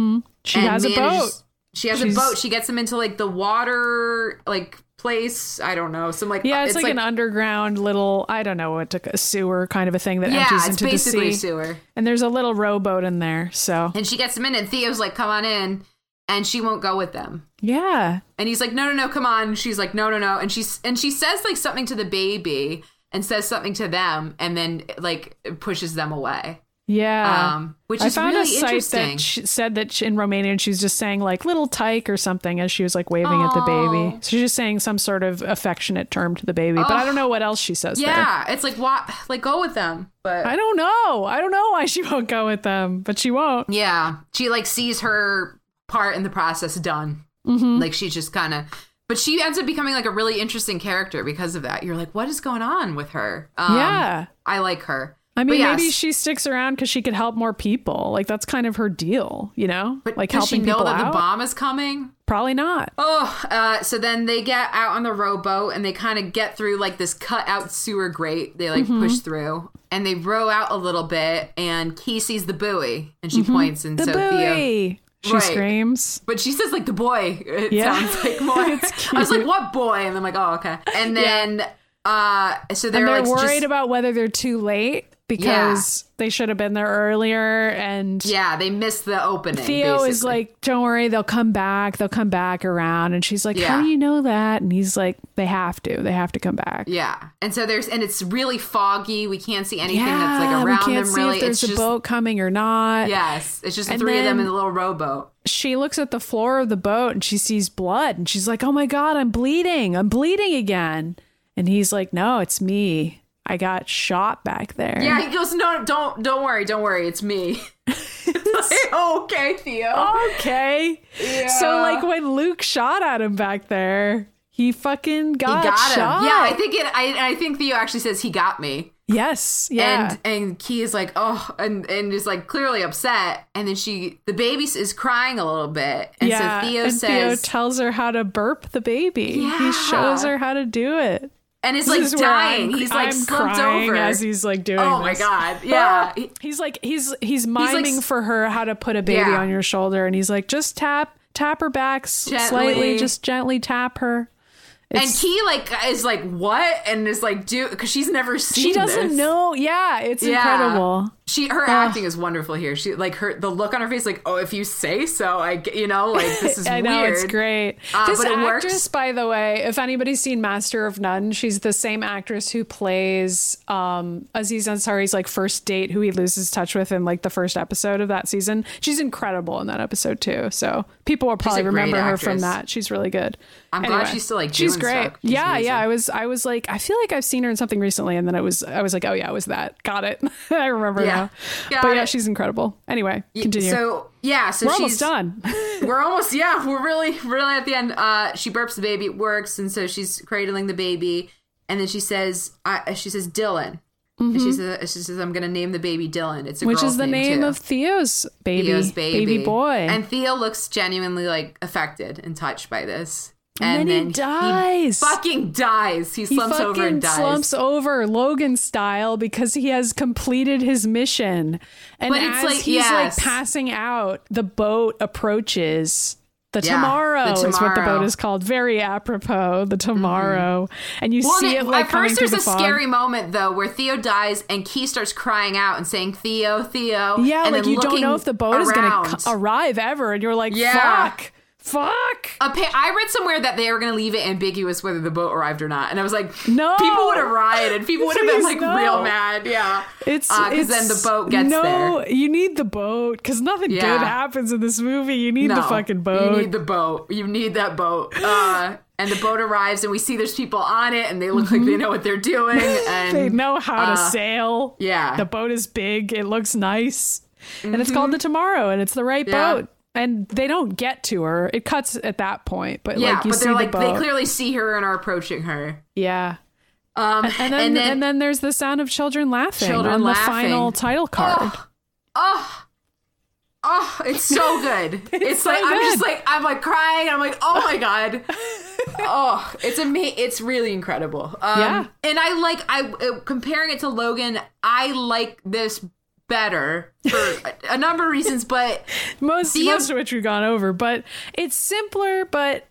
Speaker 1: and
Speaker 2: has a boat.
Speaker 1: She has
Speaker 2: She's-
Speaker 1: a boat. She gets them into like the water like place. I don't know. Some like
Speaker 2: Yeah, it's, like, an underground little, I don't know what to, a sewer kind of a thing that
Speaker 1: yeah,
Speaker 2: empties
Speaker 1: it's
Speaker 2: into the
Speaker 1: basically
Speaker 2: sea.
Speaker 1: sewer.
Speaker 2: And there's a little rowboat in there, so
Speaker 1: And she gets them in, and Theo's like, "Come on in," and she won't go with them.
Speaker 2: yeah,
Speaker 1: And he's like, "No, no, no, come on." She's like, "No, no, no," and she's and she says like something to the baby and says something to them, and then like pushes them away.
Speaker 2: yeah.
Speaker 1: Um, which
Speaker 2: I
Speaker 1: is
Speaker 2: found
Speaker 1: really
Speaker 2: a site that she said that she, in Romanian she's just saying like little tyke or something as she was like waving at the baby. So she's just saying some sort of affectionate term to the baby, but I don't know what else she says there.
Speaker 1: yeah, it's like what, like go with them, but
Speaker 2: I don't know. I don't know why she won't go with them, but she won't.
Speaker 1: Yeah, she like sees her part in the process done.
Speaker 2: Mm-hmm.
Speaker 1: Like she's just kind of, but she ends up becoming like a really interesting character because of that. You're like, what is going on with her? Um,
Speaker 2: yeah.
Speaker 1: I like her.
Speaker 2: I mean,
Speaker 1: yes.
Speaker 2: maybe she sticks around because she could help more people. Like that's kind of her deal, you know?
Speaker 1: But
Speaker 2: like
Speaker 1: does she
Speaker 2: helping
Speaker 1: know
Speaker 2: people
Speaker 1: that
Speaker 2: out.
Speaker 1: the bomb is coming?
Speaker 2: Probably not.
Speaker 1: Oh, uh, so then they get out on the rowboat and they kind of get through like this cut out sewer grate. They like
Speaker 2: Mm-hmm.
Speaker 1: push through and they row out a little bit. And Key sees the buoy and she points and
Speaker 2: Mm-hmm. The
Speaker 1: so Theo.
Speaker 2: She
Speaker 1: Right.
Speaker 2: screams.
Speaker 1: But she says like the boy. It
Speaker 2: Yeah.
Speaker 1: sounds like more.
Speaker 2: It's
Speaker 1: I was like, what boy? And I'm like, oh, okay. And then uh so they're,
Speaker 2: And they're
Speaker 1: like
Speaker 2: worried
Speaker 1: just,
Speaker 2: about whether they're too late because they should have been there earlier. And
Speaker 1: Yeah, they missed the opening.
Speaker 2: Theo is like, "Don't worry, they'll come back. They'll come back around." And she's like, "How do you know that?" And he's like, "They have to. They have to come back."
Speaker 1: Yeah. And so there's and it's really foggy. We can't see anything that's like around
Speaker 2: we can't
Speaker 1: them
Speaker 2: see
Speaker 1: really.
Speaker 2: if there's
Speaker 1: it's
Speaker 2: a
Speaker 1: just
Speaker 2: boat coming or not.
Speaker 1: Yes. It's just
Speaker 2: And
Speaker 1: three of them in the little rowboat.
Speaker 2: She looks at the floor of the boat and she sees blood and she's like, "Oh my god, I'm bleeding. I'm bleeding again." And he's like, "No, it's me. I got shot back there."
Speaker 1: Yeah, he goes, No, don't don't worry, don't worry, it's me. it's like, okay, Theo.
Speaker 2: okay. So like when Luke shot at him back there, He fucking got,
Speaker 1: He got
Speaker 2: shot.
Speaker 1: him. Yeah, I think it. I, I think Theo actually says he got me.
Speaker 2: yes. Yeah.
Speaker 1: And and Key is like, oh, and and is like clearly upset. And then she, the baby is crying a little bit, and
Speaker 2: yeah.
Speaker 1: so Theo
Speaker 2: and Theo
Speaker 1: says,
Speaker 2: tells her how to burp the baby. He shows her how to do it.
Speaker 1: And is like
Speaker 2: is
Speaker 1: dying. He's like
Speaker 2: I'm
Speaker 1: slumped over
Speaker 2: as he's like doing.
Speaker 1: Oh my
Speaker 2: this.
Speaker 1: god, yeah.
Speaker 2: He's like he's he's miming
Speaker 1: s-
Speaker 2: for her how to put a baby
Speaker 1: Yeah.
Speaker 2: on your shoulder, and he's like, just tap tap her back
Speaker 1: Gently.
Speaker 2: slightly, just gently tap her.
Speaker 1: and
Speaker 2: It's-
Speaker 1: Key like is like what, and is like do because she's never seen.
Speaker 2: she doesn't
Speaker 1: this.
Speaker 2: know. Yeah, it's
Speaker 1: Yeah.
Speaker 2: incredible.
Speaker 1: She her acting is wonderful here. She like her the look on her face, like oh, if you say so, I you know like this is
Speaker 2: I know it's great.
Speaker 1: Uh,
Speaker 2: this actress,
Speaker 1: works.
Speaker 2: by the way, if anybody's seen Master of None, she's the same actress who plays um, Aziz Ansari's like first date, who he loses touch with in like the first episode of that season. She's incredible in that episode too. So people will probably remember her from that. She's really good.
Speaker 1: I'm glad she's still, like,
Speaker 2: she's great.
Speaker 1: stuff. She's
Speaker 2: yeah,
Speaker 1: amazing.
Speaker 2: yeah. I was I was like I feel like I've seen her in something recently, and then it was I was like oh yeah, it was that. Got it. I remember
Speaker 1: Yeah. Got
Speaker 2: but yeah,
Speaker 1: it.
Speaker 2: she's incredible. Anyway, continue.
Speaker 1: So yeah, so
Speaker 2: We're
Speaker 1: she's
Speaker 2: almost done.
Speaker 1: we're almost yeah we're really really at the end uh she burps the baby it works and so she's cradling the baby and then she says I, she says dylan and she says she says i'm gonna name the baby dylan it's a
Speaker 2: Mm-hmm. Which is the name
Speaker 1: too.
Speaker 2: of Theo's baby,
Speaker 1: Theo's baby.
Speaker 2: boy.
Speaker 1: and theo looks genuinely like affected and touched by this
Speaker 2: And then he dies.
Speaker 1: fucking dies he
Speaker 2: he
Speaker 1: slumps
Speaker 2: fucking
Speaker 1: over and dies He
Speaker 2: slumps over Logan style because he has completed his mission. And
Speaker 1: But it's
Speaker 2: as
Speaker 1: like-
Speaker 2: he's
Speaker 1: yes.
Speaker 2: like passing out, the boat approaches. The
Speaker 1: Yeah,
Speaker 2: tomorrow,
Speaker 1: the tomorrow
Speaker 2: is what the boat is called. Very apropos, the mm-hmm. tomorrow. And you
Speaker 1: Well,
Speaker 2: see
Speaker 1: and
Speaker 2: it like
Speaker 1: at first, there's
Speaker 2: the
Speaker 1: a
Speaker 2: fog.
Speaker 1: scary moment though, where Theo dies and Key starts crying out and saying "Theo, Theo."
Speaker 2: Yeah,
Speaker 1: and
Speaker 2: like you don't know if the boat is going
Speaker 1: around.
Speaker 2: to arrive ever, and you're like,
Speaker 1: Yeah.
Speaker 2: "Fuck, fuck."
Speaker 1: I read somewhere that they were going to leave it ambiguous whether the boat arrived or not, and I was like,
Speaker 2: No.
Speaker 1: people would have rioted. People would have been like
Speaker 2: no.
Speaker 1: real mad. Yeah,
Speaker 2: It's
Speaker 1: because then the boat gets
Speaker 2: no,
Speaker 1: there.
Speaker 2: you need the boat because nothing
Speaker 1: Yeah.
Speaker 2: good happens in this movie. You need
Speaker 1: No,
Speaker 2: the fucking boat.
Speaker 1: You need the boat. You need that boat. Uh, and the boat arrives, and we see there's people on it, and they look like they know what they're doing. And
Speaker 2: Mm-hmm. they know how to
Speaker 1: uh,
Speaker 2: sail.
Speaker 1: yeah.
Speaker 2: the boat is big. It looks nice, and it's called the Tomorrow, and it's the right
Speaker 1: Mm-hmm. Yeah.
Speaker 2: boat. And they don't get to her. It cuts at that point, but
Speaker 1: Yeah,
Speaker 2: like you
Speaker 1: but
Speaker 2: see
Speaker 1: they're
Speaker 2: the
Speaker 1: like
Speaker 2: boat.
Speaker 1: they clearly see her and are approaching her.
Speaker 2: yeah.
Speaker 1: Um,
Speaker 2: And then, and then there's the sound of children laughing
Speaker 1: Children
Speaker 2: on
Speaker 1: laughing.
Speaker 2: the final title card.
Speaker 1: oh, oh, it's so good. It's,
Speaker 2: so
Speaker 1: like I'm just like I'm like crying. I'm like, oh my god. oh, it's ama- It's really incredible. Um,
Speaker 2: Yeah.
Speaker 1: and I like I uh, comparing it to Logan. I like this better for a, number of reasons, but
Speaker 2: most
Speaker 1: Theo-
Speaker 2: most of which we've gone over, but it's simpler. But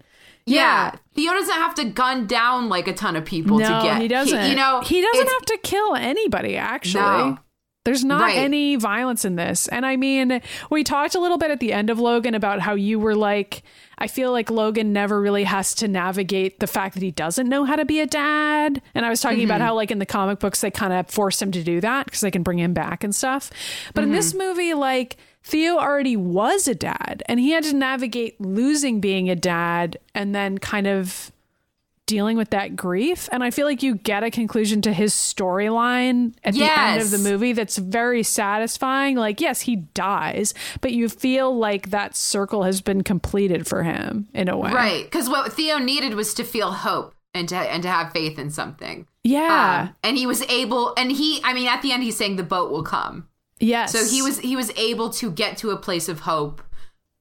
Speaker 1: yeah, Theo doesn't have to gun down like a ton of people
Speaker 2: no,
Speaker 1: to get.
Speaker 2: he doesn't.
Speaker 1: you know,
Speaker 2: he doesn't have to kill anybody. Actually,
Speaker 1: No.
Speaker 2: there's not
Speaker 1: Right.
Speaker 2: any violence in this. And I mean, we talked a little bit at the end of Logan about how you were like, I feel like Logan never really has to navigate the fact that he doesn't know how to be a dad. And I was talking
Speaker 1: Mm-hmm.
Speaker 2: about how, like, in the comic books, they kind of force him to do that because they can bring him back and stuff. But in
Speaker 1: Mm-hmm.
Speaker 2: this movie, like, Theo already was a dad and he had to navigate losing being a dad and then kind of dealing with that grief. And I feel like you get a conclusion to his storyline at the end of the movie that's very satisfying. Like, yes, he dies, but you feel like that circle has been completed for him in a way.
Speaker 1: right because what Theo needed was to feel hope and to and to have faith in something.
Speaker 2: Yeah.
Speaker 1: Um, and he was able and he i mean at the end he's saying the boat will come
Speaker 2: yes.
Speaker 1: so he was he was able to get to a place of hope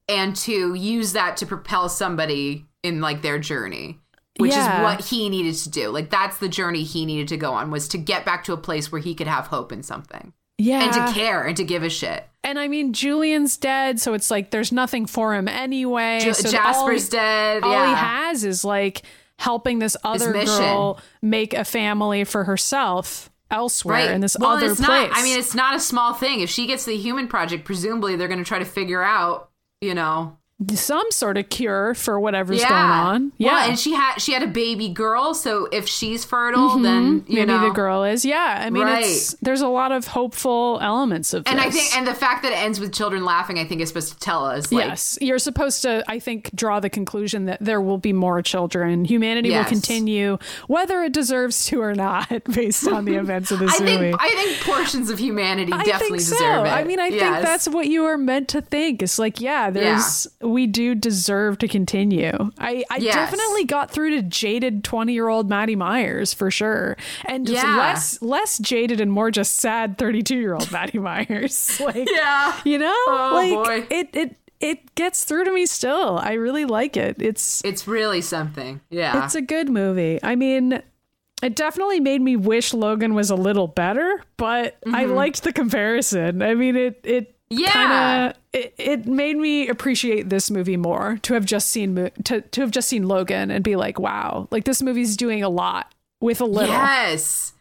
Speaker 1: and to use that to propel somebody in like their journey which
Speaker 2: Yeah.
Speaker 1: is what he needed to do like that's the journey he needed to go on was to get back to a place where he could have hope in something
Speaker 2: yeah.
Speaker 1: and to care and to give a shit
Speaker 2: And I mean, Julian's dead, so it's like there's nothing for him anyway.
Speaker 1: Ju-
Speaker 2: so
Speaker 1: jasper's
Speaker 2: all,
Speaker 1: dead
Speaker 2: all
Speaker 1: yeah
Speaker 2: he has is like helping this other girl make a family for herself elsewhere right. in this
Speaker 1: well,
Speaker 2: other
Speaker 1: it's
Speaker 2: place.
Speaker 1: Not, I mean, it's not a small thing. If she gets the human project, presumably they're going to try to figure out, you know,
Speaker 2: some sort of cure for whatever's
Speaker 1: yeah.
Speaker 2: going on. Yeah.
Speaker 1: Well, and she had she had a baby girl, so if she's fertile, then you
Speaker 2: Mm-hmm. Maybe
Speaker 1: know
Speaker 2: the girl is. Yeah. I mean, it's there's a lot of hopeful elements of
Speaker 1: And
Speaker 2: this.
Speaker 1: I think, and the fact that it ends with children laughing, I think is supposed to tell us, like,
Speaker 2: yes, you're supposed to, I think, draw the conclusion that there will be more children. Humanity
Speaker 1: Yes.
Speaker 2: will continue, whether it deserves to or not, based on the events of this
Speaker 1: I
Speaker 2: movie.
Speaker 1: think I think portions of humanity
Speaker 2: I
Speaker 1: definitely
Speaker 2: think so.
Speaker 1: deserve it.
Speaker 2: I mean, I think that's what you are meant to think. It's like, yeah, there's we do deserve to continue. I, I
Speaker 1: Yes.
Speaker 2: definitely got through to jaded 20 year old Maddie Myers for sure. And just
Speaker 1: Yeah.
Speaker 2: less less jaded and more just sad 32 year old Maddie Myers. Like,
Speaker 1: Yeah.
Speaker 2: you know,
Speaker 1: Oh,
Speaker 2: like
Speaker 1: boy.
Speaker 2: it, it, it gets through to me still. I really like it. It's
Speaker 1: It's really something. Yeah.
Speaker 2: it's a good movie. I mean, it definitely made me wish Logan was a little better, but I liked the comparison. I mean, it it
Speaker 1: Mm-hmm. Yeah.
Speaker 2: kind of it, it made me appreciate this movie more to have just seen to to have just seen Logan and be like, wow, like this movie's doing a lot with a little.
Speaker 1: Yes.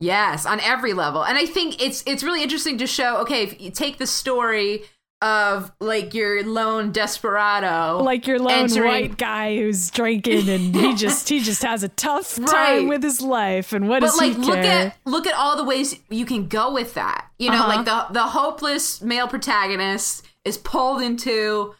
Speaker 1: Yes, on every level. And I think it's it's really interesting to show, okay, if you take the story of like your lone desperado
Speaker 2: Like your lone
Speaker 1: entering-
Speaker 2: white guy who's drinking and he just he just has a tough time
Speaker 1: Right.
Speaker 2: with his life and what
Speaker 1: but
Speaker 2: does
Speaker 1: like
Speaker 2: he
Speaker 1: look
Speaker 2: care?
Speaker 1: at look at all the ways you can go with that you know
Speaker 2: Uh-huh.
Speaker 1: like the the hopeless male protagonist is pulled into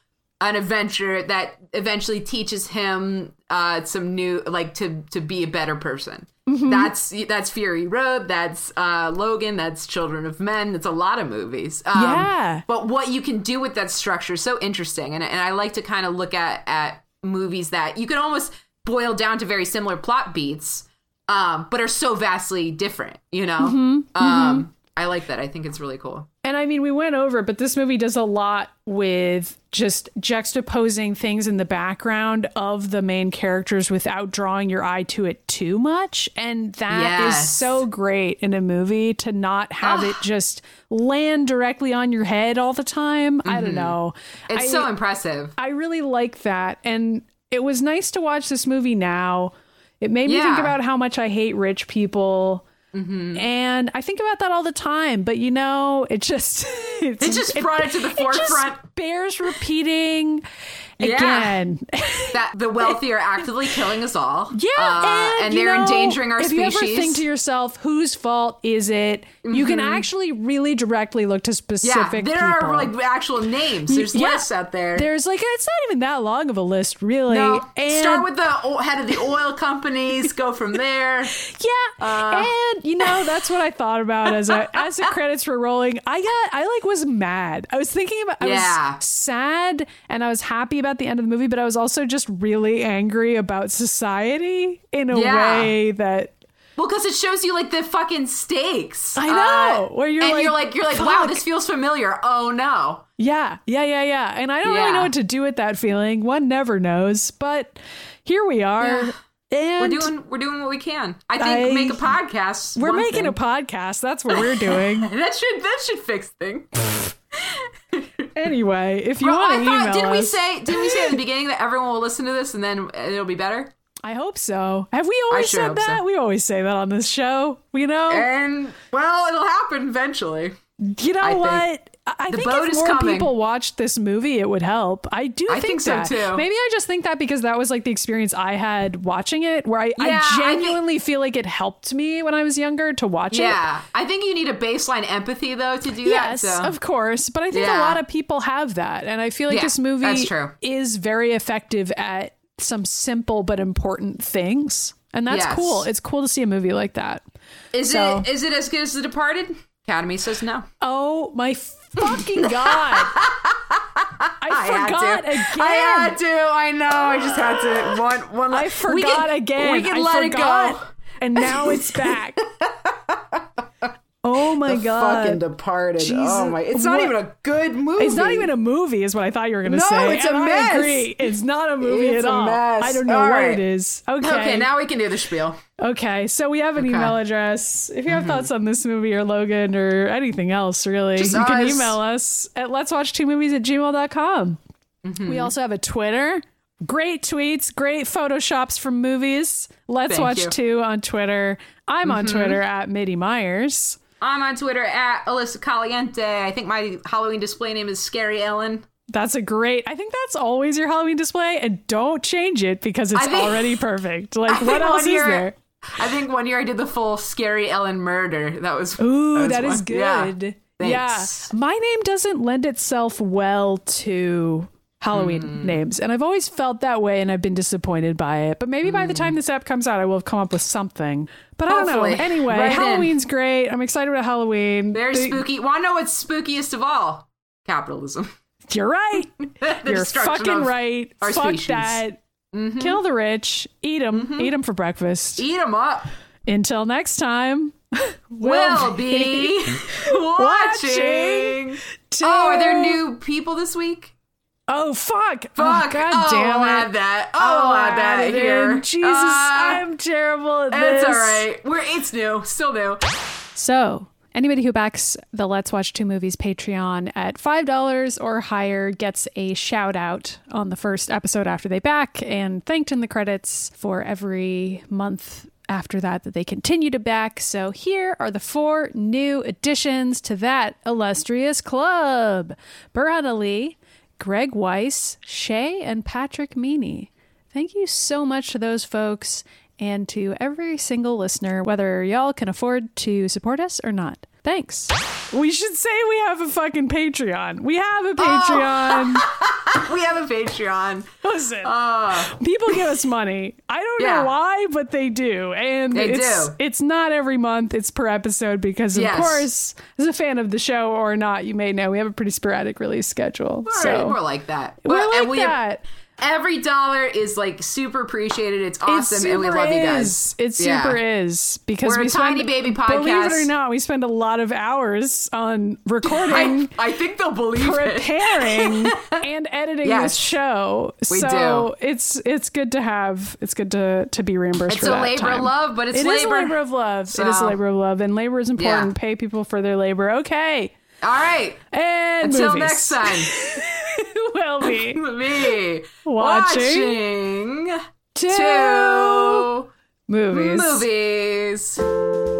Speaker 1: an adventure that eventually teaches him uh some new like to to be a better person
Speaker 2: Mm-hmm.
Speaker 1: that's that's fury road that's uh logan that's children of men that's a lot of movies um,
Speaker 2: Yeah.
Speaker 1: but what you can do with that structure is so interesting and, and i like to kind of look at at movies that you can almost boil down to very similar plot beats um, but are so vastly different you know
Speaker 2: Mm-hmm.
Speaker 1: um, i like that i think it's really cool
Speaker 2: And I mean, we went over, it, but this movie does a lot with just juxtaposing things in the background of the main characters without drawing your eye to it too much. And that is
Speaker 1: Yes.
Speaker 2: so great in a movie to not have it just land directly on your head all the time. I don't know.
Speaker 1: Mm-hmm. it's
Speaker 2: I-
Speaker 1: so impressive
Speaker 2: I really like that. And it was nice to watch this movie now. It made me think
Speaker 1: Yeah. Mm-hmm.
Speaker 2: about how much I hate rich people. Mm-hmm. And I think about that all the time, but you know, it just
Speaker 1: it just brought it to the
Speaker 2: it just
Speaker 1: forefront.
Speaker 2: bears repeating
Speaker 1: Yeah.
Speaker 2: again.
Speaker 1: that the wealthy are actively killing us all
Speaker 2: Yeah,
Speaker 1: uh,
Speaker 2: and, you
Speaker 1: they're
Speaker 2: know,
Speaker 1: endangering our
Speaker 2: if
Speaker 1: species
Speaker 2: you ever think to yourself, whose fault is it? You can actually really directly look to
Speaker 1: Mm-hmm. yeah
Speaker 2: specific
Speaker 1: there
Speaker 2: people.
Speaker 1: are like actual names there's
Speaker 2: Yeah.
Speaker 1: lists out there
Speaker 2: There's like it's not even that long of a list, really.
Speaker 1: no,
Speaker 2: And
Speaker 1: start with the head of the oil companies go from there
Speaker 2: Yeah,
Speaker 1: Uh.
Speaker 2: and you know that's what I thought about as I as the credits were rolling. I got I like was mad. I was thinking about I
Speaker 1: Yeah.
Speaker 2: was sad and I was happy about the end of the movie, but I was also just really angry about society in a
Speaker 1: Yeah.
Speaker 2: way that
Speaker 1: Well, because it shows you like the fucking stakes.
Speaker 2: I know,
Speaker 1: Uh,
Speaker 2: where you're
Speaker 1: and
Speaker 2: like,
Speaker 1: you're like, you're like, wow, this feels familiar. Oh no.
Speaker 2: yeah, yeah, yeah, yeah. And I don't really know what to do with that feeling. One never knows, but here we are.
Speaker 1: Yeah.
Speaker 2: And
Speaker 1: We're doing, we're doing what we can. I think
Speaker 2: I-
Speaker 1: make a podcast.
Speaker 2: we're making a podcast. That's what we're doing.
Speaker 1: That should that should fix things.
Speaker 2: anyway, if you
Speaker 1: Well,
Speaker 2: want to email
Speaker 1: didn't we say didn't we say at the beginning that everyone will listen to this and then it'll be better?
Speaker 2: I hope so. Have we always
Speaker 1: sure
Speaker 2: said that?
Speaker 1: so.
Speaker 2: We always say that on this show. You know,
Speaker 1: And well, it'll happen eventually.
Speaker 2: you know
Speaker 1: I
Speaker 2: what? I I
Speaker 1: the
Speaker 2: think if more
Speaker 1: coming.
Speaker 2: people watched this movie, it would help. I do
Speaker 1: I think so,
Speaker 2: that.
Speaker 1: too.
Speaker 2: Maybe I just think that because that was like the experience I had watching it, where I,
Speaker 1: Yeah,
Speaker 2: I
Speaker 1: I think-
Speaker 2: genuinely feel like it helped me when I was younger to watch it.
Speaker 1: Yeah, I think you need a baseline empathy though to do
Speaker 2: Yes,
Speaker 1: that. So.
Speaker 2: of course. But I think a lot of people have that. And I feel like
Speaker 1: Yeah,
Speaker 2: this movie is very effective at some simple but important things. And that's
Speaker 1: Yes.
Speaker 2: cool. It's cool to see a movie like that.
Speaker 1: Is
Speaker 2: So-
Speaker 1: it is it as good as The Departed? Academy says no.
Speaker 2: Oh my fucking god! I,
Speaker 1: had
Speaker 2: forgot again.
Speaker 1: I had to. I know. I just had to. One. One.
Speaker 2: I
Speaker 1: we
Speaker 2: forgot
Speaker 1: can-
Speaker 2: again.
Speaker 1: We can
Speaker 2: I
Speaker 1: let
Speaker 2: forgot,
Speaker 1: it go.
Speaker 2: and now it's back. Oh my god!
Speaker 1: Fucking Departed.
Speaker 2: Jesus.
Speaker 1: Oh my! It's not
Speaker 2: What-
Speaker 1: even a good movie.
Speaker 2: It's not even a movie, is what I thought you were going to
Speaker 1: No,
Speaker 2: say.
Speaker 1: No, it's a
Speaker 2: and I
Speaker 1: mess.
Speaker 2: agree. It's not a movie
Speaker 1: It's
Speaker 2: at
Speaker 1: a
Speaker 2: all.
Speaker 1: mess.
Speaker 2: I don't know
Speaker 1: All
Speaker 2: what
Speaker 1: right.
Speaker 2: it is. Okay.
Speaker 1: Okay, now we can do the spiel.
Speaker 2: Okay, so we have an
Speaker 1: Okay. Mm-hmm.
Speaker 2: email address. If you have thoughts on this movie or Logan or anything else, really,
Speaker 1: Just
Speaker 2: you can email us at let's watch two movies at gmail.com.
Speaker 1: Mm-hmm.
Speaker 2: We also have a Twitter. Great tweets, great photoshops from movies. Let's
Speaker 1: Thank
Speaker 2: watch
Speaker 1: you. Mm-hmm.
Speaker 2: two on Twitter. I'm on Twitter at Mitty Myers.
Speaker 1: I'm on Twitter at Alyssa Caliente. I think my Halloween display name is Scary Ellen.
Speaker 2: That's a great. I think that's always your Halloween display, and don't change it because it's
Speaker 1: think-
Speaker 2: already perfect. Like,
Speaker 1: I
Speaker 2: what else
Speaker 1: one
Speaker 2: is there?
Speaker 1: I think one year I did the full Scary Ellen murder. That was
Speaker 2: Ooh,
Speaker 1: was
Speaker 2: that is
Speaker 1: one. Yeah.
Speaker 2: good.
Speaker 1: Thanks.
Speaker 2: Yeah. My name doesn't lend itself well to Halloween
Speaker 1: Hmm.
Speaker 2: names. And I've always felt that way and I've been disappointed by it. But maybe by the
Speaker 1: Hmm.
Speaker 2: time this app comes out, I will have come up with something. But I don't know. Anyway,
Speaker 1: Right in.
Speaker 2: Halloween's great. I'm excited about Halloween.
Speaker 1: Very
Speaker 2: The-
Speaker 1: spooky. Want to know what's spookiest of all? Capitalism.
Speaker 2: You're right. You're fucking right.
Speaker 1: our
Speaker 2: Fuck
Speaker 1: species.
Speaker 2: that. Kill the rich. Eat them. Eat them for breakfast.
Speaker 1: Eat them up.
Speaker 2: Until next time.
Speaker 1: We'll be watching.
Speaker 2: to-
Speaker 1: Oh, are there new people this week?
Speaker 2: Oh fuck!
Speaker 1: Fuck.
Speaker 2: Oh, God
Speaker 1: oh,
Speaker 2: damn
Speaker 1: I'll
Speaker 2: it!
Speaker 1: add that. Oh, I'll add that
Speaker 2: add
Speaker 1: here.
Speaker 2: Jesus,
Speaker 1: Ah,
Speaker 2: I'm terrible at this.
Speaker 1: It's all right. We're it's new. Still new.
Speaker 2: So, anybody who backs the Let's Watch Two Movies Patreon at $5 or higher gets a shout out on the first episode after they back and thanked in the credits for every month after that that they continue to back. So, here are the four new additions to that illustrious club Burhan Ali, Greg Weiss, Shay, and Patrick Meany. Thank you so much to those folks and to every single listener, whether y'all can afford to support us or not. Thanks. We should say we have a fucking Patreon. We have a Patreon.
Speaker 1: We have a Patreon.
Speaker 2: Listen,
Speaker 1: Uh,
Speaker 2: people give us money. I don't
Speaker 1: Yeah.
Speaker 2: know why, but they do. And
Speaker 1: They
Speaker 2: it's,
Speaker 1: do.
Speaker 2: it's not every month, it's per episode because, of
Speaker 1: Yes.
Speaker 2: course, as a fan of the show or not, you may know we have a pretty sporadic release schedule.
Speaker 1: we're,
Speaker 2: so
Speaker 1: we're like that.
Speaker 2: we're
Speaker 1: Well,
Speaker 2: like
Speaker 1: and we
Speaker 2: that.
Speaker 1: Every dollar is like super appreciated. It's
Speaker 2: It
Speaker 1: awesome, and we love you guys.
Speaker 2: It
Speaker 1: Yeah.
Speaker 2: super is because
Speaker 1: We're
Speaker 2: we
Speaker 1: a tiny
Speaker 2: spend,
Speaker 1: baby
Speaker 2: Believe it or not, we spend a lot of hours on recording,
Speaker 1: I, I think they'll believe it.
Speaker 2: preparing, and editing
Speaker 1: Yes.
Speaker 2: this show.
Speaker 1: We
Speaker 2: so it's it's good to have. It's good to to be reimbursed
Speaker 1: It's
Speaker 2: for
Speaker 1: a labor
Speaker 2: time.
Speaker 1: of love, but it's
Speaker 2: It is
Speaker 1: labor.
Speaker 2: a labor of love. It is a labor of love, and labor is important.
Speaker 1: Yeah.
Speaker 2: Pay people for their labor. Okay.
Speaker 1: All right.
Speaker 2: And
Speaker 1: Until
Speaker 2: movies.
Speaker 1: next time,
Speaker 2: will be
Speaker 1: me
Speaker 2: Watching
Speaker 1: watching
Speaker 2: two
Speaker 1: two
Speaker 2: movies.
Speaker 1: movies.